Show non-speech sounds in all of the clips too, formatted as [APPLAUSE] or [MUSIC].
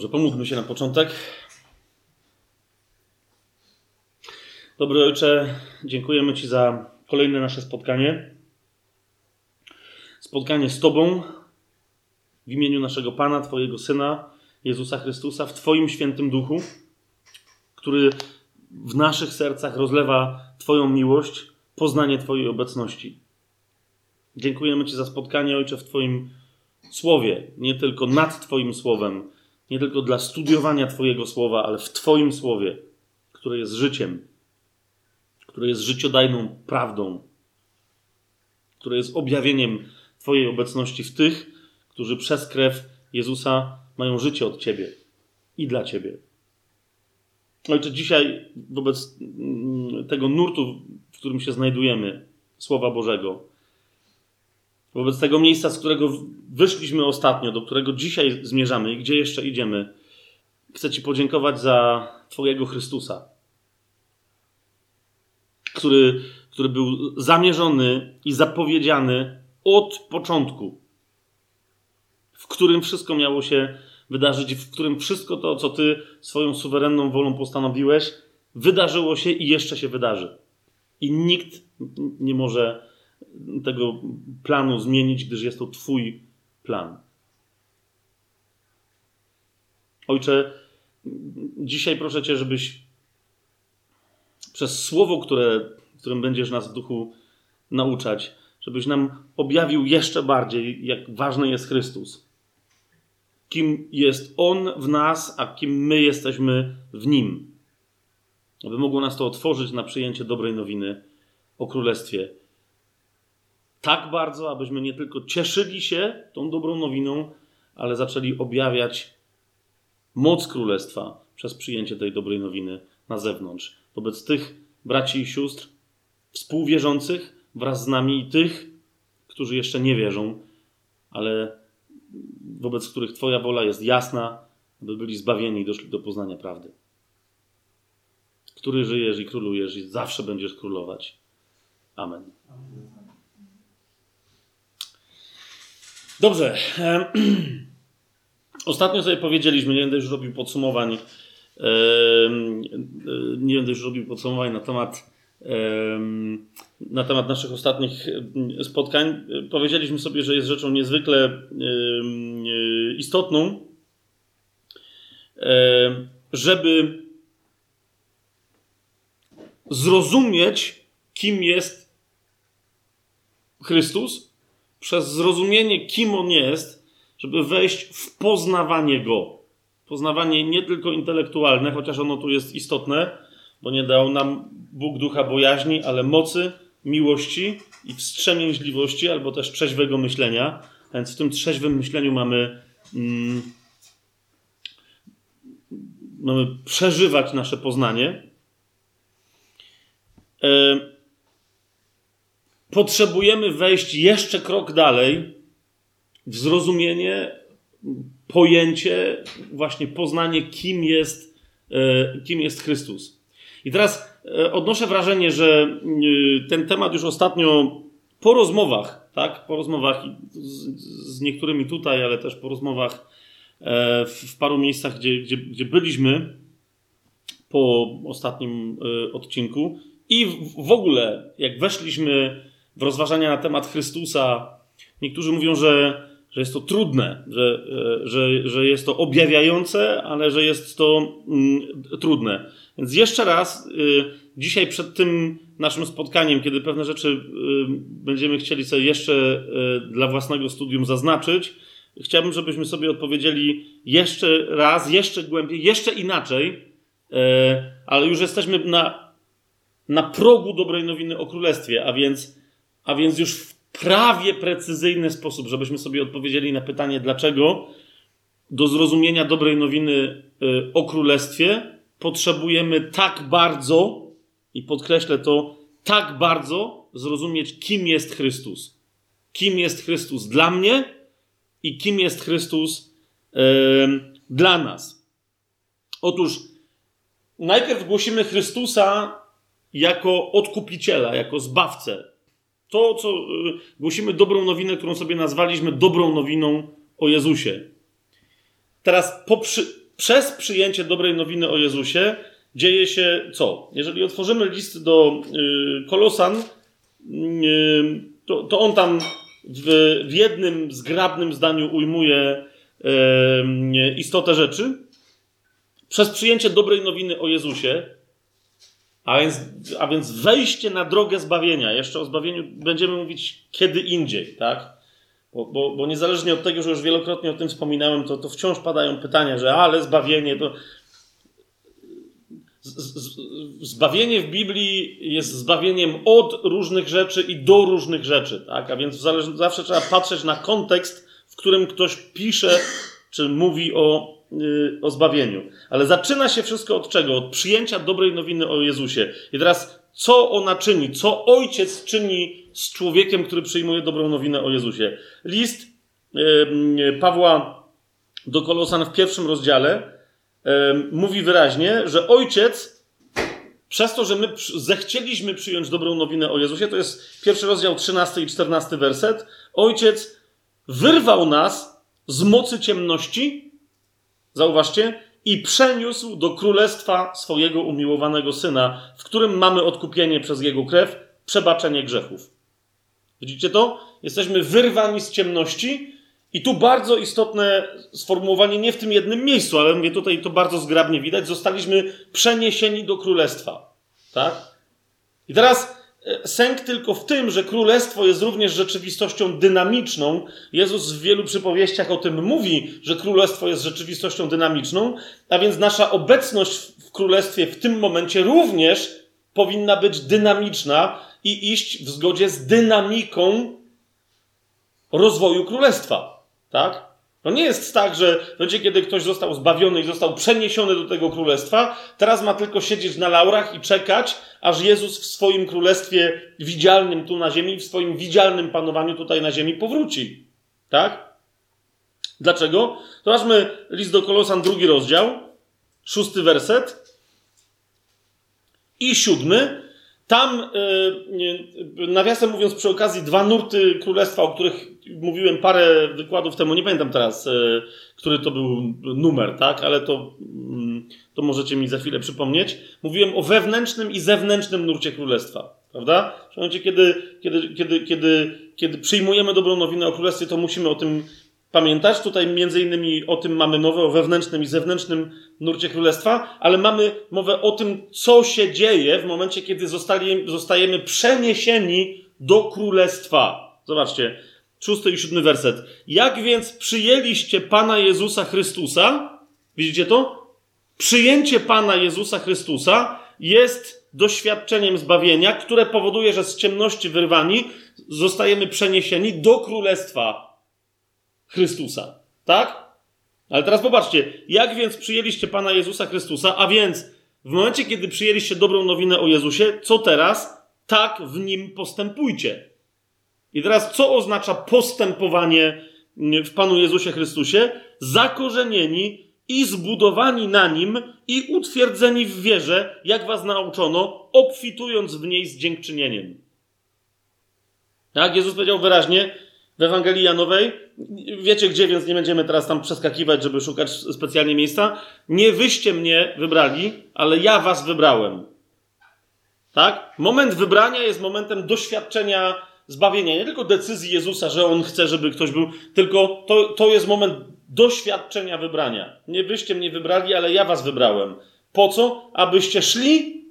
Dobrze, pomódlmy się na początek. Dobry Ojcze, dziękujemy Ci za kolejne nasze spotkanie. Spotkanie z Tobą w imieniu naszego Pana, Twojego Syna, Jezusa Chrystusa, w Twoim świętym duchu, który w naszych sercach rozlewa Twoją miłość, poznanie Twojej obecności. Dziękujemy Ci za spotkanie, Ojcze, w Twoim słowie, nie tylko nad Twoim słowem, nie tylko dla studiowania Twojego słowa, ale w Twoim słowie, które jest życiem, które jest życiodajną prawdą, które jest objawieniem Twojej obecności w tych, którzy przez krew Jezusa mają życie od Ciebie i dla Ciebie. Ojcze, dzisiaj wobec mm, tego nurtu, w którym się znajdujemy, Słowa Bożego, wobec tego miejsca, z którego wyszliśmy ostatnio, do którego dzisiaj zmierzamy i gdzie jeszcze idziemy, chcę Ci podziękować za Twojego Chrystusa, który, który był zamierzony i zapowiedziany od początku, w którym wszystko miało się wydarzyć, w którym wszystko to, co Ty swoją suwerenną wolą postanowiłeś, wydarzyło się i jeszcze się wydarzy. I nikt nie może tego planu zmienić, gdyż jest to Twój plan. Ojcze, dzisiaj proszę Cię, żebyś przez słowo, które, którym będziesz nas w duchu nauczać, żebyś nam objawił jeszcze bardziej, jak ważny jest Chrystus. Kim jest On w nas, a kim my jesteśmy w Nim. Aby mogło nas to otworzyć na przyjęcie dobrej nowiny o Królestwie tak bardzo, abyśmy nie tylko cieszyli się tą dobrą nowiną, ale zaczęli objawiać moc królestwa przez przyjęcie tej dobrej nowiny na zewnątrz. Wobec tych braci i sióstr współwierzących wraz z nami i tych, którzy jeszcze nie wierzą, ale wobec których Twoja wola jest jasna, aby byli zbawieni i doszli do poznania prawdy. Który żyjesz i królujesz i zawsze będziesz królować. Amen. Dobrze. [CLEARS THROAT] Ostatnio sobie powiedzieliśmy, nie będę już robił podsumowań, nie będę już robił podsumowań na temat, na temat naszych ostatnich spotkań. Powiedzieliśmy sobie, że jest rzeczą niezwykle istotną, żeby zrozumieć, kim jest Chrystus, przez zrozumienie, kim on jest, żeby wejść w poznawanie go. Poznawanie nie tylko intelektualne, chociaż ono tu jest istotne, bo nie dał nam Bóg ducha bojaźni, ale mocy, miłości i wstrzemięźliwości, albo też trzeźwego myślenia. Więc w tym trzeźwym myśleniu mamy, mm, mamy przeżywać nasze poznanie. E, potrzebujemy wejść jeszcze krok dalej w zrozumienie, pojęcie, właśnie poznanie, kim jest, e, kim jest Chrystus. I teraz e, odnoszę wrażenie, że e, ten temat już ostatnio po rozmowach, tak, po rozmowach z, z niektórymi tutaj, ale też po rozmowach w paru miejscach, gdzie, gdzie, gdzie byliśmy po ostatnim odcinku i w ogóle, jak weszliśmy w rozważania na temat Chrystusa, niektórzy mówią, że, że jest to trudne, że, e, że, że jest to objawiające, ale że jest to mm, trudne. Więc jeszcze raz, y, dzisiaj przed tym naszym spotkaniem, kiedy pewne rzeczy y, będziemy chcieli sobie jeszcze y, dla własnego studium zaznaczyć, chciałbym, żebyśmy sobie odpowiedzieli jeszcze raz, jeszcze głębiej, jeszcze inaczej, ale już jesteśmy na, na progu dobrej nowiny o królestwie, a więc a więc już w prawie precyzyjny sposób, żebyśmy sobie odpowiedzieli na pytanie, dlaczego do zrozumienia dobrej nowiny y, o królestwie potrzebujemy tak bardzo, i podkreślę to, tak bardzo zrozumieć, kim jest Chrystus. Kim jest Chrystus dla mnie i kim jest Chrystus yy, dla nas. Otóż najpierw głosimy Chrystusa jako odkupiciela, jako zbawcę, to, co y, głosimy dobrą nowinę, którą sobie nazwaliśmy dobrą nowiną o Jezusie. Teraz po, przy, przez przyjęcie dobrej nowiny o Jezusie dzieje się co? Jeżeli otworzymy list do y, Kolosan, y, to, to on tam w, w jednym zgrabnym zdaniu ujmuje y, istotę rzeczy. Przez przyjęcie dobrej nowiny o Jezusie, a więc, a więc wejście na drogę zbawienia. Jeszcze o zbawieniu będziemy mówić kiedy indziej, tak? Bo, bo, bo niezależnie od tego, że już wielokrotnie o tym wspominałem, to, to wciąż padają pytania, że ale zbawienie to. Zbawienie w Biblii jest zbawieniem od różnych rzeczy i do różnych rzeczy, tak? A więc zawsze trzeba patrzeć na kontekst, w którym ktoś pisze czy mówi o, o zbawieniu. Ale zaczyna się wszystko od czego? Od przyjęcia dobrej nowiny o Jezusie. I teraz, co ona czyni? Co ojciec czyni z człowiekiem, który przyjmuje dobrą nowinę o Jezusie? List yy, Pawła do Kolosan w pierwszym rozdziale mówi wyraźnie, że ojciec przez to, że my zechcieliśmy przyjąć dobrą nowinę o Jezusie, to jest pierwszy rozdział 13 i 14 werset, ojciec wyrwał nas z mocy ciemności, zauważcie, i przeniósł do królestwa swojego umiłowanego syna, w którym mamy odkupienie przez jego krew, przebaczenie grzechów. Widzicie to? Jesteśmy wyrwani z ciemności. I tu bardzo istotne sformułowanie, nie w tym jednym miejscu, ale mówię tutaj to bardzo zgrabnie widać, zostaliśmy przeniesieni do królestwa. Tak? I teraz sęk tylko w tym, że królestwo jest również rzeczywistością dynamiczną. Jezus w wielu przypowieściach o tym mówi, że królestwo jest rzeczywistością dynamiczną, a więc nasza obecność w królestwie w tym momencie również powinna być dynamiczna i iść w zgodzie z dynamiką rozwoju królestwa. Tak? To nie jest tak, że w momencie, kiedy ktoś został zbawiony i został przeniesiony do tego królestwa, teraz ma tylko siedzieć na laurach i czekać, aż Jezus w swoim królestwie widzialnym tu na ziemi, w swoim widzialnym panowaniu tutaj na ziemi powróci. Tak? Dlaczego? Zobaczmy list do Kolosan, drugi rozdział, szósty werset i siódmy. Tam, yy, nawiasem mówiąc, przy okazji dwa nurty królestwa, o których mówiłem parę wykładów temu, nie pamiętam teraz, yy, który to był numer, tak, ale to, yy, to możecie mi za chwilę przypomnieć. Mówiłem o wewnętrznym i zewnętrznym nurcie królestwa, prawda? W momencie, kiedy, kiedy, kiedy, kiedy, kiedy przyjmujemy dobrą nowinę o królestwie, to musimy o tym pamiętać. Tutaj między innymi o tym mamy mowę, o wewnętrznym i zewnętrznym nurcie królestwa, ale mamy mowę o tym, co się dzieje w momencie, kiedy zostali, zostajemy przeniesieni do królestwa. Zobaczcie, szósty i siódmy werset. Jak więc przyjęliście Pana Jezusa Chrystusa? Widzicie to? Przyjęcie Pana Jezusa Chrystusa jest doświadczeniem zbawienia, które powoduje, że z ciemności wyrwani zostajemy przeniesieni do królestwa Chrystusa. Tak? Ale teraz popatrzcie, jak więc przyjęliście Pana Jezusa Chrystusa, a więc w momencie, kiedy przyjęliście dobrą nowinę o Jezusie, co teraz? Tak w nim postępujcie. I teraz, co oznacza postępowanie w Panu Jezusie Chrystusie? Zakorzenieni i zbudowani na nim i utwierdzeni w wierze, jak was nauczono, obfitując w niej z dziękczynieniem. Tak, Jezus powiedział wyraźnie, w Ewangelii Janowej. Wiecie gdzie, więc nie będziemy teraz tam przeskakiwać, żeby szukać specjalnie miejsca. Nie wyście mnie wybrali, ale ja was wybrałem. Tak? Moment wybrania jest momentem doświadczenia zbawienia. Nie tylko decyzji Jezusa, że On chce, żeby ktoś był, tylko to, to jest moment doświadczenia wybrania. Nie wyście mnie wybrali, ale ja was wybrałem. Po co? Abyście szli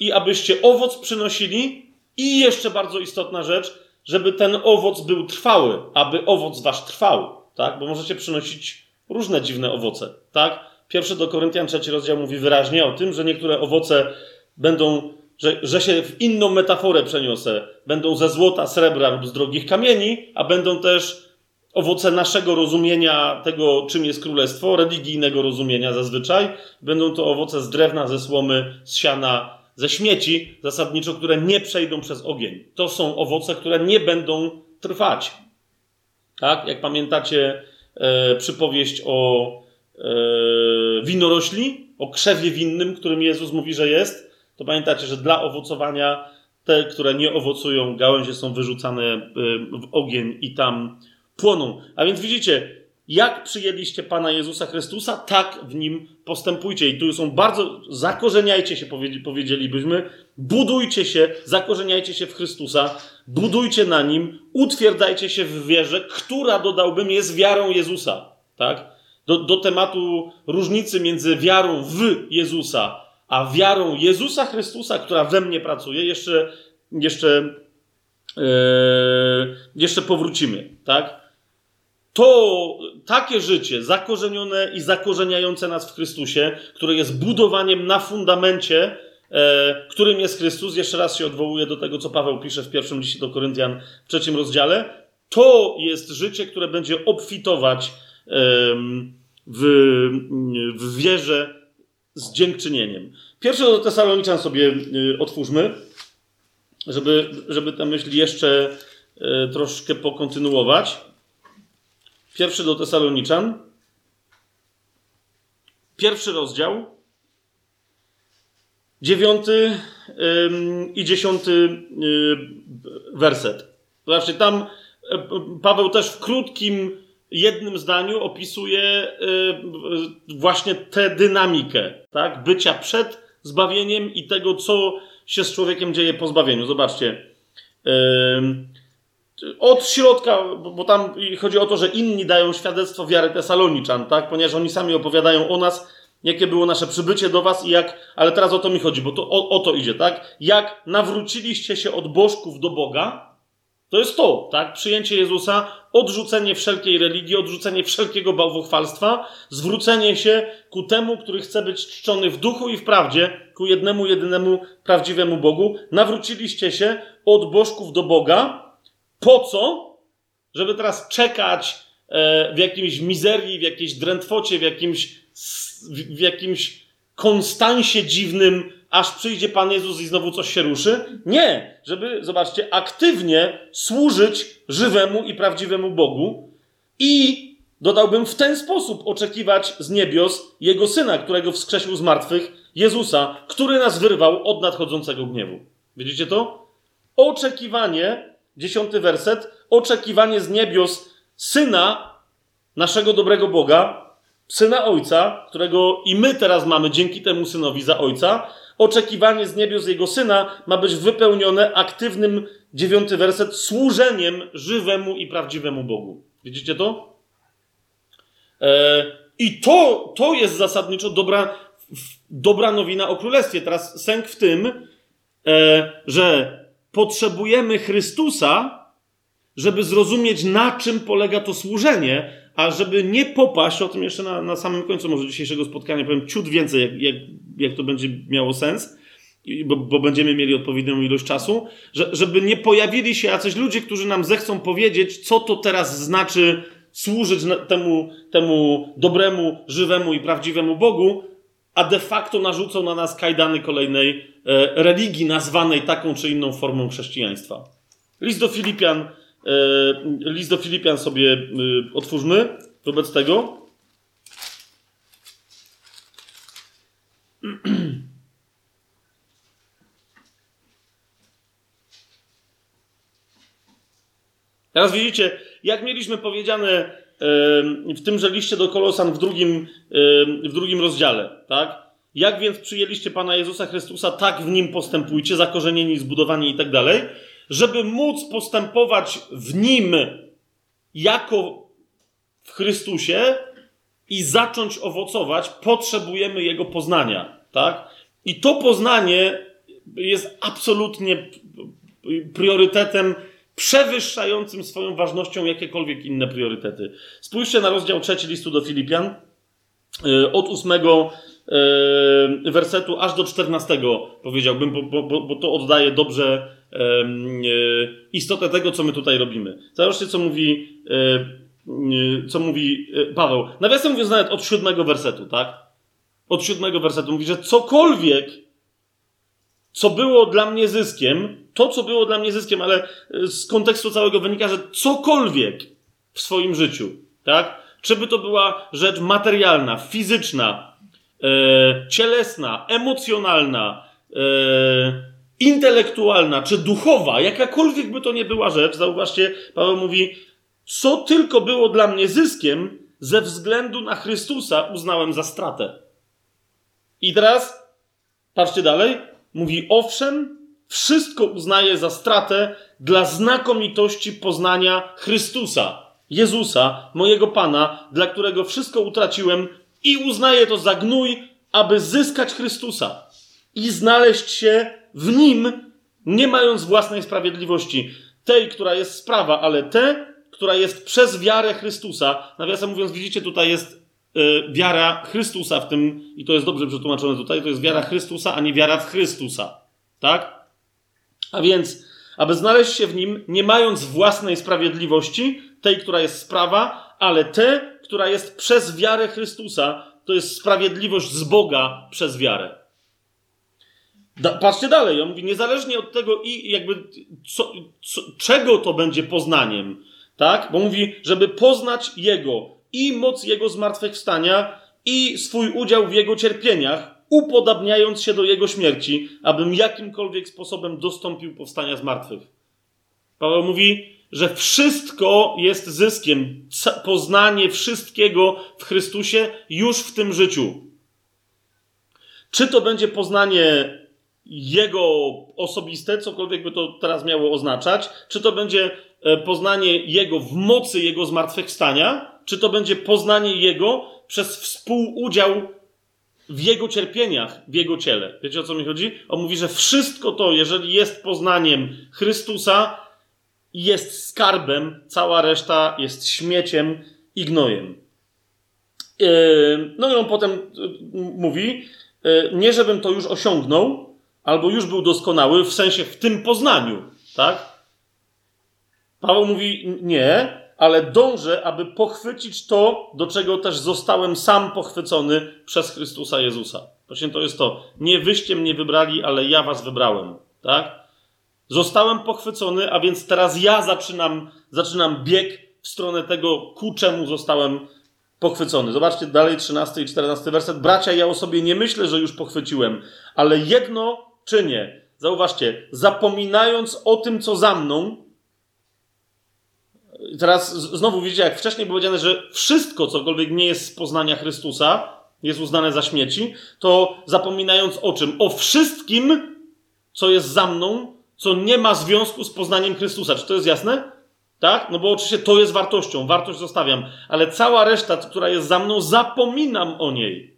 i abyście owoc przynosili. I jeszcze bardzo istotna rzecz, żeby ten owoc był trwały, aby owoc wasz trwał, tak? Bo możecie przynosić różne dziwne owoce, tak? Pierwszy do Koryntian trzeci rozdział mówi wyraźnie o tym, że niektóre owoce będą, że, że się w inną metaforę przeniosę, będą ze złota, srebra lub z drogich kamieni, a będą też owoce naszego rozumienia tego, czym jest królestwo, religijnego rozumienia zazwyczaj. Będą to owoce z drewna, ze słomy, z siana, ze śmieci, zasadniczo, które nie przejdą przez ogień. To są owoce, które nie będą trwać. Tak? Jak pamiętacie e, przypowieść o e, winorośli, o krzewie winnym, którym Jezus mówi, że jest, to pamiętacie, że dla owocowania te, które nie owocują, gałęzie są wyrzucane e, w ogień i tam płoną. A więc widzicie, jak przyjęliście Pana Jezusa Chrystusa, tak w nim postępujcie. I tu są bardzo, zakorzeniajcie się, powiedzielibyśmy, budujcie się, zakorzeniajcie się w Chrystusa, budujcie na nim, utwierdzajcie się w wierze, która, dodałbym, jest wiarą Jezusa. Tak? Do, do tematu różnicy między wiarą w Jezusa, a wiarą Jezusa Chrystusa, która we mnie pracuje, jeszcze, jeszcze, yy, jeszcze powrócimy. Tak? to takie życie zakorzenione i zakorzeniające nas w Chrystusie, które jest budowaniem na fundamencie, e, którym jest Chrystus, jeszcze raz się odwołuję do tego, co Paweł pisze w pierwszym liście do Koryntian w trzecim rozdziale, to jest życie, które będzie obfitować w, w wierze z dziękczynieniem. Pierwszy do Tesaloniczan sobie e, otwórzmy, żeby, żeby tę myśl jeszcze e, troszkę pokontynuować. Pierwszy do Tesaloniczan. Pierwszy rozdział. Dziewiąty i dziesiąty werset. Zobaczcie, tam Paweł też w krótkim, jednym zdaniu opisuje e, właśnie tę dynamikę, tak? Bycia przed zbawieniem i tego, co się z człowiekiem dzieje po zbawieniu. Zobaczcie od środka, bo tam chodzi o to, że inni dają świadectwo wiary Tesaloniczan, tak? Ponieważ oni sami opowiadają o nas, jakie było nasze przybycie do was i jak, ale teraz o to mi chodzi, bo to o, o to idzie, tak? Jak nawróciliście się od bożków do Boga, to jest to, tak? Przyjęcie Jezusa, odrzucenie wszelkiej religii, odrzucenie wszelkiego bałwochwalstwa, zwrócenie się ku temu, który chce być czczony w duchu i w prawdzie, ku jednemu, jedynemu, prawdziwemu Bogu. Nawróciliście się od bożków do Boga, po co? Żeby teraz czekać e, w jakimś mizerii, w jakiejś drętwocie, w jakimś, w jakimś konstansie dziwnym, aż przyjdzie Pan Jezus i znowu coś się ruszy? Nie! Żeby, zobaczcie, aktywnie służyć żywemu i prawdziwemu Bogu i dodałbym w ten sposób oczekiwać z niebios Jego Syna, którego wskrzesił z martwych, Jezusa, który nas wyrwał od nadchodzącego gniewu. Widzicie to? Oczekiwanie dziesiąty werset, oczekiwanie z niebios syna naszego dobrego Boga, syna Ojca, którego i my teraz mamy dzięki temu synowi za Ojca, oczekiwanie z niebios jego syna ma być wypełnione aktywnym, dziewiąty werset, służeniem żywemu i prawdziwemu Bogu. Widzicie to? E, I to, to jest zasadniczo dobra, dobra nowina o królestwie. Teraz sęk w tym, e, że potrzebujemy Chrystusa, żeby zrozumieć, na czym polega to służenie, a żeby nie popaść, o tym jeszcze na, na samym końcu może dzisiejszego spotkania powiem ciut więcej, jak, jak, jak to będzie miało sens, bo, bo, będziemy mieli odpowiednią ilość czasu, że, żeby nie pojawili się jacyś ludzie, którzy nam zechcą powiedzieć, co to teraz znaczy służyć temu, temu dobremu, żywemu i prawdziwemu Bogu, a de facto narzucą na nas kajdany kolejnej e, religii, nazwanej taką czy inną formą chrześcijaństwa. List do Filipian, list do Filipian sobie e, otwórzmy wobec tego. [CLEARS THROAT] Teraz widzicie, jak mieliśmy powiedziane w tymże liście do Kolosan w drugim, w drugim rozdziale, tak? Jak więc przyjęliście Pana Jezusa Chrystusa, tak w nim postępujcie, zakorzenieni, zbudowani i tak dalej, żeby móc postępować w nim jako w Chrystusie i zacząć owocować, potrzebujemy Jego poznania, tak? I to poznanie jest absolutnie priorytetem przewyższającym swoją ważnością jakiekolwiek inne priorytety. Spójrzcie na rozdział trzeci listu do Filipian, e, od ósmego e, wersetu aż do czternastego, powiedziałbym, bo, bo, bo to oddaje dobrze istotę tego, co my tutaj robimy. Zobaczcie, co mówi, co mówi Paweł. Nawiasem mówiąc nawet od siódmego wersetu, tak? Od siódmego wersetu mówi, że cokolwiek, co było dla mnie zyskiem, to, co było dla mnie zyskiem, ale e, z kontekstu całego wynika, że cokolwiek w swoim życiu, tak? Czy by to była rzecz materialna, fizyczna, e, cielesna, emocjonalna, e, intelektualna czy duchowa, jakakolwiek by to nie była rzecz, zauważcie, Paweł mówi, co tylko było dla mnie zyskiem, ze względu na Chrystusa uznałem za stratę. I teraz, patrzcie dalej, mówi, owszem, wszystko uznaję za stratę dla znakomitości poznania Chrystusa, Jezusa, mojego Pana, dla którego wszystko utraciłem i uznaję to za gnój, aby zyskać Chrystusa i znaleźć się w Nim, nie mając własnej sprawiedliwości, tej, która jest sprawa, ale te, która jest przez wiarę Chrystusa. Nawiasem mówiąc, widzicie, tutaj jest y, wiara Chrystusa w tym, i to jest dobrze przetłumaczone tutaj, to jest wiara Chrystusa, a nie wiara w Chrystusa. Tak? A więc, aby znaleźć się w nim, nie mając własnej sprawiedliwości, tej, która jest sprawa, ale te, która jest przez wiarę Chrystusa, to jest sprawiedliwość z Boga przez wiarę. Da, patrzcie dalej, on mówi, niezależnie od tego, i jakby co, co, czego to będzie poznaniem, tak? Bo mówi, żeby poznać Jego i moc Jego zmartwychwstania i swój udział w Jego cierpieniach, upodabniając się do Jego śmierci, abym jakimkolwiek sposobem dostąpił powstania z. Paweł mówi, że wszystko jest zyskiem, poznanie wszystkiego w Chrystusie już w tym życiu. Czy to będzie poznanie Jego osobiste, cokolwiek by to teraz miało oznaczać, czy to będzie e, poznanie Jego w mocy Jego zmartwychwstania, czy to będzie poznanie Jego przez współudział w Jego cierpieniach, w Jego ciele. Wiecie o co mi chodzi? On mówi, że wszystko to, jeżeli jest poznaniem Chrystusa, jest skarbem, cała reszta jest śmieciem i gnojem. E, no i on potem e, mówi, nie żebym to już osiągnął, albo już był doskonały, w sensie w tym poznaniu, tak? Paweł mówi nie, ale dążę, aby pochwycić to, do czego też zostałem sam pochwycony przez Chrystusa Jezusa. Właśnie to jest to. Nie wyście mnie wybrali, ale ja was wybrałem, tak? Zostałem pochwycony, a więc teraz ja zaczynam, zaczynam bieg w stronę tego, ku czemu zostałem pochwycony. Zobaczcie dalej 13 i 14 werset. Bracia, ja o sobie nie myślę, że już pochwyciłem, ale jedno czynię. Zauważcie, zapominając o tym, co za mną, teraz znowu widzicie, jak wcześniej było powiedziane, że wszystko, cokolwiek nie jest z poznania Chrystusa, jest uznane za śmieci, to zapominając o czym? O wszystkim, co jest za mną, co nie ma związku z poznaniem Chrystusa. Czy to jest jasne? Tak? No bo oczywiście to jest wartością, wartość zostawiam, ale cała reszta, która jest za mną, zapominam o niej.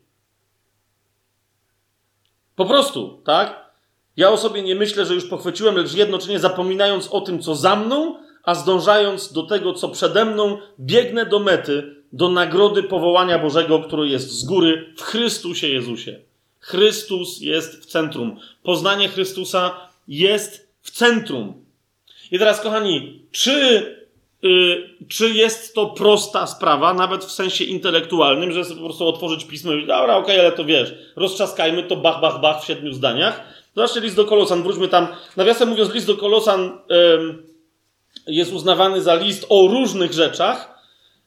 Po prostu, tak? Ja o sobie nie myślę, że już pochwyciłem, lecz jednocześnie zapominając o tym, co za mną, a zdążając do tego, co przede mną, biegnę do mety, do nagrody powołania Bożego, który jest z góry w Chrystusie Jezusie. Chrystus jest w centrum. Poznanie Chrystusa jest w centrum. I teraz, kochani, czy, yy, czy jest to prosta sprawa, nawet w sensie intelektualnym, że po prostu otworzyć pismo i dobra, okej, okay, ale to wiesz, roztrzaskajmy to bach, bach, bach w siedmiu zdaniach. Zobaczcie list do Kolosan, wróćmy tam. Nawiasem mówiąc, list do Kolosan jest uznawany za list o różnych rzeczach,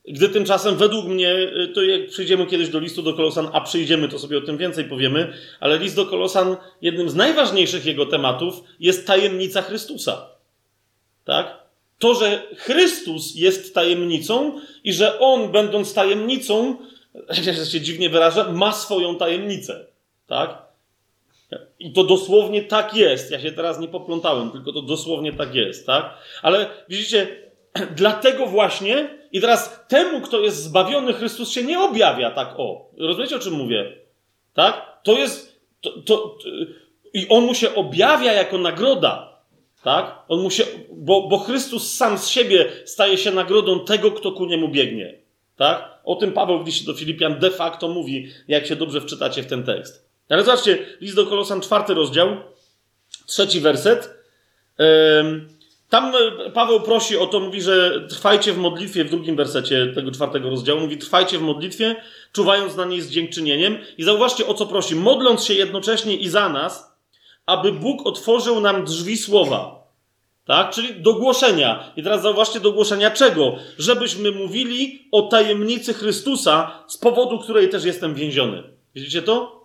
gdy tymczasem według mnie, y, to jak przyjdziemy kiedyś do listu do Kolosan, a przyjdziemy, to sobie o tym więcej powiemy, ale list do Kolosan, jednym z najważniejszych jego tematów jest tajemnica Chrystusa. Tak? To, że Chrystus jest tajemnicą i że On, będąc tajemnicą, [LAUGHS] jak się dziwnie wyraża, ma swoją tajemnicę. Tak? I to dosłownie tak jest. Ja się teraz nie poplątałem, tylko to dosłownie tak jest, tak? Ale widzicie, [CLEARS THROAT] dlatego właśnie, i teraz temu, kto jest zbawiony, Chrystus się nie objawia tak o. Rozumiecie, o czym mówię? Tak? To jest. To, to, to, I on mu się objawia jako nagroda. Tak? On mu się, bo, bo Chrystus sam z siebie staje się nagrodą tego, kto ku niemu biegnie. Tak? O tym Paweł w liście do Filipian de facto mówi, jak się dobrze wczytacie w ten tekst. Ale zobaczcie, list do Kolosan, czwarty rozdział, trzeci werset. Tam e, Paweł prosi o to, mówi, że trwajcie w modlitwie w drugim wersecie tego czwartego rozdziału. Mówi, trwajcie w modlitwie, czuwając na niej z dziękczynieniem. I zauważcie, o co prosi. Modląc się jednocześnie i za nas, aby Bóg otworzył nam drzwi słowa. Tak? Czyli do głoszenia. I teraz zauważcie, do głoszenia czego? Żebyśmy mówili o tajemnicy Chrystusa, z powodu której też jestem więziony. Widzicie to?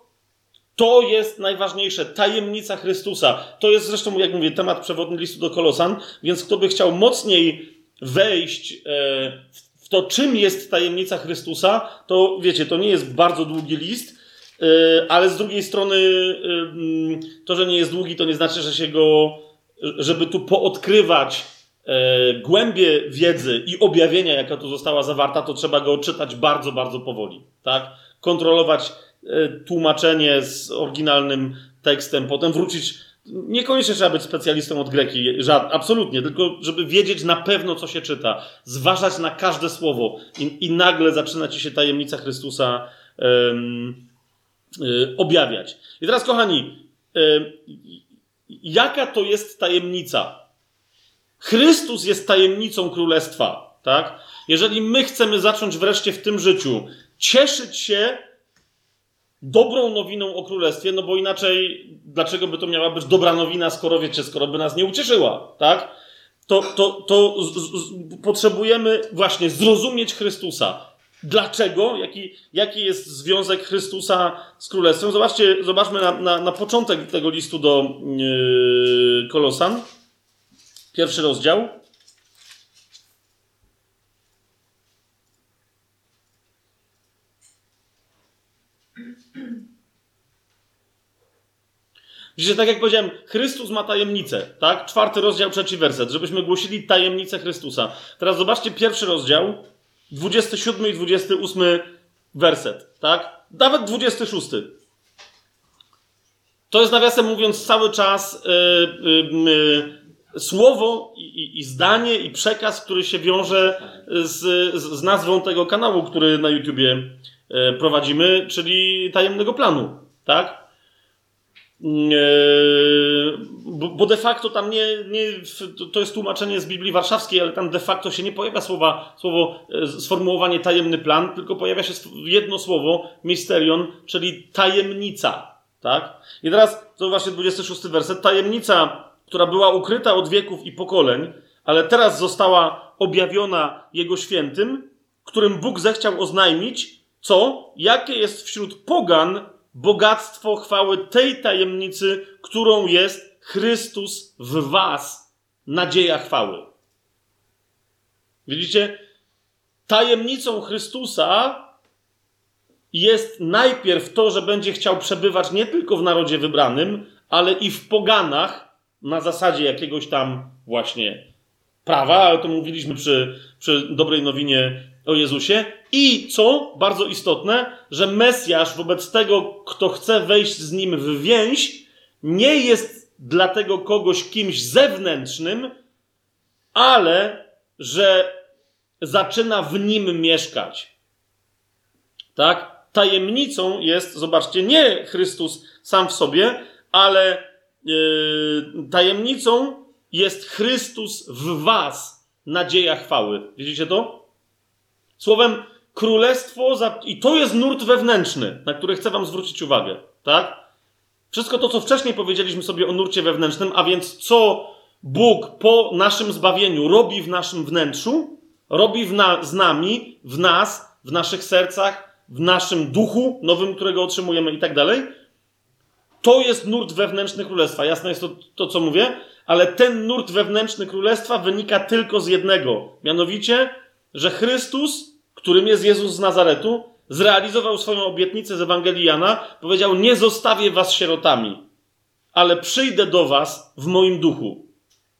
To jest najważniejsze, tajemnica Chrystusa. To jest zresztą, jak mówię, temat przewodni listu do Kolosan, więc kto by chciał mocniej wejść e, w to, czym jest tajemnica Chrystusa, to wiecie, to nie jest bardzo długi list, yy, ale z drugiej strony yy, to, że nie jest długi, to nie znaczy, że się go, żeby tu poodkrywać głębie wiedzy i objawienia, jaka tu została zawarta, to trzeba go czytać bardzo, bardzo powoli, tak? Kontrolować tłumaczenie z oryginalnym tekstem, potem wrócić Niekoniecznie trzeba być specjalistą od greki, żad, absolutnie, tylko żeby wiedzieć na pewno, co się czyta, zważać na każde słowo i, i nagle zaczyna ci się tajemnica Chrystusa um, y, objawiać. I teraz, kochani, y, jaka to jest tajemnica? Chrystus jest tajemnicą królestwa, tak? Jeżeli my chcemy zacząć wreszcie w tym życiu cieszyć się dobrą nowiną o królestwie, no bo inaczej dlaczego by to miała być dobra nowina, skoro wiecie, skoro by nas nie ucieszyła, tak? To, to, to z, z, potrzebujemy właśnie zrozumieć Chrystusa. Dlaczego? Jaki, jaki jest związek Chrystusa z królestwem? Zobaczcie, zobaczmy na, na, na początek tego listu do yy, Kolosan. Pierwszy rozdział. Widzicie, tak jak powiedziałem, Chrystus ma tajemnicę, tak? Czwarty rozdział, trzeci werset, żebyśmy głosili tajemnicę Chrystusa. Teraz zobaczcie pierwszy rozdział, 27 i 28 werset, tak? Nawet 26. To jest nawiasem mówiąc cały czas yy, yy, yy, słowo i, i, zdanie i przekaz, który się wiąże z, z, z nazwą tego kanału, który na YouTubie y, prowadzimy, czyli tajemnego planu, tak? Bo de facto tam nie, nie, to jest tłumaczenie z Biblii Warszawskiej, ale tam de facto się nie pojawia słowa, słowo, e, sformułowanie tajemny plan, tylko pojawia się jedno słowo, misterion, czyli tajemnica. Tak? I teraz to właśnie 26 werset. Tajemnica, która była ukryta od wieków i pokoleń, ale teraz została objawiona Jego świętym, którym Bóg zechciał oznajmić, co, jakie jest wśród pogan bogactwo chwały tej tajemnicy, którą jest Chrystus w Was, nadzieja chwały. Widzicie? Tajemnicą Chrystusa jest najpierw to, że będzie chciał przebywać nie tylko w narodzie wybranym, ale i w poganach na zasadzie jakiegoś tam właśnie prawa, ale to mówiliśmy przy, przy dobrej nowinie o Jezusie i co bardzo istotne, że Mesjasz wobec tego, kto chce wejść z nim w więź, nie jest dla tego kogoś kimś zewnętrznym, ale że zaczyna w nim mieszkać. Tak? Tajemnicą jest, zobaczcie, nie Chrystus sam w sobie, ale yy, tajemnicą jest Chrystus w Was, nadzieja chwały. Widzicie to? Słowem, królestwo, za... i to jest nurt wewnętrzny, na który chcę Wam zwrócić uwagę, tak? Wszystko to, co wcześniej powiedzieliśmy sobie o nurcie wewnętrznym, a więc co Bóg po naszym zbawieniu robi w naszym wnętrzu, robi w na... z nami, w nas, w naszych sercach, w naszym duchu nowym, którego otrzymujemy i tak dalej. To jest nurt wewnętrzny królestwa. Jasne jest to, to, co mówię, ale ten nurt wewnętrzny królestwa wynika tylko z jednego, mianowicie, że Chrystus którym jest Jezus z Nazaretu, zrealizował swoją obietnicę z Ewangelii Jana, powiedział: Nie zostawię was sierotami, ale przyjdę do was w moim duchu.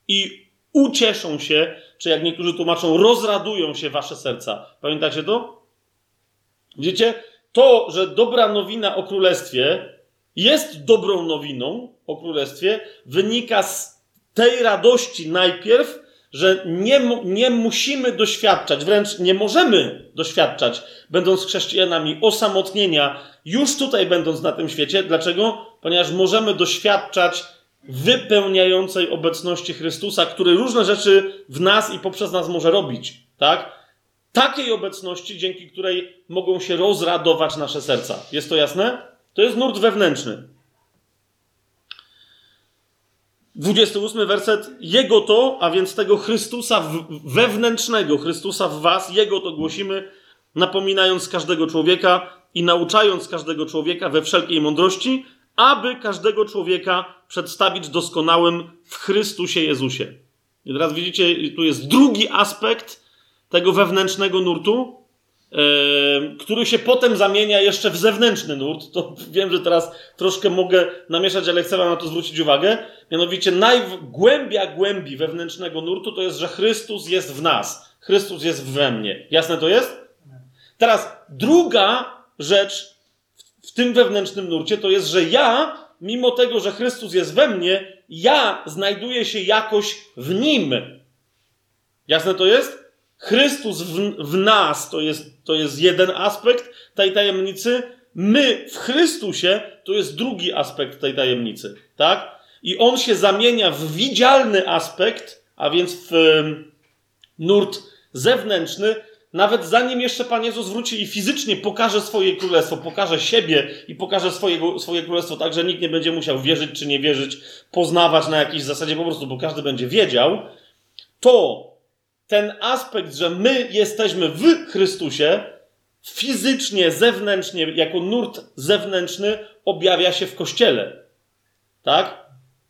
I ucieszą się, czy jak niektórzy tłumaczą, rozradują się wasze serca. Pamiętacie to? Widzicie? To, że dobra nowina o królestwie jest dobrą nowiną o królestwie, wynika z tej radości najpierw, że nie, nie musimy doświadczać, wręcz nie możemy doświadczać, będąc chrześcijanami, osamotnienia, już tutaj będąc na tym świecie. Dlaczego? Ponieważ możemy doświadczać wypełniającej obecności Chrystusa, który różne rzeczy w nas i poprzez nas może robić. Tak? Takiej obecności, dzięki której mogą się rozradować nasze serca. Jest to jasne? To jest nurt wewnętrzny. 28 werset. Jego to, a więc tego Chrystusa wewnętrznego, Chrystusa w Was, Jego to głosimy, napominając każdego człowieka i nauczając każdego człowieka we wszelkiej mądrości, aby każdego człowieka przedstawić doskonałym w Chrystusie Jezusie. I teraz widzicie, tu jest drugi aspekt tego wewnętrznego nurtu, który się potem zamienia jeszcze w zewnętrzny nurt. To [LAUGHS] wiem, że teraz troszkę mogę namieszać, ale chcę Wam na to zwrócić uwagę. Mianowicie najgłębia głębi wewnętrznego nurtu to jest, że Chrystus jest w nas. Chrystus jest we mnie. Jasne to jest? Teraz druga rzecz w tym wewnętrznym nurcie to jest, że ja, mimo tego, że Chrystus jest we mnie, ja znajduję się jakoś w nim. Jasne to jest? Chrystus w, w nas to jest, to jest jeden aspekt tej tajemnicy. My w Chrystusie to jest drugi aspekt tej tajemnicy. Tak? I on się zamienia w widzialny aspekt, a więc w nurt zewnętrzny, nawet zanim jeszcze Pan Jezus wróci i fizycznie pokaże swoje królestwo, pokaże siebie i pokaże swojego, swoje królestwo tak, że nikt nie będzie musiał wierzyć czy nie wierzyć, poznawać na jakiejś zasadzie po prostu, bo każdy będzie wiedział, to ten aspekt, że my jesteśmy w Chrystusie, fizycznie, zewnętrznie, jako nurt zewnętrzny, objawia się w Kościele. Tak?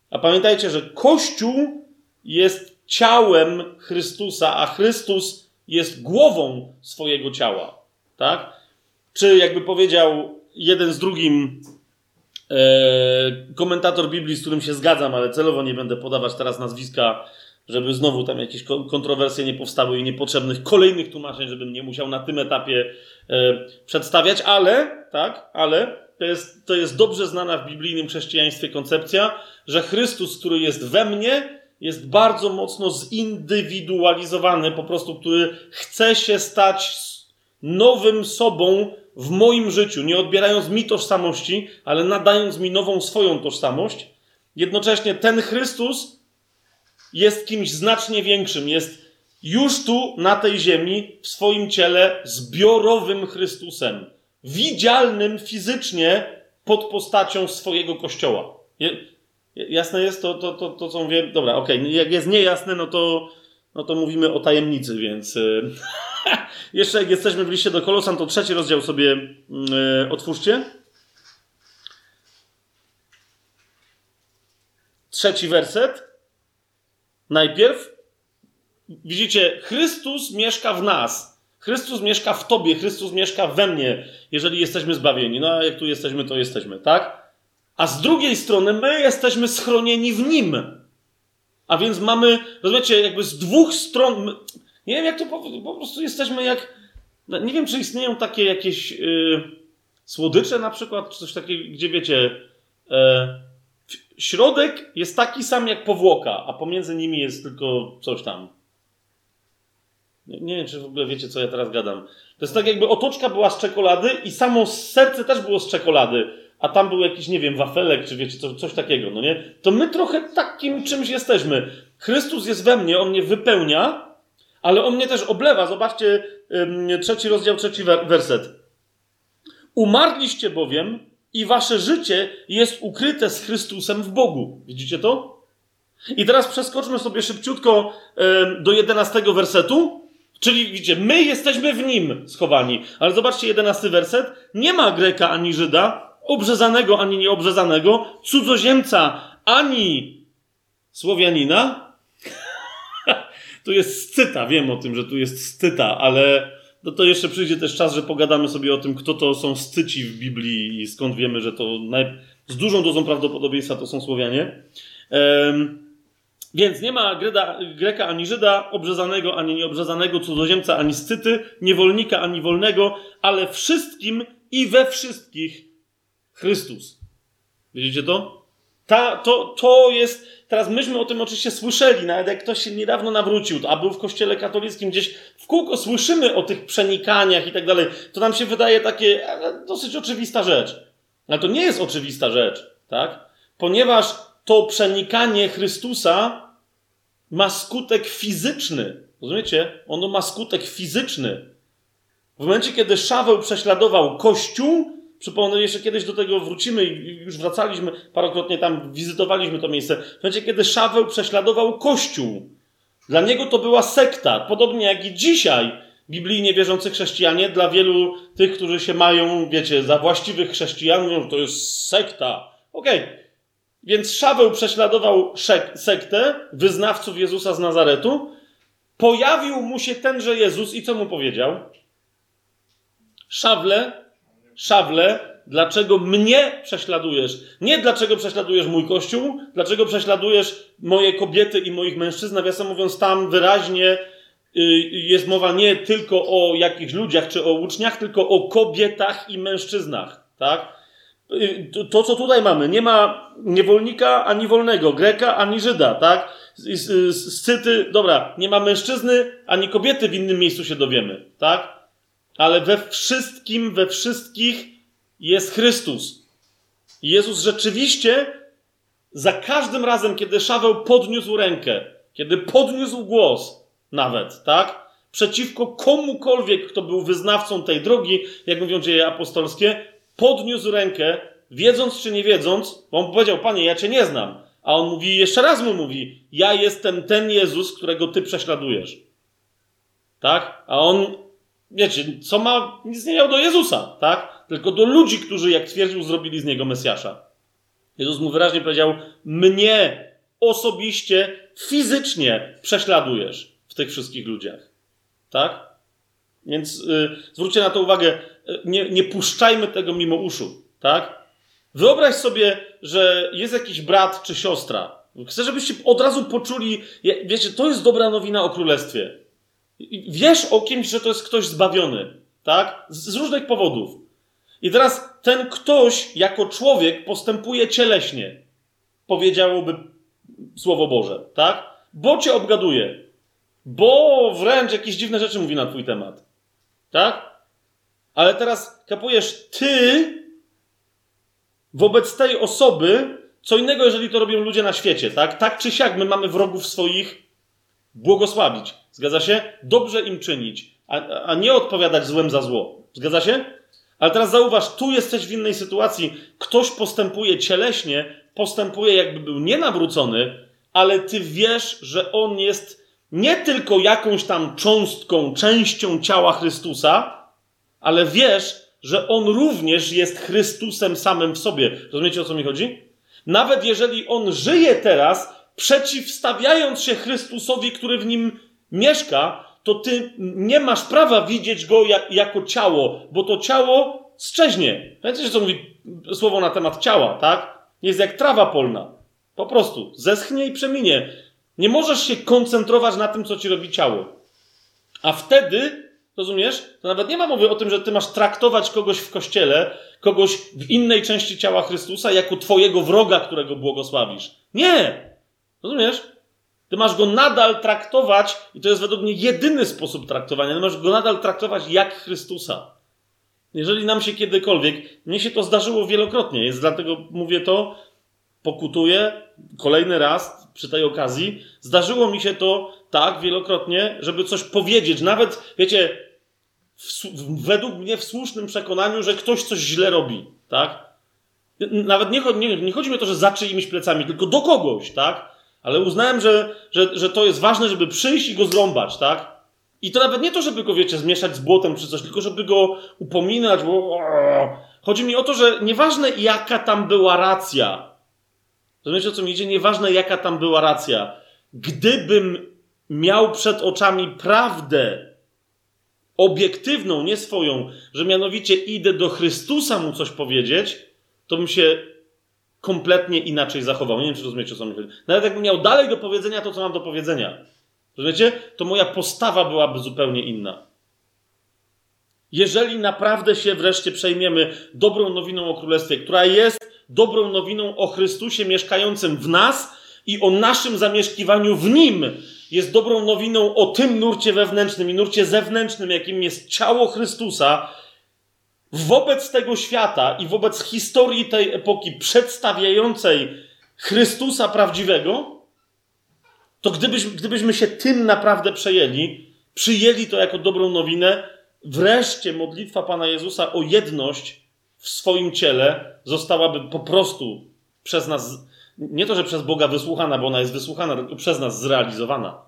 A pamiętajcie, że Kościół jest ciałem Chrystusa, a Chrystus jest głową swojego ciała. Tak? Czy jakby powiedział jeden z drugim e, komentator Biblii, z którym się zgadzam, ale celowo nie będę podawać teraz nazwiska, żeby znowu tam jakieś kontrowersje nie powstały i niepotrzebnych kolejnych tłumaczeń, żebym nie musiał na tym etapie e, przedstawiać, ale, tak, ale to jest, to jest dobrze znana w biblijnym chrześcijaństwie koncepcja, że Chrystus, który jest we mnie, jest bardzo mocno zindywidualizowany, po prostu, który chce się stać nowym sobą w moim życiu, nie odbierając mi tożsamości, ale nadając mi nową swoją tożsamość. Jednocześnie ten Chrystus jest kimś znacznie większym, jest już tu na tej ziemi w swoim ciele zbiorowym Chrystusem, widzialnym fizycznie pod postacią swojego kościoła. Jasne jest to, to, to, to co mówię? Dobra, okej. Okay. Jak jest niejasne, no to, no to mówimy o tajemnicy, więc y, [LAUGHS] jeszcze jak jesteśmy w liście do Kolosan, to trzeci rozdział sobie yy, otwórzcie. Trzeci werset. Najpierw widzicie, Chrystus mieszka w nas. Chrystus mieszka w tobie, Chrystus mieszka we mnie, jeżeli jesteśmy zbawieni. No a jak tu jesteśmy, to jesteśmy, tak? a z drugiej strony my jesteśmy schronieni w nim. A więc mamy, rozumiecie, jakby z dwóch stron. Nie wiem, jak to po, po prostu jesteśmy jak. No, nie wiem, czy istnieją takie jakieś yy, słodycze na przykład, czy coś takiego, gdzie wiecie. Yy, środek jest taki sam jak powłoka, a pomiędzy nimi jest tylko coś tam. Nie, nie wiem, czy w ogóle wiecie, co ja teraz gadam. To jest tak, jakby otoczka była z czekolady i samo serce też było z czekolady a tam był jakiś, nie wiem, wafelek, czy wiecie, coś, coś takiego, no nie? To my trochę takim czymś jesteśmy. Chrystus jest we mnie, On mnie wypełnia, ale On mnie też oblewa. Zobaczcie trzeci rozdział, trzeci werset. Umarliście bowiem i wasze życie jest ukryte z Chrystusem w Bogu. Widzicie to? I teraz przeskoczmy sobie szybciutko do jedenastego wersetu. Czyli widzicie, my jesteśmy w nim schowani. Ale zobaczcie, jedenasty werset. Nie ma Greka ani Żyda, obrzezanego ani nieobrzezanego, cudzoziemca ani Słowianina. [LAUGHS] tu jest scyta, wiem o tym, że tu jest scyta, ale no to jeszcze przyjdzie też czas, że pogadamy sobie o tym, kto to są scyci w Biblii i skąd wiemy, że to naj... z dużą dozą prawdopodobieństwa to są Słowianie. Um, więc nie ma Greda, Greka ani Żyda, obrzezanego ani nieobrzezanego, cudzoziemca ani scyty, niewolnika ani wolnego, ale wszystkim i we wszystkich Chrystus. Widzicie to? Ta, to, to jest. Teraz myśmy o tym oczywiście słyszeli, nawet jak ktoś się niedawno nawrócił, a był w kościele katolickim, gdzieś w kółko słyszymy o tych przenikaniach i tak dalej. To nam się wydaje takie dosyć oczywista rzecz. Ale to nie jest oczywista rzecz, tak? Ponieważ to przenikanie Chrystusa ma skutek fizyczny. Rozumiecie? Ono ma skutek fizyczny. W momencie, kiedy Szaweł prześladował Kościół, Przypomnę, jeszcze kiedyś do tego wrócimy i już wracaliśmy, parokrotnie tam wizytowaliśmy to miejsce. W momencie, kiedy Szaweł prześladował Kościół. Dla niego to była sekta. Podobnie jak i dzisiaj biblijnie wierzący chrześcijanie, dla wielu tych, którzy się mają, wiecie, za właściwych chrześcijan, to jest sekta. Okej. Okay. Więc Szaweł prześladował sektę wyznawców Jezusa z Nazaretu pojawił mu się tenże Jezus i co mu powiedział? Szawle, szawle, dlaczego mnie prześladujesz? Nie dlaczego prześladujesz mój kościół, dlaczego prześladujesz moje kobiety i moich mężczyzn. Nawiasem mówiąc, tam wyraźnie y, jest mowa nie tylko o jakichś ludziach czy o uczniach, tylko o kobietach i mężczyznach. Tak? Y, to, co tutaj mamy, nie ma niewolnika ani wolnego, Greka ani Żyda, tak? Scyty, dobra, nie ma mężczyzny ani kobiety w innym miejscu się dowiemy, tak? Ale we wszystkim, we wszystkich jest Chrystus. Jezus rzeczywiście za każdym razem, kiedy Szaweł podniósł rękę, kiedy podniósł głos, nawet, tak? Przeciwko komukolwiek, kto był wyznawcą tej drogi, jak mówią dzieje apostolskie, podniósł rękę, wiedząc czy nie wiedząc, bo on powiedział: Panie, ja cię nie znam. A on mówi, jeszcze raz mu mówi: Ja jestem ten Jezus, którego ty prześladujesz. Tak? A on, wiecie, co ma, nic nie miał do Jezusa, tak? Tylko do ludzi, którzy, jak twierdził, zrobili z niego Mesjasza. Jezus mu wyraźnie powiedział: Mnie osobiście, fizycznie prześladujesz w tych wszystkich ludziach. Tak? Więc y, zwróćcie na to uwagę, y, nie, nie puszczajmy tego mimo uszu, tak? Wyobraź sobie, że jest jakiś brat czy siostra. Chcę, żebyście od razu poczuli, wiecie, to jest dobra nowina o królestwie. Wiesz o kimś, że to jest ktoś zbawiony, tak? Z, z różnych powodów. I teraz ten ktoś jako człowiek postępuje cieleśnie, powiedziałoby Słowo Boże, tak? Bo cię obgaduje, bo wręcz jakieś dziwne rzeczy mówi na twój temat, tak? Ale teraz kapujesz, ty wobec tej osoby, co innego, jeżeli to robią ludzie na świecie, tak? Tak czy siak my mamy wrogów swoich błogosławić. Zgadza się? Dobrze im czynić, a, a nie odpowiadać złem za zło. Zgadza się? Ale teraz zauważ, tu jesteś w innej sytuacji. Ktoś postępuje cieleśnie, postępuje jakby był nienawrócony, ale ty wiesz, że on jest nie tylko jakąś tam cząstką, częścią ciała Chrystusa, ale wiesz, że on również jest Chrystusem samym w sobie. Rozumiecie o co mi chodzi? Nawet jeżeli on żyje teraz, przeciwstawiając się Chrystusowi, który w nim mieszka, to ty nie masz prawa widzieć go jak, jako ciało, bo to ciało strzeźnie. Wiecie, co mówi słowo na temat ciała, tak? Jest jak trawa polna. Po prostu. Zeschnie i przeminie. Nie możesz się koncentrować na tym, co ci robi ciało. A wtedy Rozumiesz? To nawet nie ma mowy o tym, że ty masz traktować kogoś w kościele, kogoś w innej części ciała Chrystusa, jako twojego wroga, którego błogosławisz. Nie! Rozumiesz? Ty masz go nadal traktować, i to jest według mnie jedyny sposób traktowania, ty masz go nadal traktować jak Chrystusa. Jeżeli nam się kiedykolwiek, mnie się to zdarzyło wielokrotnie, jest dlatego mówię to, pokutuję kolejny raz przy tej okazji. Zdarzyło mi się to tak wielokrotnie, żeby coś powiedzieć, nawet, wiecie, w, według mnie w słusznym przekonaniu, że ktoś coś źle robi, tak? Nawet nie, nie, nie chodzi mi o to, że za czyimiś plecami, tylko do kogoś, tak? Ale uznałem, że, że, że to jest ważne, żeby przyjść i go zrąbać, tak? I to nawet nie to, żeby go, wiecie, zmieszać z błotem czy coś, tylko żeby go upominać, bo... Chodzi mi o to, że nieważne jaka tam była racja, rozumiecie o co mi idzie? Nieważne jaka tam była racja. Gdybym miał przed oczami prawdę obiektywną, nie swoją, że mianowicie idę do Chrystusa mu coś powiedzieć, to bym się kompletnie inaczej zachował. Nie wiem, czy rozumiecie, co mi chodzi. Nawet jakbym miał dalej do powiedzenia to, co mam do powiedzenia, rozumiecie, to moja postawa byłaby zupełnie inna. Jeżeli naprawdę się wreszcie przejmiemy dobrą nowiną o Królestwie, która jest dobrą nowiną o Chrystusie mieszkającym w nas i o naszym zamieszkiwaniu w Nim, jest dobrą nowiną o tym nurcie wewnętrznym i nurcie zewnętrznym, jakim jest ciało Chrystusa, wobec tego świata i wobec historii tej epoki przedstawiającej Chrystusa prawdziwego, to gdybyś, gdybyśmy się tym naprawdę przejęli, przyjęli to jako dobrą nowinę, wreszcie modlitwa Pana Jezusa o jedność w swoim ciele zostałaby po prostu przez nas nie to, że przez Boga wysłuchana, bo ona jest wysłuchana, tylko przez nas zrealizowana.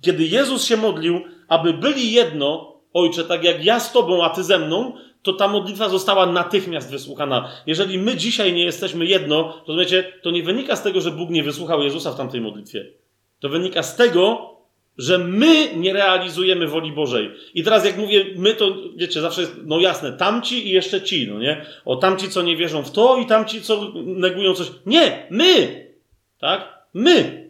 Kiedy Jezus się modlił, aby byli jedno, Ojcze, tak jak ja z Tobą, a Ty ze mną, to ta modlitwa została natychmiast wysłuchana. Jeżeli my dzisiaj nie jesteśmy jedno, rozumiecie, to nie wynika z tego, że Bóg nie wysłuchał Jezusa w tamtej modlitwie. To wynika z tego, że my nie realizujemy woli Bożej. I teraz jak mówię my, to wiecie, zawsze jest, no jasne, tamci i jeszcze ci, no nie? O tamci, co nie wierzą w to i tamci, co negują coś. Nie, my! Tak? My!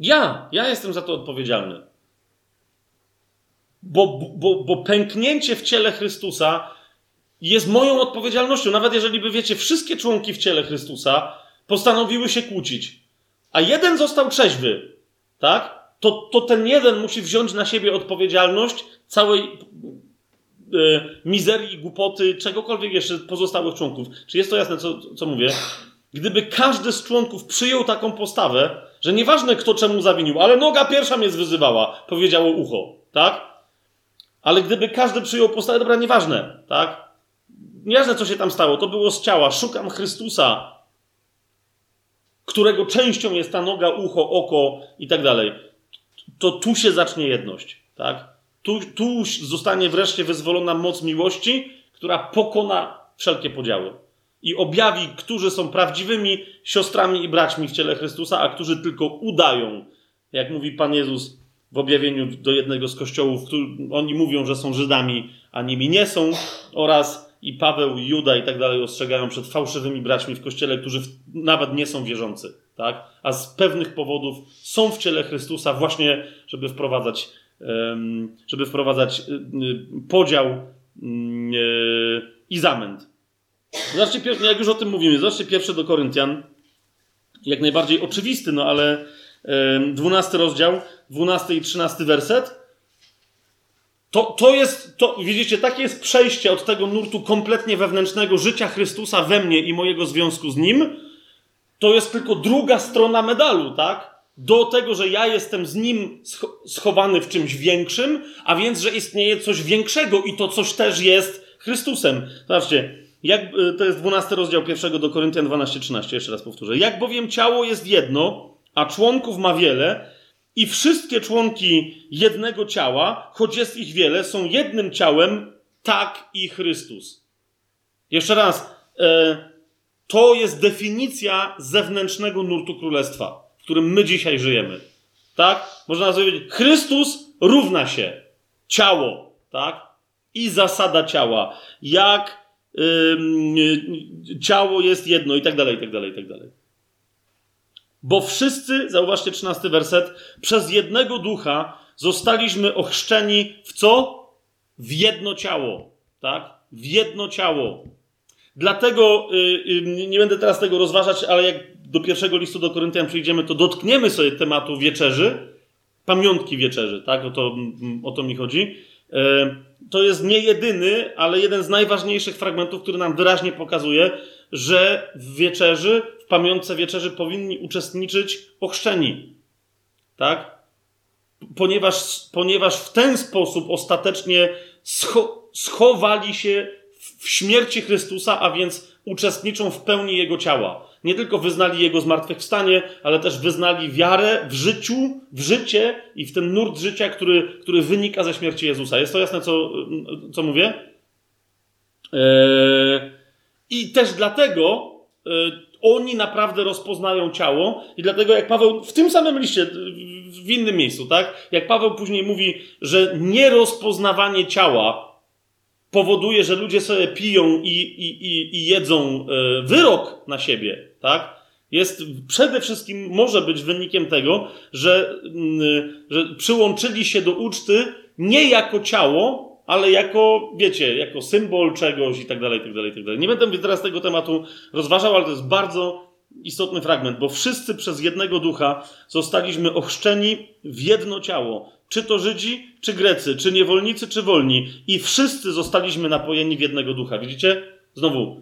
Ja, ja jestem za to odpowiedzialny. Bo, bo, bo pęknięcie w ciele Chrystusa jest moją odpowiedzialnością. Nawet jeżeli by, wiecie, wszystkie członki w ciele Chrystusa postanowiły się kłócić, a jeden został trzeźwy, tak? To, to ten jeden musi wziąć na siebie odpowiedzialność całej e, mizerii, głupoty, czegokolwiek jeszcze pozostałych członków. Czy jest to jasne, co, co mówię? Gdyby każdy z członków przyjął taką postawę, że nieważne kto czemu zawinił, ale noga pierwsza mnie zwyzywała, powiedziało ucho, tak? Ale gdyby każdy przyjął postawę, dobra, nieważne, tak? Nieważne co się tam stało, to było z ciała, szukam Chrystusa, którego częścią jest ta noga, ucho, oko i tak dalej. To tu się zacznie jedność, tak? Tu, tu zostanie wreszcie wyzwolona moc miłości, która pokona wszelkie podziały i objawi, którzy są prawdziwymi siostrami i braćmi w ciele Chrystusa, a którzy tylko udają. Jak mówi Pan Jezus w objawieniu do jednego z kościołów, który, oni mówią, że są Żydami, a nimi nie są, oraz i Paweł, i Juda i tak dalej ostrzegają przed fałszywymi braćmi w kościele, którzy w, nawet nie są wierzący, tak? a z pewnych powodów są w ciele Chrystusa właśnie, żeby wprowadzać, żeby wprowadzać y, y, podział mm, y, i zamęt. Zobaczcie, jak już o tym mówimy, zobaczcie pierwszy do Koryntian, jak najbardziej oczywisty, no ale dwunasty rozdział, dwunasty i trzynasty werset. To, to jest, to, widzicie, takie jest przejście od tego nurtu kompletnie wewnętrznego życia Chrystusa we mnie i mojego związku z Nim. To jest tylko druga strona medalu, tak? Do tego, że ja jestem z Nim schowany w czymś większym, a więc, że istnieje coś większego i to coś też jest Chrystusem. Zobaczcie, jak, y, to jest 12 rozdział pierwszego do Koryntian 12-13, jeszcze raz powtórzę. Jak bowiem ciało jest jedno, a członków ma wiele, i wszystkie członki jednego ciała, choć jest ich wiele, są jednym ciałem, tak i Chrystus. Jeszcze raz, e, to jest definicja zewnętrznego nurtu królestwa, w którym my dzisiaj żyjemy. Tak? Można powiedzieć, Chrystus równa się ciało, tak? I zasada ciała. Jak ciało jest jedno i tak dalej, i tak dalej, i tak dalej. Bo wszyscy, zauważcie 13 werset, przez jednego ducha zostaliśmy ochrzczeni w co? W jedno ciało, tak? W jedno ciało. Dlatego yy, nie będę teraz tego rozważać, ale jak do pierwszego listu do Koryntian przyjdziemy, to dotkniemy sobie tematu wieczerzy, pamiątki wieczerzy, tak? O to, o to mi chodzi. Yy, to jest nie jedyny, ale jeden z najważniejszych fragmentów, który nam wyraźnie pokazuje, że w wieczerzy, w pamiątce wieczerzy powinni uczestniczyć ochrzczeni. Tak? Ponieważ, ponieważ w ten sposób ostatecznie scho schowali się w śmierci Chrystusa, a więc uczestniczą w pełni Jego ciała. Nie tylko wyznali Jego zmartwychwstanie, ale też wyznali wiarę w życiu, w życie i w ten nurt życia, który, który wynika ze śmierci Jezusa. Jest to jasne, co, co mówię? Eee, I też dlatego e, oni naprawdę rozpoznają ciało i dlatego jak Paweł w tym samym liście, w innym miejscu, tak? Jak Paweł później mówi, że nierozpoznawanie ciała powoduje, że ludzie sobie piją i, i, i, i jedzą e, wyrok na siebie, tak? Jest przede wszystkim może być wynikiem tego, że, mm, że przyłączyli się do uczty nie jako ciało, ale jako, wiecie, jako symbol czegoś i tak dalej, tak dalej, tak dalej. Nie będę teraz tego tematu rozważał, ale to jest bardzo istotny fragment, bo wszyscy przez jednego ducha zostaliśmy ochrzczeni w jedno ciało. Czy to Żydzi, czy Grecy, czy niewolnicy, czy wolni. I wszyscy zostaliśmy napojeni w jednego ducha. Widzicie? Znowu,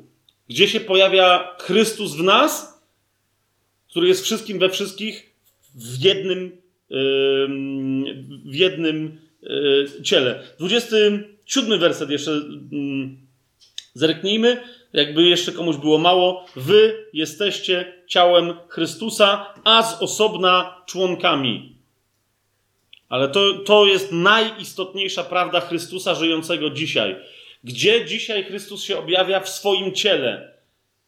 gdzie się pojawia Chrystus w nas, który jest wszystkim we wszystkich, w jednym, w jednym ciele. 27 werset jeszcze zerknijmy, jakby jeszcze komuś było mało. Wy jesteście ciałem Chrystusa, a z osobna członkami. Ale to, to jest najistotniejsza prawda Chrystusa żyjącego dzisiaj. Gdzie dzisiaj Chrystus się objawia w swoim ciele?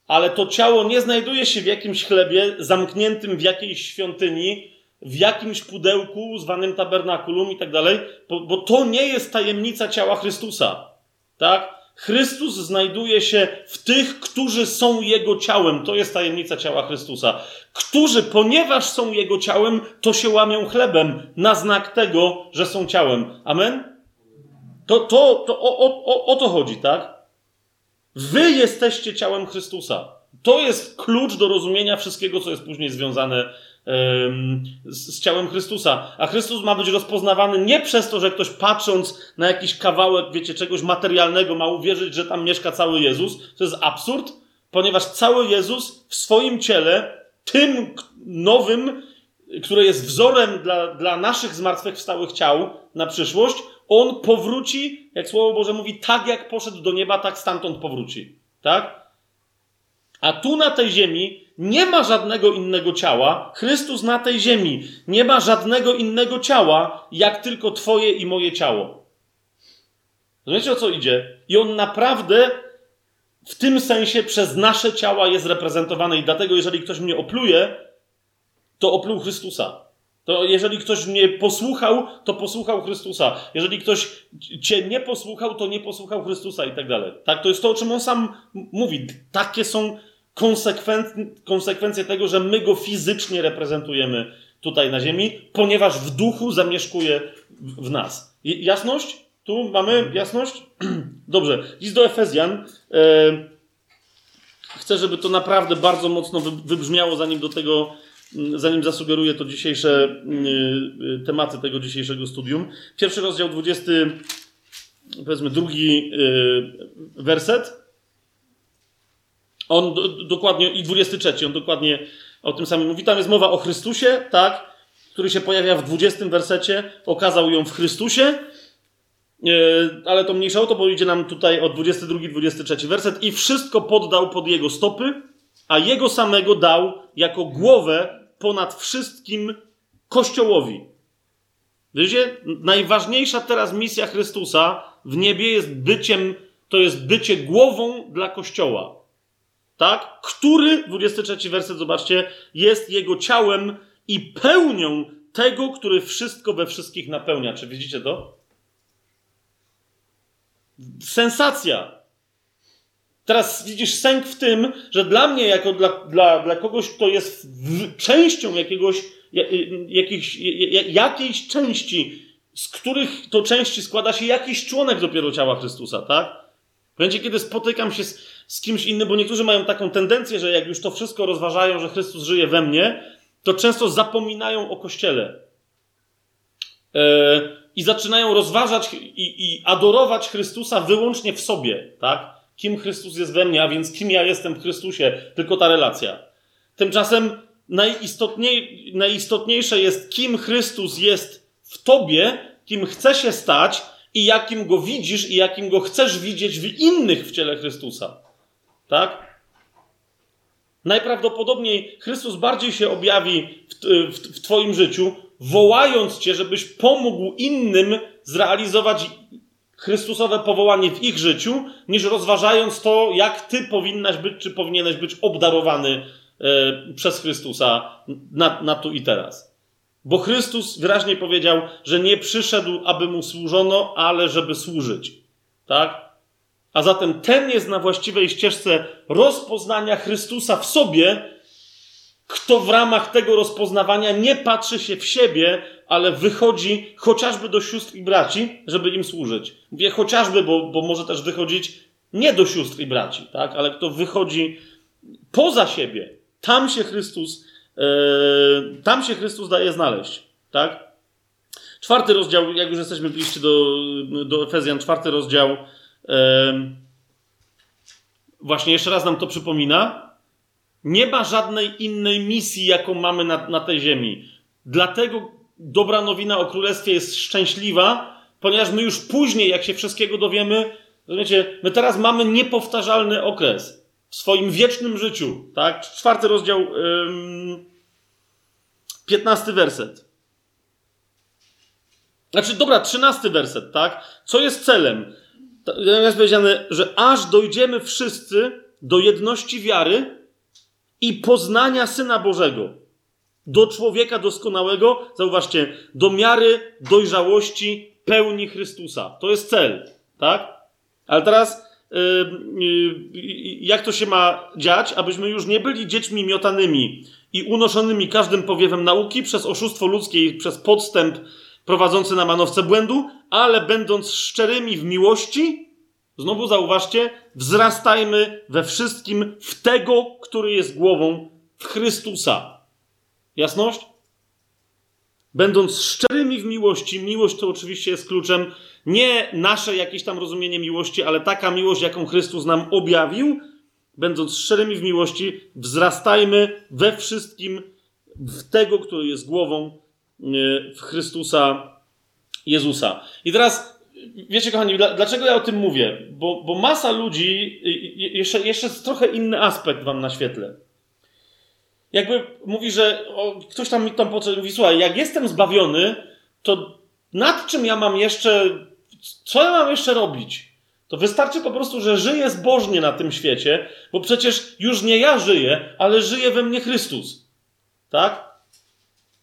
Ale to ciało nie znajduje się w jakimś chlebie zamkniętym w jakiejś świątyni, w jakimś pudełku zwanym tabernakulum i tak dalej, bo, to nie jest tajemnica ciała Chrystusa. Tak? Chrystus znajduje się w tych, którzy są Jego ciałem. To jest tajemnica ciała Chrystusa. Którzy, ponieważ są Jego ciałem, to się łamią chlebem na znak tego, że są ciałem. Amen? To, to, to o, o, o to chodzi, tak? Wy jesteście ciałem Chrystusa. To jest klucz do rozumienia wszystkiego, co jest później związane z, ciałem Chrystusa. A Chrystus ma być rozpoznawany nie przez to, że ktoś patrząc na jakiś kawałek, wiecie, czegoś materialnego ma uwierzyć, że tam mieszka cały Jezus. To jest absurd, ponieważ cały Jezus w swoim ciele, tym nowym, które jest wzorem dla, dla naszych zmartwychwstałych ciał na przyszłość, on powróci, jak Słowo Boże mówi, tak jak poszedł do nieba, tak stamtąd powróci. Tak? A tu na tej ziemi nie ma żadnego innego ciała. Chrystus na tej ziemi nie ma żadnego innego ciała, jak tylko Twoje i moje ciało. Rozumiecie o co idzie? I on naprawdę w tym sensie przez nasze ciała jest reprezentowany. I dlatego, jeżeli ktoś mnie opluje, to opluł Chrystusa. To jeżeli ktoś mnie posłuchał, to posłuchał Chrystusa. Jeżeli ktoś cię nie posłuchał, to nie posłuchał Chrystusa i tak dalej. Tak, to jest to, o czym on sam mówi. Takie są konsekwencje tego, że my go fizycznie reprezentujemy tutaj na ziemi, ponieważ w duchu zamieszkuje w nas. Jasność? Tu mamy jasność? [CLEARS THROAT] Dobrze. List do Efezjan. E, chcę, żeby to naprawdę bardzo mocno wybrzmiało, zanim do tego, zanim zasugeruję to dzisiejsze e, tematy tego dzisiejszego studium. Pierwszy rozdział, 20, powiedzmy drugi e, werset. On do, dokładnie, i 23, on dokładnie o tym samym mówi. Tam jest mowa o Chrystusie, tak, który się pojawia w 20 wersecie. Okazał ją w Chrystusie, ale to mniejsza o to, bo idzie nam tutaj o 22-23 werset. I wszystko poddał pod jego stopy, a jego samego dał jako głowę ponad wszystkim Kościołowi. Wiecie, najważniejsza teraz misja Chrystusa w niebie jest byciem, to jest bycie głową dla Kościoła tak? Który, 23 werset, zobaczcie, jest jego ciałem i pełnią tego, który wszystko we wszystkich napełnia. Czy widzicie to? Sensacja. Teraz widzisz sęk w tym, że dla mnie, jako dla, dla, dla kogoś, kto jest w, częścią jakiegoś, jakiejś, jakiejś części, z których to części składa się jakiś członek dopiero ciała Chrystusa, tak? W momencie, kiedy spotykam się z, z kimś innym, bo niektórzy mają taką tendencję, że jak już to wszystko rozważają, że Chrystus żyje we mnie, to często zapominają o Kościele. Yy, I zaczynają rozważać i, i adorować Chrystusa wyłącznie w sobie, tak? Kim Chrystus jest we mnie, a więc kim ja jestem w Chrystusie, tylko ta relacja. Tymczasem najistotniej, najistotniejsze jest, kim Chrystus jest w tobie, kim chce się stać i jakim go widzisz i jakim go chcesz widzieć w innych w ciele Chrystusa. Tak? Najprawdopodobniej Chrystus bardziej się objawi w, w, w Twoim życiu, wołając Cię, żebyś pomógł innym zrealizować Chrystusowe powołanie w ich życiu, niż rozważając to, jak Ty powinnaś być, czy powinieneś być obdarowany e, przez Chrystusa na, na tu i teraz. Bo Chrystus wyraźnie powiedział, że nie przyszedł, aby mu służono, ale żeby służyć. Tak? A zatem ten jest na właściwej ścieżce rozpoznania Chrystusa w sobie, kto w ramach tego rozpoznawania nie patrzy się w siebie, ale wychodzi chociażby do sióstr i braci, żeby im służyć. Mówię chociażby, bo, bo może też wychodzić nie do sióstr i braci, tak? ale kto wychodzi poza siebie. Tam się Chrystus, yy, tam się Chrystus daje znaleźć. Tak? Czwarty rozdział, jak już jesteśmy bliżsi do, do Efezjan, czwarty rozdział, właśnie jeszcze raz nam to przypomina, nie ma żadnej innej misji, jaką mamy na, na tej ziemi. Dlatego dobra nowina o królestwie jest szczęśliwa, ponieważ my już później, jak się wszystkiego dowiemy, rozumiecie, my teraz mamy niepowtarzalny okres w swoim wiecznym życiu. Tak? Czwarty rozdział, piętnasty werset. Znaczy, dobra, trzynasty werset, tak? Co jest celem? Jest powiedziane, że aż dojdziemy wszyscy do jedności wiary i poznania Syna Bożego. do człowieka doskonałego, zauważcie, do miary dojrzałości pełni Chrystusa. To jest cel, tak? Ale teraz jak to się ma dziać, abyśmy już nie byli dziećmi miotanymi i unoszonymi każdym powiewem nauki przez oszustwo ludzkie i przez podstęp prowadzący na manowce błędu, ale będąc szczerymi w miłości, znowu zauważcie, wzrastajmy we wszystkim w tego, który jest głową, w Chrystusa. Jasność? Będąc szczerymi w miłości, miłość to oczywiście jest kluczem nie nasze jakieś tam rozumienie miłości, ale taka miłość, jaką Chrystus nam objawił, będąc szczerymi w miłości, wzrastajmy we wszystkim w tego, który jest głową w Chrystusa Jezusa. I teraz, wiecie, kochani, dlaczego ja o tym mówię? Bo, bo masa ludzi, jeszcze, jeszcze trochę inny aspekt wam naświetlę. Jakby mówi, że o, ktoś tam mi tam mówi, słuchaj, jak jestem zbawiony, to nad czym ja mam jeszcze co ja mam jeszcze robić? To wystarczy po prostu, że żyję zbożnie na tym świecie, bo przecież już nie ja żyję, ale żyje we mnie Chrystus. Tak?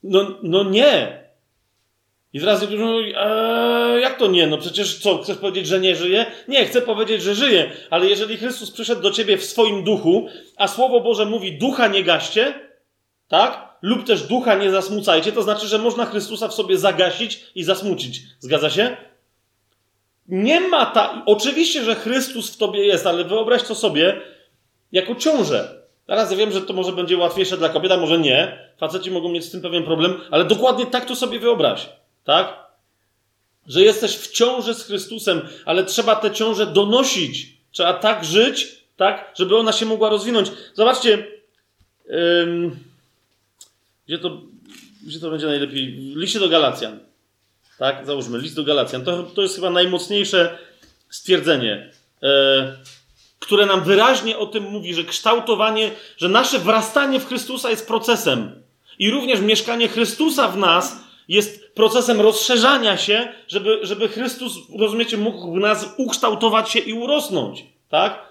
No, no nie. I teraz niektórzy mówią, eee, jak to nie? No przecież co, chcesz powiedzieć, że nie żyje? Nie, chcę powiedzieć, że żyje, ale jeżeli Chrystus przyszedł do ciebie w swoim duchu, a Słowo Boże mówi, ducha nie gaście, tak? Lub też ducha nie zasmucajcie, to znaczy, że można Chrystusa w sobie zagasić i zasmucić. Zgadza się? Nie ma ta. Oczywiście, że Chrystus w tobie jest, ale wyobraź to sobie jako ciążę. Teraz ja wiem, że to może będzie łatwiejsze dla kobiet, a może nie. Faceci mogą mieć z tym pewien problem, ale dokładnie tak to sobie wyobraź. Tak? Że jesteś w ciąży z Chrystusem, ale trzeba tę ciążę donosić. Trzeba tak żyć, tak, żeby ona się mogła rozwinąć. Zobaczcie, ym, gdzie, to, gdzie to będzie najlepiej? W liście do Galacjan tak? Załóżmy, list do Galacjan. To, to jest chyba najmocniejsze stwierdzenie, e, które nam wyraźnie o tym mówi, że kształtowanie, że nasze wrastanie w Chrystusa jest procesem. I również mieszkanie Chrystusa w nas jest procesem rozszerzania się, żeby, żeby Chrystus, rozumiecie, mógł w nas ukształtować się i urosnąć. Tak?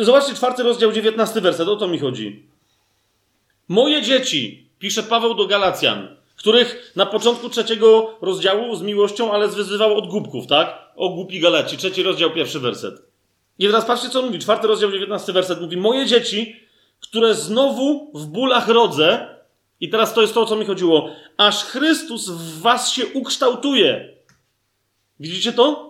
Zobaczcie czwarty rozdział, dziewiętnasty werset, o to mi chodzi. Moje dzieci, pisze Paweł do Galacjan, których na początku trzeciego rozdziału z miłością, ale zwyzywał od głupków, tak? O głupi Galeci. Trzeci rozdział, pierwszy werset. I teraz patrzcie, co mówi. Czwarty rozdział, dziewiętnasty werset mówi: Moje dzieci, które znowu w bólach rodzę, i teraz to jest to, o co mi chodziło, aż Chrystus w was się ukształtuje. Widzicie to?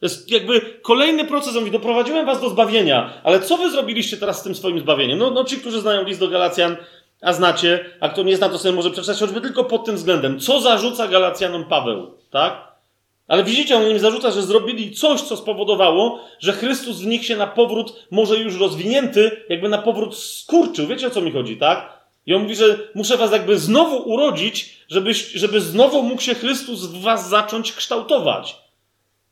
To jest jakby kolejny proces. On mówi, doprowadziłem was do zbawienia, ale co wy zrobiliście teraz z tym swoim zbawieniem? No, no ci, którzy znają list do Galacjan, a znacie, a kto nie zna, to sobie może przeczytać choćby tylko pod tym względem. Co zarzuca Galacjanom Paweł, tak? Ale widzicie, on im zarzuca, że zrobili coś, co spowodowało, że Chrystus w nich się na powrót, może już rozwinięty, jakby na powrót skurczył. Wiecie o co mi chodzi, tak? I on mówi, że muszę was jakby znowu urodzić, żeby, żeby znowu mógł się Chrystus w was zacząć kształtować.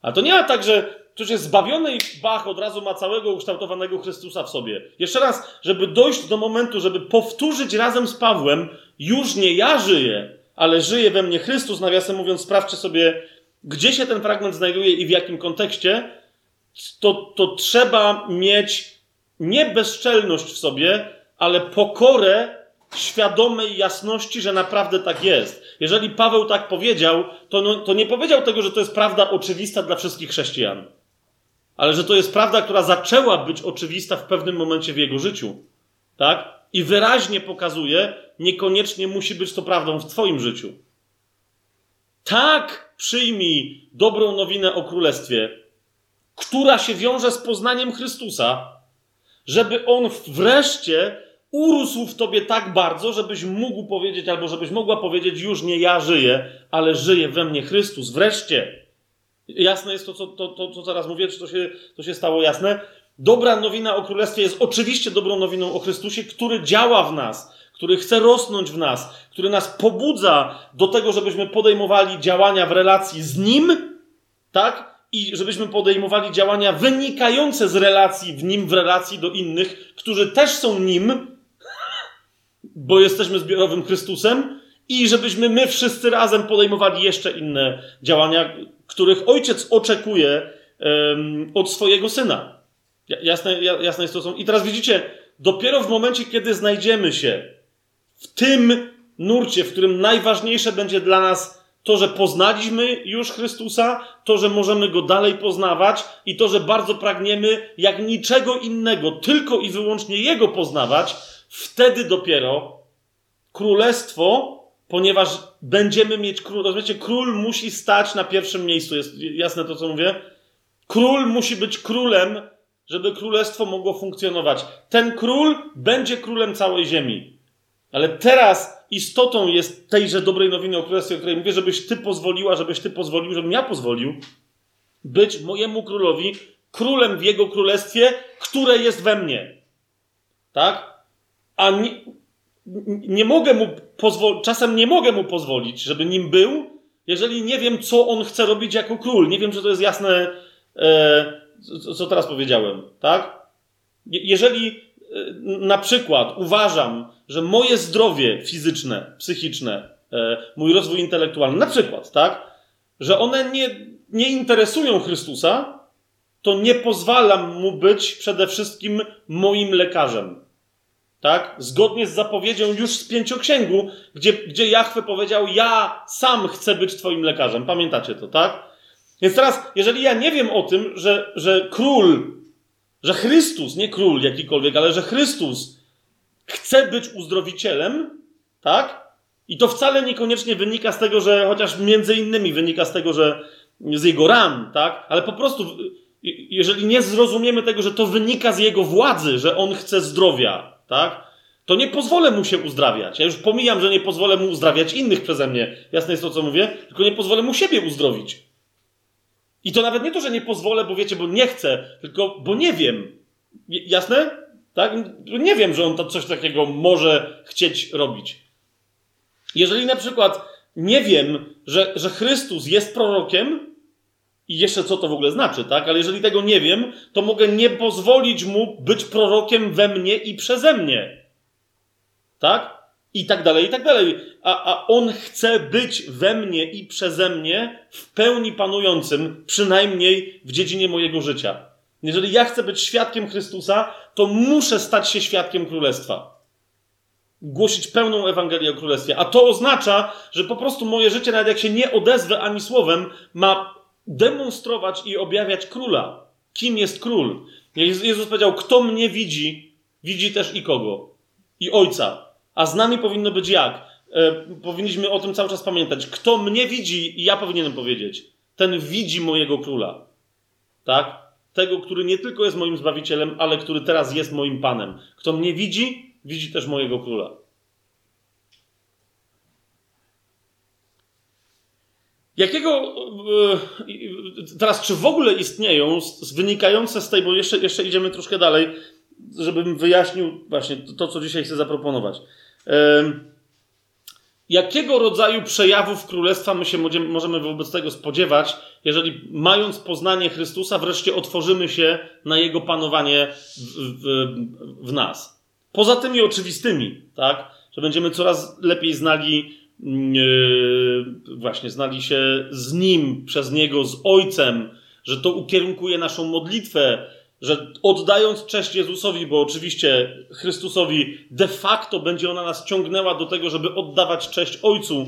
A to nie ma tak, że Ktoś jest zbawiony i Bach od razu ma całego ukształtowanego Chrystusa w sobie. Jeszcze raz, żeby dojść do momentu, żeby powtórzyć razem z Pawłem, już nie ja żyję, ale żyje we mnie Chrystus, nawiasem mówiąc, sprawdźcie sobie, gdzie się ten fragment znajduje i w jakim kontekście, to, to trzeba mieć nie bezczelność w sobie, ale pokorę świadomej jasności, że naprawdę tak jest. Jeżeli Paweł tak powiedział, to, no, to nie powiedział tego, że to jest prawda oczywista dla wszystkich chrześcijan ale że to jest prawda, która zaczęła być oczywista w pewnym momencie w jego życiu. Tak? I wyraźnie pokazuje, niekoniecznie musi być to prawdą w Twoim życiu. Tak przyjmij dobrą nowinę o Królestwie, która się wiąże z poznaniem Chrystusa, żeby On wreszcie urósł w Tobie tak bardzo, żebyś mógł powiedzieć, albo żebyś mogła powiedzieć, już nie ja żyję, ale żyje we mnie Chrystus. Wreszcie. Jasne jest to, co, to, to, co teraz mówię, czy to się, to się stało jasne? Dobra nowina o Królestwie jest oczywiście dobrą nowiną o Chrystusie, który działa w nas, który chce rosnąć w nas, który nas pobudza do tego, żebyśmy podejmowali działania w relacji z Nim, tak? I żebyśmy podejmowali działania wynikające z relacji w Nim, w relacji do innych, którzy też są Nim, bo jesteśmy zbiorowym Chrystusem, i żebyśmy my wszyscy razem podejmowali jeszcze inne działania, których ojciec oczekuje um, od swojego syna. Jasne, jasne jest to są. I teraz widzicie, dopiero w momencie, kiedy znajdziemy się w tym nurcie, w którym najważniejsze będzie dla nas to, że poznaliśmy już Chrystusa, to, że możemy go dalej poznawać i to, że bardzo pragniemy jak niczego innego, tylko i wyłącznie jego poznawać, wtedy dopiero królestwo, ponieważ będziemy mieć król, rozumiecie, król musi stać na pierwszym miejscu. Jest jasne to, co mówię? Król musi być królem, żeby królestwo mogło funkcjonować. Ten król będzie królem całej ziemi. Ale teraz istotą jest tejże dobrej nowiny o królestwie, o której mówię, żebyś ty pozwoliła, żebyś ty pozwolił, żebym ja pozwolił być mojemu królowi królem w jego królestwie, które jest we mnie. Tak? A nie, nie mogę mu pozwolić, czasem nie mogę mu pozwolić, żeby nim był, jeżeli nie wiem, co on chce robić jako król. Nie wiem, czy to jest jasne, e, co teraz powiedziałem, tak? Jeżeli na przykład uważam, że moje zdrowie fizyczne, psychiczne, e, mój rozwój intelektualny, na przykład, tak, że one nie, nie interesują Chrystusa, to nie pozwalam mu być przede wszystkim moim lekarzem. Tak? Zgodnie z zapowiedzią już z pięcioksięgu, gdzie, gdzie Jachwę powiedział: Ja sam chcę być Twoim lekarzem. Pamiętacie to, tak? Więc teraz, jeżeli ja nie wiem o tym, że, że król, że Chrystus, nie król jakikolwiek, ale że Chrystus chce być uzdrowicielem, tak? I to wcale niekoniecznie wynika z tego, że chociaż między innymi wynika z tego, że z jego ran, tak? Ale po prostu, jeżeli nie zrozumiemy tego, że to wynika z jego władzy, że on chce zdrowia, tak? To nie pozwolę mu się uzdrawiać. Ja już pomijam, że nie pozwolę mu uzdrawiać innych przeze mnie. Jasne jest to, co mówię, tylko nie pozwolę mu siebie uzdrowić. I to nawet nie to, że nie pozwolę, bo wiecie, bo nie chcę, tylko bo nie wiem. Jasne? Tak? Nie wiem, że on to coś takiego może chcieć robić. Jeżeli na przykład nie wiem, że, że Chrystus jest prorokiem, i jeszcze co to w ogóle znaczy, tak? Ale jeżeli tego nie wiem, to mogę nie pozwolić mu być prorokiem we mnie i przeze mnie. Tak? I tak dalej, i tak dalej. A, a on chce być we mnie i przeze mnie w pełni panującym, przynajmniej w dziedzinie mojego życia. Jeżeli ja chcę być świadkiem Chrystusa, to muszę stać się świadkiem Królestwa. Głosić pełną Ewangelię o Królestwie. A to oznacza, że po prostu moje życie, nawet jak się nie odezwę ani słowem, ma demonstrować i objawiać króla. Kim jest król? Jezus powiedział: Kto mnie widzi, widzi też i kogo? I ojca. A z nami powinno być jak? E, powinniśmy o tym cały czas pamiętać. Kto mnie widzi, ja powinienem powiedzieć, ten widzi mojego króla. Tak? Tego, który nie tylko jest moim zbawicielem, ale który teraz jest moim panem. Kto mnie widzi, widzi też mojego króla. Jakiego. E, teraz, czy w ogóle istnieją wynikające z tej, bo jeszcze, jeszcze idziemy troszkę dalej, żebym wyjaśnił właśnie to, co dzisiaj chcę zaproponować. Jakiego rodzaju przejawów królestwa my się możemy wobec tego spodziewać, jeżeli mając poznanie Chrystusa, wreszcie otworzymy się na Jego panowanie w, w, w nas? Poza tymi oczywistymi, tak? Że będziemy coraz lepiej znali, yy, właśnie znali się z Nim, przez Niego, z Ojcem, że to ukierunkuje naszą modlitwę, że oddając cześć Jezusowi, bo oczywiście Chrystusowi de facto będzie ona nas ciągnęła do tego, żeby oddawać cześć Ojcu.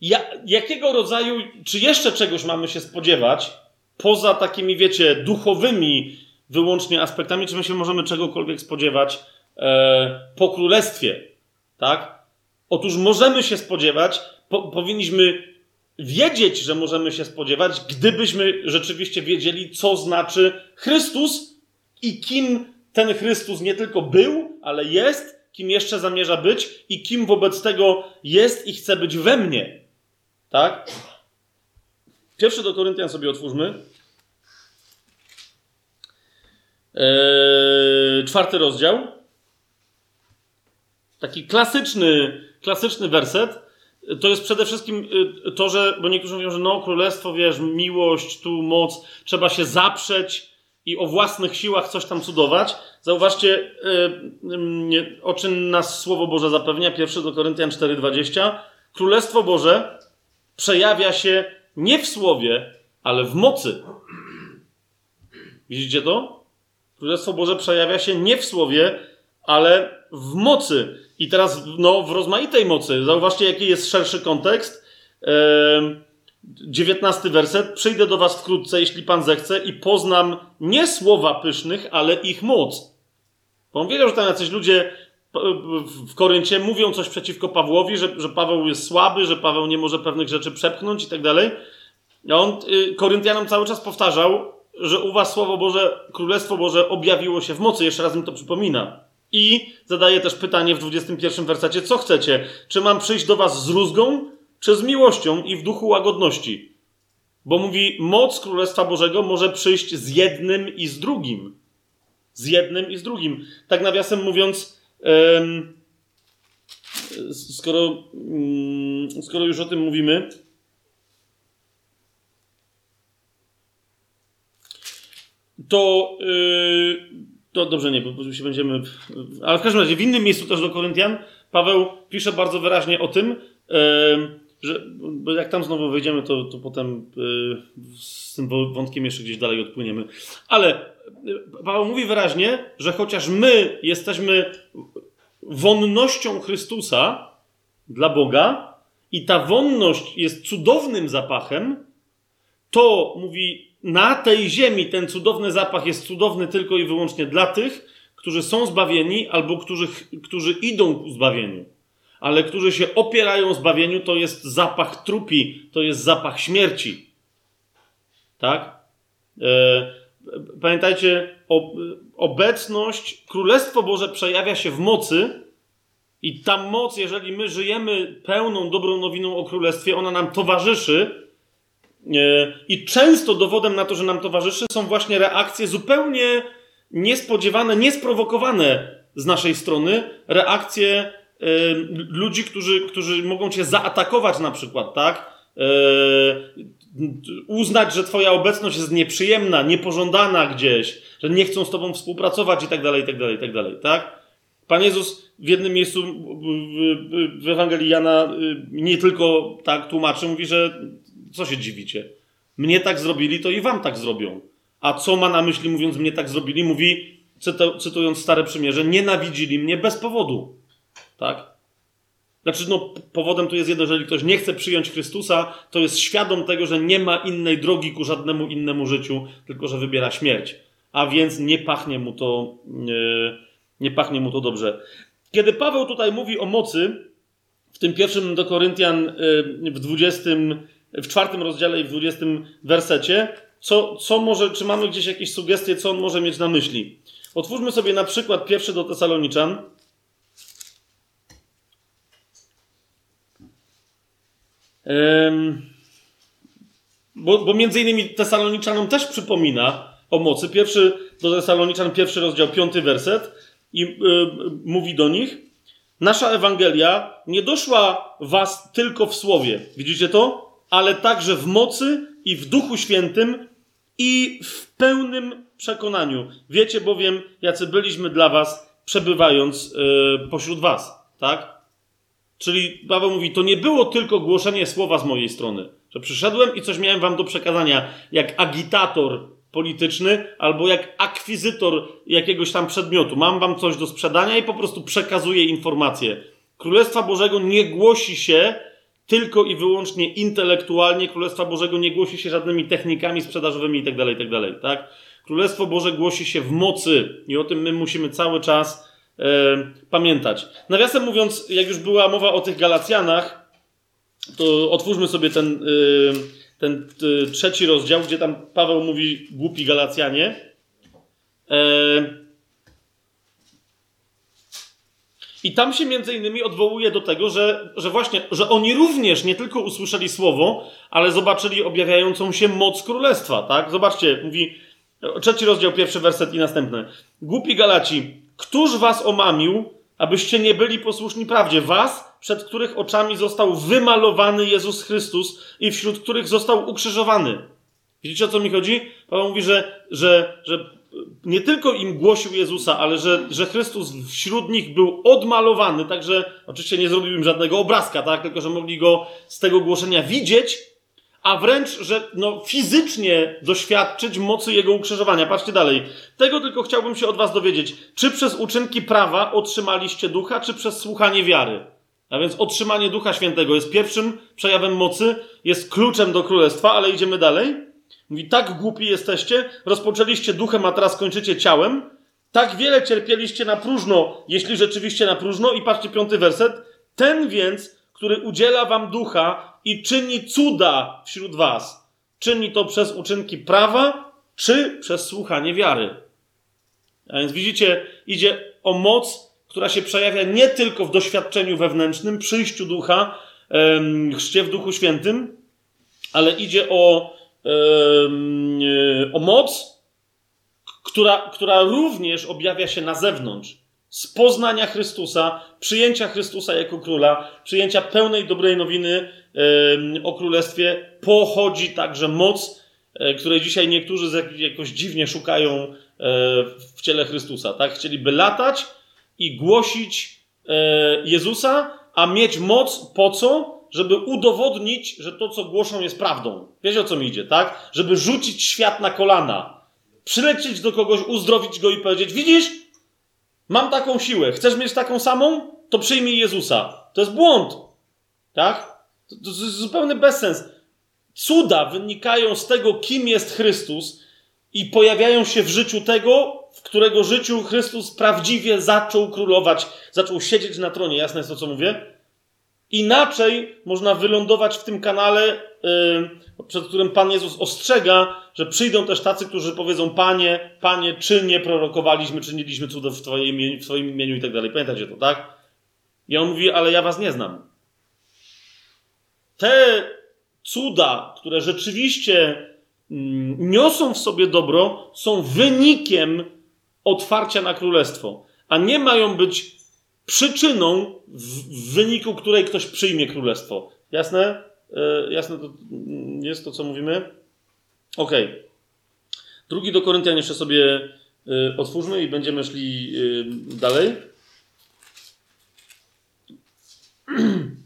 Ja, jakiego rodzaju, czy jeszcze czegoś mamy się spodziewać, poza takimi, wiecie, duchowymi wyłącznie aspektami, czy my się możemy czegokolwiek spodziewać e, po królestwie? Tak? Otóż możemy się spodziewać, po, powinniśmy wiedzieć, że możemy się spodziewać, gdybyśmy rzeczywiście wiedzieli, co znaczy Chrystus i kim ten Chrystus nie tylko był, ale jest, kim jeszcze zamierza być i kim wobec tego jest i chce być we mnie. Tak? Pierwszy do Koryntian sobie otwórzmy. Eee, czwarty rozdział. Taki klasyczny, klasyczny werset to jest przede wszystkim y, to, że, bo niektórzy mówią, że no, królestwo, wiesz, miłość, tu moc, trzeba się zaprzeć i o własnych siłach coś tam cudować. Zauważcie, yy, yy, o czym nas Słowo Boże zapewnia, pierwszy do Koryntian 4,20. Królestwo Boże przejawia się nie w słowie, ale w mocy. Widzicie to? Królestwo Boże przejawia się nie w słowie, ale w mocy. I teraz no, w rozmaitej mocy. Zauważcie, jaki jest szerszy kontekst. Dziewiętnastty werset. Przyjdę do was wkrótce, jeśli Pan zechce, i poznam nie słowa pysznych, ale ich moc. Bo on wiedział, że tam jacyś ludzie w Koryncie mówią coś przeciwko Pawłowi, że, że Paweł jest słaby, że Paweł nie może pewnych rzeczy przepchnąć i tak dalej. A on y, Koryntianom cały czas powtarzał, że u was Słowo Boże, Królestwo Boże objawiło się w mocy. Jeszcze raz mi to przypomina. I zadaje też pytanie w 21 wersecie, co chcecie? Czy mam przyjść do was z rózgą, czy z miłością i w duchu łagodności? Bo mówi, moc Królestwa Bożego może przyjść z jednym i z drugim. Z jednym i z drugim. Tak nawiasem mówiąc, skoro, mm, skoro już o tym mówimy, to, yy, to dobrze nie, bo się będziemy. Ale w każdym razie, w innym miejscu też do Koryntian Paweł pisze bardzo wyraźnie o tym, że jak tam znowu wejdziemy, to, to potem yy, z tym wątkiem jeszcze gdzieś dalej odpłyniemy. Ale Paweł mówi wyraźnie, że chociaż my jesteśmy wonnością Chrystusa dla Boga i ta wonność jest cudownym zapachem, to mówi, na tej ziemi ten cudowny zapach jest cudowny tylko i wyłącznie dla tych, którzy są zbawieni albo którzy, którzy idą ku zbawieniu. Ale którzy się opierają zbawieniu, to jest zapach trupi, to jest zapach śmierci. Tak? E, pamiętajcie, obecność, Królestwo Boże przejawia się w mocy i ta moc, jeżeli my żyjemy pełną dobrą nowiną o Królestwie, ona nam towarzyszy. E, I często dowodem na to, że nam towarzyszy, są właśnie reakcje zupełnie niespodziewane, niesprowokowane z naszej strony, reakcje e, ludzi, którzy, którzy mogą cię zaatakować na przykład, tak? E, uznać, że twoja obecność jest nieprzyjemna, niepożądana gdzieś, że nie chcą z tobą współpracować i tak dalej, i tak dalej, i tak dalej, tak? Pan Jezus w jednym miejscu w Ewangelii Jana y, nie tylko tak tłumaczy, mówi, że co się dziwicie? Mnie tak zrobili, to i wam tak zrobią. A co ma na myśli, mówiąc mnie tak zrobili? Mówi, cytując Stare Przymierze, nienawidzili mnie bez powodu. Tak? Znaczy, no, powodem tu jest jedno, jeżeli ktoś nie chce przyjąć Chrystusa, to jest świadom tego, że nie ma innej drogi ku żadnemu innemu życiu, tylko że wybiera śmierć. A więc nie pachnie mu to, nie, nie pachnie mu to dobrze. Kiedy Paweł tutaj mówi o mocy, w tym pierwszym do Koryntian y, w 20, w czwartym rozdziale i w 20 wersecie, co, co może, czy mamy gdzieś jakieś sugestie, co on może mieć na myśli? Otwórzmy sobie na przykład pierwszy do Tesaloniczan, Bo, bo między innymi Tesaloniczanom też przypomina o mocy. Pierwszy do Tesaloniczan, pierwszy rozdział, piąty werset i y, mówi do nich Nasza Ewangelia nie doszła was tylko w słowie. Widzicie to? Ale także w mocy i w Duchu Świętym i w pełnym przekonaniu. Wiecie bowiem, jacy byliśmy dla was, przebywając y, pośród was. Tak? Czyli Paweł mówi, to nie było tylko głoszenie słowa z mojej strony, że przyszedłem i coś miałem wam do przekazania, jak agitator polityczny albo jak akwizytor jakiegoś tam przedmiotu. Mam wam coś do sprzedania i po prostu przekazuję informacje. Królestwa Bożego nie głosi się tylko i wyłącznie intelektualnie. Królestwa Bożego nie głosi się żadnymi technikami sprzedażowymi itd., tak itd., tak, tak? Królestwo Boże głosi się w mocy i o tym my musimy cały czas e, pamiętać. Nawiasem mówiąc, jak już była mowa o tych Galacjanach, to otwórzmy sobie ten, e, ten e, trzeci rozdział, gdzie tam Paweł mówi głupi Galacjanie. E, I tam się między innymi odwołuje do tego, że, że właśnie, że oni również nie tylko usłyszeli słowo, ale zobaczyli objawiającą się moc królestwa, tak? Zobaczcie, mówi trzeci rozdział, pierwszy werset i następny. Głupi Galaci, Któż was omamił, abyście nie byli posłuszni prawdzie? Was, przed których oczami został wymalowany Jezus Chrystus i wśród których został ukrzyżowany. Widzicie o co mi chodzi? Paweł mówi, że, że, że nie tylko im głosił Jezusa, ale że, że Chrystus wśród nich był odmalowany, także oczywiście nie zrobił im żadnego obrazka, tak? tylko że mogli go z tego głoszenia widzieć, a wręcz, że no, fizycznie doświadczyć mocy Jego ukrzyżowania. Patrzcie dalej. Tego tylko chciałbym się od Was dowiedzieć. Czy przez uczynki prawa otrzymaliście ducha, czy przez słuchanie wiary? A więc otrzymanie Ducha Świętego jest pierwszym przejawem mocy, jest kluczem do królestwa, ale idziemy dalej. Mówi, tak głupi jesteście, rozpoczęliście duchem, a teraz kończycie ciałem. Tak wiele cierpieliście na próżno, jeśli rzeczywiście na próżno. I patrzcie, piąty werset. Ten więc, który udziela wam ducha i czyni cuda wśród was, czyni to przez uczynki prawa, czy przez słuchanie wiary. A więc widzicie, idzie o moc, która się przejawia nie tylko w doświadczeniu wewnętrznym, przyjściu ducha, chrzcie w Duchu Świętym, ale idzie o, o moc, która, która również objawia się na zewnątrz. Z poznania Chrystusa, przyjęcia Chrystusa jako króla, przyjęcia pełnej dobrej nowiny o królestwie, pochodzi także moc, e, której dzisiaj niektórzy jakoś dziwnie szukają e, w ciele Chrystusa. Tak? Chcieliby latać i głosić e, Jezusa, a mieć moc po co? Żeby udowodnić, że to, co głoszą, jest prawdą. Wiecie o co mi idzie, tak? Żeby rzucić świat na kolana przylecieć do kogoś, uzdrowić go i powiedzieć: Widzisz, mam taką siłę, chcesz mieć taką samą? To przyjmij Jezusa. To jest błąd. Tak? To, to jest zupełny bezsens. Cuda wynikają z tego, kim jest Chrystus i pojawiają się w życiu tego, w którego życiu Chrystus prawdziwie zaczął królować, zaczął siedzieć na tronie. Jasne jest to, co mówię? Inaczej można wylądować w tym kanale, yy, przed którym Pan Jezus ostrzega, że przyjdą też tacy, którzy powiedzą: Panie, Panie, czy nie prorokowaliśmy, czyniliśmy cuda w imieniu, w Twoim imieniu i tak dalej. Pamiętacie to, tak? I on mówi: Ale ja Was nie znam. Te cuda, które rzeczywiście mm, niosą w sobie dobro, są wynikiem otwarcia na królestwo, a nie mają być przyczyną, w wyniku której ktoś przyjmie królestwo. Jasne? E, jasne to jest to, co mówimy? Ok. Drugi do Koryntian jeszcze sobie e, otwórzmy i będziemy szli e, dalej. [CLEARS THROAT]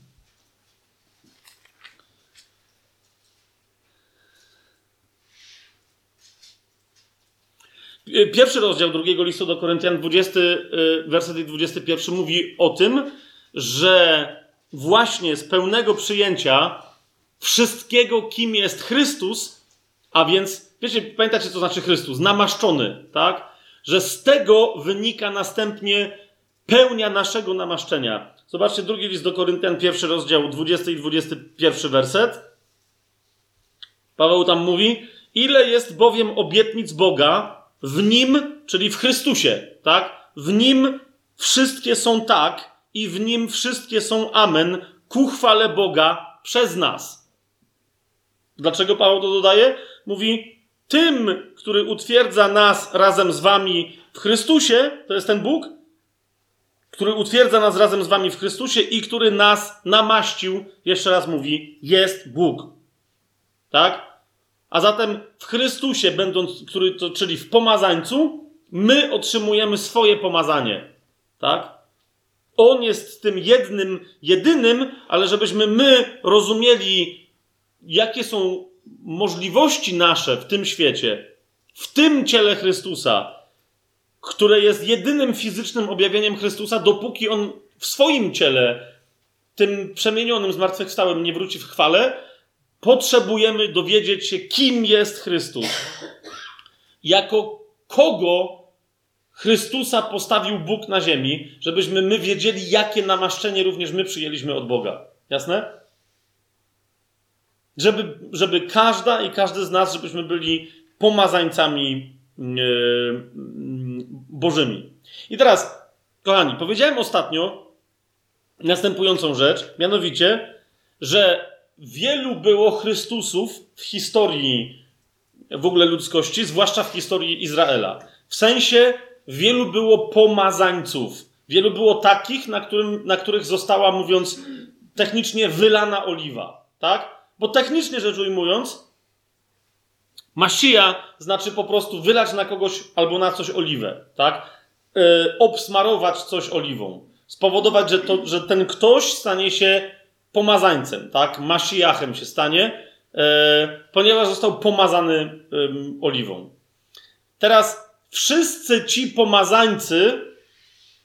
pierwszy rozdział drugiego listu do Koryntian, 20 y, werset i 21 mówi o tym, że właśnie z pełnego przyjęcia wszystkiego, kim jest Chrystus, a więc, wiecie, pamiętacie, co znaczy Chrystus? Namaszczony, tak? Że z tego wynika następnie pełnia naszego namaszczenia. Zobaczcie, drugi list do Koryntian, pierwszy rozdział, 20 i 21 werset. Paweł tam mówi, ile jest bowiem obietnic Boga, w nim, czyli w Chrystusie, tak? W nim wszystkie są tak i w nim wszystkie są amen ku chwale Boga przez nas. Dlaczego Paweł to dodaje? Mówi, tym, który utwierdza nas razem z wami w Chrystusie, to jest ten Bóg, który utwierdza nas razem z wami w Chrystusie i który nas namaścił, jeszcze raz mówi, jest Bóg. Tak? A zatem w Chrystusie, będąc, który to, czyli w pomazańcu, my otrzymujemy swoje pomazanie. Tak? On jest tym jednym, jedynym, ale żebyśmy my rozumieli, jakie są możliwości nasze w tym świecie, w tym ciele Chrystusa, które jest jedynym fizycznym objawieniem Chrystusa, dopóki on w swoim ciele, tym przemienionym, zmartwychwstałym, nie wróci w chwale, potrzebujemy dowiedzieć się, kim jest Chrystus. Jako kogo Chrystusa postawił Bóg na ziemi, żebyśmy my wiedzieli, jakie namaszczenie również my przyjęliśmy od Boga. Jasne? Żeby, żeby każda i każdy z nas, żebyśmy byli pomazańcami yy, bożymi. I teraz, kochani, powiedziałem ostatnio następującą rzecz, mianowicie, że wielu było Chrystusów w historii w ogóle ludzkości, zwłaszcza w historii Izraela. W sensie wielu było pomazańców. Wielu było takich, na, którym, na których została, mówiąc technicznie, wylana oliwa. Tak? Bo technicznie rzecz ujmując, Masija znaczy po prostu wylać na kogoś albo na coś oliwę. Tak? Yy, obsmarować coś oliwą. Spowodować, że, to, że ten ktoś stanie się pomazańcem, tak? Masijachem się stanie, e, ponieważ został pomazany oliwą. Teraz wszyscy ci pomazańcy,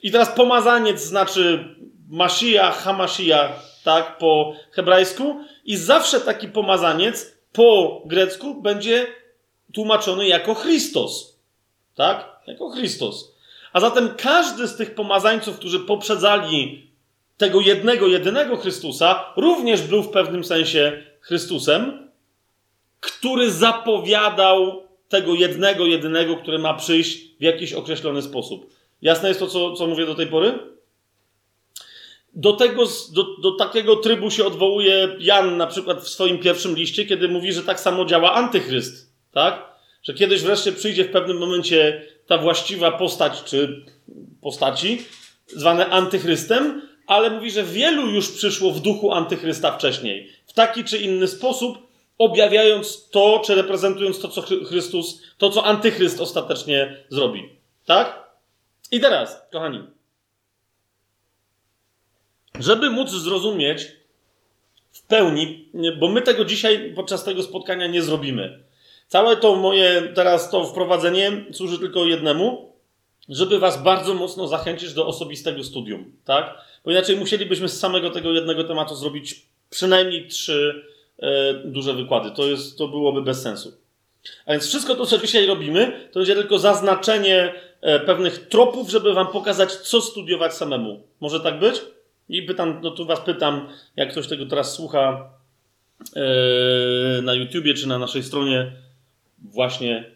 i teraz pomazaniec znaczy Mashiach, Hamashiach, tak, po hebrajsku, i zawsze taki pomazaniec po grecku będzie tłumaczony jako Chrystus. Tak? Jako Chrystus. A zatem każdy z tych pomazańców, którzy poprzedzali tego jednego, jedynego Chrystusa, również był w pewnym sensie Chrystusem, który zapowiadał tego jednego, jedynego, który ma przyjść w jakiś określony sposób. Jasne jest to, co, co mówię do tej pory? Do, tego, do, do takiego trybu się odwołuje Jan na przykład w swoim pierwszym liście, kiedy mówi, że tak samo działa antychryst. Tak? Że kiedyś wreszcie przyjdzie w pewnym momencie ta właściwa postać, czy postaci, zwane antychrystem, ale mówi, że wielu już przyszło w duchu antychrysta wcześniej. W taki czy inny sposób, objawiając to, czy reprezentując to, co Chrystus, to, co antychryst ostatecznie zrobi. Tak? I teraz, kochani, żeby móc zrozumieć w pełni, bo my tego dzisiaj podczas tego spotkania nie zrobimy. Całe to moje teraz to wprowadzenie służy tylko jednemu, żeby was bardzo mocno zachęcić do osobistego studium, tak? Bo inaczej musielibyśmy z samego tego jednego tematu zrobić przynajmniej trzy e, duże wykłady. To, jest, to byłoby bez sensu. A więc wszystko to, co dzisiaj robimy, to będzie tylko zaznaczenie e, pewnych tropów, żeby wam pokazać, co studiować samemu. Może tak być? I pytam, no tu was pytam, jak ktoś tego teraz słucha e, na YouTubie czy na naszej stronie właśnie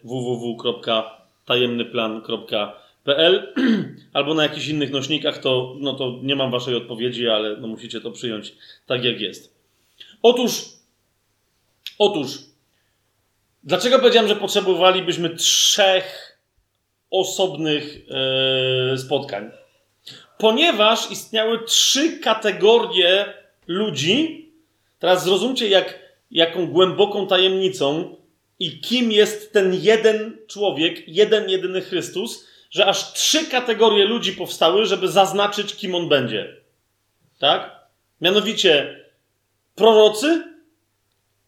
www.tajemnyplan.pl [CLEARS THROAT] albo na jakichś innych nośnikach, to, no to nie mam waszej odpowiedzi, ale no musicie to przyjąć tak, jak jest. Otóż, otóż, dlaczego powiedziałem, że potrzebowalibyśmy trzech osobnych e, spotkań? Ponieważ istniały trzy kategorie ludzi, teraz zrozumcie, jak, jaką głęboką tajemnicą i kim jest ten jeden człowiek, jeden jedyny Chrystus, że aż trzy kategorie ludzi powstały, żeby zaznaczyć, kim on będzie. Tak? Mianowicie prorocy,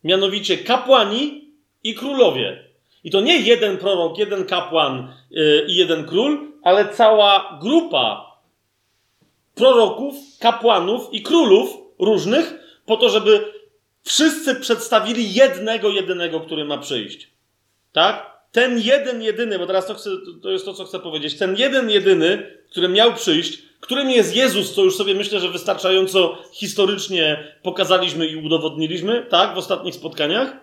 mianowicie kapłani i królowie. I to nie jeden prorok, jeden kapłan yy, i jeden król, ale cała grupa proroków, kapłanów i królów różnych, po to, żeby Wszyscy przedstawili jednego, jedynego, który ma przyjść. Tak? Ten jeden, jedyny, bo teraz to, chcę, to jest to, co chcę powiedzieć. Ten jeden, jedyny, który miał przyjść, którym jest Jezus, co już sobie myślę, że wystarczająco historycznie pokazaliśmy i udowodniliśmy, tak, w ostatnich spotkaniach.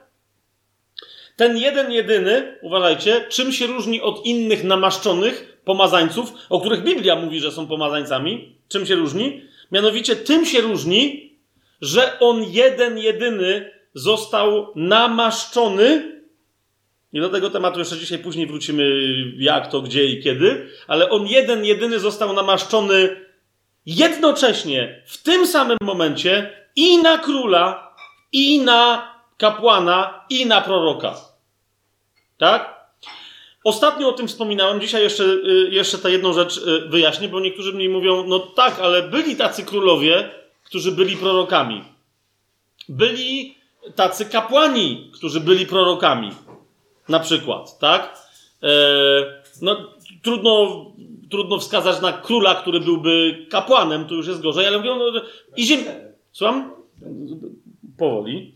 Ten jeden, jedyny, uważajcie, czym się różni od innych namaszczonych pomazańców, o których Biblia mówi, że są pomazańcami? Czym się różni? Mianowicie tym się różni, że on jeden, jedyny został namaszczony. I do tego tematu jeszcze dzisiaj później wrócimy, jak to, gdzie i kiedy, ale on jeden, jedyny został namaszczony jednocześnie, w tym samym momencie i na króla, i na kapłana, i na proroka. Tak? Ostatnio o tym wspominałem, dzisiaj jeszcze, y, jeszcze tę jedną rzecz y, wyjaśnię, bo niektórzy mi mówią, no tak, ale byli tacy królowie, którzy byli prorokami. Byli tacy kapłani, którzy byli prorokami. Na przykład, tak? E, no, trudno, trudno wskazać na króla, który byłby kapłanem, to już jest gorzej, ale mówią, no, i ziem... Słucham? Powoli.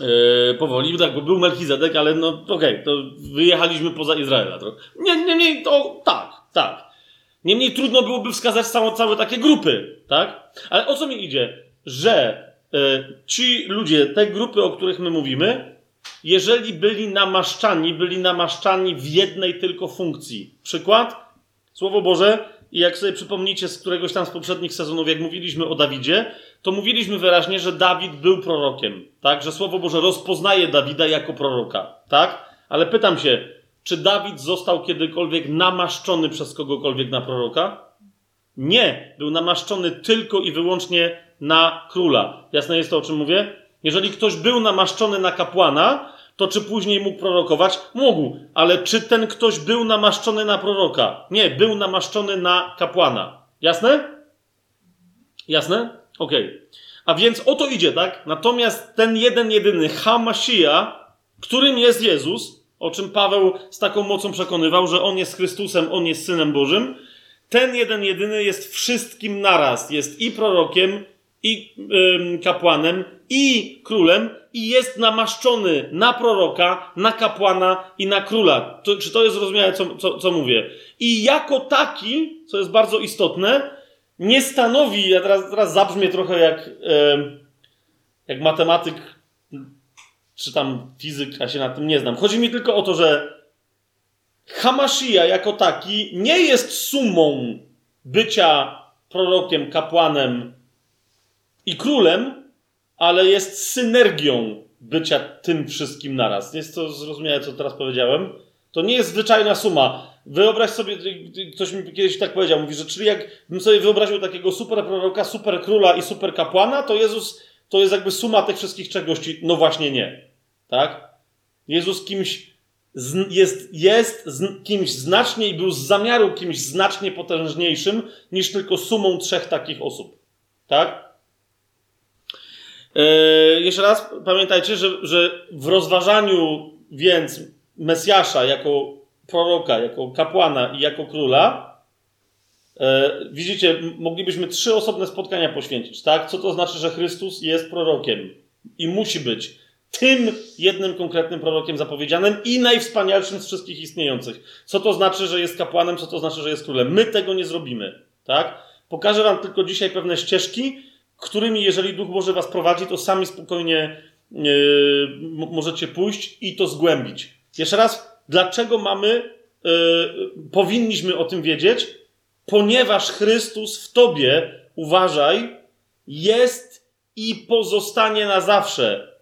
E, powoli, tak, bo był Melchizedek, ale no okej, okay, to wyjechaliśmy poza Izraela trochę. Nie, nie, nie, to tak, tak. Niemniej trudno byłoby wskazać całe, całe takie grupy, tak? Ale o co mi idzie? Że y, ci ludzie, te grupy, o których my mówimy, jeżeli byli namaszczani, byli namaszczani w jednej tylko funkcji. Przykład? Słowo Boże, i jak sobie przypomnicie z któregoś tam z poprzednich sezonów, jak mówiliśmy o Dawidzie, to mówiliśmy wyraźnie, że Dawid był prorokiem, tak? Że Słowo Boże rozpoznaje Dawida jako proroka, tak? Ale pytam się, czy Dawid został kiedykolwiek namaszczony przez kogokolwiek na proroka? Nie, był namaszczony tylko i wyłącznie na króla. Jasne jest to, o czym mówię? Jeżeli ktoś był namaszczony na kapłana, to czy później mógł prorokować? Mógł, ale czy ten ktoś był namaszczony na proroka? Nie, był namaszczony na kapłana. Jasne? Jasne? Okay. A więc o to idzie, tak? Natomiast ten jeden, jedyny Hamashia, którym jest Jezus, o czym Paweł z taką mocą przekonywał, że on jest Chrystusem, on jest Synem Bożym, ten jeden, jedyny jest wszystkim naraz. Jest i prorokiem, i kapłanem, i królem, i jest namaszczony na proroka, na kapłana i na króla. To, czy to jest zrozumiałe, co, co, co mówię? I jako taki, co jest bardzo istotne, nie stanowi, ja teraz, teraz zabrzmię trochę jak, jak matematyk, czy tam fizyk, ja się na tym nie znam. Chodzi mi tylko o to, że Hamashia jako taki nie jest sumą bycia prorokiem, kapłanem i królem, ale jest synergią bycia tym wszystkim naraz. Jest to zrozumiałe, co teraz powiedziałem? To nie jest zwyczajna suma. Wyobraź sobie, ktoś mi kiedyś tak powiedział, mówi, że czyli jakbym sobie wyobraził takiego super proroka, super króla i super kapłana, to Jezus to jest jakby suma tych wszystkich czegości. No właśnie nie. Tak? Jezus kimś jest, jest kimś znacznie i był z zamiaru kimś znacznie potężniejszym niż tylko sumą trzech takich osób. Tak? Yy, jeszcze raz pamiętajcie, że, że w rozważaniu więc Mesjasza jako proroka, jako kapłana i jako króla, yy, widzicie, moglibyśmy trzy osobne spotkania poświęcić, tak? Co to znaczy, że Chrystus jest prorokiem i musi być tym jednym konkretnym prorokiem zapowiedzianym i najwspanialszym z wszystkich istniejących. Co to znaczy, że jest kapłanem, co to znaczy, że jest królem. My tego nie zrobimy, tak? Pokażę wam tylko dzisiaj pewne ścieżki, którymi, jeżeli Duch Boży was prowadzi, to sami spokojnie yy, możecie pójść i to zgłębić. Jeszcze raz, dlaczego mamy, yy, powinniśmy o tym wiedzieć? Ponieważ Chrystus w tobie, uważaj, jest i pozostanie na zawsze.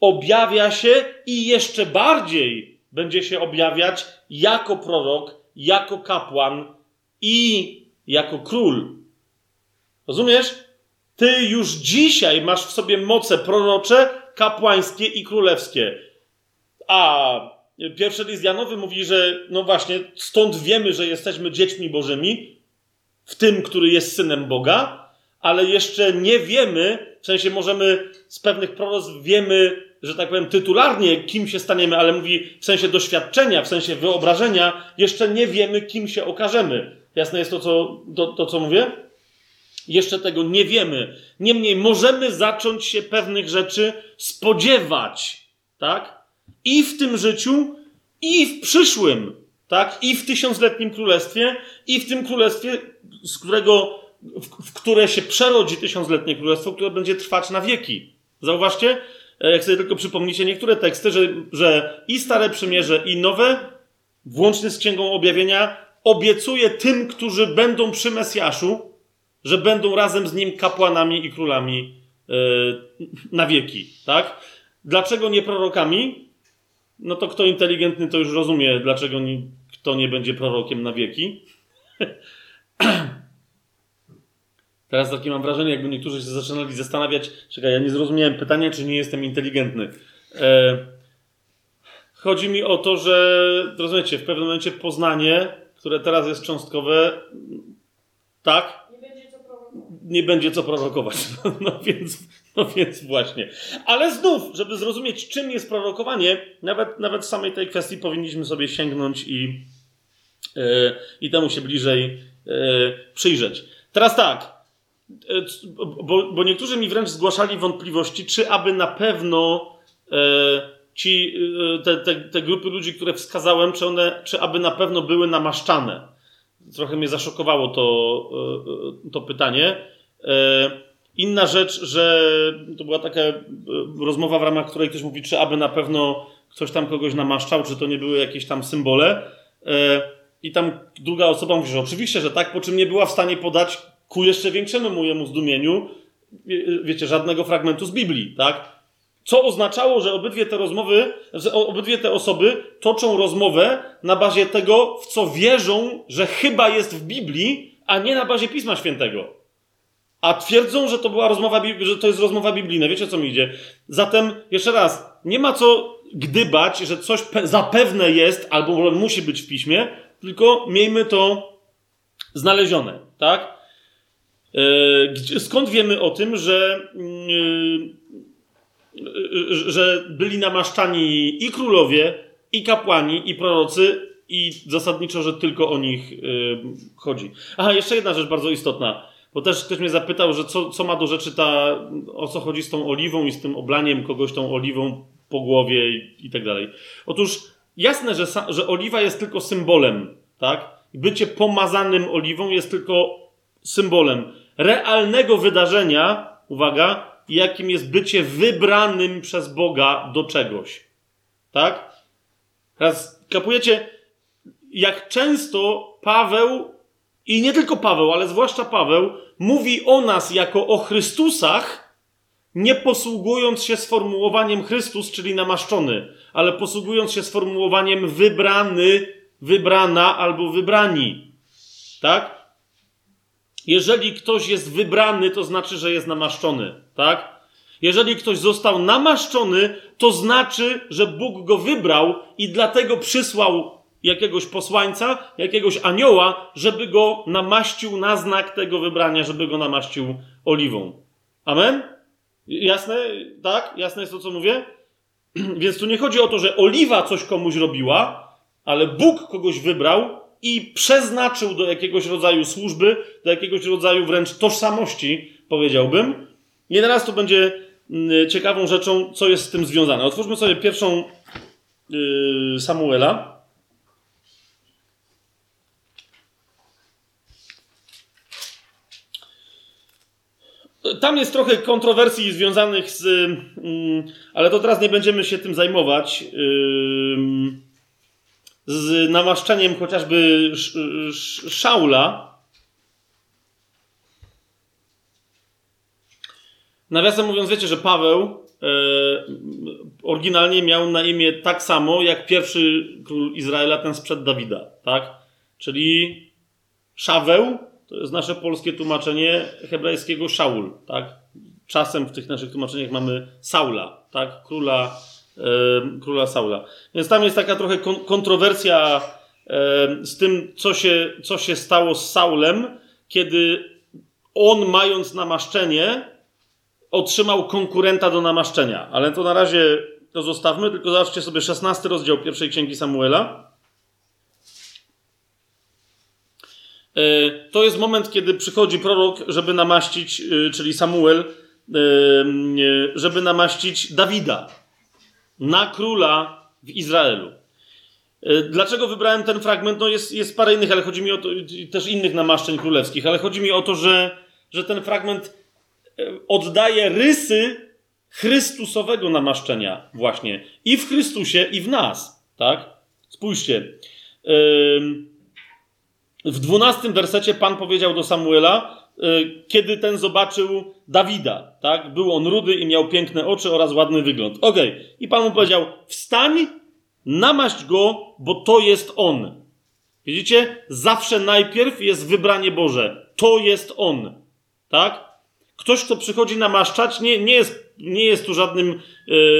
Objawia się i jeszcze bardziej będzie się objawiać jako prorok, jako kapłan i jako król. Rozumiesz? Ty już dzisiaj masz w sobie moce prorocze, kapłańskie i królewskie. A pierwszy list Janowy mówi, że no właśnie, stąd wiemy, że jesteśmy dziećmi bożymi, w tym, który jest synem Boga, ale jeszcze nie wiemy, w sensie możemy z pewnych proroctw wiemy, że tak powiem, tytularnie, kim się staniemy, ale mówi w sensie doświadczenia, w sensie wyobrażenia, jeszcze nie wiemy, kim się okażemy. Jasne jest to, co, to, to, co mówię? Jeszcze tego nie wiemy. Niemniej możemy zacząć się pewnych rzeczy spodziewać, tak? I w tym życiu, i w przyszłym, tak? I w tysiącletnim królestwie, i w tym królestwie, z którego, w, w które się przerodzi tysiącletnie królestwo, które będzie trwać na wieki. Zauważcie, e, jak sobie tylko przypomnicie niektóre teksty, że, że i Stare Przymierze, i Nowe, włącznie z Księgą Objawienia, obiecuje tym, którzy będą przy Mesjaszu, że będą razem z nim kapłanami i królami yy, na wieki, tak? Dlaczego nie prorokami? No to kto inteligentny to już rozumie, dlaczego nie, kto nie będzie prorokiem na wieki. [CLEARS THROAT] Teraz takie mam wrażenie, jakby niektórzy się zaczynali zastanawiać, czekaj, ja nie zrozumiałem pytania, czy nie jestem inteligentny. E, chodzi mi o to, że, rozumiecie, w pewnym momencie Poznanie, które teraz jest cząstkowe, tak, nie będzie co prorokować. [LAUGHS] No więc, no więc właśnie. Ale znów, żeby zrozumieć, czym jest prorokowanie, nawet, nawet samej tej kwestii powinniśmy sobie sięgnąć i, yy, i temu się bliżej yy, przyjrzeć. Teraz tak, yy, bo, bo niektórzy mi wręcz zgłaszali wątpliwości, czy aby na pewno ci, te, te, te grupy ludzi, które wskazałem, czy one, czy aby na pewno były namaszczane. Trochę mnie zaszokowało to, to pytanie. E, inna rzecz, że to była taka e, rozmowa, w ramach której ktoś mówi, czy aby na pewno ktoś tam kogoś namaszczał, czy to nie były jakieś tam symbole. E, I tam druga osoba mówi, że oczywiście, że tak, po czym nie była w stanie podać ku jeszcze większemu mojemu zdumieniu, wiecie, żadnego fragmentu z Biblii, tak? Co oznaczało, że obydwie te rozmowy, że obydwie te osoby toczą rozmowę na bazie tego, w co wierzą, że chyba jest w Biblii, a nie na bazie Pisma Świętego a twierdzą, że to była rozmowa, że to jest rozmowa biblijna. Wiecie, co mi idzie? Zatem, jeszcze raz, nie ma co gdybać, że coś zapewne jest albo musi być w piśmie, tylko miejmy to znalezione, tak? E, skąd wiemy o tym, że, e, że byli namaszczani i królowie, i kapłani, i prorocy, i zasadniczo, że tylko o nich e, chodzi. Aha, jeszcze jedna rzecz bardzo istotna, bo też ktoś mnie zapytał, że co, co ma do rzeczy ta, o co chodzi z tą oliwą i z tym oblaniem kogoś tą oliwą po głowie i, i tak dalej. Otóż jasne, że, że oliwa jest tylko symbolem, tak? Bycie pomazanym oliwą jest tylko symbolem realnego wydarzenia, uwaga, jakim jest bycie wybranym przez Boga do czegoś. Tak? Teraz kapujecie, jak często Paweł, i nie tylko Paweł, ale zwłaszcza Paweł, mówi o nas jako o Chrystusach, nie posługując się sformułowaniem Chrystus, czyli namaszczony, ale posługując się sformułowaniem wybrany, wybrana albo wybrani. Tak? Jeżeli ktoś jest wybrany, to znaczy, że jest namaszczony, tak? Jeżeli ktoś został namaszczony, to znaczy, że Bóg go wybrał i dlatego przysłał jakiegoś posłańca, jakiegoś anioła, żeby go namaścił na znak tego wybrania, żeby go namaścił oliwą. Amen? Jasne? Tak? Jasne jest to, co mówię? [CLEARS THROAT] Więc tu nie chodzi o to, że oliwa coś komuś robiła, ale Bóg kogoś wybrał i przeznaczył do jakiegoś rodzaju służby, do jakiegoś rodzaju wręcz tożsamości, powiedziałbym. I teraz to będzie mm, ciekawą rzeczą, co jest z tym związane. Otwórzmy sobie pierwszą yy, Samuela. Tam jest trochę kontrowersji związanych z. Yy, ale to teraz nie będziemy się tym zajmować. Z namaszczeniem chociażby Szaula. Nawiasem mówiąc, wiecie, że Paweł e, oryginalnie miał na imię tak samo jak pierwszy król Izraela, ten sprzed Dawida, tak? Czyli Szaweł, to jest nasze polskie tłumaczenie hebrajskiego Szaul, tak? Czasem w tych naszych tłumaczeniach mamy Saula, tak? Króla króla Saula. Więc tam jest taka trochę kontrowersja z tym, co się, co się stało z Saulem, kiedy on, mając namaszczenie, otrzymał konkurenta do namaszczenia. Ale to na razie to zostawmy, tylko zobaczcie sobie 16 rozdział pierwszej księgi Samuela. E, to jest moment, kiedy przychodzi prorok, żeby namaścić, e, czyli Samuel, e, żeby namaścić Dawida na króla w Izraelu. Dlaczego wybrałem ten fragment? No jest, jest parę innych, ale chodzi mi o to, też innych namaszczeń królewskich, ale chodzi mi o to, że, że ten fragment oddaje rysy Chrystusowego namaszczenia właśnie. I w Chrystusie, i w nas. Tak? Spójrzcie. W dwunastym wersecie Pan powiedział do Samuela, E, kiedy ten zobaczył Dawida, tak? Był on rudy i miał piękne oczy oraz ładny wygląd. Okej. Okay. I Pan mu powiedział, wstań, namaść go, bo to jest on. Widzicie? Zawsze najpierw jest wybranie Boże. To jest on. Tak? Ktoś, kto przychodzi namaszczać, nie, nie, jest, nie jest tu żadnym,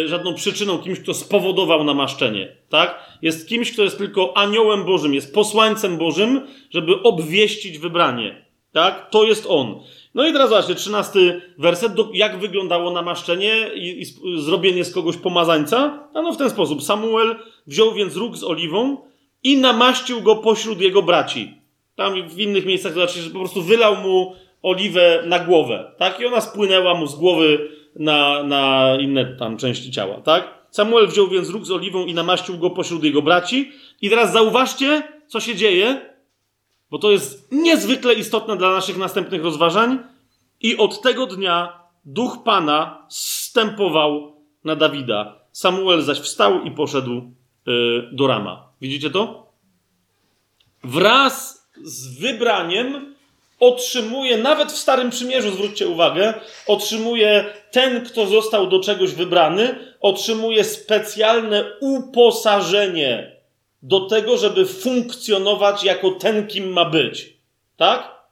e, żadną przyczyną, kimś, kto spowodował namaszczenie. Tak? Jest kimś, kto jest tylko aniołem Bożym, jest posłańcem Bożym, żeby obwieścić wybranie. Tak? To jest on. No i teraz zobaczcie, trzynasty werset. Jak wyglądało namaszczenie i, i zrobienie z kogoś pomazańca? A no w ten sposób. Samuel wziął więc róg z oliwą i namaścił go pośród jego braci. Tam w innych miejscach zobaczycie, że po prostu wylał mu oliwę na głowę, tak? I ona spłynęła mu z głowy na, na inne tam części ciała, tak? Samuel wziął więc róg z oliwą i namaścił go pośród jego braci. I teraz zauważcie, co się dzieje bo to jest niezwykle istotne dla naszych następnych rozważań. I od tego dnia duch Pana zstępował na Dawida. Samuel zaś wstał i poszedł yy, do Rama. Widzicie to? Wraz z wybraniem otrzymuje, nawet w Starym Przymierzu, zwróćcie uwagę, otrzymuje ten, kto został do czegoś wybrany, otrzymuje specjalne uposażenie do tego, żeby funkcjonować jako ten, kim ma być. Tak?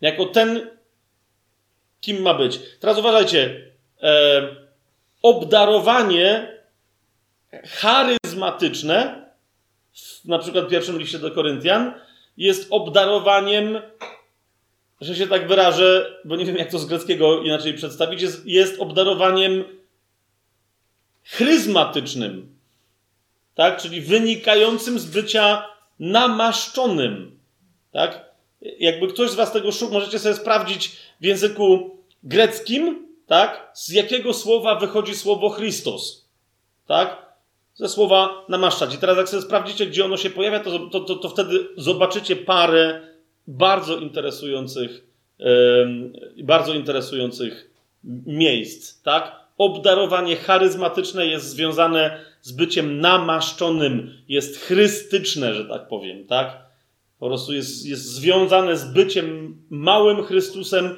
Jako ten, kim ma być. Teraz uważajcie. E, obdarowanie charyzmatyczne, na przykład w pierwszym liście do Koryntian, jest obdarowaniem że się tak wyrażę, bo nie wiem jak to z greckiego inaczej przedstawić, jest, jest obdarowaniem chryzmatycznym. Tak? Czyli wynikającym z bycia namaszczonym. Tak? Jakby ktoś z Was tego szukał, możecie sobie sprawdzić w języku greckim, tak? Z jakiego słowa wychodzi słowo Chrystus. Tak? Ze słowa namaszczać. I teraz jak sobie sprawdzicie, gdzie ono się pojawia, to, to, to, to wtedy zobaczycie parę bardzo interesujących, yy, bardzo interesujących miejsc, tak? Obdarowanie charyzmatyczne jest związane z byciem namaszczonym, jest chrystyczne, że tak powiem, tak? Po prostu jest, jest związane z byciem małym Chrystusem,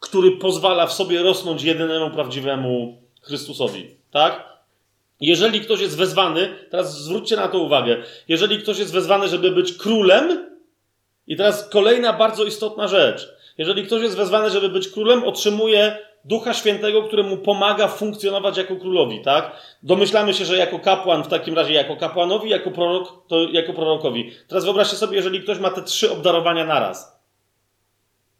który pozwala w sobie rosnąć jedynemu prawdziwemu Chrystusowi, tak? Jeżeli ktoś jest wezwany, teraz zwróćcie na to uwagę, jeżeli ktoś jest wezwany, żeby być królem, i teraz kolejna bardzo istotna rzecz. Jeżeli ktoś jest wezwany, żeby być królem, otrzymuje Ducha Świętego, który mu pomaga funkcjonować jako królowi, tak? Domyślamy się, że jako kapłan, w takim razie jako kapłanowi, jako prorok, to jako prorokowi. Teraz wyobraźcie sobie, jeżeli ktoś ma te trzy obdarowania naraz.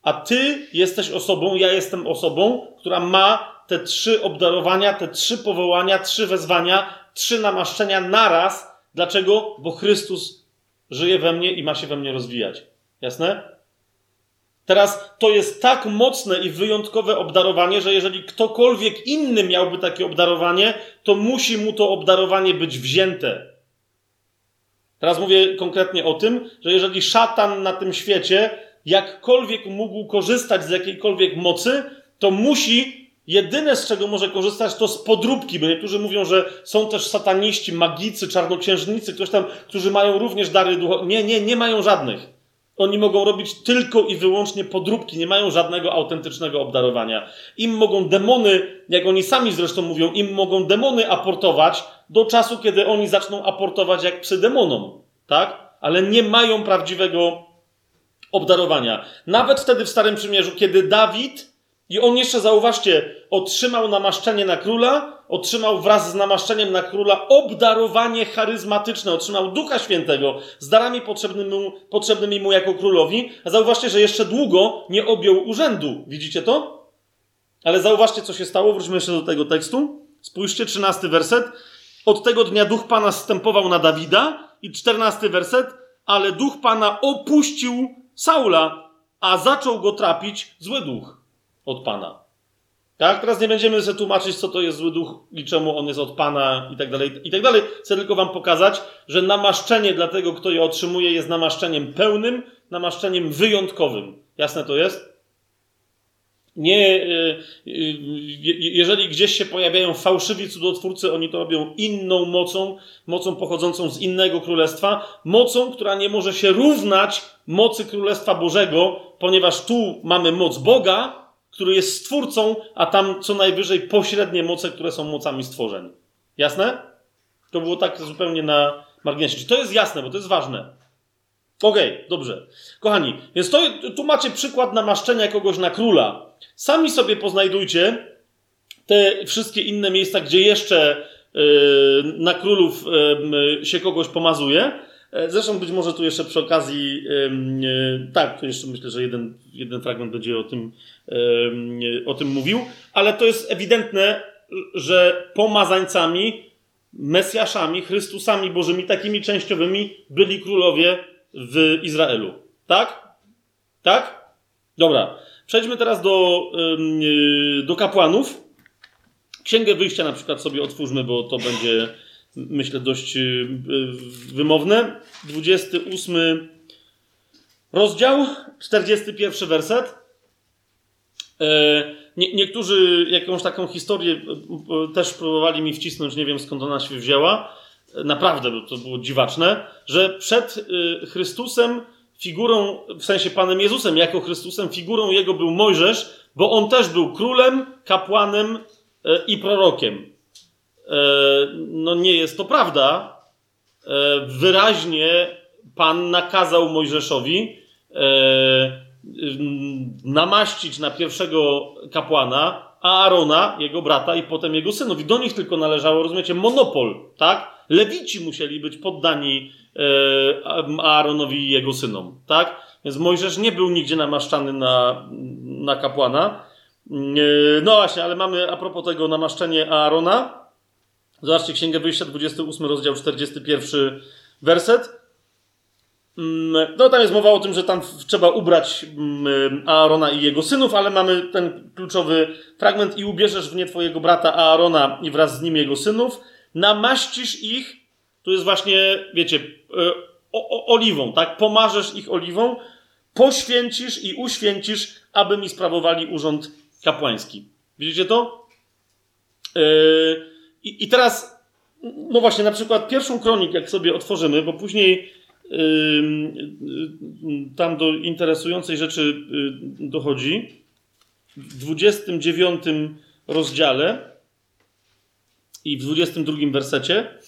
A ty jesteś osobą, ja jestem osobą, która ma te trzy obdarowania, te trzy powołania, trzy wezwania, trzy namaszczenia naraz. Dlaczego? Bo Chrystus żyje we mnie i ma się we mnie rozwijać. Jasne? Teraz to jest tak mocne i wyjątkowe obdarowanie, że jeżeli ktokolwiek inny miałby takie obdarowanie, to musi mu to obdarowanie być wzięte. Teraz mówię konkretnie o tym, że jeżeli szatan na tym świecie jakkolwiek mógł korzystać z jakiejkolwiek mocy, to musi Jedyne, z czego może korzystać, to z podróbki, bo niektórzy mówią, że są też sataniści, magicy, czarnoksiężnicy, ktoś tam, którzy mają również dary duchowe. Nie, nie, nie mają żadnych. Oni mogą robić tylko i wyłącznie podróbki, nie mają żadnego autentycznego obdarowania. Im mogą demony, jak oni sami zresztą mówią, im mogą demony aportować do czasu, kiedy oni zaczną aportować jak psy demonom. Tak? Ale nie mają prawdziwego obdarowania. Nawet wtedy w Starym Przymierzu, kiedy Dawid i on jeszcze, zauważcie, otrzymał namaszczenie na króla, otrzymał wraz z namaszczeniem na króla obdarowanie charyzmatyczne, otrzymał Ducha Świętego z darami potrzebnymi mu, potrzebnymi mu jako królowi. A zauważcie, że jeszcze długo nie objął urzędu. Widzicie to? Ale zauważcie, co się stało. Wróćmy jeszcze do tego tekstu. Spójrzcie, trzynasty werset. Od tego dnia duch Pana stępował na Dawida. I czternasty werset. Ale duch Pana opuścił Saula, a zaczął go trapić zły duch od Pana. Tak? Teraz nie będziemy sobie tłumaczyć, co to jest zły duch i czemu on jest od Pana i tak dalej, i tak dalej. Chcę tylko wam pokazać, że namaszczenie dla tego, kto je otrzymuje, jest namaszczeniem pełnym, namaszczeniem wyjątkowym. Jasne to jest? Nie, y, y, jeżeli gdzieś się pojawiają fałszywi cudotwórcy, oni to robią inną mocą, mocą pochodzącą z innego królestwa, mocą, która nie może się równać mocy Królestwa Bożego, ponieważ tu mamy moc Boga, który jest stwórcą, a tam co najwyżej pośrednie moce, które są mocami stworzeń. Jasne? To było tak zupełnie na marginesie. Czy to jest jasne, bo to jest ważne. Okej, okay, dobrze. Kochani, więc to, tu macie przykład namaszczenia kogoś na króla. Sami sobie poznajdujcie te wszystkie inne miejsca, gdzie jeszcze yy, na królów yy, się kogoś pomazuje. E, zresztą być może tu jeszcze przy okazji, yy, tak, tu jeszcze myślę, że jeden, jeden fragment będzie o tym, o tym mówił, ale to jest ewidentne, że pomazańcami, Mesjaszami, Chrystusami Bożymi, takimi częściowymi byli królowie w Izraelu. Tak? Tak? Dobra. Przejdźmy teraz do, do kapłanów. Księgę Wyjścia na przykład sobie otwórzmy, bo to będzie, myślę, dość y, wymowne. 28 rozdział, 41 werset. E, nie, niektórzy jakąś taką historię e, e, też próbowali mi wcisnąć, nie wiem skąd ona się wzięła. Naprawdę to było dziwaczne, że przed Chrystusem figurą, w sensie Panem Jezusem jako Chrystusem, figurą jego był Mojżesz, bo on też był królem, kapłanem i prorokiem. No nie jest to prawda. Wyraźnie Pan nakazał Mojżeszowi namaścić na pierwszego kapłana Aarona, jego brata i potem jego synów. I do nich tylko należało, rozumiecie, monopol, tak? Lewici musieli być poddani e, Aaronowi i jego synom, tak? Więc Mojżesz nie był nigdzie namaszczany na, na kapłana. No właśnie, ale mamy a propos tego namaszczenie Aarona. Zobaczcie Księgę Wyjścia, 28 rozdział, 41 werset. Mm, no tam jest mowa o tym, że tam trzeba ubrać mm, Aarona i jego synów, ale mamy ten kluczowy fragment i ubierzesz w nie twojego brata Aarona i wraz z nim jego synów, namaścisz ich, to jest właśnie, wiecie, e, o, o, oliwą, tak? Pomarzesz ich oliwą, poświęcisz i uświęcisz, aby mi sprawowali urząd kapłański. Widzicie to? Yy, i, teraz, no właśnie, na przykład pierwszą kronik, jak sobie otworzymy, bo później tam do interesującej rzeczy yy, dochodzi. W 29 rozdziale i w 22 wersecie.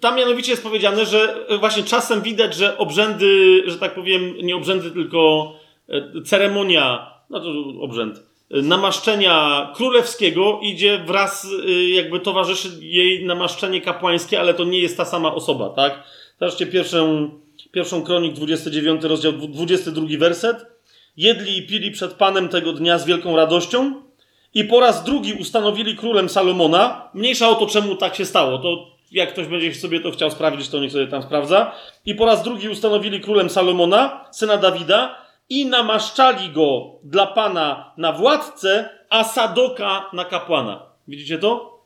Tam mianowicie jest powiedziane, że właśnie czasem widać, że obrzędy, że tak powiem, nie obrzędy, tylko e, ceremonia, no to obrzęd, namaszczenia królewskiego idzie wraz, y, jakby towarzyszy jej namaszczenie kapłańskie, ale to nie jest ta sama osoba, tak? Zobaczcie pierwszą, pierwszą kronik, 29 rozdział, 22 werset. Jedli i pili przed Panem tego dnia z wielką radością i po raz drugi ustanowili królem Salomona. Mniejsza o to, czemu tak się stało. To jak ktoś będzie sobie to chciał sprawdzić, to niech sobie tam sprawdza. I po raz drugi ustanowili królem Salomona, syna Dawida, i namaszczali go dla Pana na władcę, a Sadoka na kapłana. Widzicie to?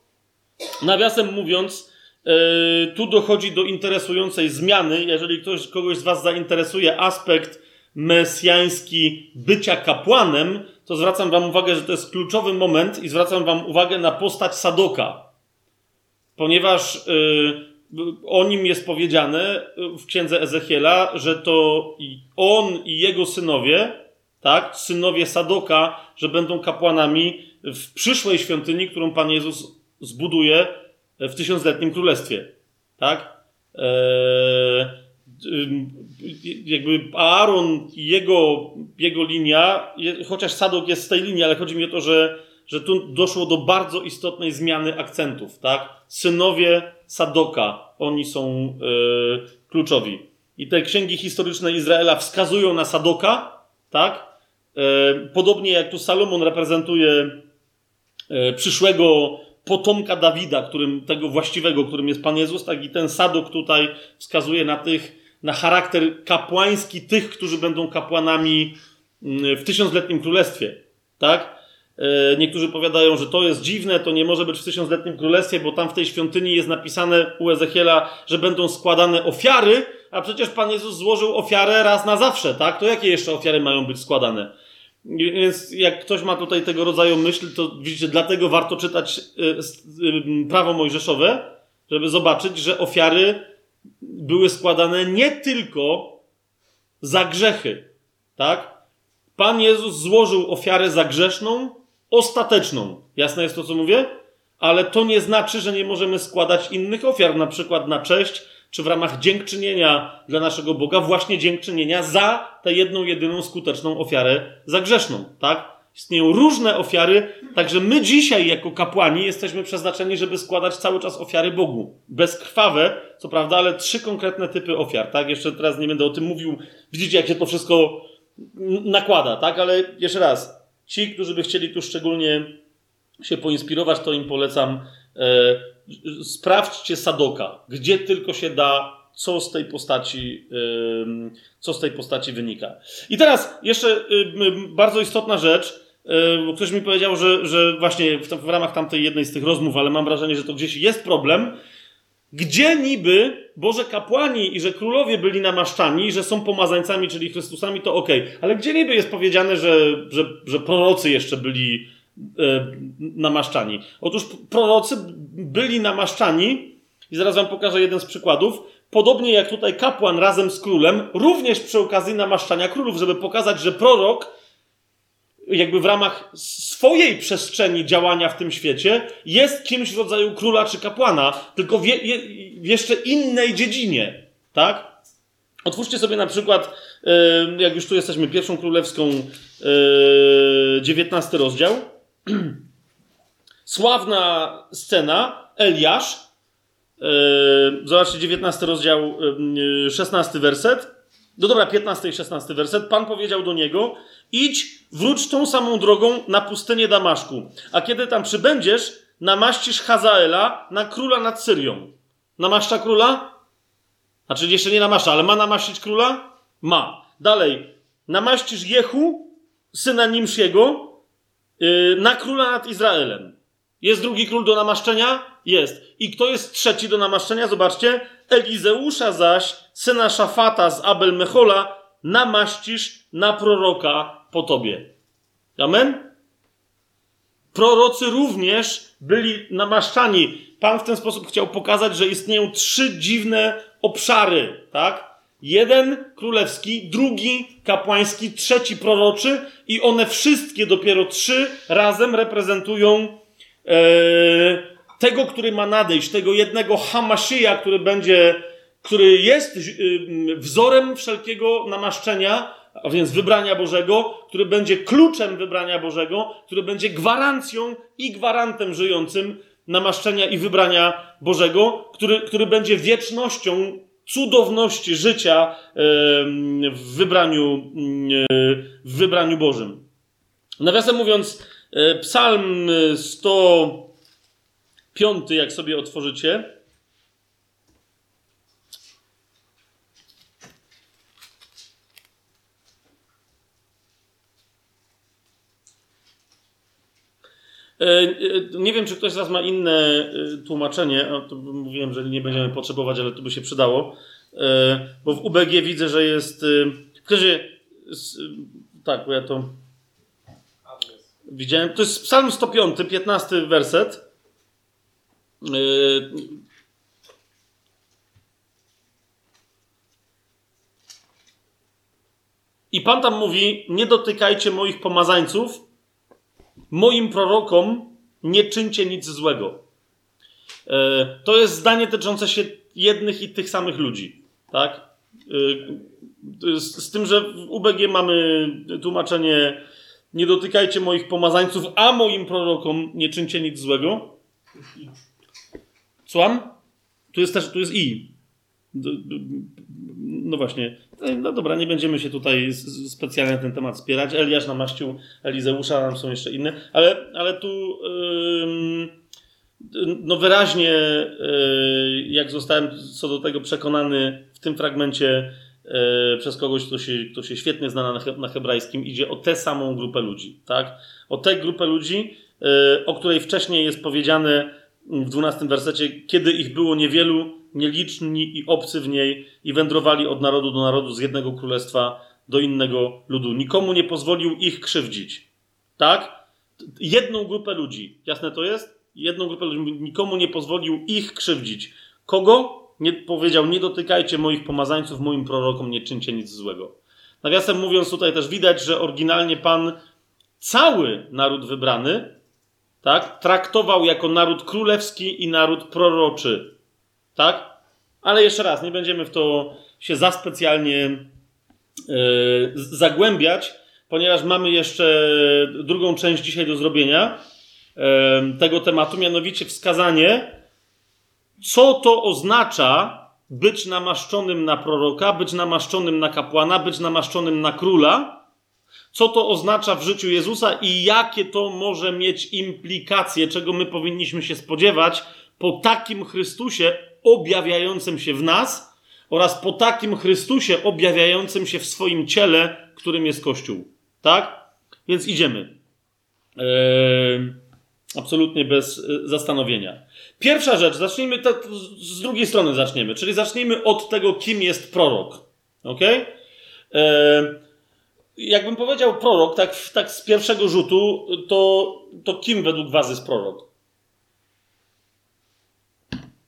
Nawiasem mówiąc, yy, tu dochodzi do interesującej zmiany. Jeżeli ktoś, kogoś z Was zainteresuje aspekt mesjański bycia kapłanem, to zwracam Wam uwagę, że to jest kluczowy moment i zwracam Wam uwagę na postać Sadoka. Ponieważ yy, o nim jest powiedziane w księdze Ezechiela, że to on i jego synowie, tak, synowie Sadoka, że będą kapłanami w przyszłej świątyni, którą Pan Jezus zbuduje w tysiącletnim królestwie. Tak? Eee, jakby Aaron i jego, jego linia, chociaż Sadok jest z tej linii, ale chodzi mi o to, że, że tu doszło do bardzo istotnej zmiany akcentów. Tak? Synowie Sadoka, oni są e, kluczowi. I te księgi historyczne Izraela wskazują na Sadoka, tak? E, podobnie jak tu Salomon reprezentuje e, przyszłego potomka Dawida, którym, tego właściwego, którym jest Pan Jezus, tak i ten Sadok tutaj wskazuje na tych, na charakter kapłański tych, którzy będą kapłanami mm, w tysiącletnim królestwie, tak? E, niektórzy powiadają, że to jest dziwne, to nie może być w tysiącletnim królestwie, bo tam w tej świątyni jest napisane u Ezechiela, że będą składane ofiary, a przecież Pan Jezus złożył ofiarę raz na zawsze, tak? To jakie jeszcze ofiary mają być składane? Więc jak ktoś ma tutaj tego rodzaju myśl, to widzicie, dlatego warto czytać e, prawo mojżeszowe, żeby zobaczyć, że ofiary były składane nie tylko za grzechy, tak? Pan Jezus złożył ofiarę za grzeszną, ostateczną. Jasne jest to, co mówię? Ale to nie znaczy, że nie możemy składać innych ofiar, na przykład na cześć, czy w ramach dziękczynienia dla naszego Boga, właśnie dziękczynienia za tę jedną, jedyną skuteczną ofiarę za grzeszną, tak? Istnieją różne ofiary, także my dzisiaj, jako kapłani, jesteśmy przeznaczeni, żeby składać cały czas ofiary Bogu. Bezkrwawe, co prawda, ale trzy konkretne typy ofiar, tak? Jeszcze teraz nie będę o tym mówił. Widzicie, jak się to wszystko nakłada, tak? Ale jeszcze raz, Ci, którzy by chcieli tu szczególnie się poinspirować, to im polecam. E, sprawdźcie Sadoka, gdzie tylko się da, co z tej postaci, e, co z tej postaci wynika. I teraz jeszcze e, bardzo istotna rzecz, e, ktoś mi powiedział, że, że właśnie w, w ramach tamtej jednej z tych rozmów, ale mam wrażenie, że to gdzieś jest problem, gdzie niby Boże kapłani i że królowie byli namaszczani, że są pomazańcami, czyli Chrystusami, to ok. Ale gdzie niby jest powiedziane, że, że, że prorocy jeszcze byli e, namaszczani? Otóż prorocy byli namaszczani, i zaraz wam pokażę jeden z przykładów, podobnie jak tutaj kapłan razem z królem, również przy okazji namaszczania królów, żeby pokazać, że prorok jakby w ramach swojej przestrzeni działania w tym świecie jest kimś w rodzaju króla czy kapłana, tylko w, je, w jeszcze innej dziedzinie, tak? Otwórzcie sobie na przykład, jak już tu jesteśmy, pierwszą królewską, dziewiętnasty rozdział. [CLEARS THROAT] Sławna scena, Eliasz, zobaczcie, 19 rozdział, 16 werset. No dobra, 15 i 16 werset. Pan powiedział do niego: Idź, wróć tą samą drogą na pustynię Damaszku. A kiedy tam przybędziesz, namaścisz Hazaela na króla nad Syrią. Namaszcza króla? Znaczy jeszcze nie namaszcza, ale ma namaścić króla? Ma. Dalej. Namaścisz Jehu, syna Nimsziego, yy, na króla nad Izraelem. Jest drugi król do namaszczenia? Jest. I kto jest trzeci do namaszczenia? Zobaczcie. Elizeusza zaś, syna Szafata z Abel Mechola, namaścisz na proroka po tobie. Amen? Prorocy również byli namaszczani. Pan w ten sposób chciał pokazać, że istnieją trzy dziwne obszary, tak? Jeden królewski, drugi kapłański, trzeci proroczy i one wszystkie dopiero trzy razem reprezentują e, tego, który ma nadejść, tego jednego Hamaszyja, który będzie, który jest e, wzorem wszelkiego namaszczenia, a więc wybrania Bożego, który będzie kluczem wybrania Bożego, który będzie gwarancją i gwarantem żyjącym namaszczenia i wybrania Bożego, który, który będzie wiecznością cudowności życia w wybraniu, w wybraniu Bożym. Nawiasem mówiąc, Psalm 105, jak sobie otworzycie, nie wiem, czy ktoś z Was ma inne e, tłumaczenie. Mówiłem, że nie będziemy potrzebować, ale to by się przydało. Bo w UBG widzę, że jest. W tak, bo ja to. Widziałem. To jest Psalm 105, 15 werset. I Pan tam mówi: Nie dotykajcie moich pomazańców moim prorokom nie czyńcie nic złego. E, to jest zdanie dotyczące się jednych i tych samych ludzi. Tak? E, z, tym, że w UBG mamy tłumaczenie nie dotykajcie moich pomazańców, a moim prorokom nie czyńcie nic złego. Słucham? Tu jest też, tu jest i. No właśnie. No dobra, nie będziemy się tutaj specjalnie na ten temat spierać. Eliasz namaścił Elizeusza, tam są jeszcze inne, ale, ale tu yy, no wyraźnie, yy, jak zostałem co do tego przekonany w tym fragmencie yy, przez kogoś, kto się, kto się świetnie zna na, na hebrajskim, idzie o tę samą grupę ludzi, tak? O tę grupę ludzi, y, o której wcześniej jest powiedziane w 12 wersecie, kiedy ich było niewielu, nieliczni i obcy w niej i wędrowali od narodu do narodu, z jednego królestwa do innego ludu. Nikomu nie pozwolił ich krzywdzić. Tak? Jedną grupę ludzi. Jasne to jest? Jedną grupę ludzi. Nikomu nie pozwolił ich krzywdzić. Kogo? Nie powiedział, nie dotykajcie moich pomazańców, moim prorokom, nie czyńcie nic złego. Nawiasem mówiąc, tutaj też widać, że oryginalnie Pan cały naród wybrany tak, traktował jako naród królewski i naród proroczy. Tak? Ale jeszcze raz, nie będziemy w to się za specjalnie yy, zagłębiać, ponieważ mamy jeszcze drugą część dzisiaj do zrobienia yy, tego tematu, mianowicie wskazanie, co to oznacza być namaszczonym na proroka, być namaszczonym na kapłana, być namaszczonym na króla, co to oznacza w życiu Jezusa i jakie to może mieć implikacje, czego my powinniśmy się spodziewać po takim Chrystusie, objawiającym się w nas oraz po takim Chrystusie objawiającym się w swoim ciele, którym jest Kościół. Tak? Więc idziemy. Eee, absolutnie bez e, zastanowienia. Pierwsza rzecz, zacznijmy to, z drugiej strony zaczniemy, czyli zacznijmy od tego, kim jest prorok. Ok? Eee, jakbym powiedział prorok, tak, tak z pierwszego rzutu, to, to kim według Was jest prorok?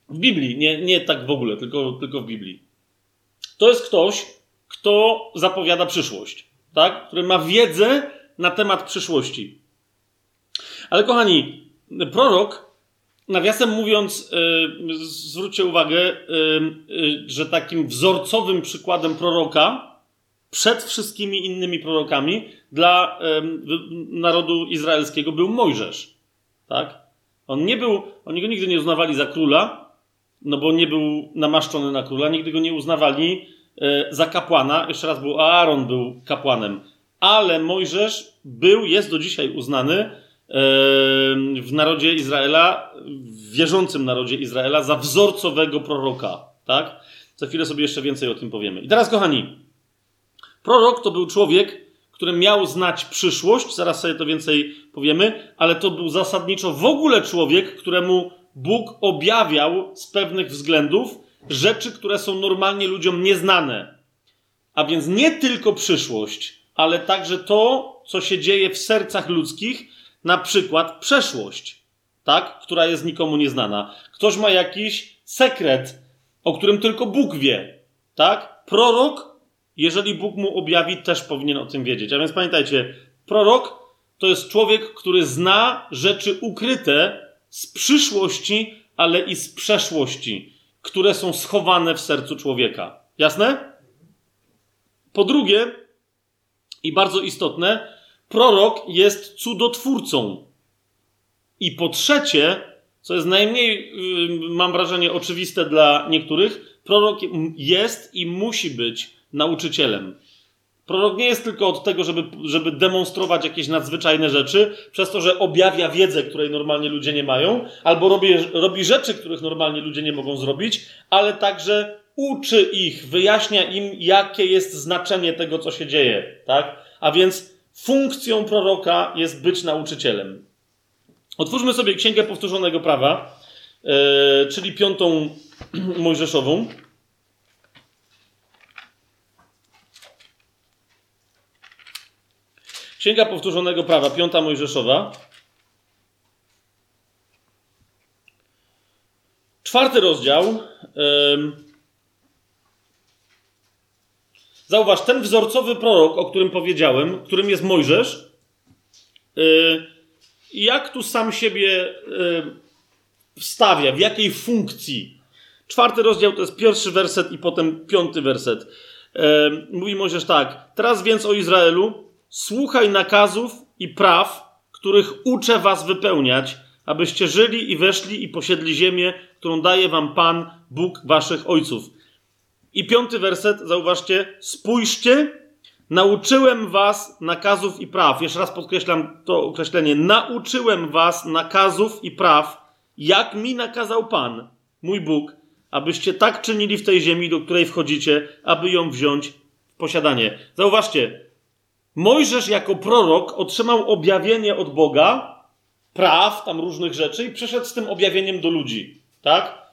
W Biblii, nie, nie tak w ogóle, tylko, tylko w Biblii. To jest ktoś, kto zapowiada przyszłość, tak? który ma wiedzę na temat przyszłości. Ale kochani, prorok, nawiasem mówiąc, yy, zwróćcie uwagę, yy, yy, że takim wzorcowym przykładem proroka przed wszystkimi innymi prorokami dla narodu izraelskiego był Mojżesz. Tak? On nie był, oni go nigdy nie uznawali za króla, no bo nie był namaszczony na króla, nigdy go nie uznawali e, za kapłana. Jeszcze raz był Aaron był kapłanem, ale Mojżesz był, jest do dzisiaj uznany w narodzie Izraela, w wierzącym narodzie Izraela za wzorcowego proroka, tak? Za chwilę sobie jeszcze więcej o tym powiemy. I teraz, kochani, prorok to był człowiek, który miał znać przyszłość, zaraz sobie to więcej powiemy, ale to był zasadniczo w ogóle człowiek, któremu Bóg objawiał z pewnych względów rzeczy, które są normalnie ludziom nieznane. A więc nie tylko przyszłość, ale także to, co się dzieje w sercach ludzkich, na przykład przeszłość, tak? która jest nikomu nieznana. Ktoś ma jakiś sekret, o którym tylko Bóg wie. Tak? Prorok, jeżeli Bóg mu objawi, też powinien o tym wiedzieć. A więc pamiętajcie, prorok to jest człowiek, który zna rzeczy ukryte z przyszłości, ale i z przeszłości, które są schowane w sercu człowieka. Jasne? Po drugie, i bardzo istotne, prorok jest cudotwórcą. I po trzecie, co jest najmniej, mam wrażenie, oczywiste dla niektórych, prorok jest i musi być nauczycielem. Prorok nie jest tylko od tego, żeby, żeby demonstrować jakieś nadzwyczajne rzeczy, przez to, że objawia wiedzę, której normalnie ludzie nie mają, albo robi, robi rzeczy, których normalnie ludzie nie mogą zrobić, ale także uczy ich, wyjaśnia im, jakie jest znaczenie tego, co się dzieje. Tak? A więc funkcją proroka jest być nauczycielem. Otwórzmy sobie Księgę Powtórzonego Prawa, yy, czyli piątą [CLEARS THROAT] Mojżeszową. Księga Powtórzonego Prawa, piąta Mojżeszowa. Czwarty rozdział. Zauważ, ten wzorcowy prorok, o którym powiedziałem, którym jest Mojżesz, yy, jak tu sam siebie yy, wstawia, w jakiej funkcji. Czwarty rozdział to jest pierwszy werset i potem piąty werset. Mówi Mojżesz tak. Teraz więc o Izraelu, słuchaj nakazów i praw, których uczę was wypełniać, abyście żyli i weszli i posiedli ziemię, którą daje wam Pan, Bóg waszych ojców. I piąty werset, zauważcie, spójrzcie, nauczyłem was nakazów i praw. Jeszcze raz podkreślam to określenie. Nauczyłem was nakazów i praw, jak mi nakazał Pan, mój Bóg, abyście tak czynili w tej ziemi, do której wchodzicie, aby ją wziąć w posiadanie. Zauważcie, Mojżesz jako prorok otrzymał objawienie od Boga, praw, tam różnych rzeczy i przeszedł z tym objawieniem do ludzi. Tak?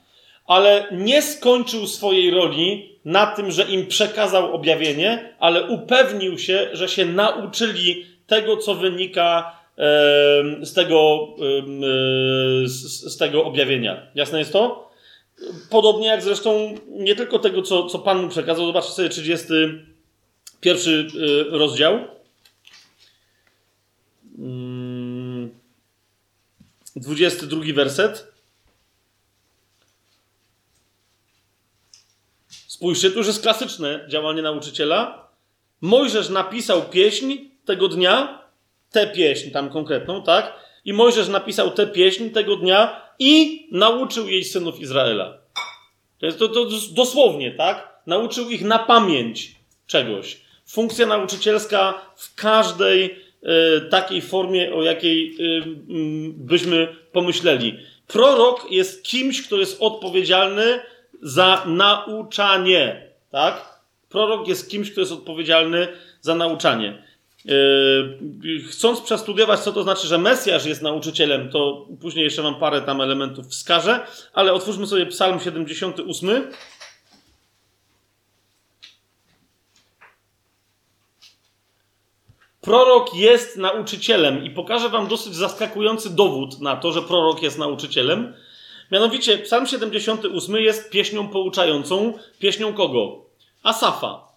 ale nie skończył swojej roli na tym, że im przekazał objawienie, ale upewnił się, że się nauczyli tego, co wynika z tego, z tego objawienia. Jasne jest to? Podobnie jak zresztą nie tylko tego, co, co Pan mu przekazał. Zobaczcie sobie 31 y, rozdział. 22 mm, werset. Spójrzcie, tu już jest klasyczne działanie nauczyciela. Mojżesz napisał pieśń tego dnia, tę pieśń tam konkretną, tak? I Mojżesz napisał tę pieśń tego dnia i nauczył jej synów Izraela. To jest to, to dosłownie, tak? Nauczył ich na pamięć czegoś. Funkcja nauczycielska w każdej takiej formie, o jakiej y, y, byśmy pomyśleli. Prorok jest kimś, kto jest odpowiedzialny za nauczanie. Tak? Prorok jest kimś, kto jest odpowiedzialny za nauczanie. Yy, chcąc przestudiować, co to znaczy, że Mesjasz jest nauczycielem, to później jeszcze mam parę tam elementów wskażę, ale otwórzmy sobie Psalm 78. Prorok jest nauczycielem i pokażę Wam dosyć zaskakujący dowód na to, że prorok jest nauczycielem. Mianowicie Psalm 78 jest pieśnią pouczającą. Pieśnią kogo? Asafa.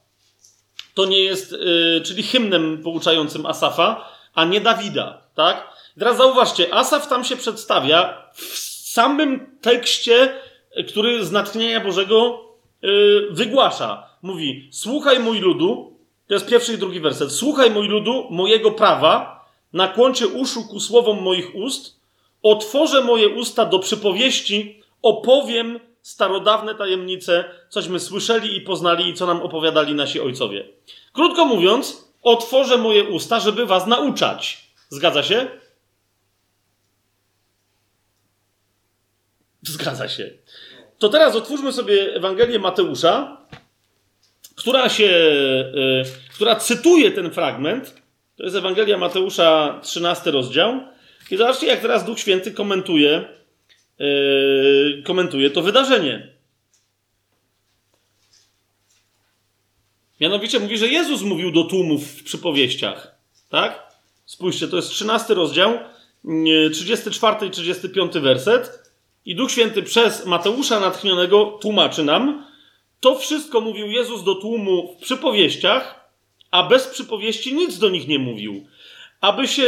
To nie jest, yy, czyli hymnem pouczającym Asafa, a nie Dawida, tak? I teraz zauważcie, Asaf tam się przedstawia w samym tekście, który z natchnienia Bożego yy, wygłasza. Mówi, słuchaj mój ludu, to jest pierwszy i drugi werset, słuchaj mój ludu mojego prawa, nakłoncie uszu ku słowom moich ust, Otworzę moje usta do przypowieści, opowiem starodawne tajemnice, cośmy słyszeli i poznali i co nam opowiadali nasi ojcowie. Krótko mówiąc, otworzę moje usta, żeby was nauczać. Zgadza się? Zgadza się. To teraz otwórzmy sobie Ewangelię Mateusza, która się, yy, która cytuje ten fragment. To jest Ewangelia Mateusza, 13 rozdział. I zobaczcie, jak teraz Duch Święty komentuje, yy, komentuje to wydarzenie. Mianowicie mówi, że Jezus mówił do tłumów w przypowieściach. Tak? Spójrzcie, to jest 13 rozdział, 34 i 35 werset. I Duch Święty przez Mateusza natchnionego tłumaczy nam, to wszystko mówił Jezus do tłumu w przypowieściach, a bez przypowieści nic do nich nie mówił. Aby się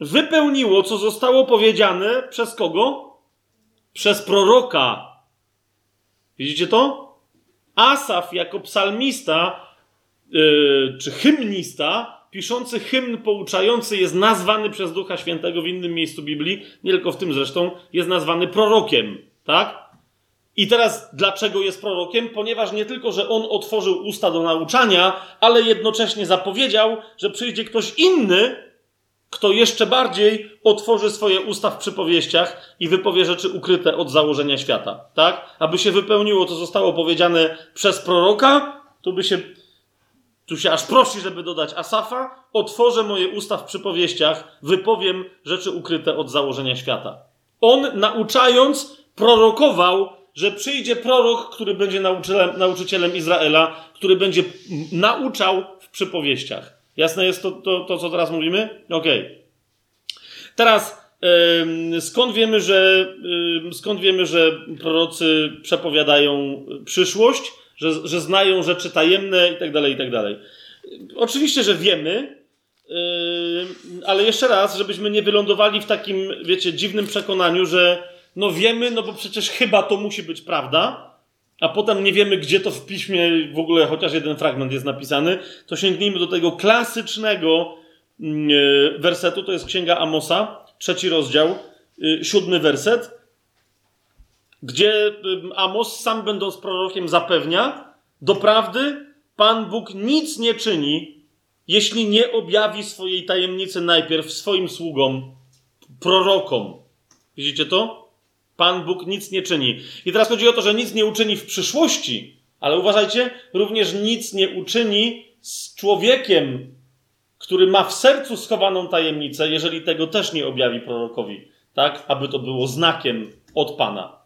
wypełniło, co zostało powiedziane przez kogo? Przez proroka. Widzicie to? Asaf jako psalmista yy, czy hymnista, piszący hymn pouczający, jest nazwany przez Ducha Świętego w innym miejscu Biblii, nie tylko w tym zresztą, jest nazwany prorokiem. Tak? I teraz dlaczego jest prorokiem? Ponieważ nie tylko, że on otworzył usta do nauczania, ale jednocześnie zapowiedział, że przyjdzie ktoś inny, kto jeszcze bardziej otworzy swoje usta w przypowieściach i wypowie rzeczy ukryte od założenia świata. Tak? Aby się wypełniło, co zostało powiedziane przez proroka, tu by się, tu się aż prosi, żeby dodać Asafa, otworzę moje usta w przypowieściach, wypowiem rzeczy ukryte od założenia świata. On, nauczając, prorokował, że przyjdzie prorok, który będzie nauczycielem, nauczycielem Izraela, który będzie nauczał w przypowieściach. Jasne jest to, to, to co teraz mówimy? Okej. Okay. Teraz skąd wiemy, że, skąd wiemy, że prorocy przepowiadają przyszłość, że, że znają rzeczy tajemne i tak dalej, i tak. Oczywiście, że wiemy, ale jeszcze raz, żebyśmy nie wylądowali w takim, wiecie, dziwnym przekonaniu, że no wiemy, no bo przecież chyba to musi być prawda, a potem nie wiemy, gdzie to w piśmie w ogóle chociaż jeden fragment jest napisany, to sięgnijmy do tego klasycznego mm, e, wersetu, to jest Księga Amosa, trzeci rozdział, e, siódmy werset, gdzie Amos, sam będąc prorokiem, zapewnia, doprawdy Pan Bóg nic nie czyni, jeśli nie objawi swojej tajemnicy najpierw swoim sługom, prorokom. Widzicie to? Pan Bóg nic nie czyni. I teraz chodzi o to, że nic nie uczyni w przyszłości, ale uważajcie, również nic nie uczyni z człowiekiem, który ma w sercu schowaną tajemnicę, jeżeli tego też nie objawi prorokowi, tak? Aby to było znakiem od Pana.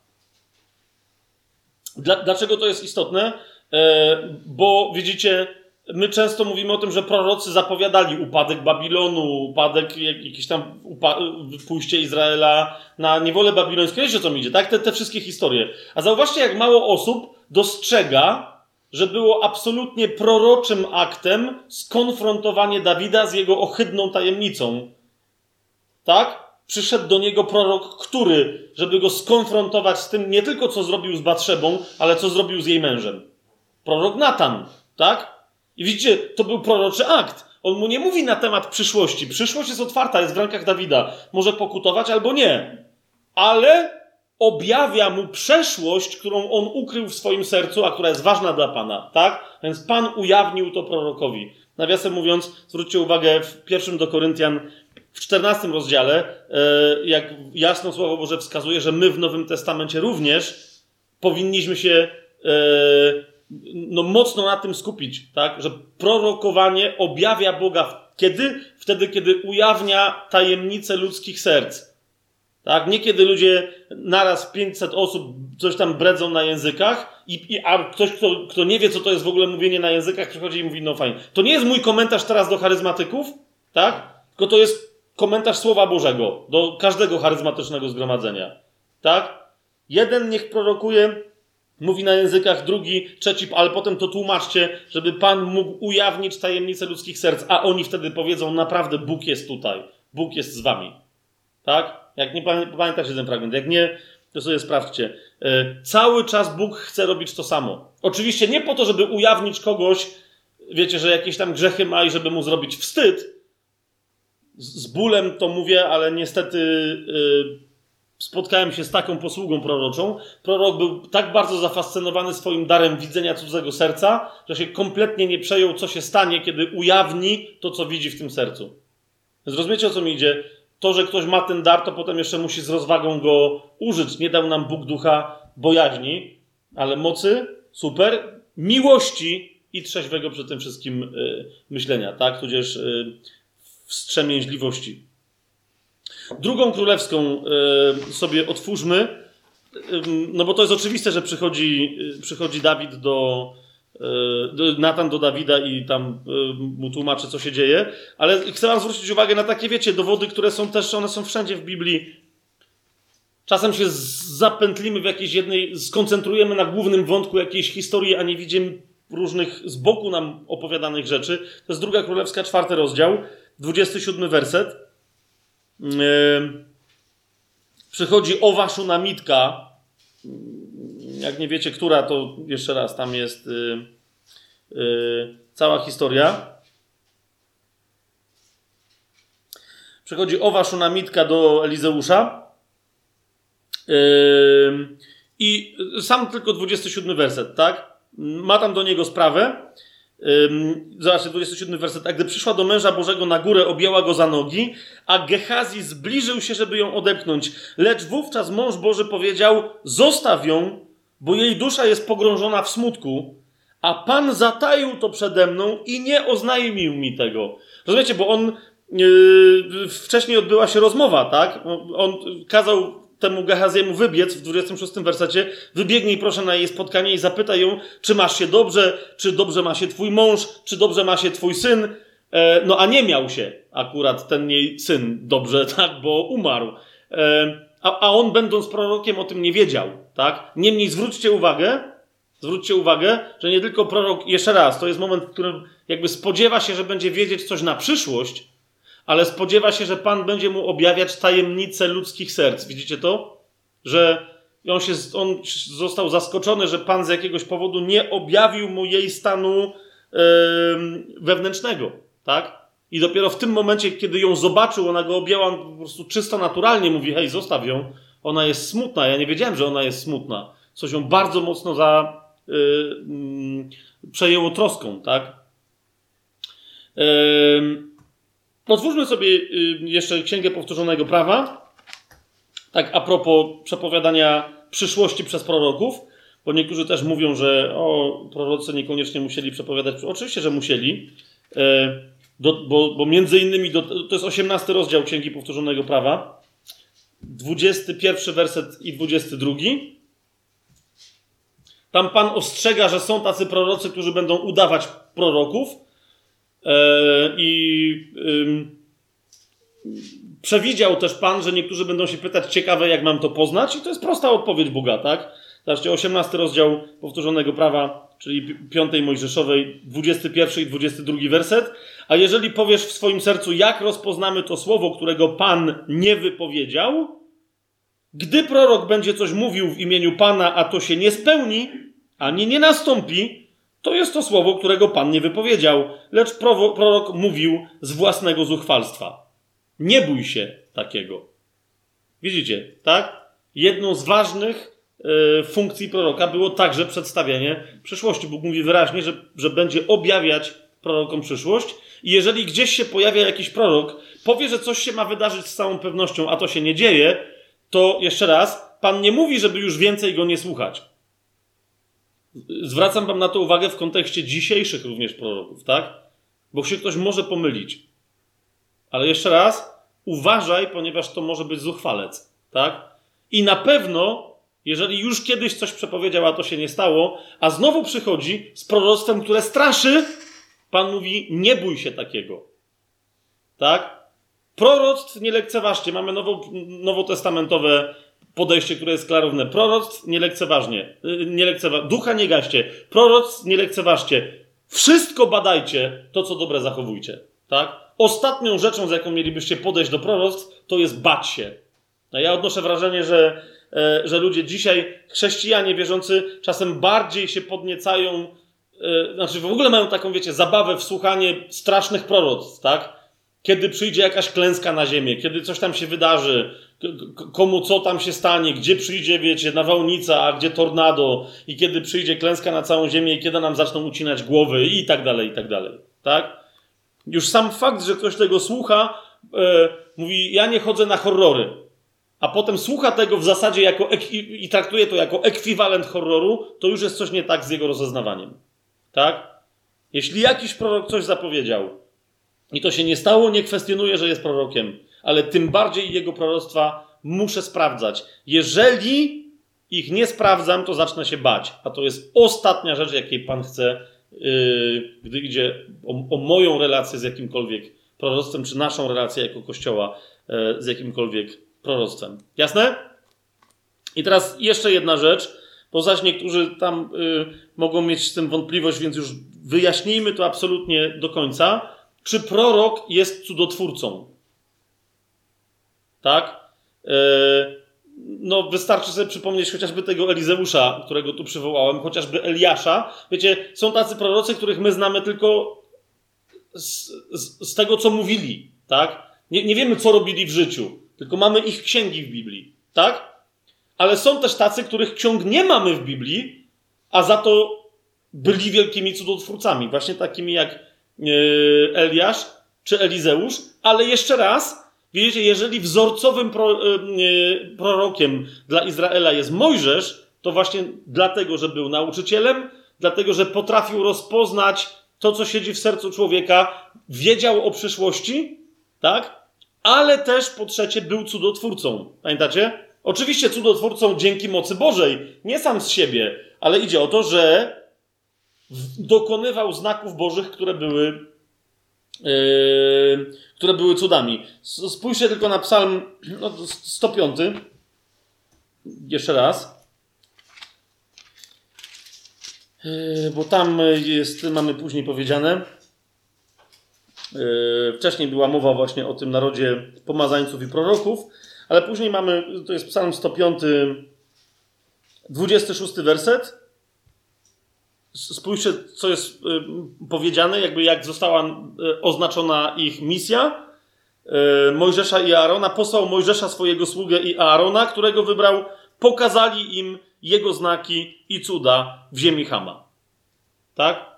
Dla, dlaczego to jest istotne? E, bo widzicie, my często mówimy o tym, że prorocy zapowiadali upadek Babilonu, upadek jakiś tam upa- pójście Izraela na niewolę babilońską. Wiecie o co mi idzie, tak? Te, te wszystkie historie. A zauważcie, jak mało osób dostrzega, że było absolutnie proroczym aktem skonfrontowanie Dawida z jego ohydną tajemnicą. Tak? Przyszedł do niego prorok, który, żeby go skonfrontować z tym, nie tylko co zrobił z Batrzebą, ale co zrobił z jej mężem. Prorok Natan, tak? I widzicie, to był proroczy akt. On mu nie mówi na temat przyszłości. Przyszłość jest otwarta, jest w rękach Dawida. Może pokutować albo nie. Ale objawia mu przeszłość, którą on ukrył w swoim sercu, a która jest ważna dla Pana. Tak? Więc Pan ujawnił to prorokowi. Nawiasem mówiąc, zwróćcie uwagę w pierwszym do Koryntian w 14 rozdziale, e, jak jasno Słowo Boże wskazuje, że my w Nowym Testamencie również powinniśmy się e, no, mocno na tym skupić, tak? Że prorokowanie objawia Boga kiedy? Wtedy, kiedy ujawnia tajemnice ludzkich serc. Tak? Nie kiedy ludzie naraz 500 osób coś tam bredzą na językach, i, i, a ktoś, kto, kto nie wie, co to jest w ogóle mówienie na językach, przychodzi i mówi, no fajnie. To nie jest mój komentarz teraz do charyzmatyków, tak? Tylko to jest komentarz Słowa Bożego do każdego charyzmatycznego zgromadzenia. Tak? Jeden niech prorokuje mówi na językach, drugi, trzeci, ale potem to tłumaczcie, żeby Pan mógł ujawnić tajemnice ludzkich serc, a oni wtedy powiedzą, naprawdę Bóg jest tutaj, Bóg jest z wami. Tak? Jak nie pamiętacie ten fragment, jak nie, to sobie sprawdźcie. E, cały czas Bóg chce robić to samo. Oczywiście nie po to, żeby ujawnić kogoś, wiecie, że jakieś tam grzechy ma i żeby mu zrobić wstyd. Z, z bólem to mówię, ale niestety... Spotkałem się z taką posługą proroczą. Prorok był tak bardzo zafascynowany swoim darem widzenia cudzego serca, że się kompletnie nie przejął, co się stanie, kiedy ujawni to, co widzi w tym sercu. Zrozumiecie, o co mi idzie? To, że ktoś ma ten dar, to potem jeszcze musi z rozwagą go użyć. Nie dał nam Bóg ducha bojaźni, ale mocy, super, miłości i trzeźwego przy tym wszystkim y, myślenia, tak? Tudzież y, wstrzemięźliwości. Drugą królewską y, sobie otwórzmy, no bo to jest oczywiste, że przychodzi, przychodzi Dawid do, Natan do Dawida i tam mu tłumaczy, co się dzieje, ale chcę wam zwrócić uwagę na takie, wiecie, dowody, które są też, one są wszędzie w Biblii. Czasem się zapętlimy w jakiejś jednej, skoncentrujemy na głównym wątku jakiejś historii, a nie widzimy różnych z boku nam opowiadanych rzeczy. To jest druga królewska, czwarty rozdział, 27 werset. Yy, przychodzi owa szunamitka. Jak nie wiecie, która, to jeszcze raz, tam jest yy, yy, cała historia. Przychodzi owa szunamitka do Elizeusza. Yy, I sam tylko 27 werset, tak? ma tam do niego sprawę. Zobaczcie, 27 werset. A gdy przyszła do męża Bożego na górę, objęła go za nogi, a Gehazi zbliżył się, żeby ją odepchnąć. Lecz wówczas mąż Boży powiedział: Zostaw ją, bo jej dusza jest pogrążona w smutku, a Pan zataił to przede mną i nie oznajmił mi tego. Rozumiecie, bo on. Yy, wcześniej odbyła się rozmowa, tak? On kazał temu Gehaziemu wybiec w 26 wersecie, wybiegnij proszę na jej spotkanie i zapytaj ją, czy masz się dobrze, czy dobrze ma się twój mąż, czy dobrze ma się twój syn. E, no a nie miał się akurat ten jej syn dobrze, [LAUGHS] tak, bo umarł. E, a, a on będąc prorokiem o tym nie wiedział, tak. Niemniej zwróćcie uwagę, zwróćcie uwagę, że nie tylko prorok, jeszcze raz, to jest moment, w którym jakby spodziewa się, że będzie wiedzieć coś na przyszłość, ale spodziewa się, że Pan będzie mu objawiać tajemnice ludzkich serc. Widzicie to? Że on, się, on został zaskoczony, że Pan z jakiegoś powodu nie objawił mu jej stanu yy, wewnętrznego. Tak? I dopiero w tym momencie, kiedy ją zobaczył, ona go objęła po prostu czysto naturalnie, mówi: Hej, zostaw ją. Ona jest smutna. Ja nie wiedziałem, że ona jest smutna. Coś ją bardzo mocno za, yy, yy, przejęło troską, tak? Yy, Otwórzmy sobie y, jeszcze Księgę Powtórzonego Prawa. Tak a propos przepowiadania przyszłości przez proroków, bo niektórzy też mówią, że o, prorocy niekoniecznie musieli przepowiadać. Oczywiście, że musieli, e, do, bo, bo między innymi do, to jest 18 rozdział Księgi Powtórzonego Prawa, 21 werset i 22. Tam Pan ostrzega, że są tacy prorocy, którzy będą udawać proroków, I przewidział też Pan, że niektórzy będą się pytać, ciekawe, jak mam to poznać, i to jest prosta odpowiedź Boga, tak? Zobaczcie, 18 rozdział powtórzonego prawa, czyli 5 Mojżeszowej, 21 i 22 werset. A jeżeli powiesz w swoim sercu, jak rozpoznamy to słowo, którego Pan nie wypowiedział, gdy prorok będzie coś mówił w imieniu Pana, a to się nie spełni, ani nie nastąpi, to jest to słowo, którego Pan nie wypowiedział, lecz prorok mówił z własnego zuchwalstwa. Nie bój się takiego. Widzicie, tak? Jedną z ważnych y, funkcji proroka było także przedstawienie przyszłości. Bóg mówi wyraźnie, że, że będzie objawiać prorokom przyszłość. I jeżeli gdzieś się pojawia jakiś prorok, powie, że coś się ma wydarzyć z całą pewnością, a to się nie dzieje, to jeszcze raz, Pan nie mówi, żeby już więcej go nie słuchać. Zwracam wam na to uwagę w kontekście dzisiejszych również proroków, tak? Bo się ktoś może pomylić. Ale jeszcze raz, uważaj, ponieważ to może być zuchwalec, tak? I na pewno, jeżeli już kiedyś coś przepowiedział, a to się nie stało, a znowu przychodzi z proroctwem, które straszy, Pan mówi, nie bój się takiego. Tak? Proroctw nie lekceważcie. Mamy nowo, nowotestamentowe podejście, które jest klarowne. Proroctw nie lekceważnie, y, nie lekcewa ducha nie gaście, proroctw nie lekceważcie. Wszystko badajcie, to co dobre zachowujcie. Tak? Ostatnią rzeczą, z jaką mielibyście podejść do proroctw, to jest bać się. No ja odnoszę wrażenie, że, e, że ludzie dzisiaj, chrześcijanie wierzący, czasem bardziej się podniecają, e, znaczy w ogóle mają taką, wiecie, zabawę w słuchanie strasznych proroctw, tak? Kiedy przyjdzie jakaś klęska na ziemię, kiedy coś tam się wydarzy, komu co tam się stanie, gdzie przyjdzie, wiecie, nawałnica, a gdzie tornado i kiedy przyjdzie klęska na całą ziemię i kiedy nam zaczną ucinać głowy i tak dalej, i tak dalej. Tak? Już sam fakt, że ktoś tego słucha, e, mówi, ja nie chodzę na horrory, a potem słucha tego w zasadzie jako i, i traktuje to jako ekwiwalent horroru, to już jest coś nie tak z jego rozeznawaniem. Tak? Jeśli jakiś prorok coś zapowiedział i to się nie stało, nie kwestionuje, że jest prorokiem, ale tym bardziej jego proroctwa muszę sprawdzać. Jeżeli ich nie sprawdzam, to zacznę się bać. A to jest ostatnia rzecz, jakiej Pan chce, yy, gdy idzie o, o, moją relację z jakimkolwiek proroctwem, czy naszą relację jako Kościoła yy, z jakimkolwiek proroctwem. Jasne? I teraz jeszcze jedna rzecz, bo zaś niektórzy tam yy, mogą mieć z tym wątpliwość, więc już wyjaśnijmy to absolutnie do końca. Czy prorok jest cudotwórcą? Tak? Yy, no, wystarczy sobie przypomnieć chociażby tego Elizeusza, którego tu przywołałem, chociażby Eliasza. Wiecie, są tacy prorocy, których my znamy tylko z, z, z tego, co mówili, tak? Nie, nie wiemy, co robili w życiu, tylko mamy ich księgi w Biblii, tak? Ale są też tacy, których ksiąg nie mamy w Biblii, a za to byli wielkimi cudotwórcami, właśnie takimi jak Eliasz czy Elizeusz, ale jeszcze raz, Wiecie, jeżeli wzorcowym pro, e, e, prorokiem dla Izraela jest Mojżesz, to właśnie dlatego, że był nauczycielem, dlatego, że potrafił rozpoznać to, co siedzi w sercu człowieka, wiedział o przyszłości, tak? Ale też po trzecie był cudotwórcą. Pamiętacie? Oczywiście cudotwórcą dzięki mocy Bożej, nie sam z siebie, ale idzie o to, że dokonywał znaków Bożych, które były Yy, które były cudami. Spójrzcie tylko na psalm no, 105. Jeszcze raz. Yy, bo tam jest, mamy później powiedziane. Yy, wcześniej była mowa właśnie o tym narodzie pomazańców i proroków, ale później mamy, to jest psalm 105, 26 werset. Spójrzcie, co jest y, powiedziane, jakby jak została y, oznaczona ich misja. Y, Mojżesza i Aarona posłał Mojżesza swojego sługę i Aarona, którego wybrał, pokazali im jego znaki i cuda w ziemi Hama. Tak?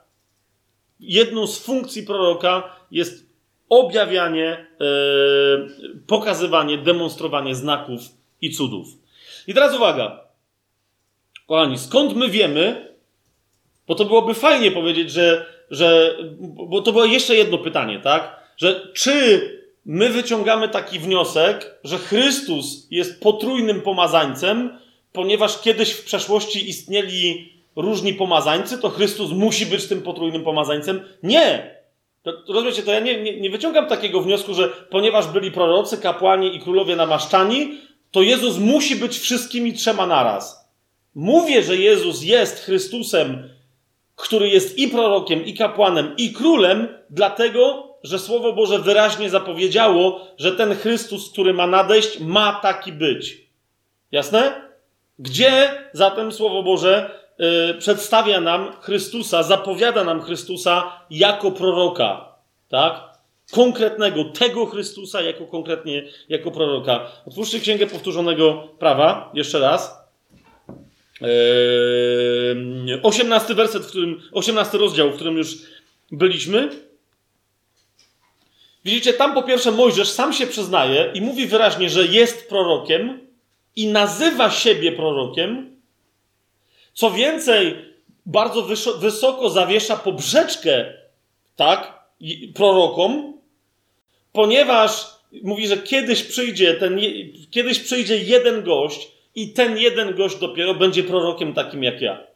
Jedną z funkcji proroka jest objawianie, pokazywanie, demonstrowanie znaków i cudów. I teraz uwaga. Kochani, skąd my wiemy, bo to byłoby fajnie powiedzieć, że, że. Bo to było jeszcze jedno pytanie, tak? Że czy my wyciągamy taki wniosek, że Chrystus jest potrójnym pomazańcem, ponieważ kiedyś w przeszłości istnieli różni pomazańcy, to Chrystus musi być tym potrójnym pomazańcem? Nie! Rozumiecie, to ja nie, nie, nie wyciągam takiego wniosku, że ponieważ byli prorocy, kapłani i królowie namaszczani, to Jezus musi być wszystkimi trzema naraz. Mówię, że Jezus jest Chrystusem który jest i prorokiem, i kapłanem, i królem, dlatego, że Słowo Boże wyraźnie zapowiedziało, że ten Chrystus, który ma nadejść, ma taki być. Jasne? Gdzie zatem Słowo Boże yy, przedstawia nam Chrystusa, zapowiada nam Chrystusa jako proroka? Tak? Konkretnego, tego Chrystusa jako konkretnie, jako proroka. Otwórzcie Księgę Powtórzonego Prawa, jeszcze raz. 18 werset, w którym, 18 rozdział, w którym już byliśmy. Widzicie, tam po pierwsze Mojżesz sam się przyznaje i mówi wyraźnie, że jest prorokiem i nazywa siebie prorokiem. Co więcej, bardzo wysoko zawiesza poprzeczkę, tak, prorokom, ponieważ mówi, że kiedyś przyjdzie ten, kiedyś przyjdzie jeden gość, i ten jeden gość dopiero będzie prorokiem takim jak ja.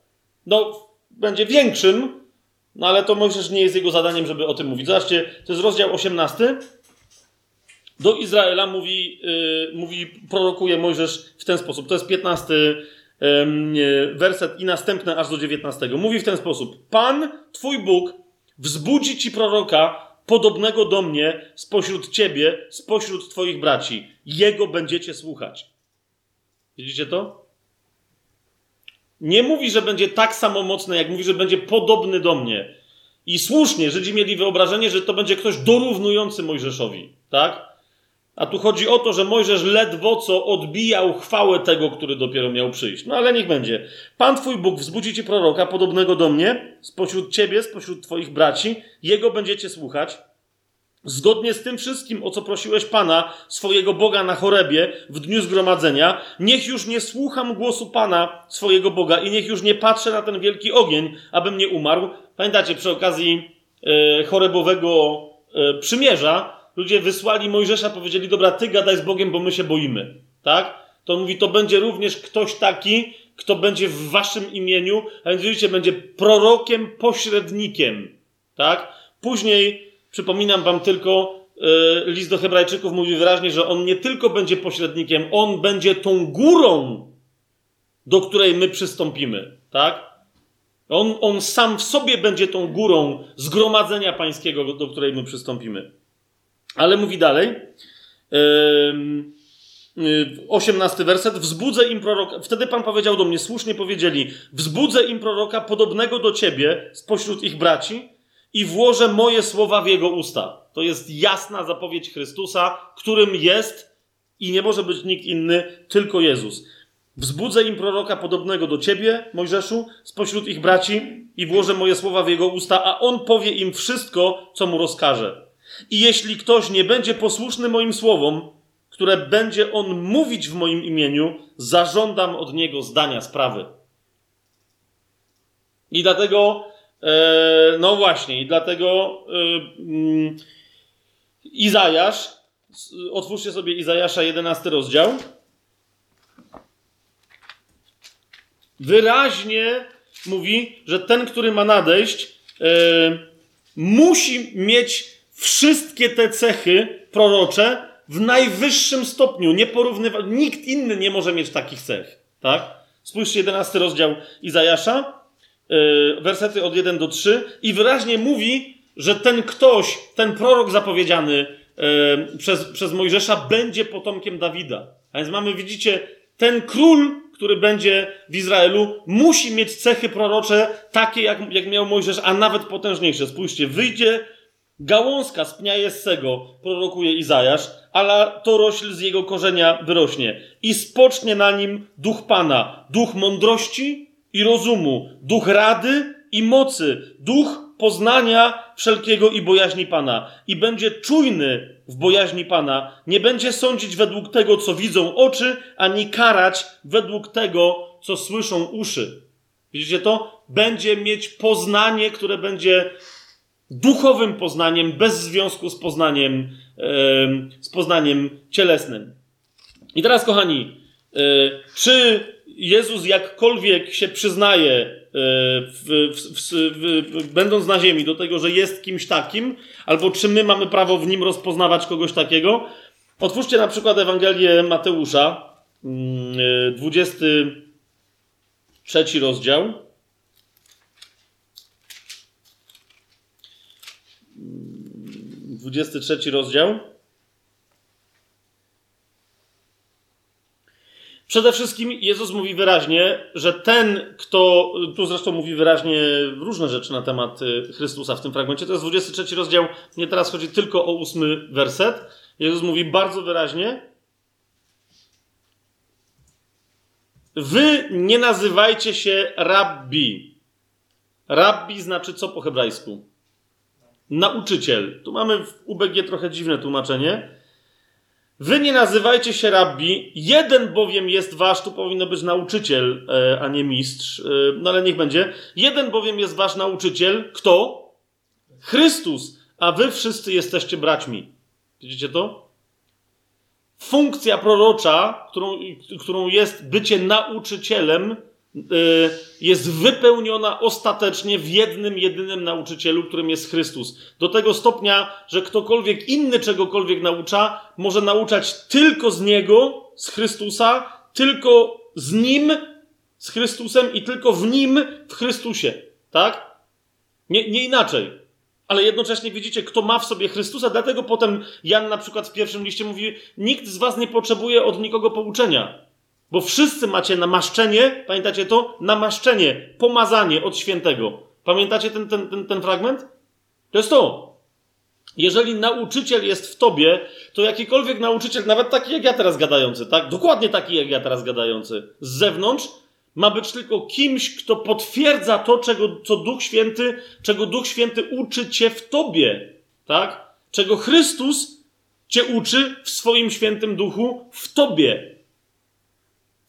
No, będzie większym, no ale to Mojżesz nie jest jego zadaniem, żeby o tym mówić. Zobaczcie, to jest rozdział 18. Do Izraela mówi, yy, mówi prorokuje Mojżesz w ten sposób. To jest 15 yy, werset i następne aż do 19. Mówi w ten sposób. Pan, twój Bóg, wzbudzi ci proroka podobnego do mnie spośród ciebie, spośród twoich braci. Jego będziecie słuchać. Widzicie to? Nie mówi, że będzie tak samo mocny, jak mówi, że będzie podobny do mnie. I słusznie, Żydzi mieli wyobrażenie, że to będzie ktoś dorównujący Mojżeszowi, tak? A tu chodzi o to, że Mojżesz ledwo co odbijał chwałę tego, który dopiero miał przyjść. No ale niech będzie. Pan twój Bóg wzbudzi ci proroka podobnego do mnie, spośród ciebie, spośród twoich braci. Jego będziecie słuchać. Zgodnie z tym wszystkim, o co prosiłeś Pana, swojego Boga na chorebie w dniu zgromadzenia, niech już nie słucham głosu Pana, swojego Boga, i niech już nie patrzę na ten wielki ogień, abym nie umarł. Pamiętacie, przy okazji e, chorebowego e, przymierza, ludzie wysłali Mojżesza, powiedzieli: Dobra, ty gadaj z Bogiem, bo my się boimy. Tak? To mówi, to będzie również ktoś taki, kto będzie w waszym imieniu, a więc widzicie, będzie prorokiem, pośrednikiem. Tak? Później Przypominam wam tylko, e, list do Hebrajczyków mówi wyraźnie, że on nie tylko będzie pośrednikiem, on będzie tą górą, do której my przystąpimy. Tak? On, on sam w sobie będzie tą górą zgromadzenia pańskiego, do której my przystąpimy. Ale mówi dalej. Yy, 18 werset. Wzbudzę im proroka. Wtedy Pan powiedział do mnie, słusznie powiedzieli: Wzbudzę im proroka podobnego do ciebie spośród ich braci i włożę moje słowa w jego usta. To jest jasna zapowiedź Chrystusa, którym jest i nie może być nikt inny, tylko Jezus. Wzbudzę im proroka podobnego do ciebie, Mojżeszu, spośród ich braci i włożę moje słowa w jego usta, a on powie im wszystko, co mu rozkaże. I jeśli ktoś nie będzie posłuszny moim słowom, które będzie on mówić w moim imieniu, zażądam od niego zdania sprawy. I dlatego no właśnie, i dlatego e, mm, Izajasz, otwórzcie sobie Izajasza 11 rozdział. Wyraźnie mówi, że ten, który ma nadejść, e, musi mieć wszystkie te cechy prorocze w najwyższym stopniu. Nie Nikt inny nie może mieć takich cech. Tak? Spójrzcie, 11 rozdział Izajasza. Y, wersety od 1 do 3 i wyraźnie mówi, że ten ktoś, ten prorok zapowiedziany y, przez, przez Mojżesza będzie potomkiem Dawida. A więc mamy, widzicie, ten król, który będzie w Izraelu, musi mieć cechy prorocze takie, jak, jak miał Mojżesz, a nawet potężniejsze. Spójrzcie, wyjdzie gałązka z pnia Jessego, prorokuje Izajasz, ale to rośl z jego korzenia wyrośnie. I spocznie na nim duch Pana, duch mądrości i rozumu, duch rady i mocy, duch poznania wszelkiego i bojaźni Pana. I będzie czujny w bojaźni Pana. Nie będzie sądzić według tego, co widzą oczy, ani karać według tego, co słyszą uszy. Widzicie to? Będzie mieć poznanie, które będzie duchowym poznaniem, bez związku z poznaniem, z poznaniem cielesnym. I teraz, kochani, e, czy Jezus jakkolwiek się przyznaje, e, w, w, w, będąc na ziemi, do tego, że jest kimś takim, albo czy my mamy prawo w nim rozpoznawać kogoś takiego. Otwórzcie na przykład Ewangelię Mateusza, 23 mm, rozdział. Dwudziesty trzeci rozdział. Przede wszystkim Jezus mówi wyraźnie, że ten, kto, tu zresztą mówi wyraźnie różne rzeczy na temat y, Chrystusa w tym fragmencie, to jest 23 rozdział, nie teraz chodzi tylko o ósmy werset. Jezus mówi bardzo wyraźnie, Wy nie nazywajcie się rabbi. Rabbi znaczy co po hebrajsku? Nauczyciel. Tu mamy w UBG trochę dziwne tłumaczenie. Wy nie nazywajcie się rabbi, jeden bowiem jest wasz, tu powinno być nauczyciel, e, a nie mistrz, e, no ale niech będzie. Jeden bowiem jest wasz nauczyciel, kto? Chrystus, a wy wszyscy jesteście braćmi. Widzicie to? Funkcja prorocza, którą, którą jest bycie nauczycielem, jest wypełniona ostatecznie w jednym, jedynym nauczycielu, którym jest Chrystus. Do tego stopnia, że ktokolwiek inny czegokolwiek naucza, może nauczać tylko z Niego, z Chrystusa, tylko z Nim, z Chrystusem i tylko w Nim, w Chrystusie. Tak? Nie, nie inaczej. Ale jednocześnie widzicie, kto ma w sobie Chrystusa, dlatego potem Jan na przykład w pierwszym liście mówi: Nikt z was nie potrzebuje od nikogo pouczenia. Bo wszyscy macie namaszczenie, pamiętacie to? Namaszczenie, pomazanie od świętego. Pamiętacie ten, ten, ten, ten fragment? To jest to. jeżeli nauczyciel jest w tobie, to jakikolwiek nauczyciel, nawet taki jak ja teraz gadający, tak? Dokładnie taki jak ja teraz gadający, z zewnątrz, ma być tylko kimś, kto potwierdza to, czego, co Duch Święty, czego Duch Święty uczy cię w tobie, tak? Czego Chrystus cię uczy w swoim świętym duchu w tobie.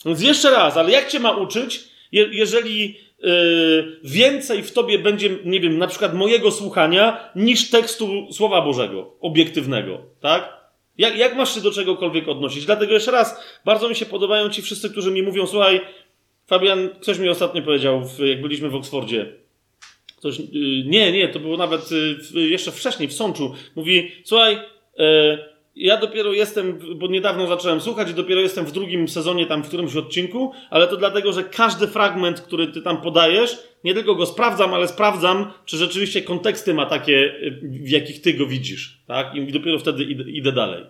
Więc jeszcze raz, ale jak cię ma uczyć, je, jeżeli yy, więcej w tobie będzie, nie wiem, na przykład mojego słuchania, niż tekstu Słowa Bożego, obiektywnego, tak? Jak, jak masz się do czegokolwiek odnosić? Dlatego jeszcze raz, bardzo mi się podobają ci wszyscy, którzy mi mówią, słuchaj, Fabian, ktoś mi ostatnio powiedział, jak byliśmy w Oksfordzie. Ktoś, yy, nie, nie, to było nawet yy, jeszcze wcześniej, w Sączu. Mówi, słuchaj, yy, ja dopiero jestem, bo niedawno zacząłem słuchać i dopiero jestem w drugim sezonie, tam w którymś odcinku, ale to dlatego, że każdy fragment, który ty tam podajesz, nie tylko go sprawdzam, ale sprawdzam, czy rzeczywiście konteksty ma takie, w jakich ty go widzisz, tak? I dopiero wtedy idę, dalej.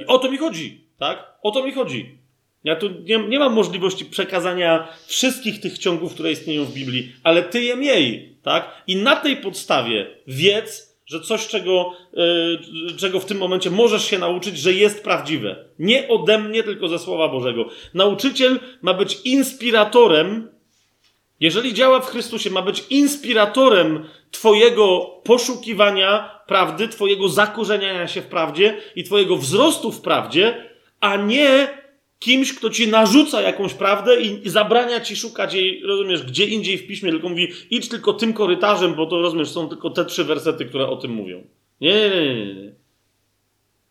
I o to mi chodzi, tak? O to mi chodzi. Ja tu nie, nie mam możliwości przekazania wszystkich tych ciągów, które istnieją w Biblii, ale ty je miej, tak? I na tej podstawie wiedz, że coś, czego, yy, czego w tym momencie możesz się nauczyć, że jest prawdziwe. Nie ode mnie, tylko ze Słowa Bożego. Nauczyciel ma być inspiratorem, jeżeli działa w Chrystusie, ma być inspiratorem Twojego poszukiwania prawdy, Twojego zakorzeniania się w prawdzie i Twojego wzrostu w prawdzie, a nie kimś, kto ci narzuca jakąś prawdę i, zabrania ci szukać jej, rozumiesz, gdzie indziej w piśmie, tylko mówi, idź tylko tym korytarzem, bo to, rozumiesz, są tylko te trzy wersety, które o tym mówią. Nie, nie, nie, nie.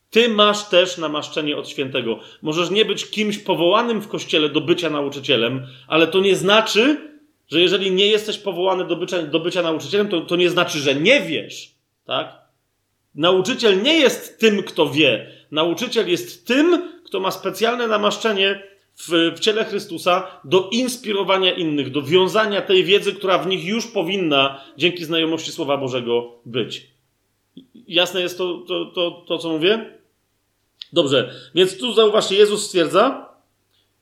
Ty masz też namaszczenie od świętego. Możesz nie być kimś powołanym w kościele do bycia nauczycielem, ale to nie znaczy, że jeżeli nie jesteś powołany do bycia, do bycia nauczycielem, to, to nie znaczy, że nie wiesz. Tak? Nauczyciel nie jest tym, kto wie. Nauczyciel jest tym, kto ma specjalne namaszczenie w, w ciele Chrystusa do inspirowania innych, do wiązania tej wiedzy, która w nich już powinna dzięki znajomości Słowa Bożego być. Jasne jest to, to, to, to co mówię? Dobrze, więc tu zauważcie, Jezus stwierdza,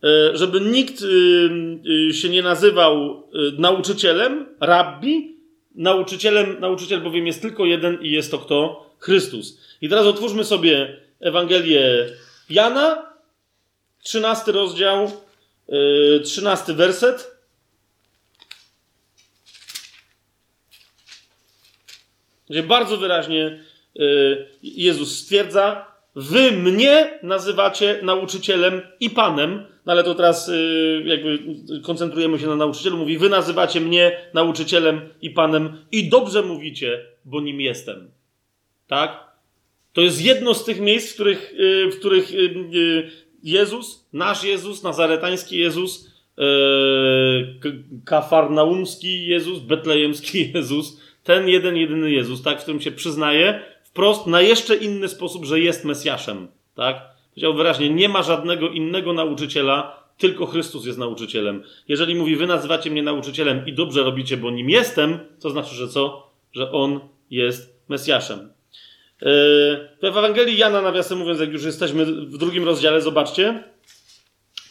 e, żeby nikt y, y, się nie nazywał y, nauczycielem, rabbi, nauczycielem, nauczyciel bowiem jest tylko jeden i jest to kto? Chrystus. I teraz otwórzmy sobie Ewangelię Jana, 13 rozdział, yy, 13 werset. Gdzie bardzo wyraźnie yy, Jezus stwierdza: Wy mnie nazywacie nauczycielem i panem, no ale to teraz yy, jakby koncentrujemy się na nauczycielu. Mówi: Wy nazywacie mnie nauczycielem i panem, i dobrze mówicie, bo nim jestem. Tak? To jest jedno z tych miejsc, w których, y, w których y, y, Jezus, nasz Jezus, nazaretański Jezus, kafarnaumski Jezus, betlejemski [LAUGHS] Jezus, ten jeden, jedyny Jezus, tak, w którym się przyznaje wprost na jeszcze inny sposób, że jest Mesjaszem, tak? Powiedział wyraźnie, nie ma żadnego innego nauczyciela, tylko Chrystus jest nauczycielem. Jeżeli mówi, wy nazywacie mnie nauczycielem i dobrze robicie, bo nim jestem, to znaczy, że co? Że On jest Mesjaszem. Yy, w Ewangelii Jana, nawiasem mówiąc, jak już jesteśmy w drugim rozdziale, zobaczcie,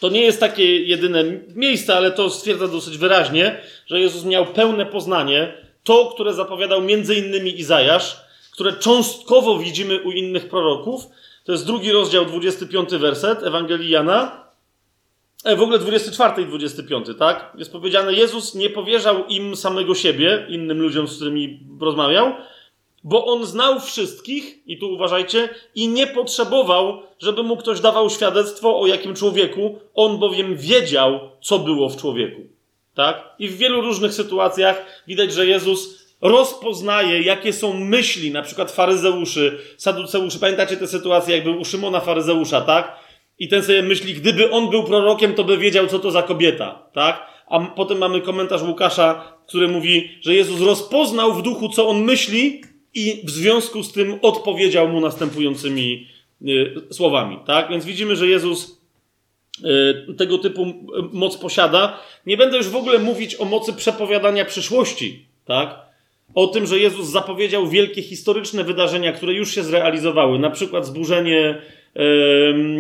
to nie jest takie jedyne miejsce, ale to stwierdza dosyć wyraźnie, że Jezus miał pełne poznanie, to, które zapowiadał między innymi Izajasz, które cząstkowo widzimy u innych proroków. To jest drugi rozdział, 25 werset Ewangelii Jana. E, w ogóle 24 i 25, tak? Jest powiedziane, Jezus nie powierzał im samego siebie, innym ludziom, z którymi rozmawiał, bo on znał wszystkich, i tu uważajcie, i nie potrzebował, żeby mu ktoś dawał świadectwo o jakim człowieku, on bowiem wiedział, co było w człowieku. Tak? I w wielu różnych sytuacjach widać, że Jezus rozpoznaje, jakie są myśli, na przykład faryzeuszy, saduceuszy. Pamiętacie tę sytuację, jak był u Szymona faryzeusza, tak? I ten sobie myśli, gdyby on był prorokiem, to by wiedział, co to za kobieta, tak? A potem mamy komentarz Łukasza, który mówi, że Jezus rozpoznał w duchu, co on myśli, i w związku z tym odpowiedział mu następującymi y, słowami. Tak? Więc widzimy, że Jezus y, tego typu moc posiada. Nie będę już w ogóle mówić o mocy przepowiadania przyszłości. Tak? O tym, że Jezus zapowiedział wielkie historyczne wydarzenia, które już się zrealizowały, na przykład zburzenie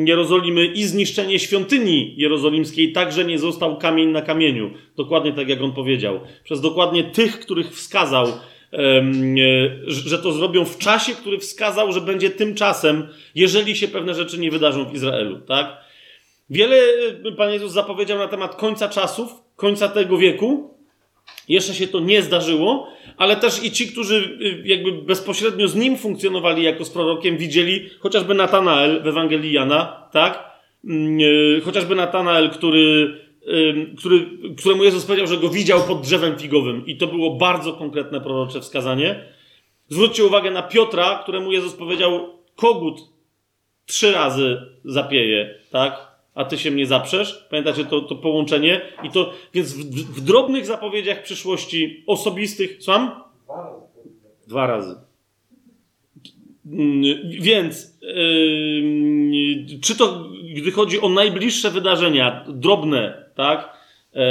Jerozolimy i zniszczenie świątyni jerozolimskiej, tak, że nie został kamień na kamieniu. Dokładnie tak, jak on powiedział. Przez dokładnie tych, których wskazał, że to zrobią w czasie, który wskazał, że będzie tym czasem, jeżeli się pewne rzeczy nie wydarzą w Izraelu, tak? Wiele Pan Jezus zapowiedział na temat końca czasów, końca tego wieku. Jeszcze się to nie zdarzyło, ale też i ci, którzy y, jakby bezpośrednio z nim funkcjonowali jako z prorokiem, widzieli chociażby Natanael w Ewangelii Jana, tak? Mm, chociażby Natanael, który, który, któremu Jezus powiedział, że go widział pod drzewem figowym. I to było bardzo konkretne prorocze wskazanie. Zwróćcie uwagę na Piotra, któremu Jezus powiedział, kogut trzy razy zapieje, tak? A ty się mnie zaprzesz. Pamiętacie to, to połączenie? I to, więc w, w drobnych zapowiedziach przyszłości osobistych, słucham? Dwa razy. Mm, więc, yy, czy to, gdy chodzi o najbliższe wydarzenia, drobne, tak? Yy,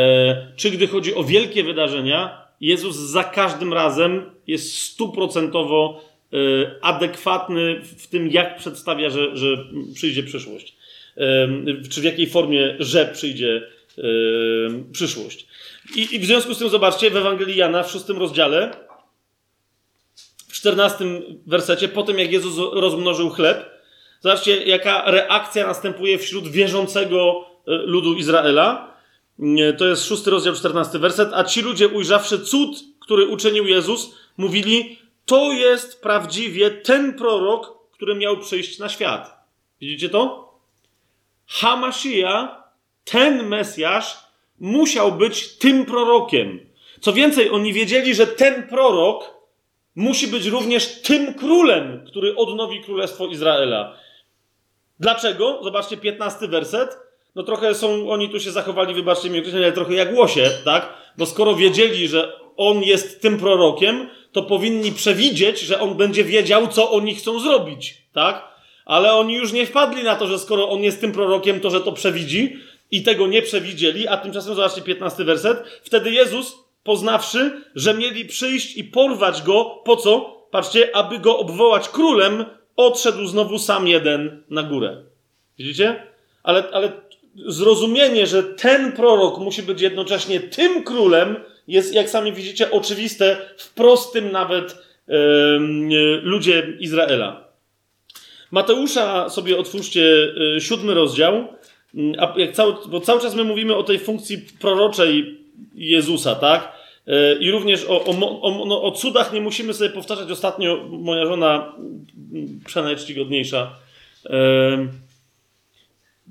czy gdy chodzi o wielkie wydarzenia, Jezus za każdym razem jest stuprocentowo yy, adekwatny w tym, jak przedstawia, że, że przyjdzie przyszłość. Yy, czy w jakiej formie, że przyjdzie przyszłość. I, I w związku z tym, zobaczcie, w Ewangelii Jana w szóstym rozdziale, w czternastym wersecie, po tym jak Jezus rozmnożył chleb, zobaczcie, jaka reakcja następuje wśród wierzącego e, ludu Izraela. To jest szósty rozdział, czternasty werset. A ci ludzie, ujrzawszy cud, który uczynił Jezus, mówili: To jest prawdziwie ten prorok, który miał przyjść na świat. Widzicie to? Hamashia, ten Mesjasz, musiał być tym prorokiem. Co więcej, oni wiedzieli, że ten prorok musi być również tym królem, który odnowi królestwo Izraela. Dlaczego? Zobaczcie, 15 werset. No trochę są, oni tu się zachowali, wybaczcie mi określenie, ale trochę jak łosie, tak? Bo skoro wiedzieli, że on jest tym prorokiem, to powinni przewidzieć, że on będzie wiedział, co oni chcą zrobić, tak? Ale oni już nie wpadli na to, że skoro on jest tym prorokiem, to że to przewidzi i tego nie przewidzieli, a tymczasem zobaczcie 15 werset. Wtedy Jezus poznawszy, że mieli przyjść i porwać go, po co? Patrzcie, aby go obwołać królem, odszedł znowu sam jeden na górę. Widzicie? Ale, ale zrozumienie, że ten prorok musi być jednocześnie tym królem, jest, jak sami widzicie, oczywiste w prostym nawet yy, ludzie Izraela. Mateusza sobie otwórzcie yy, siódmy rozdział, a jak cały, bo cały czas my mówimy o tej funkcji proroczej Jezusa, tak? E, I również o, o, o, no, o, cudach nie musimy sobie powtarzać. Ostatnio moja żona, przynajmniej czcigodniejsza, e,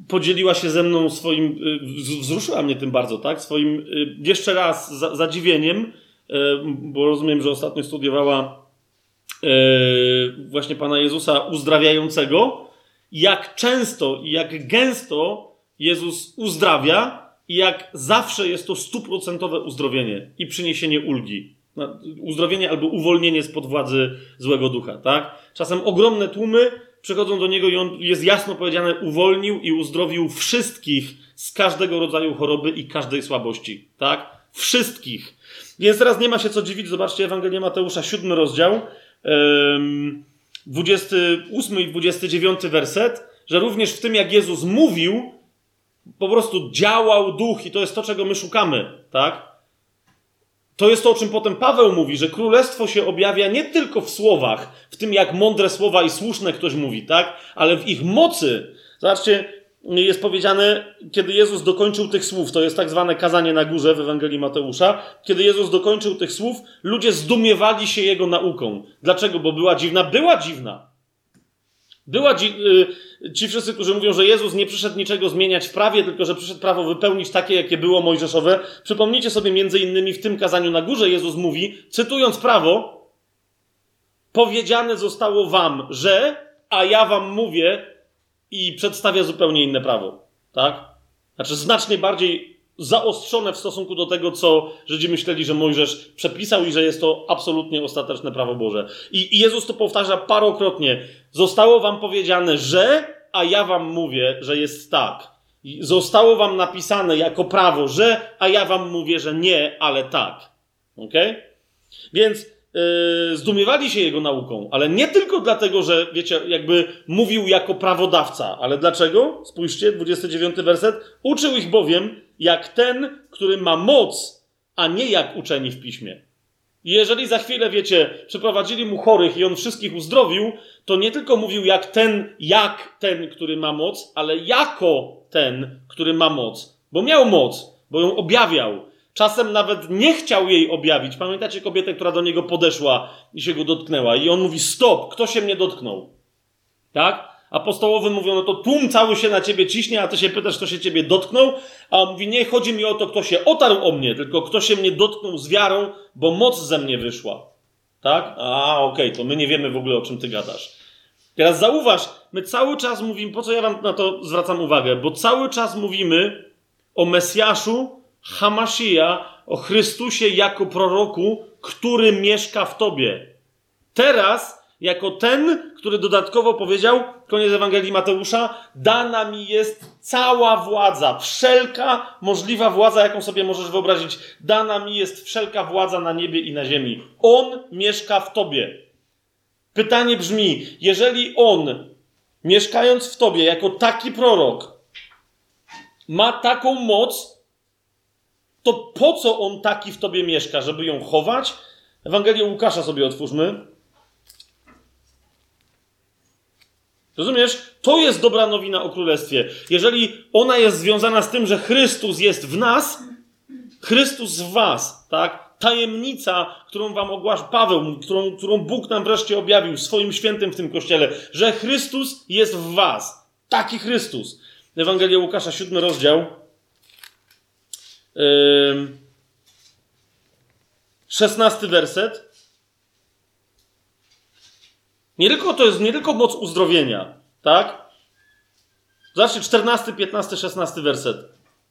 podzieliła się ze mną swoim, e, wzruszyła mnie tym bardzo, tak? Swoim jeszcze raz za, zadziwieniem, bo rozumiem, że ostatnio studiowała właśnie Pana Jezusa uzdrawiającego, jak często i jak gęsto Jezus uzdrawia i jak zawsze jest to stuprocentowe uzdrowienie i przyniesienie ulgi. Uzdrowienie albo uwolnienie spod władzy złego ducha, tak? Czasem ogromne tłumy przychodzą do niego i on jest jasno powiedziane, uwolnił i uzdrowił wszystkich z każdego rodzaju choroby i każdej słabości, tak? Wszystkich. Więc teraz nie ma się co dziwić, zobaczcie Ewangelię Mateusza, siódmy rozdział, 28 i 29 werset, że również w tym, jak Jezus mówił, po prostu działał duch i to jest to, czego my szukamy, tak? To jest to, o czym potem Paweł mówi, że królestwo się objawia nie tylko w słowach, w tym jak mądre słowa i słuszne ktoś mówi, tak? Ale w ich mocy. Zobaczcie, jest powiedziane, kiedy Jezus dokończył tych słów, to jest tak zwane kazanie na górze w Ewangelii Mateusza, kiedy Jezus dokończył tych słów, ludzie zdumiewali się Jego nauką. Dlaczego? Bo była dziwna? Była dziwna. Była dzi y, ci wszyscy, którzy mówią, że Jezus nie przyszedł niczego zmieniać w prawie, tylko że przyszedł prawo wypełnić takie, jakie było mojżeszowe. Przypomnijcie sobie między innymi w tym kazaniu na górze Jezus mówi, cytując prawo, powiedziane zostało wam, że, a ja wam mówię i przedstawia zupełnie inne prawo. Tak? Znaczy znacznie bardziej zaostrzone w stosunku do tego, co Żydzi myśleli, że Mojżesz przepisał i że jest to absolutnie ostateczne prawo Boże. I, I Jezus to powtarza parokrotnie. Zostało wam powiedziane, że, a ja wam mówię, że jest tak. Zostało wam napisane jako prawo, że, a ja wam mówię, że nie, ale tak. Ok? Więc yy, zdumiewali się jego nauką, ale nie tylko dlatego, że, wiecie, jakby mówił jako prawodawca, ale dlaczego? Spójrzcie, 29 werset. Uczył ich bowiem, jak ten, który ma moc, a nie jak uczeni w piśmie. Jeżeli za chwilę, wiecie, przyprowadzili mu chorych i on wszystkich uzdrowił, to nie tylko mówił jak ten, jak ten, który ma moc, ale jako ten, który ma moc. Bo miał moc, bo ją objawiał. Czasem nawet nie chciał jej objawić. Pamiętacie kobietę, która do niego podeszła i się go dotknęła? I on mówi: Stop, kto się mnie dotknął? Tak? Apostołowy mówią, no to tłum cały się na ciebie ciśnie, a ty się pytasz, kto się ciebie dotknął. A on mówi, nie chodzi mi o to, kto się otarł o mnie, tylko kto się mnie dotknął z wiarą, bo moc ze mnie wyszła. Tak? A, okej, okay, to my nie wiemy w ogóle, o czym ty gadasz. Teraz zauważ, my cały czas mówimy, po co ja wam na to zwracam uwagę? Bo cały czas mówimy o Mesjaszu, Hamashia, o Chrystusie jako proroku, który mieszka w tobie. Teraz, jako ten, który dodatkowo powiedział, koniec Ewangelii Mateusza, dana mi jest cała władza, wszelka możliwa władza, jaką sobie możesz wyobrazić. Dana mi jest wszelka władza na niebie i na ziemi. On mieszka w tobie. Pytanie brzmi: jeżeli on, mieszkając w tobie jako taki prorok, ma taką moc, to po co on taki w tobie mieszka? Żeby ją chować? Ewangelię Łukasza sobie otwórzmy. Rozumiesz? To jest dobra nowina o królestwie. Jeżeli ona jest związana z tym, że Chrystus jest w nas, Chrystus w was, tak? Tajemnica, którą wam ogłasza Paweł, którą, którą Bóg nam wreszcie objawił swoim świętym w tym kościele, że Chrystus jest w was. Taki Chrystus. Ewangelia Łukasza, siódmy rozdział. Szesnasty werset. Nie tylko to jest nie tylko moc uzdrowienia, tak? Zobaczcie, 14, 15, 16 werset.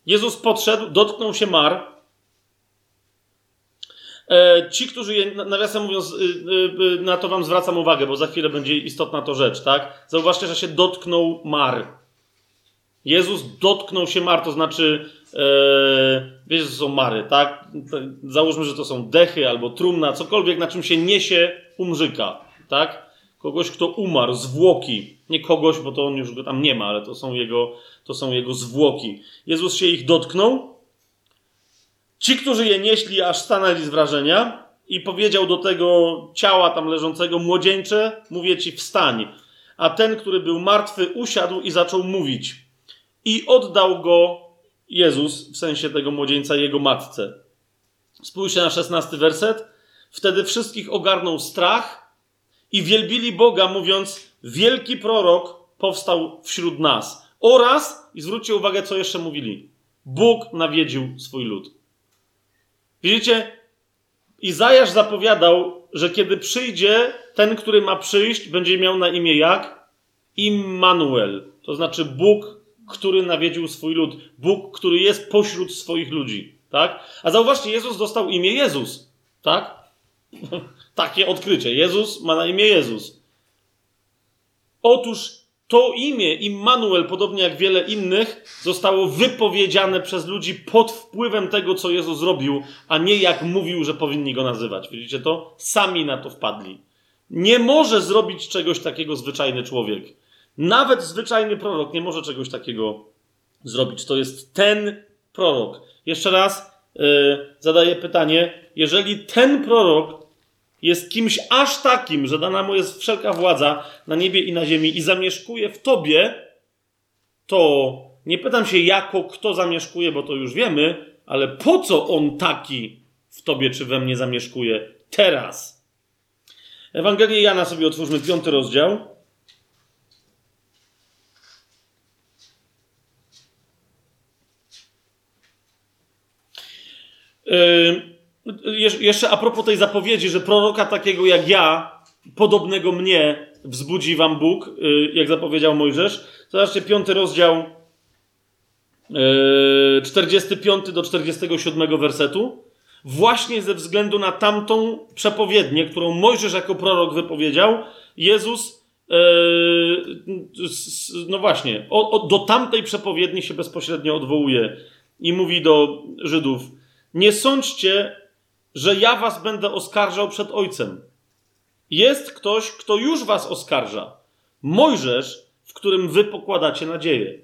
Jezus podszedł, dotknął się mar. E, ci, którzy je, nawiasem mówiąc, y, y, y, na to wam zwracam uwagę, bo za chwilę będzie istotna to rzecz, tak? Zauważcie, że się dotknął mar. Jezus dotknął się mar, to znaczy, e, wiecie, że są mary, tak? Załóżmy, że to są dechy albo trumna, cokolwiek, na czym się niesie umrzyka, tak? Kogoś, kto umarł, zwłoki. Nie kogoś, bo to on już go tam nie ma, ale to są jego, to są jego zwłoki. Jezus się ich dotknął. Ci, którzy je nieśli, aż stanęli z wrażenia i powiedział do tego ciała tam leżącego młodzieńcze, mówię ci wstań. A ten, który był martwy, usiadł i zaczął mówić. I oddał go Jezus, w sensie tego młodzieńca, jego matce. Spójrzcie na szesnasty werset. Wtedy wszystkich ogarnął strach i wielbili Boga, mówiąc: Wielki prorok powstał wśród nas. Oraz, i zwróćcie uwagę, co jeszcze mówili: Bóg nawiedził swój lud. Widzicie, Izajasz zapowiadał, że kiedy przyjdzie ten, który ma przyjść, będzie miał na imię jak? Immanuel. To znaczy Bóg, który nawiedził swój lud. Bóg, który jest pośród swoich ludzi. Tak? A zauważcie, Jezus dostał imię Jezus. Tak? [LAUGHS] Takie odkrycie. Jezus ma na imię Jezus. Otóż to imię, Immanuel, podobnie jak wiele innych, zostało wypowiedziane przez ludzi pod wpływem tego, co Jezus zrobił, a nie jak mówił, że powinni go nazywać. Widzicie to? Sami na to wpadli. Nie może zrobić czegoś takiego zwyczajny człowiek. Nawet zwyczajny prorok nie może czegoś takiego zrobić. To jest ten prorok. Jeszcze raz yy, zadaję pytanie: jeżeli ten prorok jest kimś aż takim, że dana mu jest wszelka władza na niebie i na ziemi i zamieszkuje w tobie, to nie pytam się, jako kto zamieszkuje, bo to już wiemy, ale po co on taki w tobie czy we mnie zamieszkuje teraz? Ewangelię Jana sobie otwórzmy, piąty rozdział. Yy, jeszcze a propos tej zapowiedzi, że proroka takiego jak ja, podobnego mnie, wzbudzi wam Bóg, y, jak zapowiedział Mojżesz. Zobaczcie, piąty rozdział, 45 y, do 47 wersetu. Właśnie ze względu na tamtą przepowiednię, którą Mojżesz jako prorok wypowiedział, Jezus, y, no właśnie, do tamtej przepowiedni się bezpośrednio odwołuje i mówi do Żydów: Nie sądźcie, że ja was będę oskarżał przed Ojcem. Jest ktoś, kto już was oskarża. Mojżesz, w którym wy pokładacie nadzieję.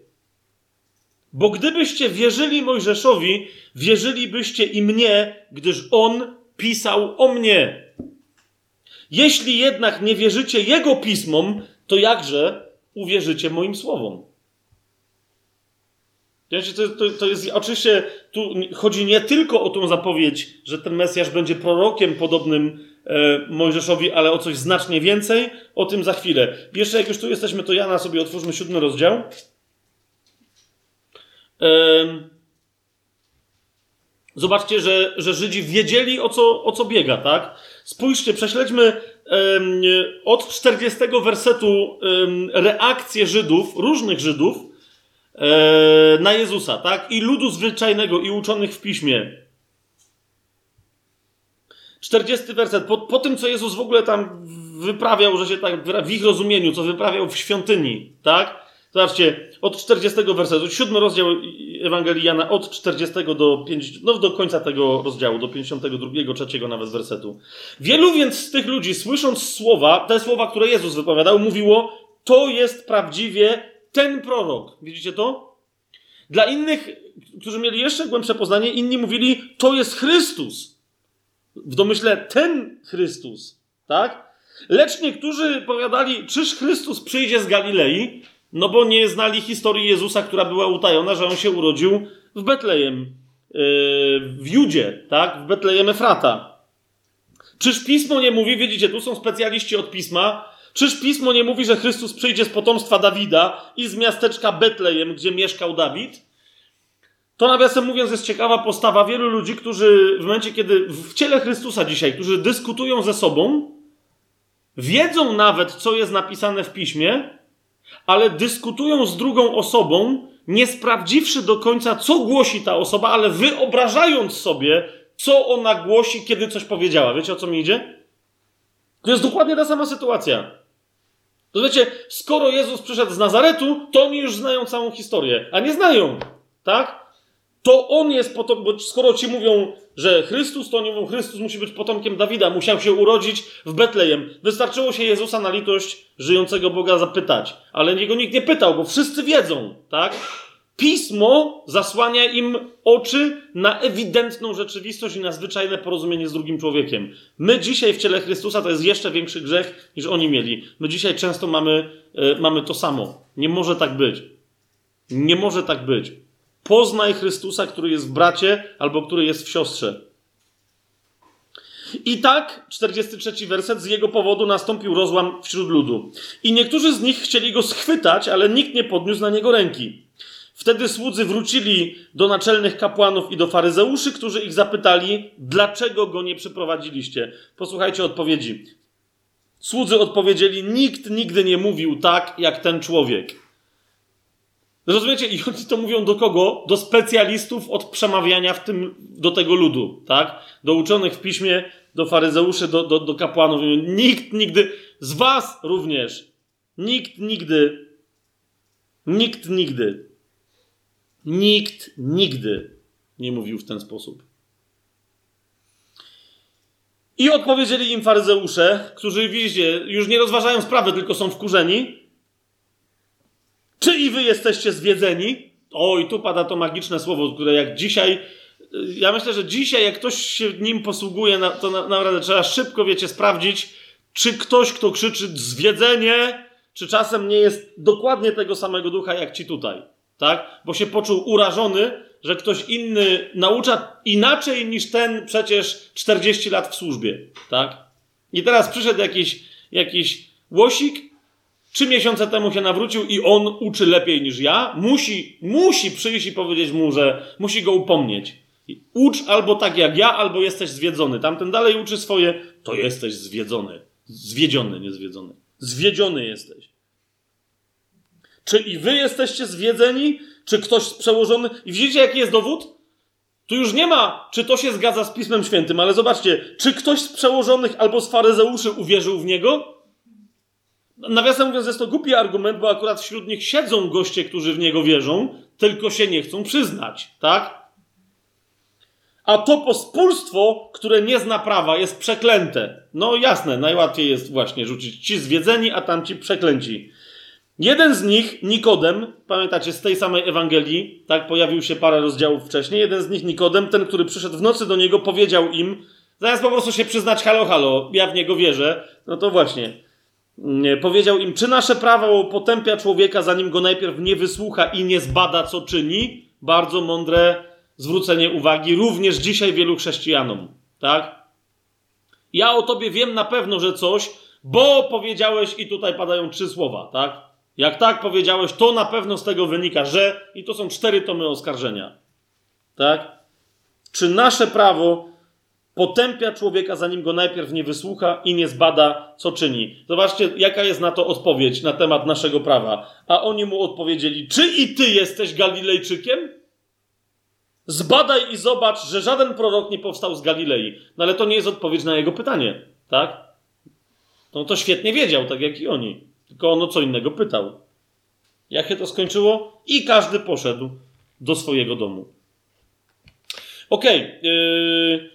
Bo gdybyście wierzyli Mojżeszowi, wierzylibyście i mnie, gdyż on pisał o mnie. Jeśli jednak nie wierzycie Jego pismom, to jakże uwierzycie moim słowom? To, to, to jest oczywiście, tu chodzi nie tylko o tą zapowiedź, że ten Mesjasz będzie prorokiem podobnym e, Mojżeszowi, ale o coś znacznie więcej. O tym za chwilę. Jeszcze jak już tu jesteśmy, to Jana sobie otwórzmy siódmy rozdział. E, zobaczcie, że, że Żydzi wiedzieli o co, o co biega, tak? Spójrzcie, prześledźmy od 40 wersetu reakcję Żydów, różnych Żydów, na Jezusa, tak? I ludu zwyczajnego, i uczonych w piśmie. 40 werset. Po, po tym, co Jezus w ogóle tam wyprawiał, że się tak w ich rozumieniu, co wyprawiał w świątyni, tak? Zobaczcie, od 40 wersetu, siódmy rozdział Ewangelii Jana, od 40 do 50, no do końca tego rozdziału, do 52, trzeciego nawet wersetu. Wielu więc z tych ludzi, słysząc słowa, te słowa, które Jezus wypowiadał, mówiło, to jest prawdziwie ten prorok. Widzicie to? Dla innych, którzy mieli jeszcze głębsze poznanie, inni mówili, to jest Chrystus. W domyśle ten Chrystus. Tak? Lecz niektórzy powiadali, czyż Chrystus przyjdzie z Galilei? No bo nie znali historii Jezusa, która była utajona, że on się urodził w Betlejem, yy, w Judzie, tak? W Betlejem Efrata. Czyż pismo nie mówi, widzicie, tu są specjaliści od pisma, Czyż pismo nie mówi, że Chrystus przyjdzie z potomstwa Dawida i z miasteczka Betlejem, gdzie mieszkał Dawid? To nawiasem mówiąc jest ciekawa postawa wielu ludzi, którzy w momencie, kiedy w ciele Chrystusa dzisiaj, którzy dyskutują ze sobą, wiedzą nawet, co jest napisane w piśmie, ale dyskutują z drugą osobą, nie sprawdziwszy do końca, co głosi ta osoba, ale wyobrażając sobie, co ona głosi, kiedy coś powiedziała. Wiecie o co mi idzie? To jest dokładnie ta sama sytuacja. To wiecie, skoro Jezus przyszedł z Nazaretu, to oni już znają całą historię, a nie znają, tak? To on jest potom, bo skoro ci mówią, że Chrystus, to oni mówią, Chrystus musi być potomkiem Dawida, musiał się urodzić w Betlejem. Wystarczyło się Jezusa na litość żyjącego Boga zapytać, ale niego nikt nie pytał, bo wszyscy wiedzą, tak? Pismo zasłania im oczy na ewidentną rzeczywistość i na zwyczajne porozumienie z drugim człowiekiem. My dzisiaj w ciele Chrystusa to jest jeszcze większy grzech niż oni mieli. My dzisiaj często mamy, e, mamy to samo. Nie może tak być. Nie może tak być. Poznaj Chrystusa, który jest w bracie albo który jest w siostrze. I tak, 43 werset, z jego powodu nastąpił rozłam wśród ludu. I niektórzy z nich chcieli go schwytać, ale nikt nie podniósł na niego ręki. Wtedy słudzy wrócili do naczelnych kapłanów i do faryzeuszy, którzy ich zapytali, dlaczego go nie przyprowadziliście. Posłuchajcie odpowiedzi. Słudzy odpowiedzieli: Nikt nigdy nie mówił tak, jak ten człowiek. Rozumiecie? I oni to mówią do kogo? Do specjalistów od przemawiania w tym, do tego ludu, tak? Do uczonych w piśmie, do faryzeuszy, do, do, do kapłanów. Nikt nigdy, z was również, nikt nigdy, nikt nigdy Nikt nigdy nie mówił w ten sposób. I odpowiedzieli im faryzeusze, którzy, widzicie, już nie rozważają sprawy, tylko są wkurzeni. Czy i wy jesteście zwiedzeni? O, i tu pada to magiczne słowo, które jak dzisiaj, ja myślę, że dzisiaj, jak ktoś się nim posługuje, to naprawdę trzeba szybko, wiecie, sprawdzić, czy ktoś, kto krzyczy zwiedzenie, czy czasem nie jest dokładnie tego samego ducha, jak ci tutaj tak? Bo się poczuł urażony, że ktoś inny naucza inaczej niż ten przecież 40 lat w służbie, tak? I teraz przyszedł jakiś, jakiś łosik, trzy miesiące temu się nawrócił i on uczy lepiej niż ja, musi, musi przyjść i powiedzieć mu, że musi go upomnieć. Ucz albo tak jak ja, albo jesteś zwiedzony. Tamten dalej uczy swoje, to jesteś zwiedzony. Zwiedziony, nie zwiedzony. Zwiedziony jesteś. Czy i wy jesteście zwiedzeni? Czy ktoś przełożony? I widzicie, jaki jest dowód? Tu już nie ma, czy to się zgadza z Pismem Świętym, ale zobaczcie, czy ktoś z przełożonych albo z faryzeuszy uwierzył w niego? Nawiasem mówiąc, jest to głupi argument, bo akurat wśród nich siedzą goście, którzy w niego wierzą, tylko się nie chcą przyznać, tak? A to pospólstwo, które nie zna prawa, jest przeklęte. No jasne, najłatwiej jest właśnie rzucić ci zwiedzeni, a tamci przeklęci. Jeden z nich, Nikodem, pamiętacie, z tej samej Ewangelii, tak, pojawił się parę rozdziałów wcześniej, jeden z nich, Nikodem, ten, który przyszedł w nocy do niego, powiedział im, Zamiast po prostu się przyznać, halo, halo, ja w niego wierzę, no to właśnie. Mm, powiedział im, czy nasze prawo potępia człowieka, zanim go najpierw nie wysłucha i nie zbada, co czyni? Bardzo mądre zwrócenie uwagi, również dzisiaj wielu chrześcijanom, tak? Ja o tobie wiem na pewno, że coś, bo powiedziałeś i tutaj padają trzy słowa, tak? Jak tak powiedziałeś, to na pewno z tego wynika, że i to są cztery tomy oskarżenia. Tak? Czy nasze prawo potępia człowieka, zanim go najpierw nie wysłucha i nie zbada, co czyni? Zobaczcie, jaka jest na to odpowiedź na temat naszego prawa. A oni mu odpowiedzieli: Czy i ty jesteś Galilejczykiem? Zbadaj i zobacz, że żaden prorok nie powstał z Galilei. No ale to nie jest odpowiedź na jego pytanie, tak? No to świetnie wiedział, tak jak i oni. Tylko ono co innego pytał. Jak się to skończyło? I każdy poszedł do swojego domu. Okej. Okay, yy,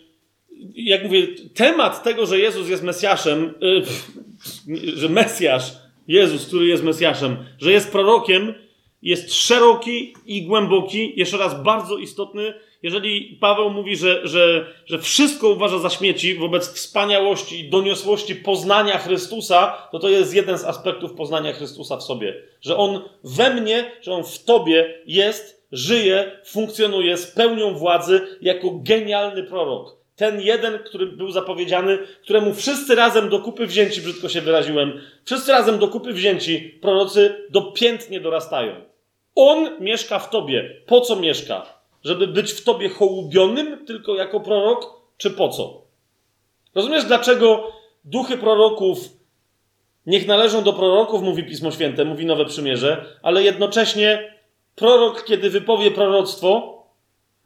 jak mówię, temat tego, że Jezus jest Mesjaszem, yy, że Mesjasz, Jezus, który jest Mesjaszem, że jest prorokiem, jest szeroki i głęboki, jeszcze raz bardzo istotny. Jeżeli Paweł mówi, że, że, że wszystko uważa za śmieci wobec wspaniałości i doniosłości poznania Chrystusa, to to jest jeden z aspektów poznania Chrystusa w sobie. Że On we mnie, że On w Tobie jest, żyje, funkcjonuje z pełnią władzy jako genialny prorok. Ten jeden, który był zapowiedziany, któremu wszyscy razem do kupy wzięci, brzydko się wyraziłem, wszyscy razem do kupy wzięci, prorocy dopiętnie dorastają. On mieszka w tobie. Po co mieszka? Żeby być w tobie hołubionym tylko jako prorok, czy po co? Rozumiesz, dlaczego duchy proroków niech należą do proroków, mówi Pismo Święte, mówi Nowe Przymierze, ale jednocześnie prorok, kiedy wypowie proroctwo,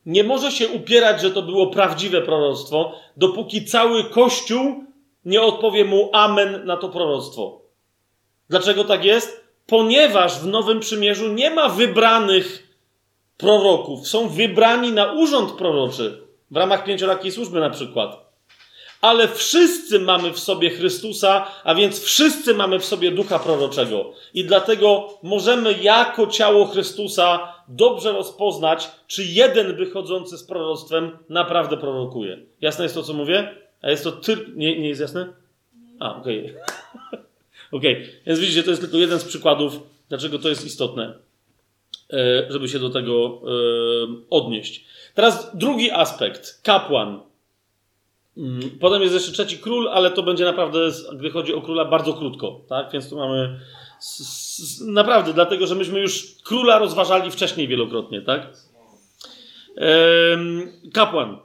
nie może się upierać, że to było prawdziwe proroctwo, dopóki cały Kościół nie odpowie mu amen na to proroctwo. Dlaczego tak jest? Ponieważ w Nowym Przymierzu nie ma wybranych proroków. Są wybrani na urząd proroczy, w ramach pięciorakiej służby na przykład. Ale wszyscy mamy w sobie Chrystusa, a więc wszyscy mamy w sobie ducha proroczego. I dlatego możemy jako ciało Chrystusa dobrze rozpoznać, czy jeden wychodzący z proroctwem naprawdę prorokuje. Jasne jest to, co mówię? A jest to ty... Nie, nie jest jasne? A, okej. Okay. Ok, więc widzicie, to jest tylko jeden z przykładów, dlaczego to jest istotne, e, żeby się do tego e, odnieść. Teraz drugi aspekt, kapłan. Mm, potem jest jeszcze trzeci król, ale to będzie naprawdę, gdy chodzi o króla, bardzo krótko, tak? Więc tu mamy naprawdę, dlatego, że myśmy już króla rozważali wcześniej wielokrotnie, tak? Kapłan.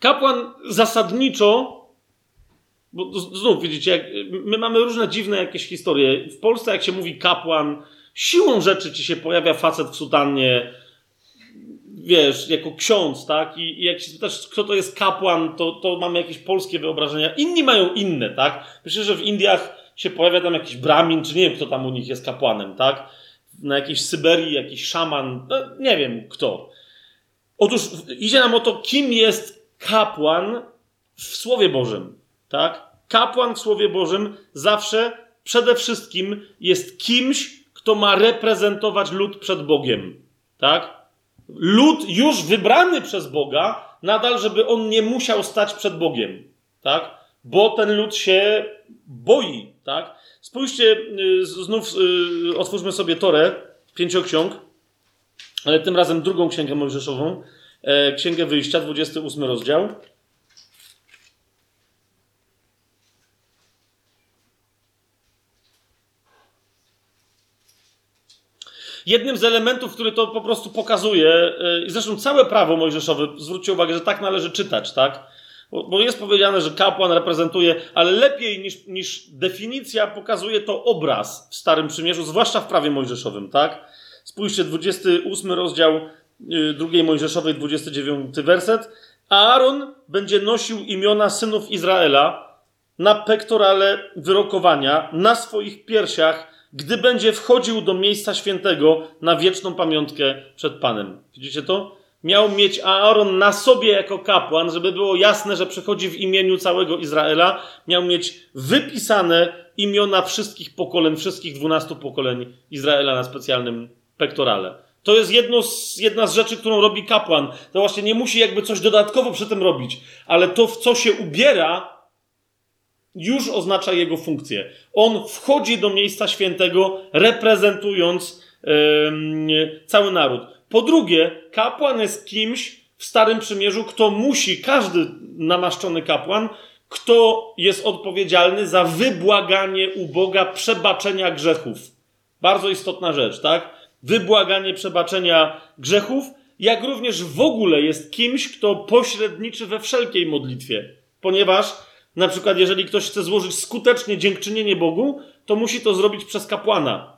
Kapłan zasadniczo bo znów widzicie, jak, my mamy różne dziwne jakieś historie. W Polsce, jak się mówi kapłan, siłą rzeczy ci się pojawia facet w sutannie, wiesz, jako ksiądz, tak? I, i jak się spytasz, kto to jest kapłan, to, to mamy jakieś polskie wyobrażenia. Inni mają inne, tak? Myślę, że w Indiach się pojawia tam jakiś bramin, czy nie wiem, kto tam u nich jest kapłanem, tak? Na jakiejś Syberii jakiś szaman, no, nie wiem kto. Otóż idzie nam o to, kim jest kapłan w Słowie Bożym. Tak? Kapłan w Słowie Bożym zawsze przede wszystkim jest kimś, kto ma reprezentować lud przed Bogiem. Tak? Lud już wybrany przez Boga, nadal, żeby on nie musiał stać przed Bogiem. Tak? Bo ten lud się boi. Tak? Spójrzcie, y, znów y, otwórzmy sobie Torę, pięcioksiąg, ale tym razem drugą księgę mojżeszową, e, księgę wyjścia, 28 rozdział. Jednym z elementów, który to po prostu pokazuje, i zresztą całe prawo mojżeszowe, zwróćcie uwagę, że tak należy czytać, tak? Bo jest powiedziane, że kapłan reprezentuje, ale lepiej niż, niż definicja pokazuje to obraz w Starym Przymierzu, zwłaszcza w prawie mojżeszowym, tak? Spójrzcie, 28 rozdział y, drugiej Mojżeszowej, 29 werset. Aaron będzie nosił imiona synów Izraela na pektorale wyrokowania, na swoich piersiach gdy będzie wchodził do miejsca świętego na wieczną pamiątkę przed Panem. Widzicie to? Miał mieć Aaron na sobie jako kapłan, żeby było jasne, że przychodzi w imieniu całego Izraela. Miał mieć wypisane imiona wszystkich pokoleń, wszystkich dwunastu pokoleń Izraela na specjalnym pektorale. To jest z, jedna z rzeczy, którą robi kapłan. To właśnie nie musi jakby coś dodatkowo przy tym robić, ale to, w co się ubiera, już oznacza jego funkcję. On wchodzi do miejsca świętego, reprezentując yy, cały naród. Po drugie, kapłan jest kimś w Starym Przymierzu, kto musi, każdy namaszczony kapłan, kto jest odpowiedzialny za wybłaganie u Boga przebaczenia grzechów. Bardzo istotna rzecz, tak? Wybłaganie przebaczenia grzechów, jak również w ogóle jest kimś, kto pośredniczy we wszelkiej modlitwie. Ponieważ, na przykład, jeżeli ktoś chce złożyć skutecznie dziękczynienie Bogu, to musi to zrobić przez kapłana.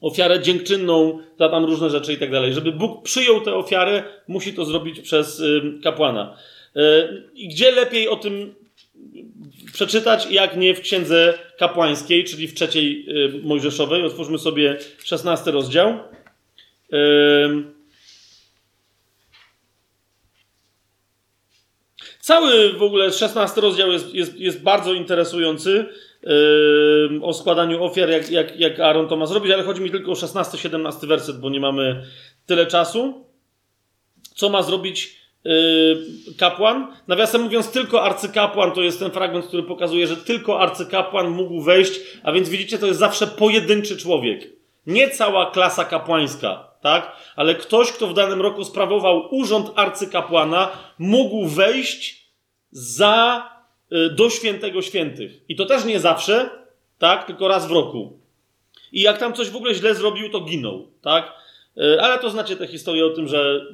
Ofiarę dziękczynną, za tam różne rzeczy i tak dalej. Żeby Bóg przyjął tę ofiarę, musi to zrobić przez kapłana. Y, I gdzie lepiej o tym przeczytać, jak nie w księdze kapłańskiej, czyli w trzeciej y, Mojżeszowej. Otwórzmy sobie szesnasty rozdział. Cały w ogóle szesnasty rozdział jest, jest, jest bardzo interesujący o składaniu ofiar, jak, jak, jak Aaron to ma zrobić, ale chodzi mi tylko o 16-17 werset, bo nie mamy tyle czasu. Co ma zrobić Yy, kapłan. Nawiasem mówiąc, tylko arcykapłan to jest ten fragment, który pokazuje, że tylko arcykapłan mógł wejść, a więc widzicie, to jest zawsze pojedynczy człowiek. Nie cała klasa kapłańska, tak? Ale ktoś, kto w danym roku sprawował urząd arcykapłana, mógł wejść za, yy, do świętego świętych. I to też nie zawsze, tak? Tylko raz w roku. I jak tam coś w ogóle źle zrobił, to ginął, tak? Yy, ale to znacie tę historię o tym, że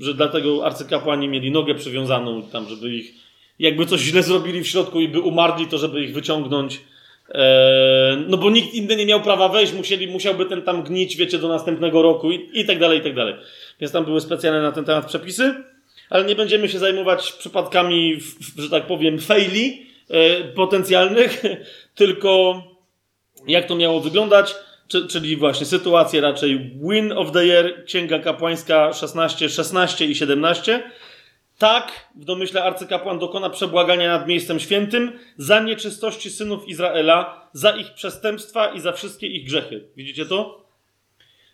że dlatego arcykapłani mieli nogę przywiązaną tam, żeby ich, jakby coś źle zrobili w środku i by umarli, to żeby ich wyciągnąć. Eee, no bo nikt inny nie miał prawa wejść, musieli, musiałby ten tam gnić, wiecie, do następnego roku i, i tak dalej, i tak dalej. Więc tam były specjalne na ten temat przepisy, ale nie będziemy się zajmować przypadkami, że tak powiem, faili e, potencjalnych, [LAUGHS] tylko jak to miało wyglądać czyli właśnie sytuacje raczej Win of the Year, Księga Kapłańska 16, 16 i 17. Tak, w domyśle arcykapłan dokona przebłagania nad miejscem świętym za nieczystości synów Izraela, za ich przestępstwa i za wszystkie ich grzechy. Widzicie to?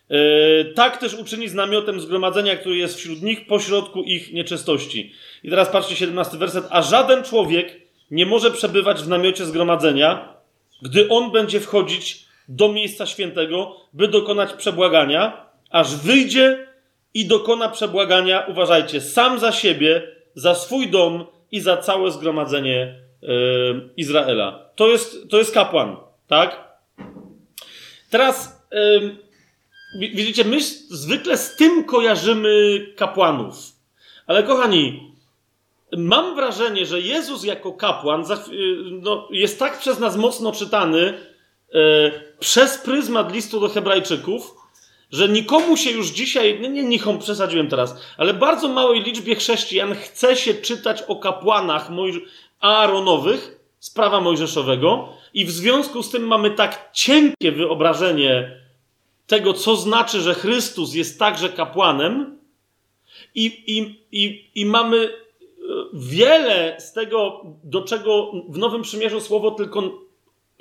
Yy, tak też uczyni z namiotem zgromadzenia, który jest wśród nich, pośrodku ich nieczystości. I teraz patrzcie, 17 werset. A żaden człowiek nie może przebywać w namiocie zgromadzenia, gdy on będzie wchodzić do miejsca świętego, by dokonać przebłagania, aż wyjdzie i dokona przebłagania, uważajcie, sam za siebie, za swój dom i za całe zgromadzenie yy, Izraela. To jest, to jest kapłan, tak? Teraz yy, widzicie, my zwykle z tym kojarzymy kapłanów. Ale kochani, mam wrażenie, że Jezus jako kapłan no, jest tak przez nas mocno czytany, E, przez pryzmat listu do Hebrajczyków, że nikomu się już dzisiaj, nie, nie nikomu przesadziłem teraz, ale bardzo małej liczbie chrześcijan chce się czytać o kapłanach Mojż- Aaronowych z prawa mojżeszowego i w związku z tym mamy tak cienkie wyobrażenie tego, co znaczy, że Chrystus jest także kapłanem i, i, i, i mamy e, wiele z tego, do czego w Nowym Przymierzu słowo tylko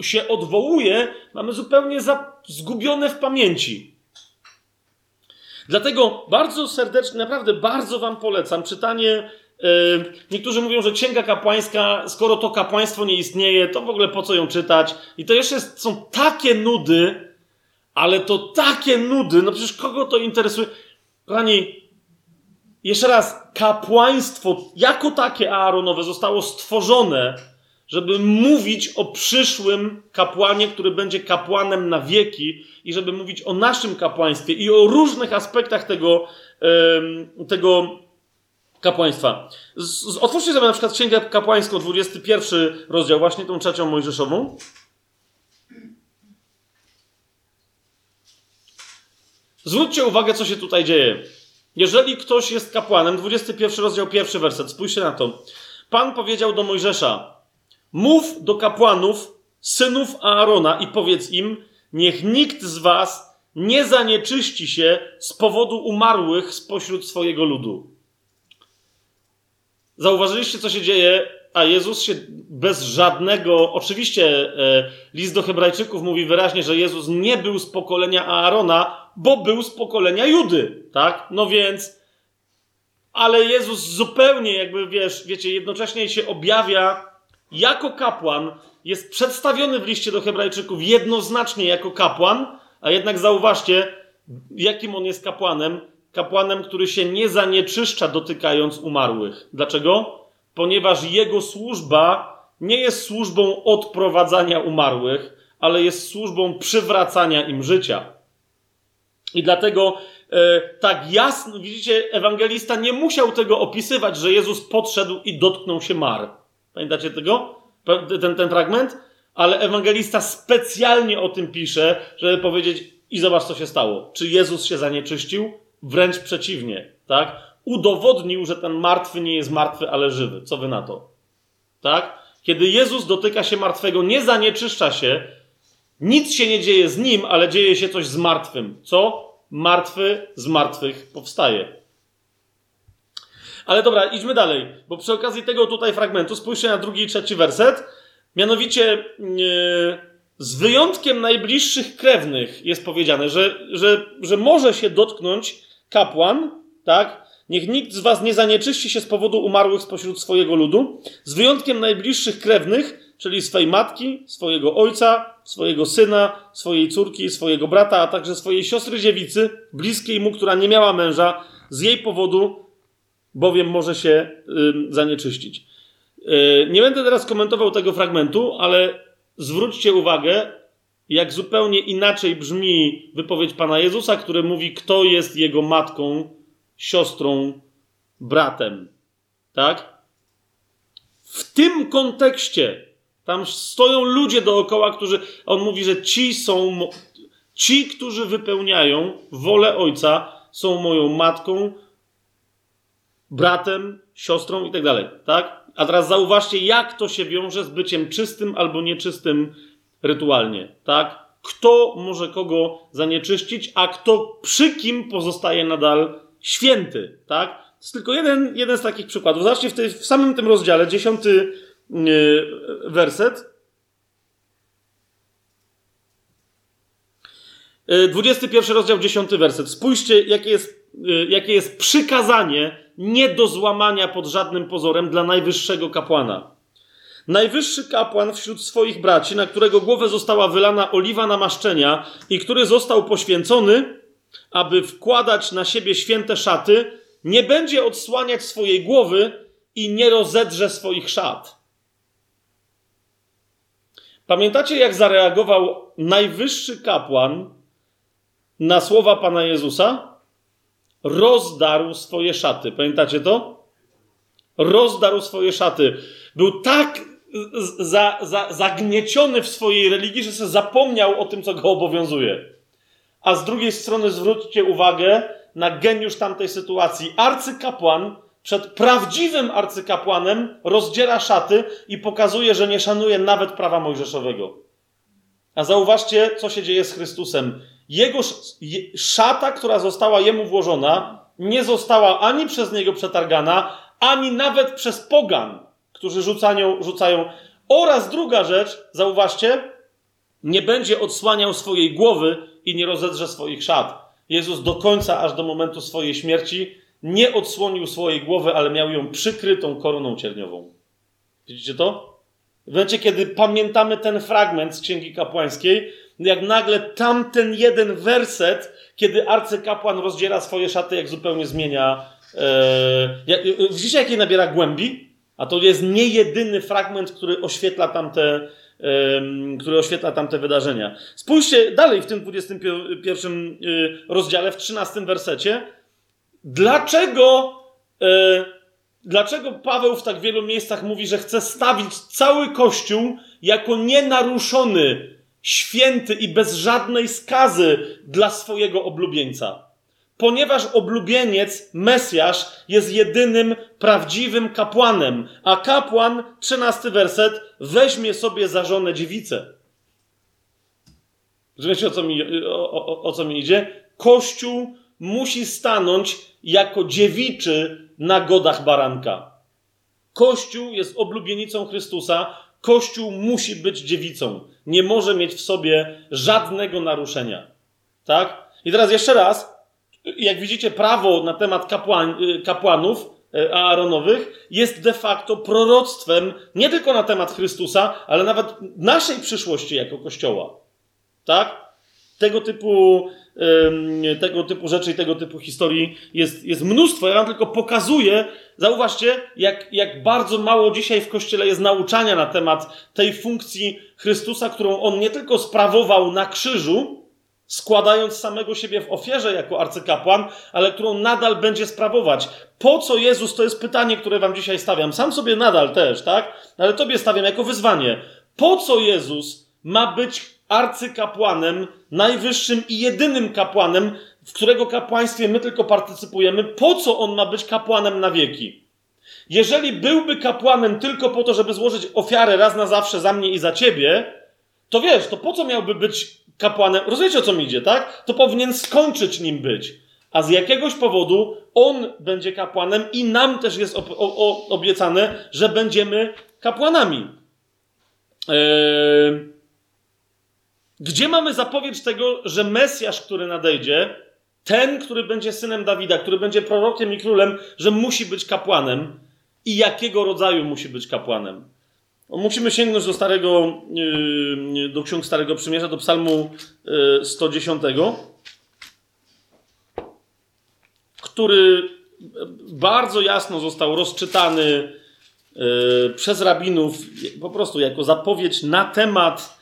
się odwołuje, mamy zupełnie zgubione w pamięci. Dlatego bardzo serdecznie, naprawdę bardzo Wam polecam czytanie. Yy, niektórzy mówią, że księga kapłańska, skoro to kapłaństwo nie istnieje, to w ogóle po co ją czytać? I to jeszcze są takie nudy, ale to takie nudy, no przecież kogo to interesuje? Kochani, jeszcze raz, kapłaństwo jako takie Aaronowe zostało stworzone żeby mówić o przyszłym kapłanie, który będzie kapłanem na wieki i żeby mówić o naszym kapłaństwie i o różnych aspektach tego, tego kapłaństwa. Otwórzcie sobie na przykład Księgę Kapłańską, 21 rozdział, właśnie tą trzecią Mojżeszową. Zwróćcie uwagę, co się tutaj dzieje. Jeżeli ktoś jest kapłanem, 21 rozdział, pierwszy werset, spójrzcie na to. Pan powiedział do Mojżesza, Mów do kapłanów, synów Aarona i powiedz im, niech nikt z was nie zanieczyści się z powodu umarłych spośród swojego ludu. Zauważyliście, co się dzieje? A Jezus się bez żadnego, oczywiście e, list do Hebrajczyków mówi wyraźnie, że Jezus nie był z pokolenia Aarona, bo był z pokolenia Judy, tak? No więc, ale Jezus zupełnie jakby, wiesz, wiecie, jednocześnie się objawia jako kapłan, jest przedstawiony w liście do Hebrajczyków jednoznacznie jako kapłan, a jednak zauważcie, jakim on jest kapłanem. Kapłanem, który się nie zanieczyszcza dotykając umarłych. Dlaczego? Ponieważ jego służba nie jest służbą odprowadzania umarłych, ale jest służbą przywracania im życia. I dlatego e, tak jasno, widzicie, ewangelista nie musiał tego opisywać, że Jezus podszedł i dotknął się mar. Pamiętacie tego? Ten, ten fragment? Ale ewangelista specjalnie o tym pisze, żeby powiedzieć, i zobacz, co się stało. Czy Jezus się zanieczyścił? Wręcz przeciwnie, tak? Udowodnił, że ten martwy nie jest martwy, ale żywy. Co wy na to? Tak? Kiedy Jezus dotyka się martwego, nie zanieczyszcza się, nic się nie dzieje z nim, ale dzieje się coś z martwym. Co? Martwy z martwych powstaje. Ale dobra, idźmy dalej, bo przy okazji tego tutaj fragmentu spójrzcie na drugi i trzeci werset. Mianowicie, yy, z wyjątkiem najbliższych krewnych jest powiedziane, że, że, że może się dotknąć kapłan, tak? Niech nikt z was nie zanieczyści się z powodu umarłych spośród swojego ludu, z wyjątkiem najbliższych krewnych, czyli swej matki, swojego ojca, swojego syna, swojej córki, swojego brata, a także swojej siostry dziewicy, bliskiej mu, która nie miała męża, z jej powodu, bowiem może się y, zanieczyścić. Y, nie będę teraz komentował tego fragmentu, ale zwróćcie uwagę, jak zupełnie inaczej brzmi wypowiedź Pana Jezusa, który mówi, kto jest jego matką, siostrą, bratem. Tak? W tym kontekście tam stoją ludzie dookoła, którzy. On mówi, że ci są. Ci, którzy wypełniają wolę Ojca, są moją matką, bratem, siostrą i tak dalej. Tak? A teraz zauważcie, jak to się wiąże z byciem czystym albo nieczystym rytualnie, tak? Kto może kogo zanieczyścić, a kto przy kim pozostaje nadal święty, tak? To jest tylko jeden, jeden z takich przykładów. Zobaczcie, w, tej, w samym tym rozdziale, dziesiąty yy, werset. 21 rozdział, 10 werset. Spójrzcie, jakie jest, yy, jakie jest przykazanie nie do złamania pod żadnym pozorem dla najwyższego kapłana. Najwyższy kapłan wśród swoich braci, na którego głowę została wylana oliwa namaszczenia i który został poświęcony, aby wkładać na siebie święte szaty, nie będzie odsłaniać swojej głowy i nie rozedrze swoich szat. Pamiętacie, jak zareagował najwyższy kapłan na słowa Pana Jezusa? rozdarł swoje szaty. Pamiętacie to? Rozdarł swoje szaty. Był tak za, za, zagnieciony w swojej religii, że zapomniał o tym, co go obowiązuje. A z drugiej strony zwróćcie uwagę na geniusz tamtej sytuacji. Arcykapłan przed prawdziwym arcykapłanem rozdziera szaty i pokazuje, że nie szanuje nawet prawa mojżeszowego. A zauważcie, co się dzieje z Chrystusem. Jego szata, która została jemu włożona, nie została ani przez niego przetargana, ani nawet przez pogan, którzy rzucają, rzucają. Oraz druga rzecz, zauważcie, nie będzie odsłaniał swojej głowy i nie rozedrze swoich szat. Jezus do końca, aż do momentu swojej śmierci, nie odsłonił swojej głowy, ale miał ją przykrytą koroną cierniową. Widzicie to? W momencie, kiedy pamiętamy ten fragment z Księgi Kapłańskiej, jak nagle tamten jeden werset, kiedy arcykapłan rozdziera swoje szaty, jak zupełnie zmienia. Jak, widzicie, jakiej nabiera głębi? A to jest nie jedyny fragment, który oświetla tamte, który oświetla tamte wydarzenia. Spójrzcie dalej w tym 21 e, rozdziale, w 13 wersecie. Dlaczego, e, dlaczego Paweł w tak wielu miejscach mówi, że chce stawić cały Kościół jako nienaruszony święty i bez żadnej skazy dla swojego oblubieńca. Ponieważ oblubieniec, Mesjasz, jest jedynym prawdziwym kapłanem, a kapłan, trzynasty werset, weźmie sobie za żonę dziewicę. Rozumiecie, o co mi, o, o, o co mi idzie? Kościół musi stanąć jako dziewiczy na godach baranka. Kościół jest oblubienicą Chrystusa. Kościół musi być dziewicą. Nie może mieć w sobie żadnego naruszenia. Tak? I teraz jeszcze raz, jak widzicie, prawo na temat kapłan, y, kapłanów y, Aaronowych jest de facto proroctwem nie tylko na temat Chrystusa, ale nawet naszej przyszłości jako Kościoła. Tak? Tego typu, tego typu rzeczy i tego typu historii jest, jest mnóstwo. Ja wam tylko pokazuję, zauważcie, jak, jak bardzo mało dzisiaj w Kościele jest nauczania na temat tej funkcji Chrystusa, którą On nie tylko sprawował na krzyżu, składając samego siebie w ofierze jako arcykapłan, ale którą nadal będzie sprawować. Po co Jezus? To jest pytanie, które wam dzisiaj stawiam. Sam sobie nadal też, tak? Ale tobie stawiam jako wyzwanie. Po co Jezus ma być arcykapłanem, najwyższym i jedynym kapłanem, w którego kapłaństwie my tylko partycypujemy? Po co on ma być kapłanem na wieki? Jeżeli byłby kapłanem tylko po to, żeby złożyć ofiarę raz na zawsze za mnie i za ciebie, to wiesz, to po co miałby być kapłanem, rozumiecie o co mi idzie, tak? To powinien skończyć nim być. A z jakiegoś powodu on będzie kapłanem i nam też jest obiecane, że będziemy kapłanami. Eee... Gdzie mamy zapowiedź tego, że Mesjasz, który nadejdzie, ten, który będzie synem Dawida, który będzie prorokiem i królem, że musi być kapłanem i jakiego rodzaju musi być kapłanem? Musimy sięgnąć do starego, yy, do ksiąg Starego Przymierza, do psalmu 110, yy, który bardzo jasno został rozczytany yy, przez rabinów po prostu jako zapowiedź na temat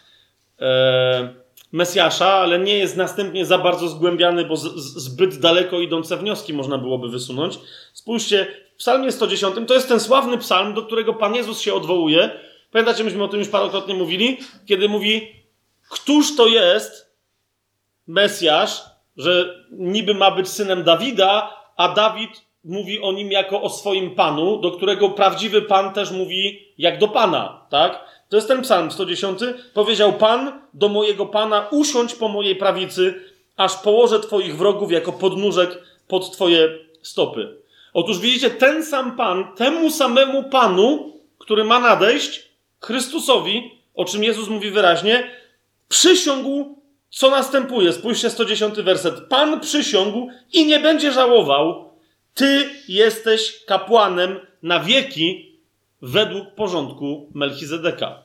Mesjasza, ale nie jest następnie za bardzo zgłębiany, bo zbyt daleko idące wnioski można byłoby wysunąć. Spójrzcie, w psalmie 110 to jest ten sławny psalm, do którego Pan Jezus się odwołuje, Pamiętacie, myśmy o tym już parokrotnie mówili, kiedy mówi, któż to jest Mesjasz, że niby ma być synem Dawida, a Dawid mówi o nim jako o swoim panu, do którego prawdziwy pan też mówi jak do pana, tak? To jest ten psalm 110. Powiedział Pan do mojego Pana, usiądź po mojej prawicy, aż położę Twoich wrogów jako podnóżek pod Twoje stopy. Otóż widzicie, ten sam Pan, temu samemu Panu, który ma nadejść, Chrystusowi, o czym Jezus mówi wyraźnie, przysiągł, co następuje. Spójrzcie, 110 werset. Pan przysiągł i nie będzie żałował. Ty jesteś kapłanem na wieki według porządku Melchizedeka.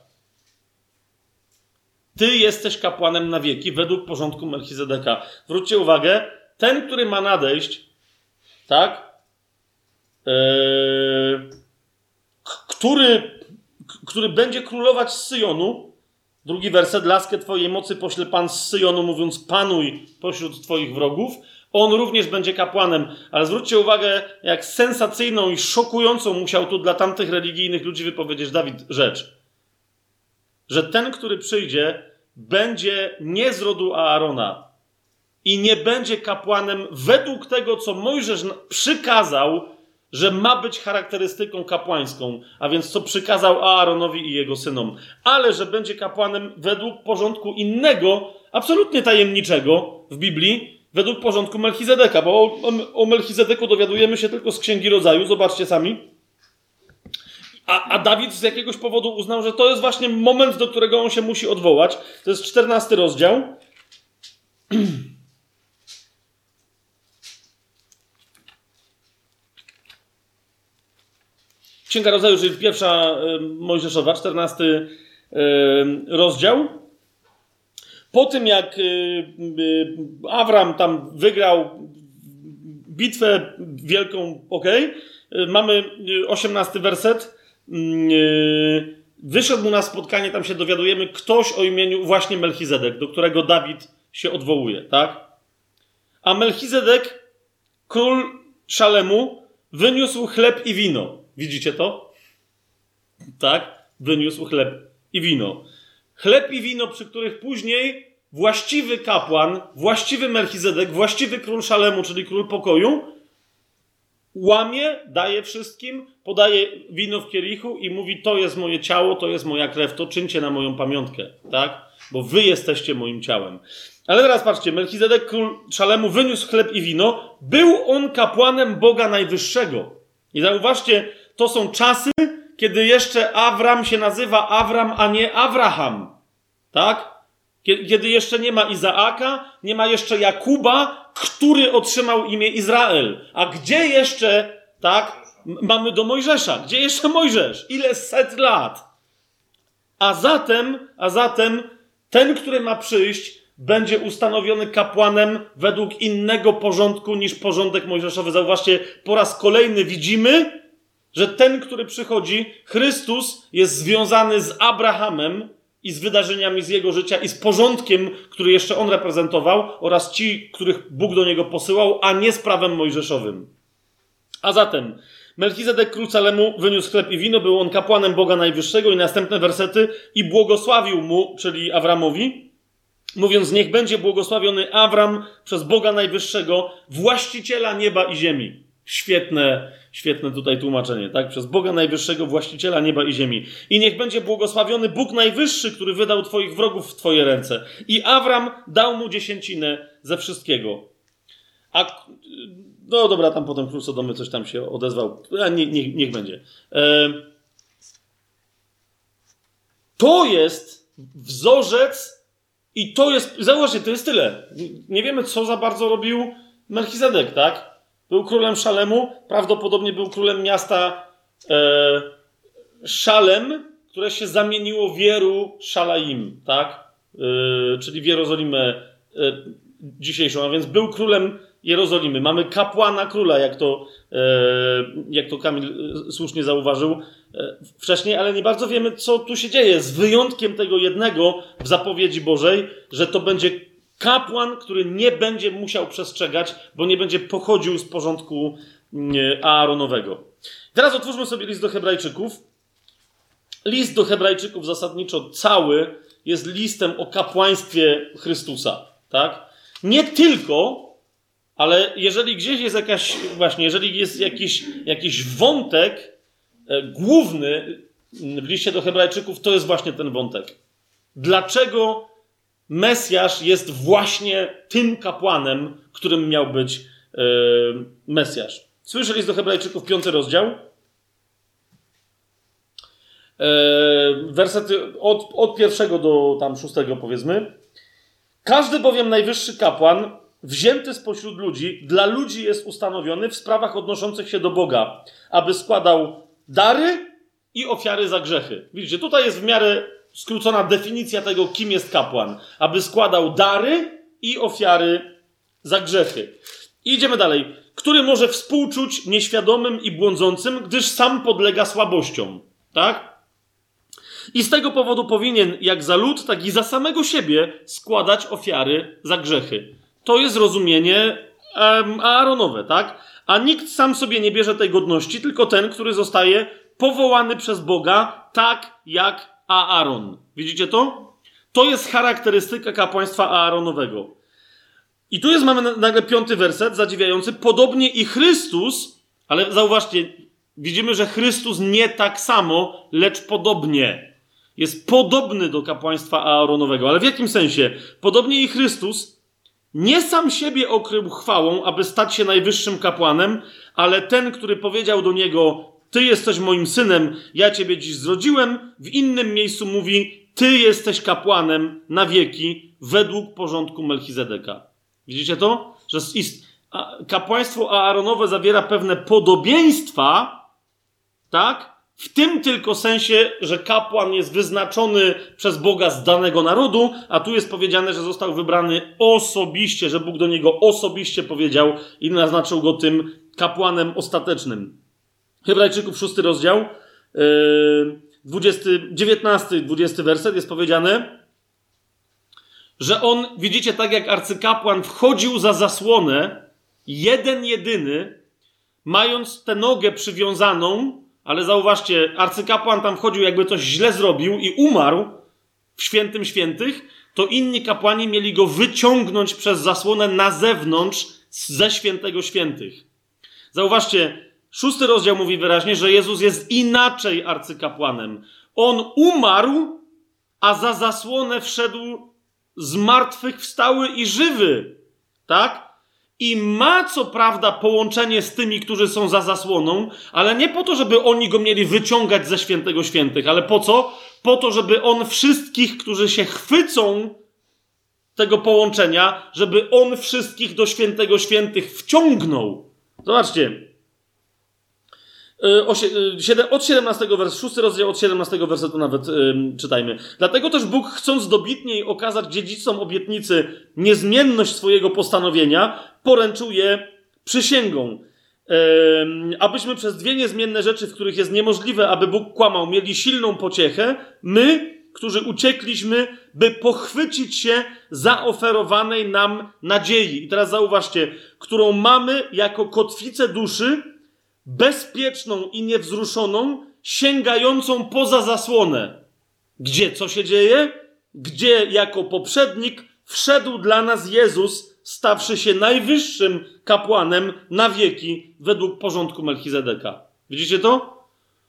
Ty jesteś kapłanem na wieki według porządku Melchizedeka. Zwróćcie uwagę, ten, który ma nadejść, tak? Eee, który który będzie królować z Syjonu. Drugi werset, laskę Twojej mocy pośle Pan z Syjonu, mówiąc panuj pośród Twoich wrogów. On również będzie kapłanem, ale zwróćcie uwagę, jak sensacyjną i szokującą musiał tu dla tamtych religijnych ludzi wypowiedzieć Dawid rzecz. Że ten, który przyjdzie, będzie nie z rodu Aarona i nie będzie kapłanem według tego, co Mojżesz przykazał że ma być charakterystyką kapłańską, a więc co przykazał Aaronowi i jego synom, ale że będzie kapłanem według porządku innego, absolutnie tajemniczego w Biblii, według porządku Melchizedeka, bo o, o Melchizedeku dowiadujemy się tylko z Księgi Rodzaju, zobaczcie sami. A, a Dawid z jakiegoś powodu uznał, że to jest właśnie moment, do którego on się musi odwołać. To jest czternasty rozdział. [CLEARS THROAT] Księga Rodzaju, czyli pierwsza Mojżeszowa, 14 rozdział. Po tym, jak Awram tam wygrał bitwę wielką, ok, mamy 18 werset. Wyszedł mu na spotkanie, tam się dowiadujemy, ktoś o imieniu właśnie Melchizedek, do którego Dawid się odwołuje, tak? A Melchizedek, król Szalemu, wyniósł chleb i wino. Widzicie to? Tak? Wyniósł chleb i wino. Chleb i wino, przy których później właściwy kapłan, właściwy Melchizedek, właściwy król Szalemu, czyli król pokoju, łamie, daje wszystkim, podaje wino w kielichu i mówi: To jest moje ciało, to jest moja krew, to czyńcie na moją pamiątkę, tak? Bo wy jesteście moim ciałem. Ale teraz patrzcie, Melchizedek, król Szalemu, wyniósł chleb i wino. Był on kapłanem Boga Najwyższego. I zauważcie, to są czasy, kiedy jeszcze Awram się nazywa Awram, a nie Abraham. Tak? Kiedy jeszcze nie ma Izaaka, nie ma jeszcze Jakuba, który otrzymał imię Izrael. A gdzie jeszcze, tak, mamy do Mojżesza? Gdzie jeszcze Mojżesz? Ile set lat? A zatem, a zatem ten, który ma przyjść, będzie ustanowiony kapłanem według innego porządku niż porządek mojżeszowy. Zauważcie, po raz kolejny widzimy, że ten, który przychodzi, Chrystus, jest związany z Abrahamem i z wydarzeniami z jego życia i z porządkiem, który jeszcze on reprezentował, oraz ci, których Bóg do niego posyłał, a nie z prawem mojżeszowym. A zatem Melchizedek król Salemu wyniósł chleb i wino, był on kapłanem Boga Najwyższego i następne wersety i błogosławił mu, czyli Awramowi, mówiąc, niech będzie błogosławiony Awram przez Boga Najwyższego, właściciela nieba i ziemi. Świetne, świetne tutaj tłumaczenie, tak? Przez Boga Najwyższego, właściciela nieba i ziemi. I niech będzie błogosławiony Bóg Najwyższy, który wydał Twoich wrogów w Twoje ręce. I Awram dał mu dziesięcinę ze wszystkiego. A, no dobra, tam potem król Sodomy coś tam się odezwał. A nie, nie, niech będzie. E, to jest wzorzec i to jest, zauważcie, to jest tyle. Nie wiemy, co za bardzo robił Melchizedek, tak? Był królem Szalemu, prawdopodobnie był królem miasta e, Szalem, które się zamieniło w Jeru Szalaim, tak? E, czyli w Jerozolimę e, dzisiejszą, a więc był królem Jerozolimy. Mamy kapłana króla, jak to, e, jak to Kamil e, słusznie zauważył e, wcześniej, ale nie bardzo wiemy, co tu się dzieje. Z wyjątkiem tego jednego w zapowiedzi Bożej, że to będzie kapłan, który nie będzie musiał przestrzegać, bo nie będzie pochodził z porządku Aaronowego. Teraz otwórzmy sobie list do Hebrajczyków. List do Hebrajczyków zasadniczo cały jest listem o kapłaństwie Chrystusa. Tak? Nie tylko ale jeżeli gdzieś jest jakaś, właśnie, jeżeli jest jakiś, jakiś wątek e, główny w liście do Hebrajczyków, to jest właśnie ten wątek. Dlaczego Mesjasz jest właśnie tym kapłanem, którym miał być e, Mesjasz? Słyszę list do Hebrajczyków, piąty rozdział. E, wersety od, od pierwszego do tam szóstego, powiedzmy. Każdy bowiem najwyższy kapłan wzięty spośród ludzi, dla ludzi jest ustanowiony w sprawach odnoszących się do Boga, aby składał dary i ofiary za grzechy. Widzicie, tutaj jest w miarę skrócona definicja tego, kim jest kapłan. Aby składał dary i ofiary za grzechy. I idziemy dalej. Który może współczuć nieświadomym i błądzącym, gdyż sam podlega słabościom. Tak? I z tego powodu powinien, jak za lud, tak i za samego siebie, składać ofiary za grzechy. To jest rozumienie um, Aaronowe, tak? A nikt sam sobie nie bierze tej godności, tylko ten, który zostaje powołany przez Boga, tak jak Aaron. Widzicie to? To jest charakterystyka kapłaństwa Aaronowego. I tu jest, mamy nagle piąty werset, zadziwiający. Podobnie i Chrystus, ale zauważcie, widzimy, że Chrystus nie tak samo, lecz podobnie. Jest podobny do kapłaństwa Aaronowego. Ale w jakim sensie? Podobnie i Chrystus nie sam siebie okrył chwałą, aby stać się najwyższym kapłanem, ale ten, który powiedział do niego: Ty jesteś moim synem, ja ciebie dziś zrodziłem, w innym miejscu mówi: Ty jesteś kapłanem na wieki, według porządku Melchizedeka. Widzicie to? Że kapłaństwo Aaronowe zawiera pewne podobieństwa, tak? W tym tylko sensie, że kapłan jest wyznaczony przez Boga z danego narodu, a tu jest powiedziane, że został wybrany osobiście, że Bóg do niego osobiście powiedział i naznaczył go tym kapłanem ostatecznym. Hebrajczyków, szósty rozdział, 20, 19, 20 werset jest powiedziane, że on, widzicie, tak jak arcykapłan wchodził za zasłonę, jeden jedyny, mając tę nogę przywiązaną, ale zauważcie, arcykapłan tam wchodził, jakby coś źle zrobił i umarł w świętym świętych, to inni kapłani mieli go wyciągnąć przez zasłonę na zewnątrz ze świętego świętych. Zauważcie, szósty rozdział mówi wyraźnie, że Jezus jest inaczej arcykapłanem. On umarł, a za zasłonę wszedł z martwych wstały i żywy. Tak? i ma co prawda połączenie z tymi, którzy są za zasłoną, ale nie po to, żeby oni go mieli wyciągać ze świętego świętych, ale po co? Po to, żeby on wszystkich, którzy się chwycą tego połączenia, żeby on wszystkich do świętego świętych wciągnął. Zobaczcie, od 17 wersetu, 6 rozdział od 17 wersetu nawet czytajmy. Dlatego też Bóg, chcąc dobitniej okazać dziedzicom obietnicy niezmienność swojego postanowienia, poręczył je przysięgą. Abyśmy przez dwie niezmienne rzeczy, w których jest niemożliwe, aby Bóg kłamał, mieli silną pociechę, my, którzy uciekliśmy, by pochwycić się zaoferowanej nam nadziei. I teraz zauważcie, którą mamy jako kotwicę duszy, bezpieczną i niewzruszoną, sięgającą poza zasłonę. Gdzie co się dzieje? Gdzie jako poprzednik wszedł dla nas Jezus, stawszy się najwyższym kapłanem na wieki według porządku Melchizedeka. Widzicie to?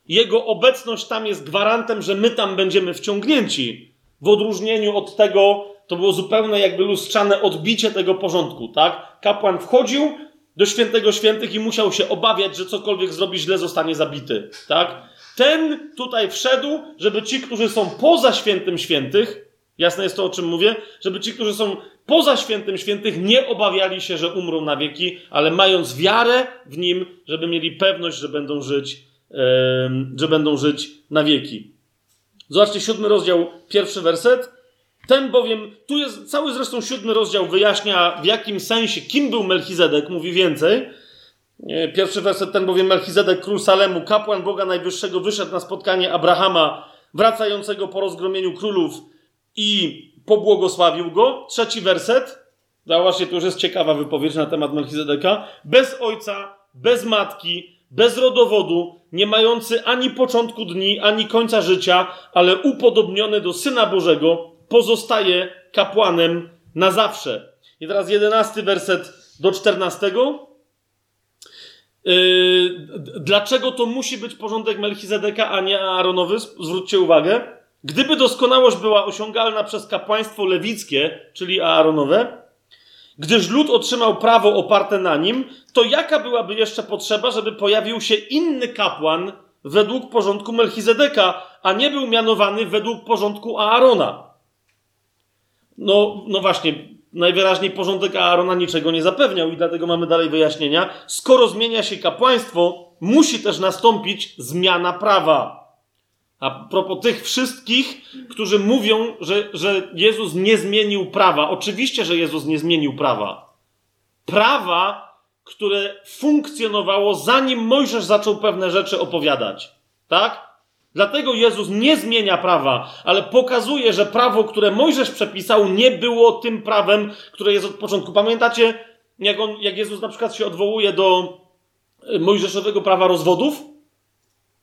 Jego obecność tam jest gwarantem, że my tam będziemy wciągnięci. W odróżnieniu od tego, to było zupełne jakby lustrzane odbicie tego porządku, tak? Kapłan wchodził, do świętego świętych i musiał się obawiać, że cokolwiek zrobi źle, zostanie zabity. Tak? Ten tutaj wszedł, żeby ci, którzy są poza świętym świętych, jasne jest to, o czym mówię, żeby ci, którzy są poza świętym świętych, nie obawiali się, że umrą na wieki, ale mając wiarę w nim, żeby mieli pewność, że będą żyć, yy, że będą żyć na wieki. Zobaczcie, siódmy rozdział, pierwszy werset. Ten bowiem, tu jest cały zresztą siódmy rozdział, wyjaśnia w jakim sensie, kim był Melchizedek, mówi więcej. Pierwszy werset, ten bowiem Melchizedek, król Salemu, kapłan Boga Najwyższego, wyszedł na spotkanie Abrahama, wracającego po rozgromieniu królów i pobłogosławił go. Trzeci werset, zobaczcie, to już jest ciekawa wypowiedź na temat Melchizedeka. Bez ojca, bez matki, bez rodowodu, nie mający ani początku dni, ani końca życia, ale upodobniony do Syna Bożego, pozostaje kapłanem na zawsze. I teraz jedenasty werset do czternastego. Yy, dlaczego to musi być porządek Melchizedeka, a nie Aaronowy? Zwróćcie uwagę. Gdyby doskonałość była osiągalna przez kapłaństwo lewickie, czyli Aaronowe, gdyż lud otrzymał prawo oparte na nim, to jaka byłaby jeszcze potrzeba, żeby pojawił się inny kapłan według porządku Melchizedeka, a nie był mianowany według porządku Aarona? No, no właśnie, najwyraźniej porządek Aarona niczego nie zapewniał i dlatego mamy dalej wyjaśnienia. Skoro zmienia się kapłaństwo, musi też nastąpić zmiana prawa. A propos tych wszystkich, którzy mówią, że, że Jezus nie zmienił prawa. Oczywiście, że Jezus nie zmienił prawa. Prawa, które funkcjonowało zanim Mojżesz zaczął pewne rzeczy opowiadać. Tak? Dlatego Jezus nie zmienia prawa, ale pokazuje, że prawo, które Mojżesz przepisał, nie było tym prawem, które jest od początku. Pamiętacie, jak, on, jak Jezus na przykład się odwołuje do e, mojżeszowego prawa rozwodów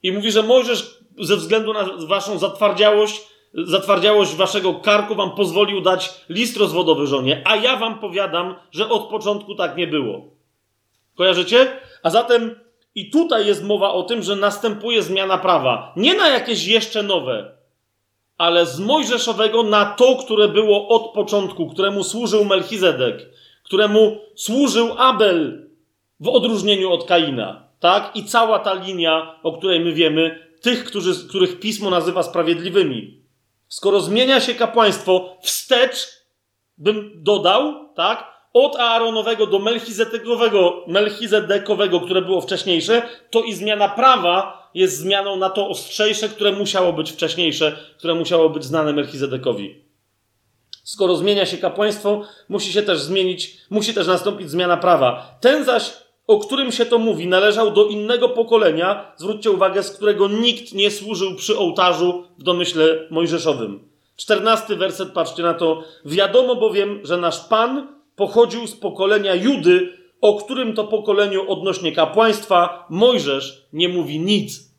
i mówi, że Mojżesz ze względu na waszą zatwardziałość, zatwardziałość waszego karku wam pozwolił dać list rozwodowy żonie, a ja wam powiadam, że od początku tak nie było. Kojarzycie? A zatem i tutaj jest mowa o tym, że następuje zmiana prawa. Nie na jakieś jeszcze nowe, ale z Mojżeszowego na to, które było od początku, któremu służył Melchizedek, któremu służył Abel w odróżnieniu od Kaina. Tak? I cała ta linia, o której my wiemy, tych, którzy, których pismo nazywa sprawiedliwymi. Skoro zmienia się kapłaństwo wstecz, bym dodał, tak? Od Aaronowego do Melchizedekowego, Melchizedekowego, które było wcześniejsze, to i zmiana prawa jest zmianą na to ostrzejsze, które musiało być wcześniejsze, które musiało być znane Melchizedekowi. Skoro zmienia się kapłaństwo, musi się też zmienić, musi też nastąpić zmiana prawa. Ten zaś, o którym się to mówi, należał do innego pokolenia, zwróćcie uwagę, z którego nikt nie służył przy ołtarzu w domyśle mojżeszowym. Czternasty werset, patrzcie na to. Wiadomo bowiem, że nasz Pan pochodził z pokolenia Judy, o którym to pokoleniu odnośnie kapłaństwa Mojżesz nie mówi nic.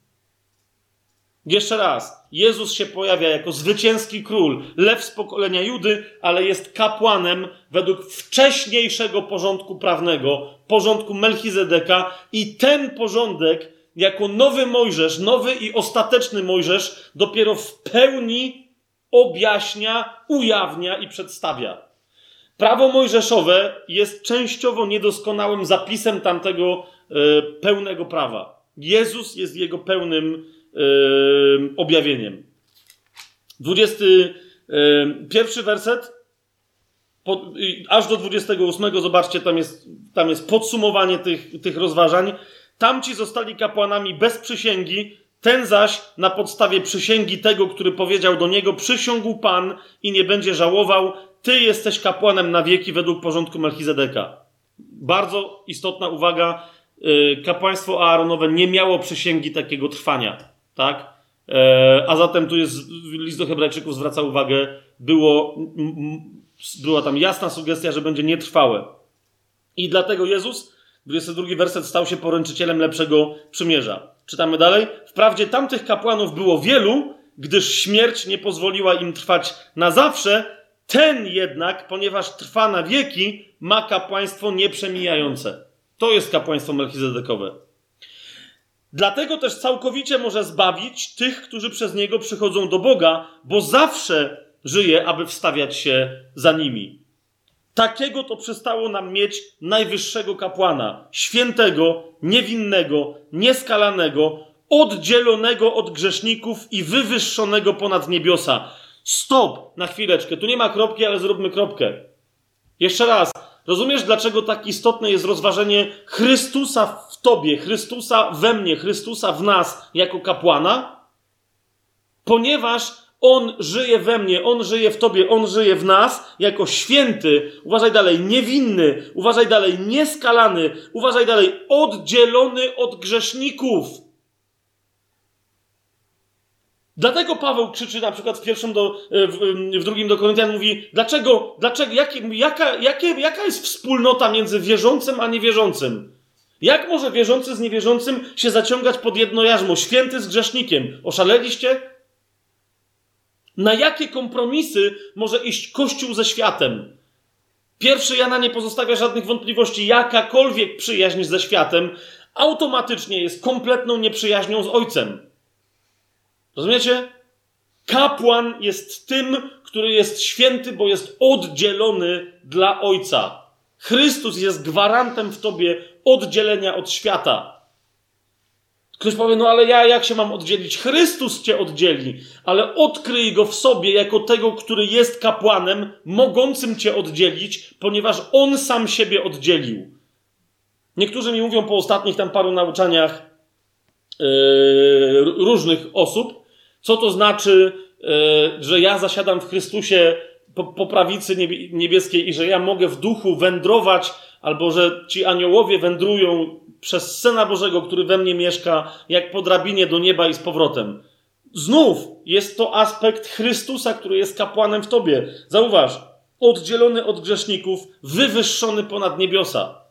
Jeszcze raz, Jezus się pojawia jako zwycięski król, lew z pokolenia Judy, ale jest kapłanem według wcześniejszego porządku prawnego, porządku Melchizedeka i ten porządek jako nowy Mojżesz, nowy i ostateczny Mojżesz dopiero w pełni objaśnia, ujawnia i przedstawia. Prawo mojżeszowe jest częściowo niedoskonałym zapisem tamtego e, pełnego prawa. Jezus jest jego pełnym e, objawieniem. 21 werset, po, aż do 28, zobaczcie, tam jest, tam jest podsumowanie tych, tych rozważań. Tamci zostali kapłanami bez przysięgi, ten zaś na podstawie przysięgi tego, który powiedział do niego: Przysiągł Pan i nie będzie żałował, ty jesteś kapłanem na wieki według porządku Melchizedeka. Bardzo istotna uwaga. Y, kapłaństwo Aaronowe nie miało przysięgi takiego trwania. Tak? E, a zatem tu jest, list do Hebrajczyków zwraca uwagę, było, była tam jasna sugestia, że będzie nietrwałe. I dlatego Jezus, 22 werset, stał się poręczycielem lepszego przymierza. Czytamy dalej. Wprawdzie tamtych kapłanów było wielu, gdyż śmierć nie pozwoliła im trwać na zawsze, ten jednak, ponieważ trwa na wieki, ma kapłaństwo nieprzemijające. To jest kapłaństwo melchizedekowe. Dlatego też całkowicie może zbawić tych, którzy przez niego przychodzą do Boga, bo zawsze żyje, aby wstawiać się za nimi. Takiego to przystało nam mieć najwyższego kapłana, świętego, niewinnego, nieskalanego, oddzielonego od grzeszników i wywyższonego ponad niebiosa. Stop! Na chwileczkę. Tu nie ma kropki, ale zróbmy kropkę. Jeszcze raz. Rozumiesz, dlaczego tak istotne jest rozważenie Chrystusa w tobie, Chrystusa we mnie, Chrystusa w nas jako kapłana? Ponieważ On żyje we mnie, On żyje w tobie, On żyje w nas jako święty, uważaj dalej, niewinny, uważaj dalej, nieskalany, uważaj dalej, oddzielony od grzeszników. Dlatego Paweł krzyczy na przykład w pierwszym do, e, w, w drugim do Koryntian mówi, dlaczego, dlaczego, jakie, jaka, jakie, jaka jest wspólnota między wierzącym a niewierzącym? Jak może wierzący z niewierzącym się zaciągać pod jedno jarzmo? Święty z grzesznikiem. Oszaleliście? Na jakie kompromisy może iść Kościół ze światem? Pierwszy Jana nie pozostawia żadnych wątpliwości. Jakakolwiek przyjaźń ze światem automatycznie jest kompletną nieprzyjaźnią z Ojcem. Rozumiecie? Kapłan jest tym, który jest święty, bo jest oddzielony dla Ojca. Chrystus jest gwarantem w tobie oddzielenia od świata. Ktoś powie, no ale ja jak się mam oddzielić? Chrystus cię oddzieli, ale odkryj go w sobie jako tego, który jest kapłanem, mogącym cię oddzielić, ponieważ on sam siebie oddzielił. Niektórzy mi mówią po ostatnich tam paru nauczaniach yy, różnych osób, co to znaczy, e, że ja zasiadam w Chrystusie po, prawicy niebieskiej i że ja mogę w duchu wędrować, albo że ci aniołowie wędrują przez Syna Bożego, który we mnie mieszka, jak po drabinie do nieba i z powrotem. Znów jest to aspekt Chrystusa, który jest kapłanem w tobie. Zauważ, oddzielony od grzeszników, wywyższony ponad niebiosa.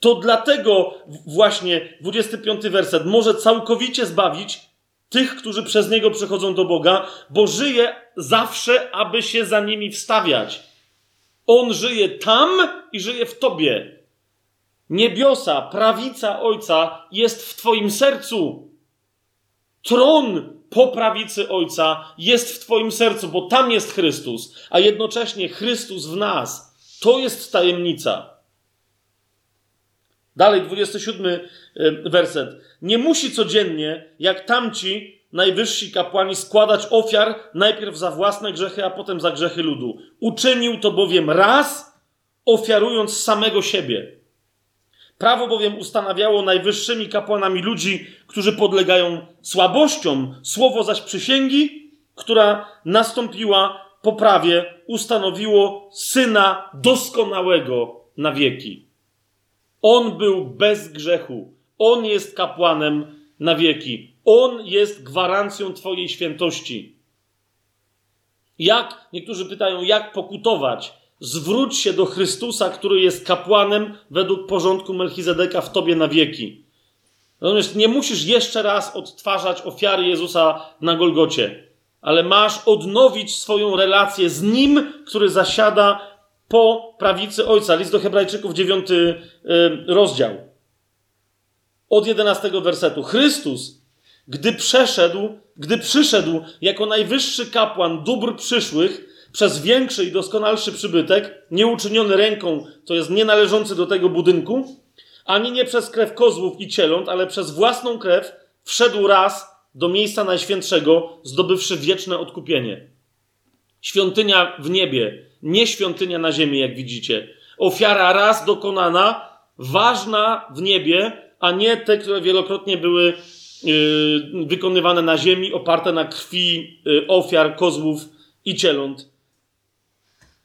To dlatego właśnie 25 werset może całkowicie zbawić, tych, którzy przez niego przychodzą do Boga, bo żyje zawsze, aby się za nimi wstawiać. On żyje tam i żyje w tobie. Niebiosa, prawica Ojca jest w Twoim sercu. Tron po prawicy Ojca jest w Twoim sercu, bo tam jest Chrystus, a jednocześnie Chrystus w nas. To jest tajemnica. Dalej, 27 e, werset. Nie musi codziennie, jak tamci najwyżsi kapłani, składać ofiar najpierw za własne grzechy, a potem za grzechy ludu. Uczynił to bowiem raz, ofiarując samego siebie. Prawo bowiem ustanawiało najwyższymi kapłanami ludzi, którzy podlegają słabościom, słowo zaś przysięgi, która nastąpiła po prawie, ustanowiło syna doskonałego na wieki. On był bez grzechu. On jest kapłanem na wieki. On jest gwarancją Twojej świętości. Jak, niektórzy pytają, jak pokutować? Zwróć się do Chrystusa, który jest kapłanem według porządku Melchizedeka w Tobie na wieki. Natomiast nie musisz jeszcze raz odtwarzać ofiary Jezusa na Golgocie, ale masz odnowić swoją relację z Nim, który zasiada po prawicy Ojca. List do Hebrajczyków, dziewiąty y, rozdział. Od jedenastego wersetu. Chrystus, gdy przeszedł, gdy przyszedł jako najwyższy kapłan dóbr przyszłych, przez większy i doskonalszy przybytek, nie uczyniony ręką, to jest nienależący do tego budynku, ani nie przez krew kozłów i cieląt, ale przez własną krew wszedł raz do miejsca najświętszego, zdobywszy wieczne odkupienie. Świątynia w niebie, nie świątynia na ziemi, jak widzicie. Ofiara raz dokonana, ważna w niebie, a nie te, które wielokrotnie były yy, wykonywane na ziemi, oparte na krwi yy, ofiar, kozłów i cieląt.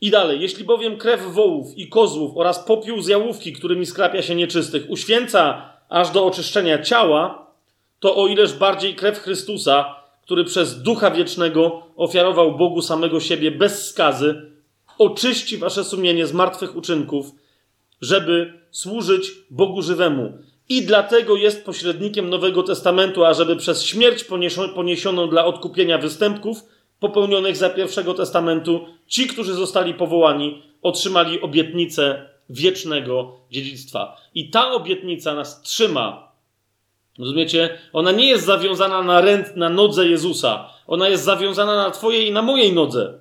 I dalej, jeśli bowiem krew wołów i kozłów oraz popiół z jałówki, którymi skrapia się nieczystych, uświęca aż do oczyszczenia ciała, to o ileż bardziej krew Chrystusa, który przez Ducha Wiecznego ofiarował Bogu samego siebie bez skazy, oczyści wasze sumienie z martwych uczynków, żeby służyć Bogu żywemu. I dlatego jest pośrednikiem Nowego Testamentu, ażeby przez śmierć poniesioną dla odkupienia występków popełnionych za pierwszego testamentu, ci, którzy zostali powołani, otrzymali obietnicę wiecznego dziedzictwa. I ta obietnica nas trzyma. Rozumiecie? Ona nie jest zawiązana na ręd, na nodze Jezusa. Ona jest zawiązana na Twojej i na mojej nodze.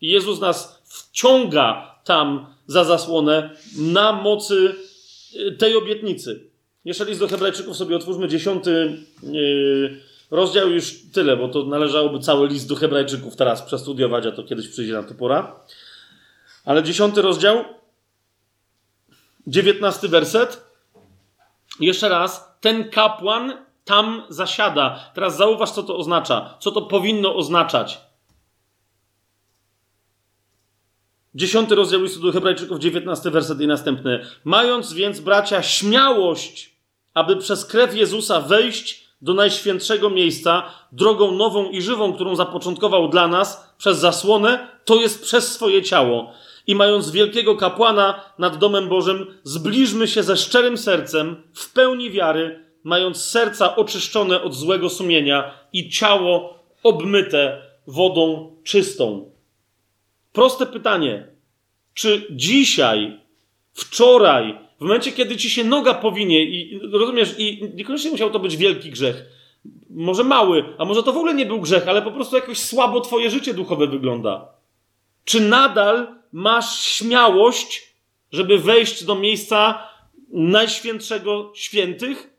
I Jezus nas wciąga tam za zasłonę na mocy y, tej obietnicy. Jeszcze list do Hebrajczyków sobie otwórzmy dziesiąty. Yy, Rozdział już tyle, bo to należałoby cały list do Hebrajczyków teraz przestudiować, a to kiedyś przyjdzie na to pora. Ale dziesiąty rozdział, dziewiętnasty werset. Jeszcze raz, ten kapłan tam zasiada. Teraz zauważ, co to oznacza. Co to powinno oznaczać. Dziesiąty rozdział listu do Hebrajczyków, dziewiętnasty werset i następny. Mając więc, bracia, śmiałość, aby przez krew Jezusa wejść do najświętszego miejsca drogą nową i żywą, którą zapoczątkował dla nas przez zasłonę, to jest przez swoje ciało. I mając wielkiego kapłana nad domem Bożym, zbliżmy się ze szczerym sercem, w pełni wiary, mając serca oczyszczone od złego sumienia i ciało obmyte wodą czystą. Proste pytanie. Czy dzisiaj, wczoraj, w momencie, kiedy ci się noga powinie i rozumiesz, i niekoniecznie musiał to być wielki grzech, może mały, a może to w ogóle nie był grzech, ale po prostu jakoś słabo twoje życie duchowe wygląda. Czy nadal masz śmiałość, żeby wejść do miejsca najświętszego świętych,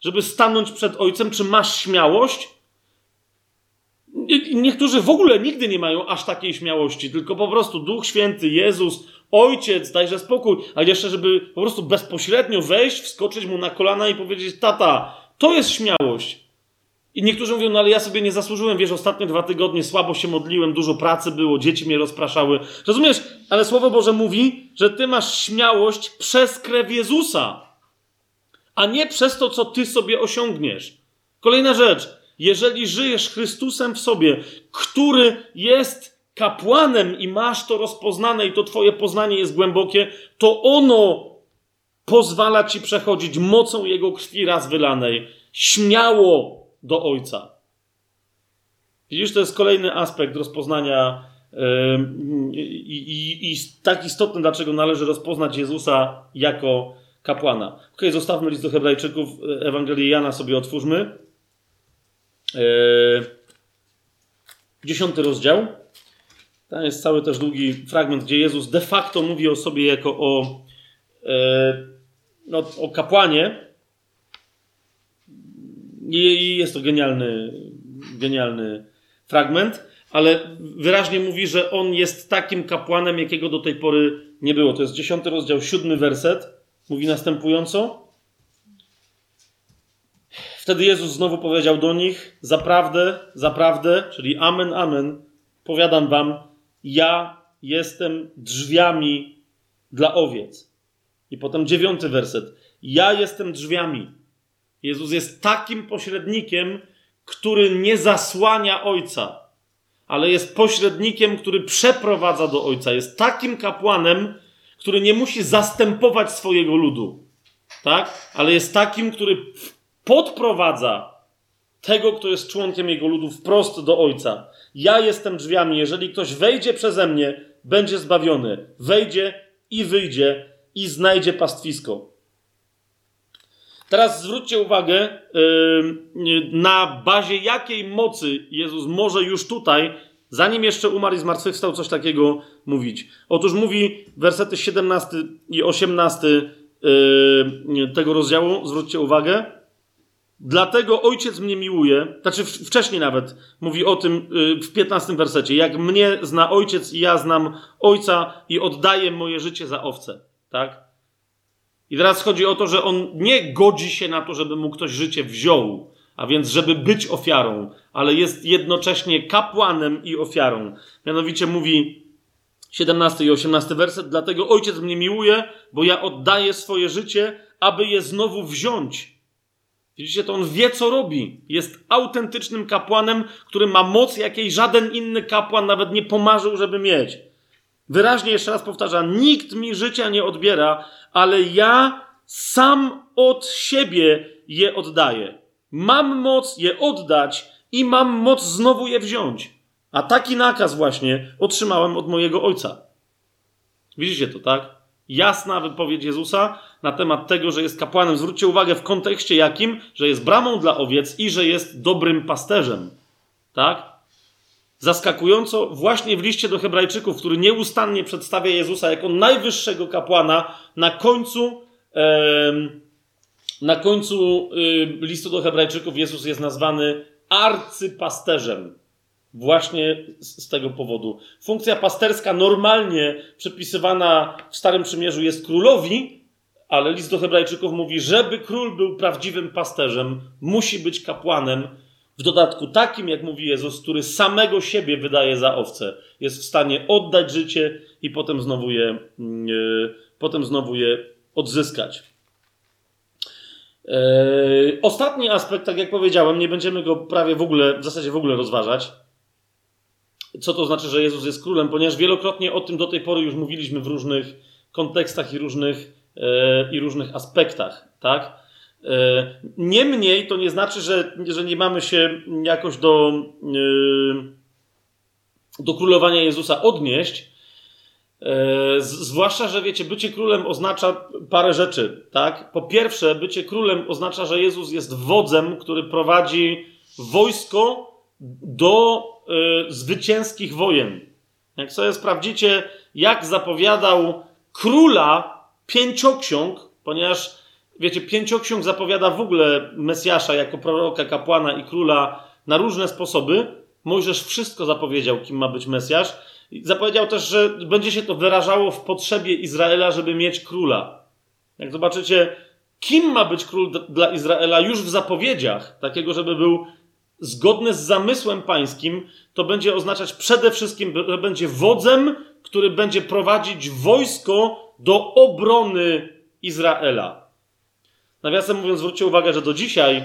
żeby stanąć przed Ojcem? Czy masz śmiałość? Niektórzy w ogóle nigdy nie mają aż takiej śmiałości, tylko po prostu Duch Święty, Jezus, Ojciec, dajże spokój, ale jeszcze, żeby po prostu bezpośrednio wejść, wskoczyć mu na kolana i powiedzieć: Tata, to jest śmiałość. I niektórzy mówią, no ale ja sobie nie zasłużyłem, wiesz, ostatnie dwa tygodnie słabo się modliłem, dużo pracy było, dzieci mnie rozpraszały. Rozumiesz? Ale Słowo Boże mówi, że ty masz śmiałość przez krew Jezusa, a nie przez to, co ty sobie osiągniesz. Kolejna rzecz. Jeżeli żyjesz Chrystusem w sobie, który jest kapłanem i masz to rozpoznane i to twoje poznanie jest głębokie, to ono pozwala ci przechodzić mocą Jego krwi raz wylanej śmiało do Ojca. Widzisz, to jest kolejny aspekt rozpoznania yy, i, i tak istotny, dlaczego należy rozpoznać Jezusa jako kapłana. Ok, zostawmy list do Hebrajczyków, Ewangelię Jana sobie otwórzmy. Yy, dziesiąty rozdział. Tam jest cały też długi fragment, gdzie Jezus de facto mówi o sobie jako o, e, no, o kapłanie. I jest to genialny, genialny fragment, ale wyraźnie mówi, że on jest takim kapłanem, jakiego do tej pory nie było. To jest dziesiąty rozdział, siódmy werset. Mówi następująco. Wtedy Jezus znowu powiedział do nich: Zaprawdę, zaprawdę, czyli amen, amen, powiadam wam, ja jestem drzwiami dla owiec. I potem dziewiąty werset. Ja jestem drzwiami. Jezus jest takim pośrednikiem, który nie zasłania Ojca, ale jest pośrednikiem, który przeprowadza do Ojca. Jest takim kapłanem, który nie musi zastępować swojego ludu, tak? Ale jest takim, który podprowadza tego, kto jest członkiem jego ludu, wprost do Ojca. Ja jestem drzwiami. Jeżeli ktoś wejdzie przeze mnie, będzie zbawiony. Wejdzie i wyjdzie i znajdzie pastwisko. Teraz zwróćcie uwagę, yy, na bazie jakiej mocy Jezus może już tutaj Zanim jeszcze umarł i zmartwychwstał, coś takiego mówić. Otóż mówi wersety 17 i 18 yy, tego rozdziału, zwróćcie uwagę. Dlatego ojciec mnie miłuje, znaczy wcześniej nawet mówi o tym yy, w 15 wersecie. Jak mnie zna ojciec i ja znam ojca i oddaję moje życie za owce. Tak? I teraz chodzi o to, że on nie godzi się na to, żeby mu ktoś życie wziął, a więc żeby być ofiarą, ale jest jednocześnie kapłanem i ofiarą. Mianowicie mówi 17 i 18 werset, dlatego ojciec mnie miłuje, bo ja oddaję swoje życie, aby je znowu wziąć. Widzicie, to on wie, co robi. Jest autentycznym kapłanem, który ma moc, jakiej żaden inny kapłan nawet nie pomarzył, żeby mieć. Wyraźnie jeszcze raz powtarza: Nikt mi życia nie odbiera, ale ja sam od siebie je oddaję. Mam moc je oddać i mam moc znowu je wziąć. A taki nakaz właśnie otrzymałem od mojego ojca. Widzicie to, tak? Jasna wypowiedź Jezusa na temat tego, że jest kapłanem. Zwróćcie uwagę w kontekście jakim, że jest bramą dla owiec i że jest dobrym pasterzem. Tak? Zaskakująco, właśnie w liście do Hebrajczyków, który nieustannie przedstawia Jezusa jako najwyższego kapłana, na końcu, na końcu y, listu do Hebrajczyków Jezus jest nazwany arcypasterzem. Właśnie z, tego powodu. Funkcja pasterska normalnie przypisywana w Starym Przymierzu jest królowi, ale list do Hebrajczyków mówi, żeby król był prawdziwym pasterzem, musi być kapłanem, w dodatku takim, jak mówi Jezus, który samego siebie wydaje za owce, jest w stanie oddać życie i potem znowu je, yy, potem znowu je odzyskać. Yy, ostatni aspekt, tak jak powiedziałem, nie będziemy go prawie w ogóle, w zasadzie w ogóle rozważać. Co to znaczy, że Jezus jest królem, ponieważ wielokrotnie o tym do tej pory już mówiliśmy w różnych kontekstach i różnych, yy, i różnych aspektach, tak? E, niemniej to nie znaczy, że, że nie mamy się jakoś do, e, do królowania Jezusa odnieść. E, zwłaszcza, że wiecie, bycie królem oznacza parę rzeczy, tak? Po pierwsze, bycie królem oznacza, że Jezus jest wodzem, który prowadzi wojsko do zwycięskich wojen. Jak sobie sprawdzicie, jak zapowiadał króla pięcioksiąg, ponieważ wiecie, pięcioksiąg zapowiada w ogóle Mesjasza jako proroka, kapłana i króla na różne sposoby. Mojżesz wszystko zapowiedział, kim ma być Mesjasz. Zapowiedział też, że będzie się to wyrażało w potrzebie Izraela, żeby mieć króla. Jak zobaczycie, kim ma być król dla Izraela już w zapowiedziach, takiego, żeby był zgodny z zamysłem pańskim, to będzie oznaczać przede wszystkim, że będzie wodzem, który będzie prowadzić wojsko do obrony Izraela. Nawiasem mówiąc, zwróćcie uwagę, że do dzisiaj, e,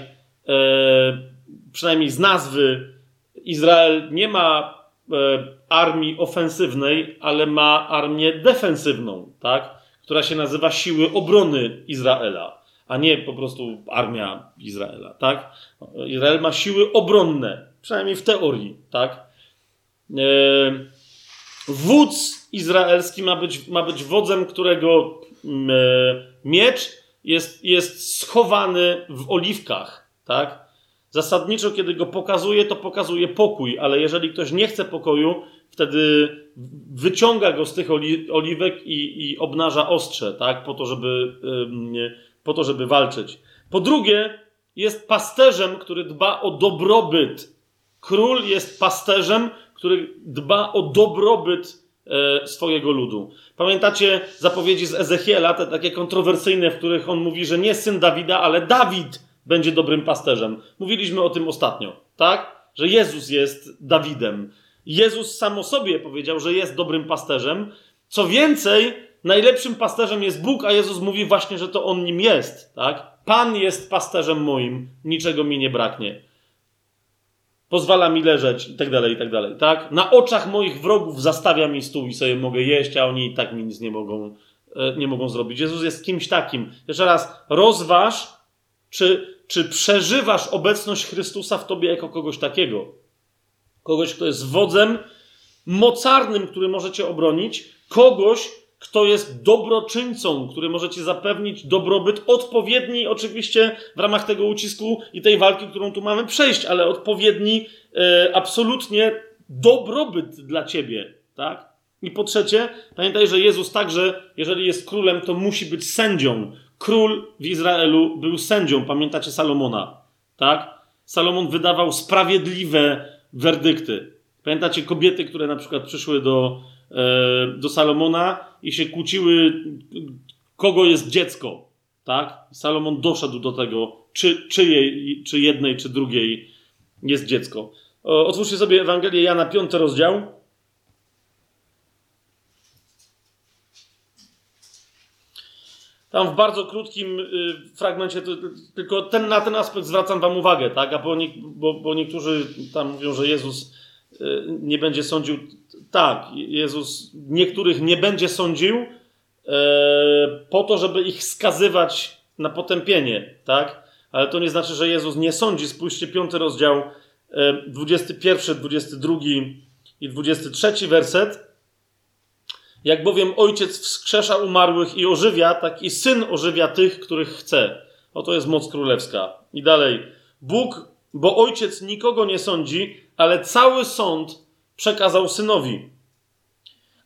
przynajmniej z nazwy, Izrael nie ma e, armii ofensywnej, ale ma armię defensywną, tak? która się nazywa Siły Obrony Izraela, a nie po prostu armia Izraela. Tak? Izrael ma siły obronne, przynajmniej w teorii. Tak? E, wódz izraelski ma być, ma być wodzem, którego mm, e, miecz jest, jest schowany w oliwkach, tak? Zasadniczo, kiedy go pokazuje, to pokazuje pokój, ale jeżeli ktoś nie chce pokoju, wtedy wyciąga go z tych oli oliwek i, i, obnaża ostrze, tak? Po to, żeby, po to, żeby walczyć. Po drugie, jest pasterzem, który dba o dobrobyt. Król jest pasterzem, który dba o dobrobyt E, swojego ludu. Pamiętacie zapowiedzi z Ezechiela, te takie kontrowersyjne, w których on mówi, że nie syn Dawida, ale Dawid będzie dobrym pasterzem. Mówiliśmy o tym ostatnio, tak? Że Jezus jest Dawidem. Jezus sam o sobie powiedział, że jest dobrym pasterzem. Co więcej, najlepszym pasterzem jest Bóg, a Jezus mówi właśnie, że to on nim jest, tak? Pan jest pasterzem moim, niczego mi nie braknie pozwala mi leżeć i tak dalej, i tak dalej, tak? Na oczach moich wrogów zastawia mi stół i sobie mogę jeść, a oni i tak mi nic nie mogą, e, nie mogą zrobić. Jezus jest kimś takim. Jeszcze raz, rozważ, czy, czy przeżywasz obecność Chrystusa w tobie jako kogoś takiego. Kogoś, kto jest wodzem mocarnym, który może cię obronić, kogoś, kto jest dobroczyńcą, który może ci zapewnić dobrobyt odpowiedni, oczywiście w ramach tego ucisku i tej walki, którą tu mamy przejść, ale odpowiedni e, absolutnie dobrobyt dla ciebie, tak? I po trzecie, pamiętaj, że Jezus także, jeżeli jest królem, to musi być sędzią. Król w Izraelu był sędzią, pamiętacie Salomona, tak? Salomon wydawał sprawiedliwe werdykty. Pamiętacie kobiety, które na przykład przyszły do, do Salomona i się kłóciły, kogo jest dziecko, tak? Salomon doszedł do tego, czy, czyjej, czy jednej, czy drugiej jest dziecko. Otwórzcie sobie Ewangelię Jana, piąty rozdział. Tam w bardzo krótkim y, fragmencie, tylko ten, na ten aspekt zwracam Wam uwagę, tak? A bo, nie, bo, bo niektórzy tam mówią, że Jezus nie będzie sądził. Tak, Jezus niektórych nie będzie sądził y, po to, żeby ich skazywać na potępienie, tak? Ale to nie znaczy, że Jezus nie sądzi. Spójrzcie, piąty rozdział, 21, 22 i 23 werset. Jak bowiem ojciec wskrzesza umarłych i ożywia, tak i syn ożywia tych, których chce. Oto jest moc królewska. I dalej. Bóg, bo ojciec nikogo nie sądzi, ale cały sąd przekazał synowi.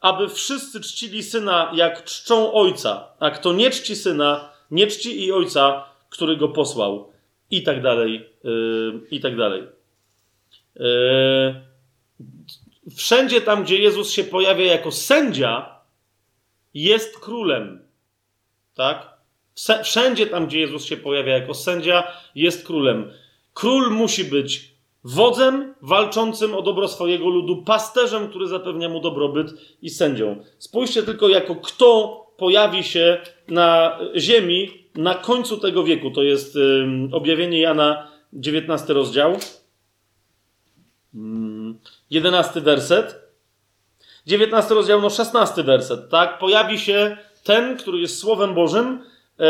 Aby wszyscy czcili syna, jak czczą ojca. A kto nie czci syna, nie czci i ojca, który go posłał. I tak dalej. Yy, I tak dalej. Yy, wszędzie tam, gdzie Jezus się pojawia jako sędzia, jest królem. Tak? Wszędzie tam, gdzie Jezus się pojawia jako sędzia, jest królem. Król musi być wodzem walczącym o dobro swojego ludu, pasterzem, który zapewnia mu dobrobyt i sędzią. Spójrzcie tylko, jako kto pojawi się na ziemi na końcu tego wieku. To jest objawienie Jana, 19 rozdział. 11 mm, werset. 19 rozdział, no 16 werset, tak? Pojawi się ten, który jest Słowem Bożym yy,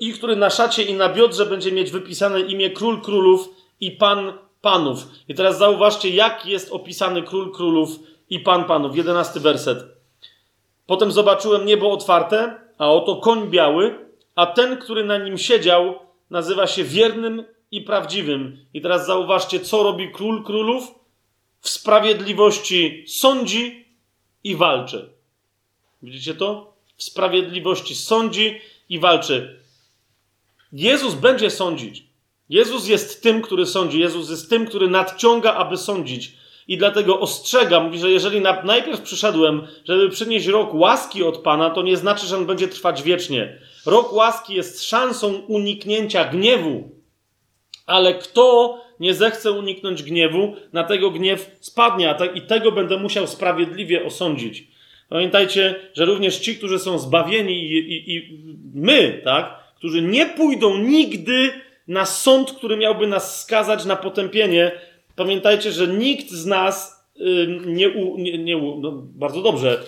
i który na szacie i na biodrze będzie mieć wypisane imię Król Królów i Pan Panów. I teraz zauważcie, jak jest opisany Król Królów i Pan Panów. 11 werset. Potem zobaczyłem niebo otwarte, a oto koń biały, a ten, który na nim siedział, nazywa się wiernym i prawdziwym. I teraz zauważcie, co robi król królów? W sprawiedliwości sądzi i walczy. Widzicie to? W sprawiedliwości sądzi i walczy. Jezus będzie sądzić. Jezus jest tym, który sądzi. Jezus jest tym, który nadciąga, aby sądzić. I dlatego ostrzegam, że jeżeli na, najpierw przyszedłem, żeby przynieść rok łaski od Pana, to nie znaczy, że on będzie trwać wiecznie. Rok łaski jest szansą uniknięcia gniewu. Ale kto nie zechce uniknąć gniewu, na tego gniew spadnie, i tego będę musiał sprawiedliwie osądzić. Pamiętajcie, że również ci, którzy są zbawieni i, i, i my, tak, którzy nie pójdą nigdy na sąd, który miałby nas skazać na potępienie, pamiętajcie, że nikt z nas nie, u, nie, nie no bardzo dobrze,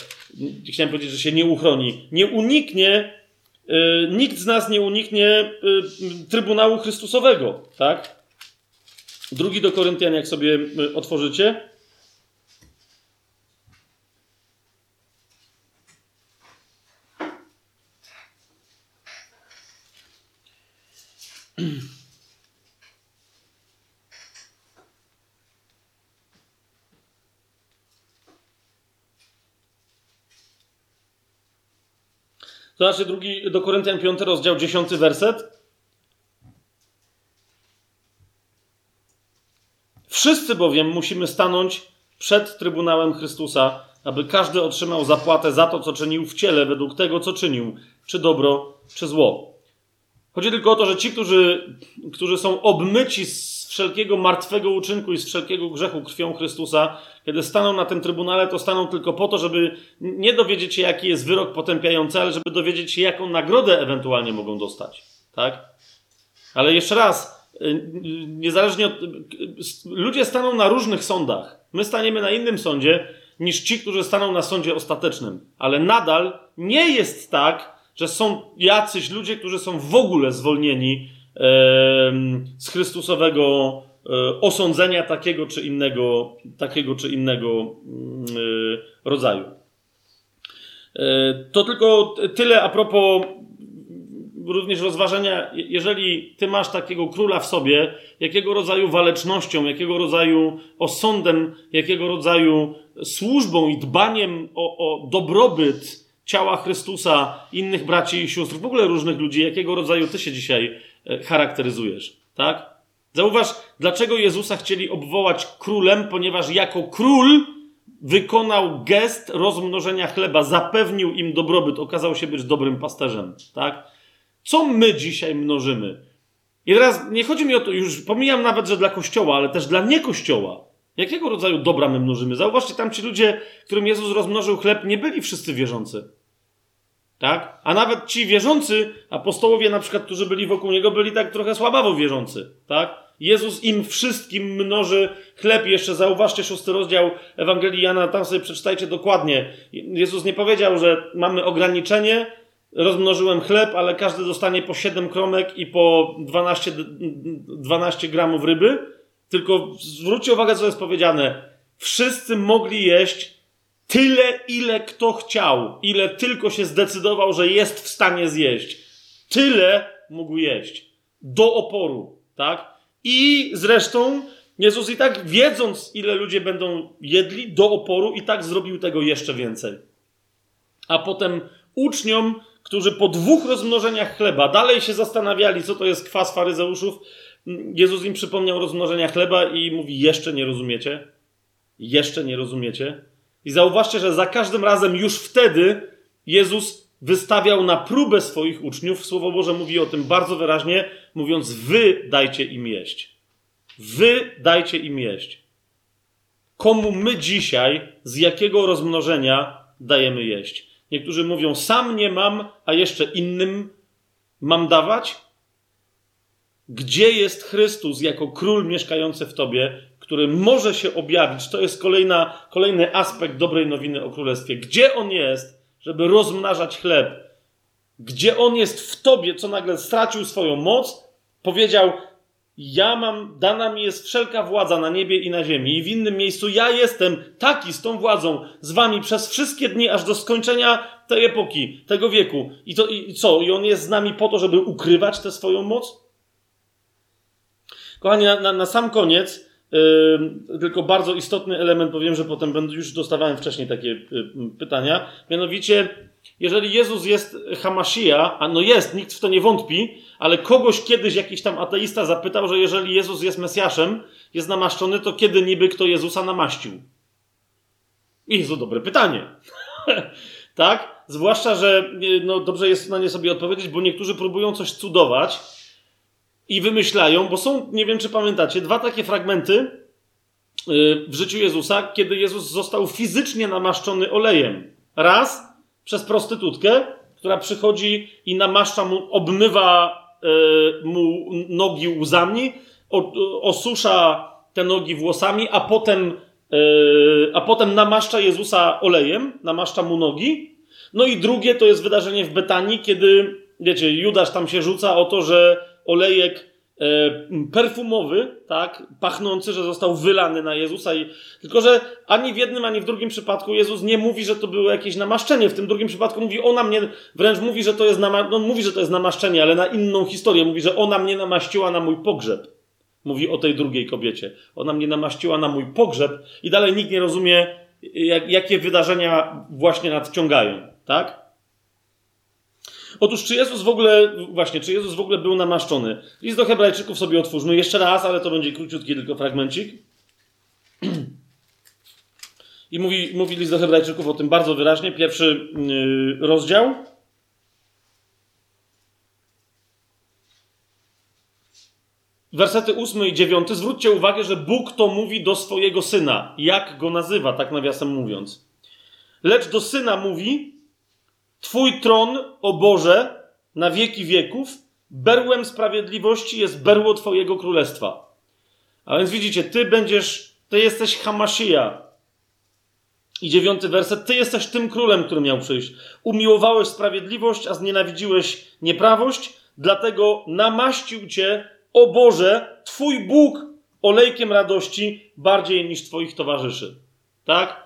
chciałem powiedzieć, że się nie uchroni, nie uniknie, y, nikt z nas nie uniknie y, Trybunału Chrystusowego, tak? Drugi do Koryntian, jak sobie y, otworzycie. Zobaczcie drugi do Koryntian 5 rozdział 10 werset. Wszyscy bowiem musimy stanąć przed Trybunałem Chrystusa, aby każdy otrzymał zapłatę za to, co czynił w ciele, według tego, co czynił, czy dobro, czy zło. Chodzi tylko o to, że ci, którzy, którzy są obmyci z wszelkiego martwego uczynku i z wszelkiego grzechu krwią Chrystusa, kiedy staną na tym trybunale, to staną tylko po to, żeby nie dowiedzieć się, jaki jest wyrok potępiający, ale żeby dowiedzieć się, jaką nagrodę ewentualnie mogą dostać. Tak? Ale jeszcze raz, y, niezależnie od. Ludzie staną na różnych sądach. My staniemy na innym sądzie niż ci, którzy staną na sądzie ostatecznym. Ale nadal nie jest tak, że są jacyś ludzie, którzy są w ogóle zwolnieni z Chrystusowego e, osądzenia takiego czy innego, takiego czy innego mm, e, rodzaju. E, to tylko tyle a propos również rozważenia, jeżeli ty masz takiego króla w sobie, jakiego rodzaju walecznością, jakiego rodzaju osądem, jakiego rodzaju służbą i dbaniem o, o dobrobyt ciała Chrystusa, innych braci i sióstr, w ogóle różnych ludzi, jakiego rodzaju ty się dzisiaj e, charakteryzujesz, tak? Zauważ, dlaczego Jezusa chcieli obwołać królem, ponieważ jako król wykonał gest rozmnożenia chleba, zapewnił im dobrobyt, okazał się być dobrym pasterzem, tak? Co my dzisiaj mnożymy? I teraz nie chodzi mi o to, już pomijam nawet, że dla kościoła, ale też dla niekościoła. Jakiego rodzaju dobra my mnożymy? Zauważcie, tam ci ludzie, którym Jezus rozmnożył chleb, nie byli wszyscy wierzący. Tak? A nawet ci wierzący, apostołowie na przykład, którzy byli wokół niego, byli tak trochę słabawo wierzący. Tak? Jezus im wszystkim mnoży chleb. Jeszcze zauważcie szósty rozdział Ewangelii Jana, tam sobie przeczytajcie dokładnie. Jezus nie powiedział, że mamy ograniczenie, rozmnożyłem chleb, ale każdy dostanie po 7 kromek i po 12, 12 gramów ryby. Tylko zwróćcie uwagę, co jest powiedziane. Wszyscy mogli jeść tyle, ile kto chciał, ile tylko się zdecydował, że jest w stanie zjeść. Tyle mógł jeść. Do oporu, tak? I zresztą Jezus i tak wiedząc, ile ludzie będą jedli do oporu, i tak zrobił tego jeszcze więcej. A potem uczniom, którzy po dwóch rozmnożeniach chleba dalej się zastanawiali, co to jest kwas faryzeuszów, Jezus im przypomniał rozmnożenia chleba i mówi: Jeszcze nie rozumiecie? Jeszcze nie rozumiecie? I zauważcie, że za każdym razem już wtedy Jezus wystawiał na próbę swoich uczniów. Słowo Boże mówi o tym bardzo wyraźnie, mówiąc: Wy dajcie im jeść. Wy dajcie im jeść. Komu my dzisiaj, z jakiego rozmnożenia dajemy jeść? Niektórzy mówią: Sam nie mam, a jeszcze innym mam dawać? Gdzie jest Chrystus jako król mieszkający w tobie, który może się objawić? To jest kolejna, kolejny aspekt dobrej nowiny o królestwie. Gdzie on jest, żeby rozmnażać chleb? Gdzie on jest w tobie, co nagle stracił swoją moc? Powiedział: Ja mam, dana mi jest wszelka władza na niebie i na ziemi, i w innym miejscu ja jestem taki z tą władzą z wami przez wszystkie dni, aż do skończenia tej epoki, tego wieku. I, to, I co? I on jest z nami po to, żeby ukrywać tę swoją moc? Kochani, na, na, na sam koniec, tylko bardzo istotny element, powiem, że potem będę, już dostawałem wcześniej takie yy, pytania. Mianowicie, jeżeli Jezus jest Hamashia, a no jest, nikt w to nie wątpi, ale kogoś kiedyś jakiś tam ateista zapytał, że jeżeli Jezus jest Mesjaszem, jest namaszczony, to kiedy niby kto Jezusa namaścił? I to dobre pytanie. [LAUGHS] tak? Zwłaszcza, że no, dobrze jest na nie sobie odpowiedzieć, bo niektórzy próbują coś cudować i wymyślają, bo są, nie wiem czy pamiętacie, dwa takie fragmenty y, w życiu Jezusa, kiedy Jezus został fizycznie namaszczony olejem. Raz przez prostytutkę, która przychodzi i namaszcza mu, obmywa y, mu nogi łzami, osusza te nogi włosami, a potem, y, a potem namaszcza Jezusa olejem, namaszcza mu nogi. No i drugie to jest wydarzenie w Betanii, kiedy, wiecie, Judasz tam się rzuca o to, że olejek e, perfumowy, tak, pachnący, że został wylany na Jezusa. I, tylko, że ani w jednym, ani w drugim przypadku Jezus nie mówi, że to było jakieś namaszczenie. W tym drugim przypadku mówi, ona mnie, wręcz mówi, że to jest, nama, no, mówi, że to jest namaszczenie, ale na inną historię. Mówi, że ona mnie namaściła na mój pogrzeb. Mówi o tej drugiej kobiecie. Ona mnie namaściła na mój pogrzeb i dalej nikt nie rozumie, jak, jakie wydarzenia właśnie nadciągają, tak? Otóż, czy Jezus w ogóle, właśnie, czy Jezus w ogóle był namaszczony? List do Hebrajczyków sobie otwórzmy jeszcze raz, ale to będzie króciutki tylko fragmencik. [CLEARS THROAT] I mówi, mówi list do Hebrajczyków o tym bardzo wyraźnie. Pierwszy yy, rozdział. Wersety 8 i 9. Zwróćcie uwagę, że Bóg to mówi do swojego syna. Jak go nazywa, tak nawiasem mówiąc. Lecz do syna mówi, Twój tron, o Boże, na wieki wieków, berłem sprawiedliwości jest berło Twojego królestwa. A więc widzicie, Ty będziesz, Ty jesteś Hamashia. I dziewiąty werset, Ty jesteś tym królem, który miał przyjść. Umiłowałeś sprawiedliwość, a znienawidziłeś nieprawość, dlatego namaścił Cię, o Boże, Twój Bóg olejkiem radości bardziej niż Twoich towarzyszy. Tak?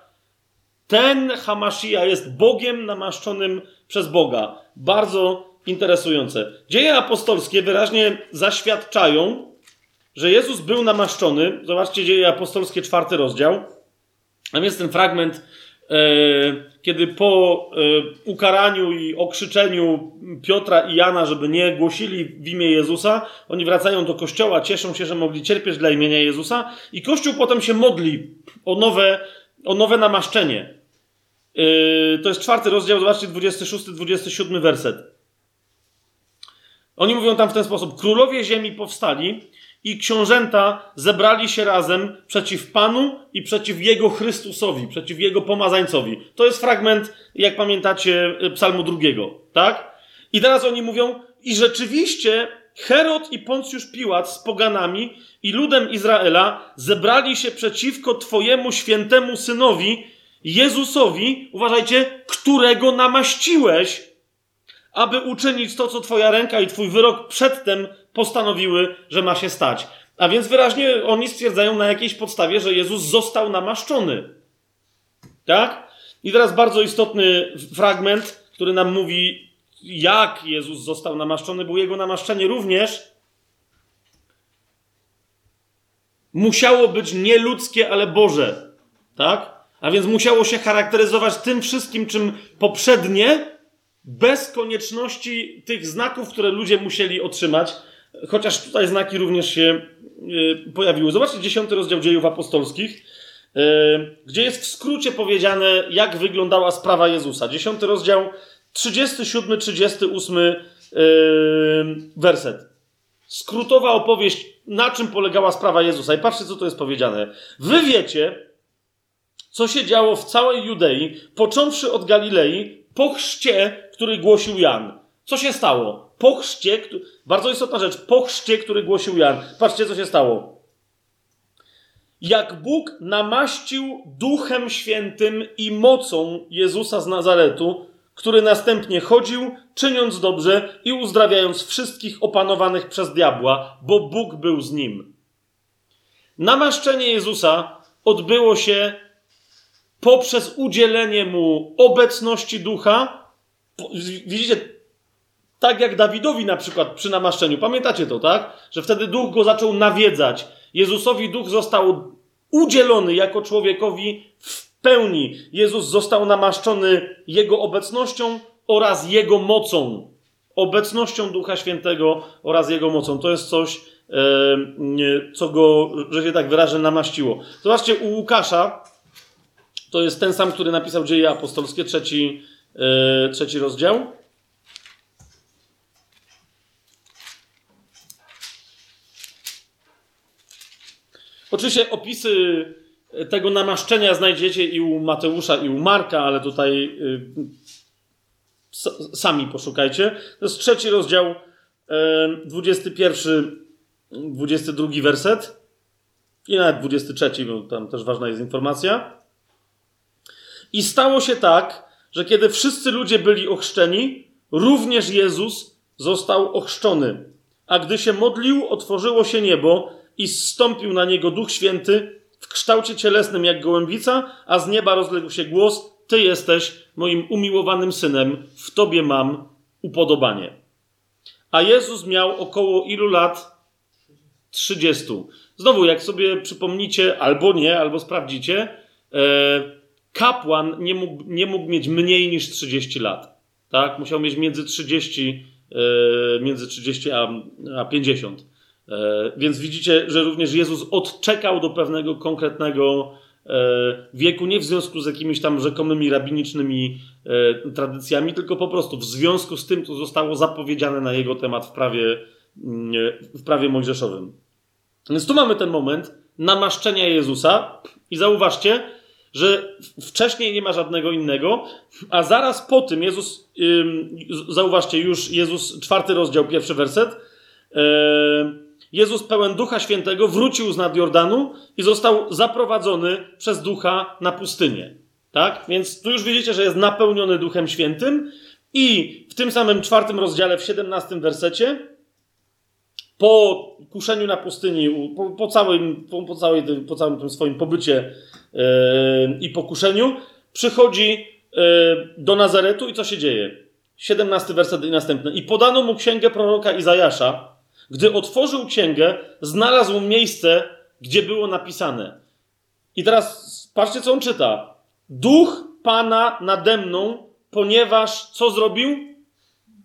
Ten Hamashia jest Bogiem namaszczonym przez Boga. Bardzo interesujące. Dzieje apostolskie wyraźnie zaświadczają, że Jezus był namaszczony. Zobaczcie, dzieje apostolskie, czwarty rozdział. Tam jest ten fragment, e, kiedy po e, ukaraniu i okrzyczeniu Piotra i Jana, żeby nie głosili w imię Jezusa, oni wracają do kościoła, cieszą się, że mogli cierpieć dla imienia Jezusa, i kościół potem się modli o nowe, o nowe namaszczenie. E, to jest czwarty rozdział, zobaczcie, 26-27 werset. Oni mówią tam w ten sposób: Królowie ziemi powstali i książęta zebrali się razem przeciw Panu i przeciw Jego Chrystusowi, przeciw Jego pomazańcowi. To jest fragment, jak pamiętacie, psalmu drugiego, tak? I teraz oni mówią, i rzeczywiście Herod i Poncjusz Piłat z poganami i ludem Izraela zebrali się przeciwko Twojemu świętemu synowi, Jezusowi, uważajcie, którego namaściłeś, aby uczynić to, co Twoja ręka i Twój wyrok przedtem postanowiły, że ma się stać. A więc wyraźnie oni stwierdzają na jakiejś podstawie, że Jezus został namaszczony. Tak? I teraz bardzo istotny fragment, który nam mówi, jak Jezus został namaszczony, bo jego namaszczenie również musiało być nie ludzkie, ale Boże. Tak? A więc musiało się charakteryzować tym wszystkim, czym poprzednie, bez konieczności tych znaków, które ludzie musieli otrzymać, chociaż tutaj znaki również się y, pojawiły. Zobaczcie dziesiąty rozdział dziejów apostolskich, y, gdzie jest w skrócie powiedziane, jak wyglądała sprawa Jezusa. Dziesiąty rozdział, 37, 38 y, werset. Skrótowa opowieść, na czym polegała sprawa Jezusa. I patrzcie, co to jest powiedziane. Wy wiecie, co się działo w całej Judei, począwszy od Galilei, po chrzcie, który głosił Jan. Co się stało? Po chrzcie, bardzo istotna rzecz, po chrzcie, który głosił Jan. Patrzcie, co się stało. Jak Bóg namaścił Duchem Świętym i mocą Jezusa z Nazaretu, który następnie chodził, czyniąc dobrze i uzdrawiając wszystkich opanowanych przez diabła, bo Bóg był z nim. Namaszczenie Jezusa odbyło się poprzez udzielenie mu obecności ducha. Widzicie, tak jak Dawidowi na przykład przy namaszczeniu. Pamiętacie to, tak? Że wtedy duch go zaczął nawiedzać. Jezusowi duch został udzielony jako człowiekowi w pełni. Jezus został namaszczony jego obecnością oraz jego mocą. Obecnością Ducha Świętego oraz jego mocą. To jest coś, co go, że się tak wyrażę, namaściło. Zobaczcie, u Łukasza to jest ten sam, który napisał Dzieje Apostolskie, trzeci, e, trzeci rozdział. Oczywiście opisy tego namaszczenia znajdziecie i u Mateusza, i u Marka, ale tutaj y, sami poszukajcie. To jest trzeci rozdział, 21, 22 werset i nawet 23, bo tam też ważna jest informacja. I stało się tak, że kiedy wszyscy ludzie byli ochrzczeni, również Jezus został ochrzczony. A gdy się modlił, otworzyło się niebo i zstąpił na niego Duch Święty w kształcie cielesnym jak gołębica, a z nieba rozległ się głos: Ty jesteś moim umiłowanym synem, w tobie mam upodobanie. A Jezus miał około ilu lat? 30. Znowu, jak sobie przypomnicie, albo nie, albo sprawdzicie, e, kapłan nie mógł, nie mógł mieć mniej niż 30 lat. Tak? Musiał mieć między 30, e, między 30 a, a 50. E, więc widzicie, że również Jezus odczekał do pewnego konkretnego e, wieku, nie w związku z jakimiś tam rzekomymi rabinicznymi tradycjami, tylko po prostu w związku z tym, co zostało zapowiedziane na jego temat w prawie, mm, w prawie mojżeszowym. Więc tu mamy ten moment namaszczenia Jezusa i zauważcie, że wcześniej nie ma żadnego innego, a zaraz po tym Jezus, zauważcie już Jezus, czwarty rozdział, pierwszy werset, Jezus pełen Ducha Świętego wrócił z nad Jordanu i został zaprowadzony przez Ducha na pustynię. Tak? Więc tu już widzicie, że jest napełniony Duchem Świętym i w tym samym czwartym rozdziale, w siedemnastym wersecie, po kuszeniu na pustyni, po, po, całym, po, po, całej, po całym tym swoim pobycie i pokuszeniu, przychodzi do Nazaretu i co się dzieje? 17 werset i następny. I podano mu księgę proroka Izajasza. Gdy otworzył księgę, znalazł miejsce, gdzie było napisane. I teraz patrzcie, co on czyta. Duch Pana nade mną, ponieważ co zrobił?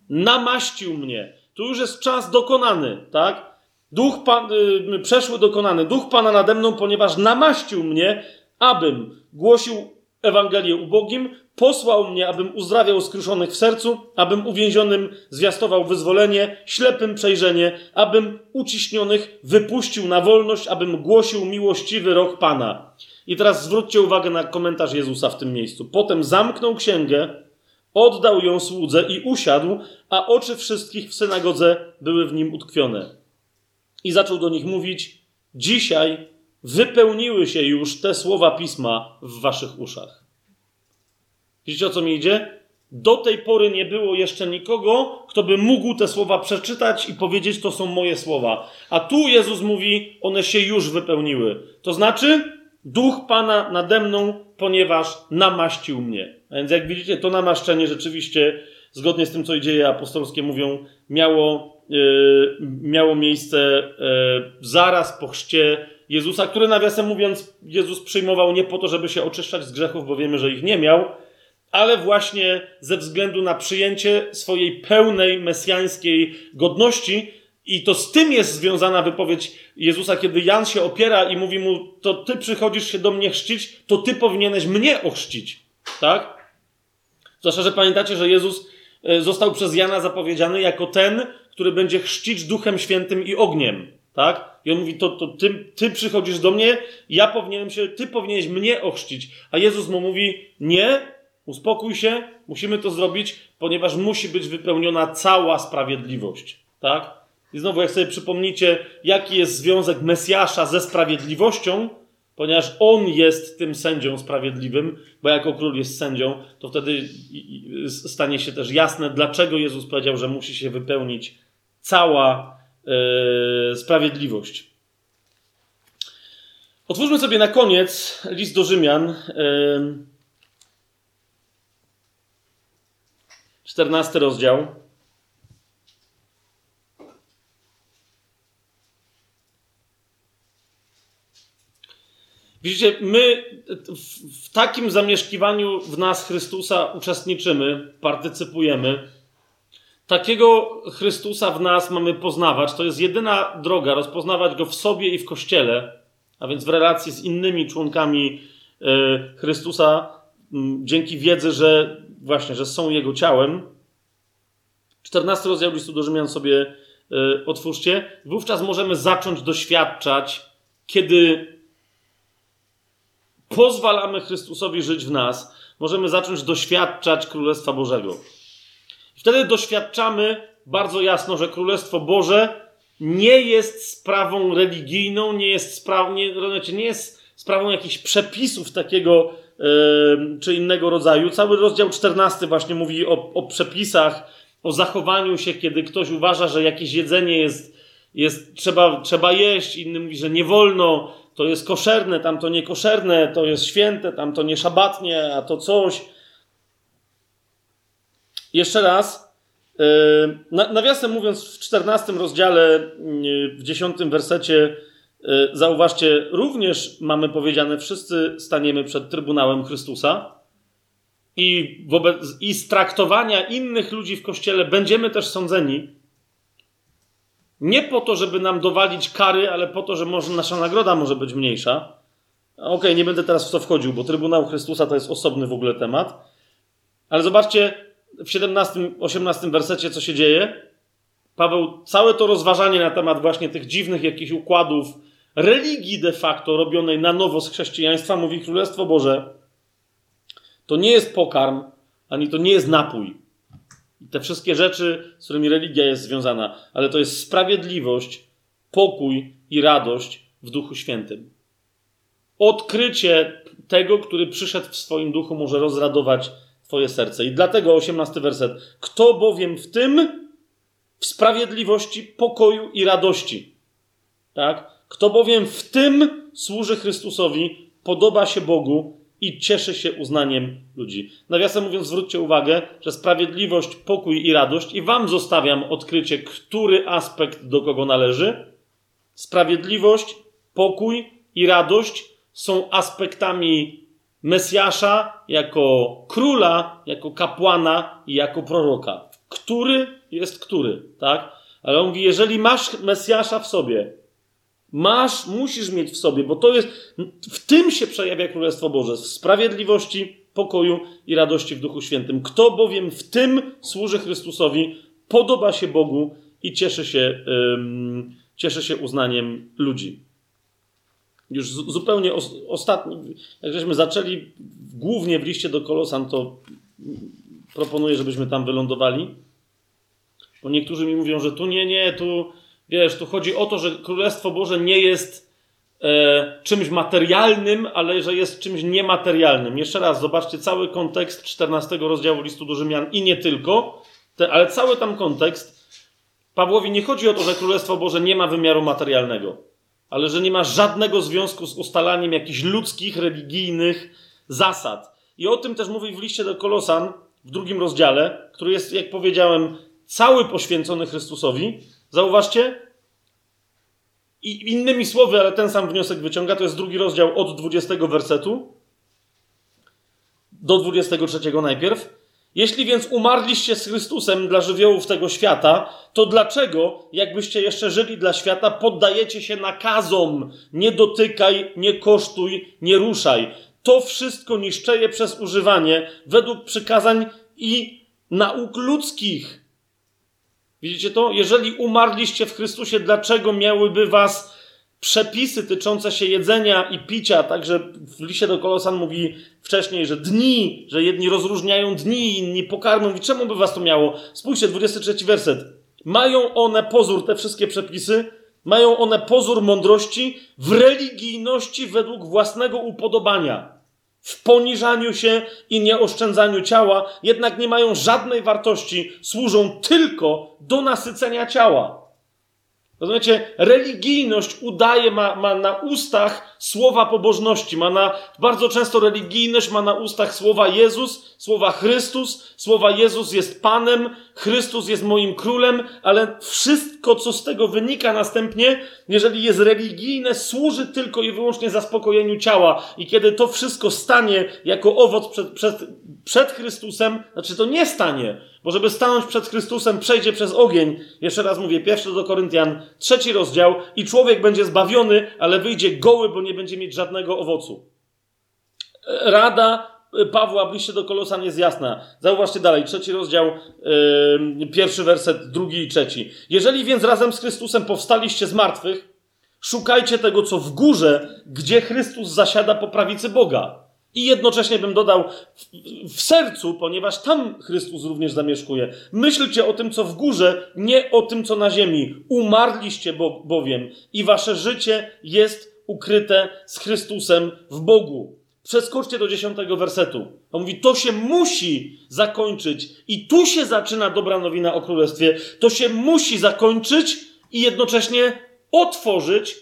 Namaścił mnie. Tu już jest czas dokonany, tak? Duch Pan, yy, przeszły dokonany. Duch Pana nade mną, ponieważ namaścił mnie, abym głosił Ewangelię ubogim, posłał mnie, abym uzdrawiał skruszonych w sercu, abym uwięzionym zwiastował wyzwolenie, ślepym przejrzenie, abym uciśnionych wypuścił na wolność, abym głosił miłościwy rok Pana. I teraz zwróćcie uwagę na komentarz Jezusa w tym miejscu. Potem zamknął księgę, oddał ją słudze i usiadł, a oczy wszystkich w synagodze były w nim utkwione. I zaczął do nich mówić: Dzisiaj wypełniły się już te słowa pisma w waszych uszach. Widzicie o co mi idzie? Do tej pory nie było jeszcze nikogo, kto by mógł te słowa przeczytać i powiedzieć: To są moje słowa. A tu Jezus mówi: One się już wypełniły. To znaczy, Duch Pana nade mną, ponieważ namaścił mnie. A więc, jak widzicie, to namaszczenie rzeczywiście, zgodnie z tym, co dzieje apostolskie mówią, miało, yy, miało miejsce yy, zaraz po chrzcie Jezusa, który nawiasem mówiąc, Jezus przyjmował nie po to, żeby się oczyszczać z grzechów, bo wiemy, że ich nie miał, ale właśnie ze względu na przyjęcie swojej pełnej mesjańskiej godności. I to z tym jest związana wypowiedź Jezusa, kiedy Jan się opiera i mówi mu: To ty przychodzisz się do mnie chrzcić, to ty powinieneś mnie ochrzcić. Tak? Zwłaszcza, że pamiętacie, że Jezus e, został przez Jana zapowiedziany jako ten, który będzie chrzcić duchem świętym i ogniem. Tak? I on mówi, to, to ty, ty przychodzisz do mnie, ja powinienem się, ty powinieneś mnie ochrzcić. A Jezus mu mówi, nie, uspokój się, musimy to zrobić, ponieważ musi być wypełniona cała sprawiedliwość. Tak? I znowu, jak sobie przypomnicie, jaki jest związek Mesjasza ze sprawiedliwością, ponieważ on jest tym sędzią sprawiedliwym, bo jako król jest sędzią, to wtedy stanie się też jasne, dlaczego Jezus powiedział, że musi się wypełnić cała sprawiedliwość. Otwórzmy sobie na koniec list do Rzymian. E, 14 rozdział. Widzicie, my w, takim zamieszkiwaniu w nas Chrystusa uczestniczymy, partycypujemy. Takiego Chrystusa w nas mamy poznawać. To jest jedyna droga, rozpoznawać go w sobie i w kościele, a więc w relacji z innymi członkami e, Chrystusa, dzięki wiedzy, że właśnie, że są jego ciałem. 14 rozdział listu do Rzymian sobie e, otwórzcie. Wówczas możemy zacząć doświadczać, kiedy pozwalamy Chrystusowi żyć w nas, możemy zacząć doświadczać Królestwa Bożego. Wtedy doświadczamy bardzo jasno, że Królestwo Boże nie jest sprawą religijną, nie jest, spraw, nie, nie jest sprawą jakichś przepisów takiego yy, czy innego rodzaju. Cały rozdział 14 właśnie mówi o, o przepisach, o zachowaniu się, kiedy ktoś uważa, że jakieś jedzenie jest, jest trzeba, trzeba jeść, inny mówi, że nie wolno, to jest koszerne, tam to niekoszerne, to jest święte, tam to nie szabatnie, a to coś. Jeszcze raz. Yy, nawiasem mówiąc, w 14 rozdziale, yy, w 10 wersecie, yy, zauważcie, również mamy powiedziane, wszyscy staniemy przed Trybunałem Chrystusa i, wobec, i z traktowania innych ludzi w kościele będziemy też sądzeni. Nie po to, żeby nam dowalić kary, ale po to, że może nasza nagroda może być mniejsza. Okej, okay, nie będę teraz w to wchodził, bo Trybunał Chrystusa to jest osobny w ogóle temat. Ale zobaczcie w 17-18 wersecie, co się dzieje. Paweł całe to rozważanie na temat właśnie tych dziwnych jakichś układów religii de facto robionej na nowo z chrześcijaństwa mówi Królestwo Boże. To nie jest pokarm, ani to nie jest napój te wszystkie rzeczy, z którymi religia jest związana, ale to jest sprawiedliwość, pokój i radość w Duchu Świętym. Odkrycie tego, który przyszedł w swoim duchu, może rozradować Twoje serce. I dlatego osiemnasty werset. Kto bowiem w tym, w sprawiedliwości, pokoju i radości. Tak? Kto bowiem w tym służy Chrystusowi, podoba się Bogu, i cieszy się uznaniem ludzi. Nawiasem mówiąc, zwróćcie uwagę, że sprawiedliwość, pokój i radość, i wam zostawiam odkrycie, który aspekt do kogo należy. Sprawiedliwość, pokój i radość są aspektami Mesjasza jako króla, jako kapłana i jako proroka. Który jest który, tak? Ale on mówi, jeżeli masz Mesjasza w sobie, masz, musisz mieć w sobie, bo to jest, w tym się przejawia Królestwo Boże, w sprawiedliwości, pokoju i radości w Duchu Świętym. Kto bowiem w tym służy Chrystusowi, podoba się Bogu i cieszy się, cieszy się uznaniem ludzi. Już zupełnie os ostatni, jak żeśmy zaczęli głównie w liście do Kolosan, to proponuję, żebyśmy tam wylądowali. Bo niektórzy mi mówią, że tu nie, nie, tu wiesz, tu chodzi o to, że Królestwo Boże nie jest e, czymś materialnym, ale że jest czymś niematerialnym. Jeszcze raz, zobaczcie cały kontekst 14 rozdziału listu do Rzymian i nie tylko, te, ale cały tam kontekst. Pawłowi nie chodzi o to, że Królestwo Boże nie ma wymiaru materialnego ale że nie ma żadnego związku z ustalaniem jakichś ludzkich, religijnych zasad. I o tym też mówi w liście do Kolosan w drugim rozdziale, który jest, jak powiedziałem, cały poświęcony Chrystusowi. Zauważcie? I innymi słowy, ale ten sam wniosek wyciąga, to jest drugi rozdział od 20 wersetu do 23 najpierw. Jeśli więc umarliście z Chrystusem dla żywiołów tego świata, to dlaczego, jakbyście jeszcze żyli dla świata, poddajecie się nakazom? Nie dotykaj, nie kosztuj, nie ruszaj. To wszystko niszczeje przez używanie według przykazań i nauk ludzkich. Widzicie to? Jeżeli umarliście w Chrystusie, dlaczego miałyby was przepisy tyczące się jedzenia i picia, także w liście do Kolosan mówi wcześniej, że dni, że jedni rozróżniają dni, inni pokarmy. Mówi, czemu by was to miało? Spójrzcie, 23 werset. Mają one pozór, te wszystkie przepisy, mają one pozór mądrości w religijności według własnego upodobania, w poniżaniu się i nieoszczędzaniu ciała, jednak nie mają żadnej wartości, służą tylko do nasycenia ciała. Rozumiecie? Religijność udaje, ma, ma na ustach słowa pobożności, ma na, bardzo często religijność ma na ustach słowa Jezus, słowa Chrystus, słowa Jezus jest Panem, Chrystus jest moim królem, ale wszystko, co z tego wynika następnie, jeżeli jest religijne, służy tylko i wyłącznie zaspokojeniu ciała. I kiedy to wszystko stanie jako owoc przed, przed, przed Chrystusem, znaczy to nie stanie, bo żeby stanąć przed Chrystusem, przejdzie przez ogień. Jeszcze raz mówię, pierwszy do Koryntian, trzeci rozdział, i człowiek będzie zbawiony, ale wyjdzie goły, bo nie będzie mieć żadnego owocu. Rada Pawła liście do Kolosan jest jasna. Zauważcie dalej, trzeci rozdział, yy, pierwszy werset, drugi i trzeci. Jeżeli więc razem z Chrystusem powstaliście z martwych, szukajcie tego, co w górze, gdzie Chrystus zasiada po prawicy Boga. I jednocześnie bym dodał w, w, sercu, ponieważ tam Chrystus również zamieszkuje. Myślcie o tym, co w górze, nie o tym, co na ziemi. Umarliście bo, bowiem i wasze życie jest ukryte z Chrystusem w Bogu. Przeskoczcie do dziesiątego wersetu. On mówi, to się musi zakończyć i tu się zaczyna dobra nowina o Królestwie. To się musi zakończyć i jednocześnie otworzyć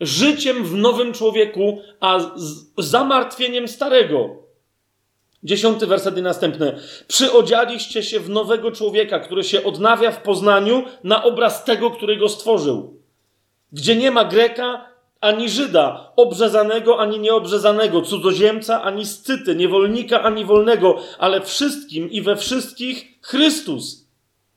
życiem w nowym człowieku, a zamartwieniem starego. Dziesiąty werset i następny. Przyodzialiście się w nowego człowieka, który się odnawia w poznaniu na obraz tego, który go stworzył. Gdzie nie ma Greka ani Żyda, obrzezanego ani nieobrzezanego, cudzoziemca ani scyty, niewolnika ani wolnego, ale wszystkim i we wszystkich Chrystus.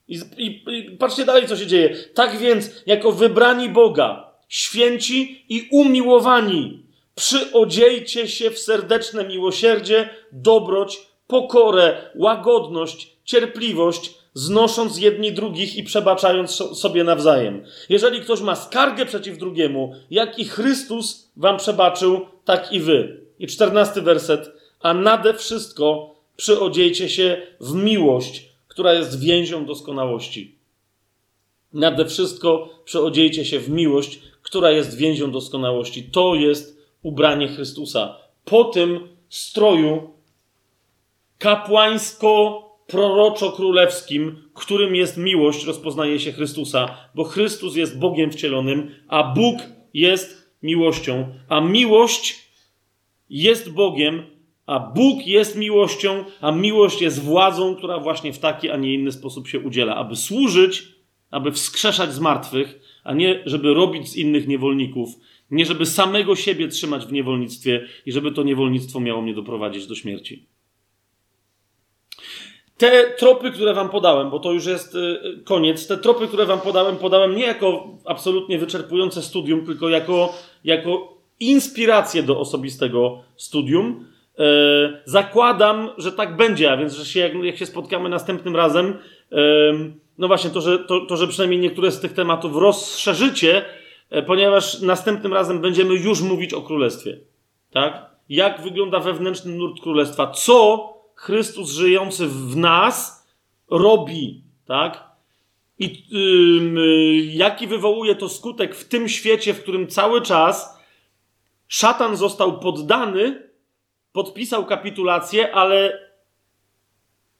I, i, I patrzcie dalej, co się dzieje. Tak więc, jako wybrani Boga, święci i umiłowani, przyodziejcie się w serdeczne miłosierdzie, dobroć, pokorę, łagodność, cierpliwość, znosząc jedni drugich i przebaczając sobie nawzajem. Jeżeli ktoś ma skargę przeciw drugiemu, jak i Chrystus wam przebaczył, tak i wy. I czternasty werset. A nade wszystko przyodziejcie się w miłość, która jest więzią doskonałości. Nade wszystko przyodziejcie się w miłość, która jest więzią doskonałości. To jest ubranie Chrystusa. Po tym stroju kapłańsko-proroczo-królewskim, którym jest miłość, rozpoznaje się Chrystusa, bo Chrystus jest Bogiem wcielonym, a Bóg jest miłością, a miłość jest Bogiem A Bóg jest miłością, a miłość jest władzą, która właśnie w taki, a nie inny sposób się udziela, aby służyć, aby wskrzeszać z martwych, a nie żeby robić z innych niewolników, nie żeby samego siebie trzymać w niewolnictwie i żeby to niewolnictwo miało mnie doprowadzić do śmierci. Te tropy, które wam podałem, bo to już jest y, koniec, te tropy, które wam podałem, podałem nie jako absolutnie wyczerpujące studium, tylko jako, jako inspirację do osobistego studium. E, zakładam, że tak będzie, a więc, że się, jak, jak się spotkamy następnym razem, no właśnie, to że, to, to, że przynajmniej niektóre z tych tematów rozszerzycie, e, ponieważ następnym razem będziemy już mówić o królestwie. Tak? Jak wygląda wewnętrzny nurt królestwa? Co Chrystus żyjący w nas robi? Tak? I yy, jaki wywołuje to skutek w tym świecie, w którym cały czas szatan został poddany, podpisał kapitulację, ale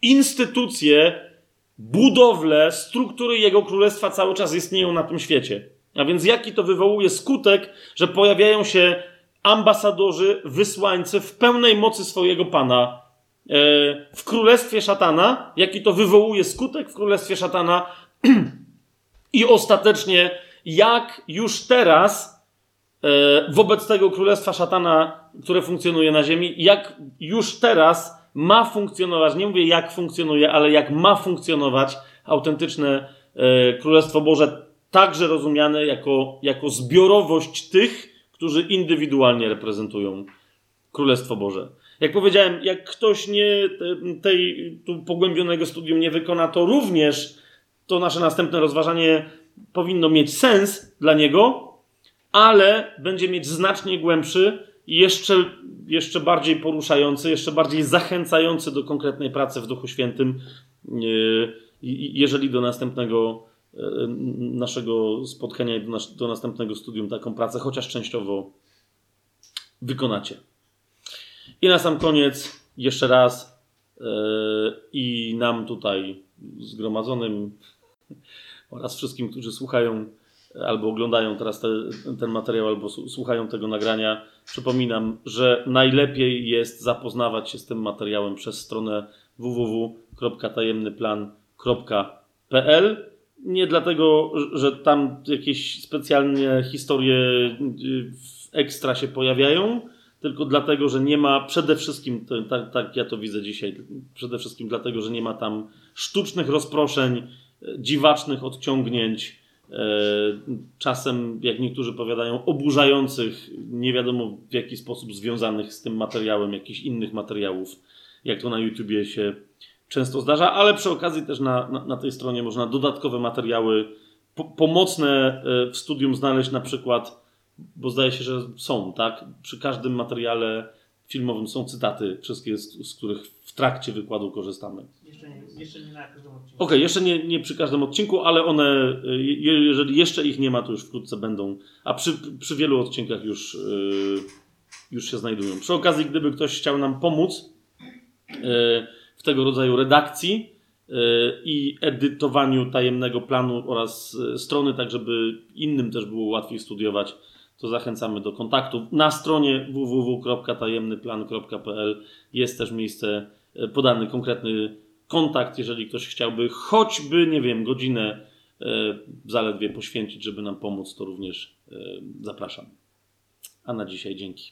instytucje budowle, struktury jego królestwa cały czas istnieją na tym świecie. A więc jaki to wywołuje skutek, że pojawiają się ambasadorzy, wysłańcy w pełnej mocy swojego pana w królestwie szatana, jaki to wywołuje skutek w królestwie szatana [CLEARS THROAT] i ostatecznie jak już teraz e, wobec tego królestwa szatana, które funkcjonuje na ziemi, jak już teraz ma funkcjonować, nie mówię jak funkcjonuje, ale jak ma funkcjonować autentyczne e, Królestwo Boże, także rozumiane jako, jako zbiorowość tych, którzy indywidualnie reprezentują Królestwo Boże. Jak powiedziałem, jak ktoś nie tej tu pogłębionego studium nie wykona, to również to nasze następne rozważanie powinno mieć sens dla niego, ale będzie mieć znacznie głębszy i jeszcze, jeszcze bardziej poruszający, jeszcze bardziej zachęcający do konkretnej pracy w Duchu Świętym, e, jeżeli do następnego e, naszego spotkania i do, nas, do następnego studium taką pracę chociaż częściowo wykonacie. I na sam koniec jeszcze raz yy, i nam tutaj zgromadzonym [LAUGHS] oraz wszystkim, którzy słuchają albo oglądają teraz te, ten materiał, albo słuchają tego nagrania, przypominam, że najlepiej jest zapoznawać się z tym materiałem przez stronę www.tajemnyplan.pl. Nie dlatego, że tam jakieś specjalnie historie ekstra się pojawiają, tylko dlatego, że nie ma przede wszystkim, tak, tak ja to widzę dzisiaj, przede wszystkim dlatego, że nie ma tam sztucznych rozproszeń, dziwacznych odciągnięć, E, czasem, jak niektórzy powiadają, oburzających, nie wiadomo w jaki sposób związanych z tym materiałem, jakichś innych materiałów, jak to na YouTubie się często zdarza, ale przy okazji też na, na, na tej stronie można dodatkowe materiały po, pomocne e, w studium znaleźć, na przykład, bo zdaje się, że są, tak? Przy każdym materiale filmowym są cytaty, wszystkie z, z których w trakcie wykładu korzystamy. Jeszcze nie, jeszcze nie na każdym odcinku. Okej, okay, jeszcze nie, nie przy każdym odcinku, ale one, jeżeli jeszcze ich nie ma, to już wkrótce będą, a przy, przy wielu odcinkach już, yy, już się znajdują. Przy okazji, gdyby ktoś chciał nam pomóc yy, w tego rodzaju redakcji yy, i edytowaniu tajemnego planu oraz strony, tak żeby innym też było łatwiej studiować, to zachęcamy do kontaktu. Na stronie www.tajemnyplan.pl jest też miejsce, e, podany konkretny kontakt, jeżeli ktoś chciałby choćby, nie wiem, godzinę e, zaledwie poświęcić, żeby nam pomóc, to również e, zapraszam. A na dzisiaj dzięki.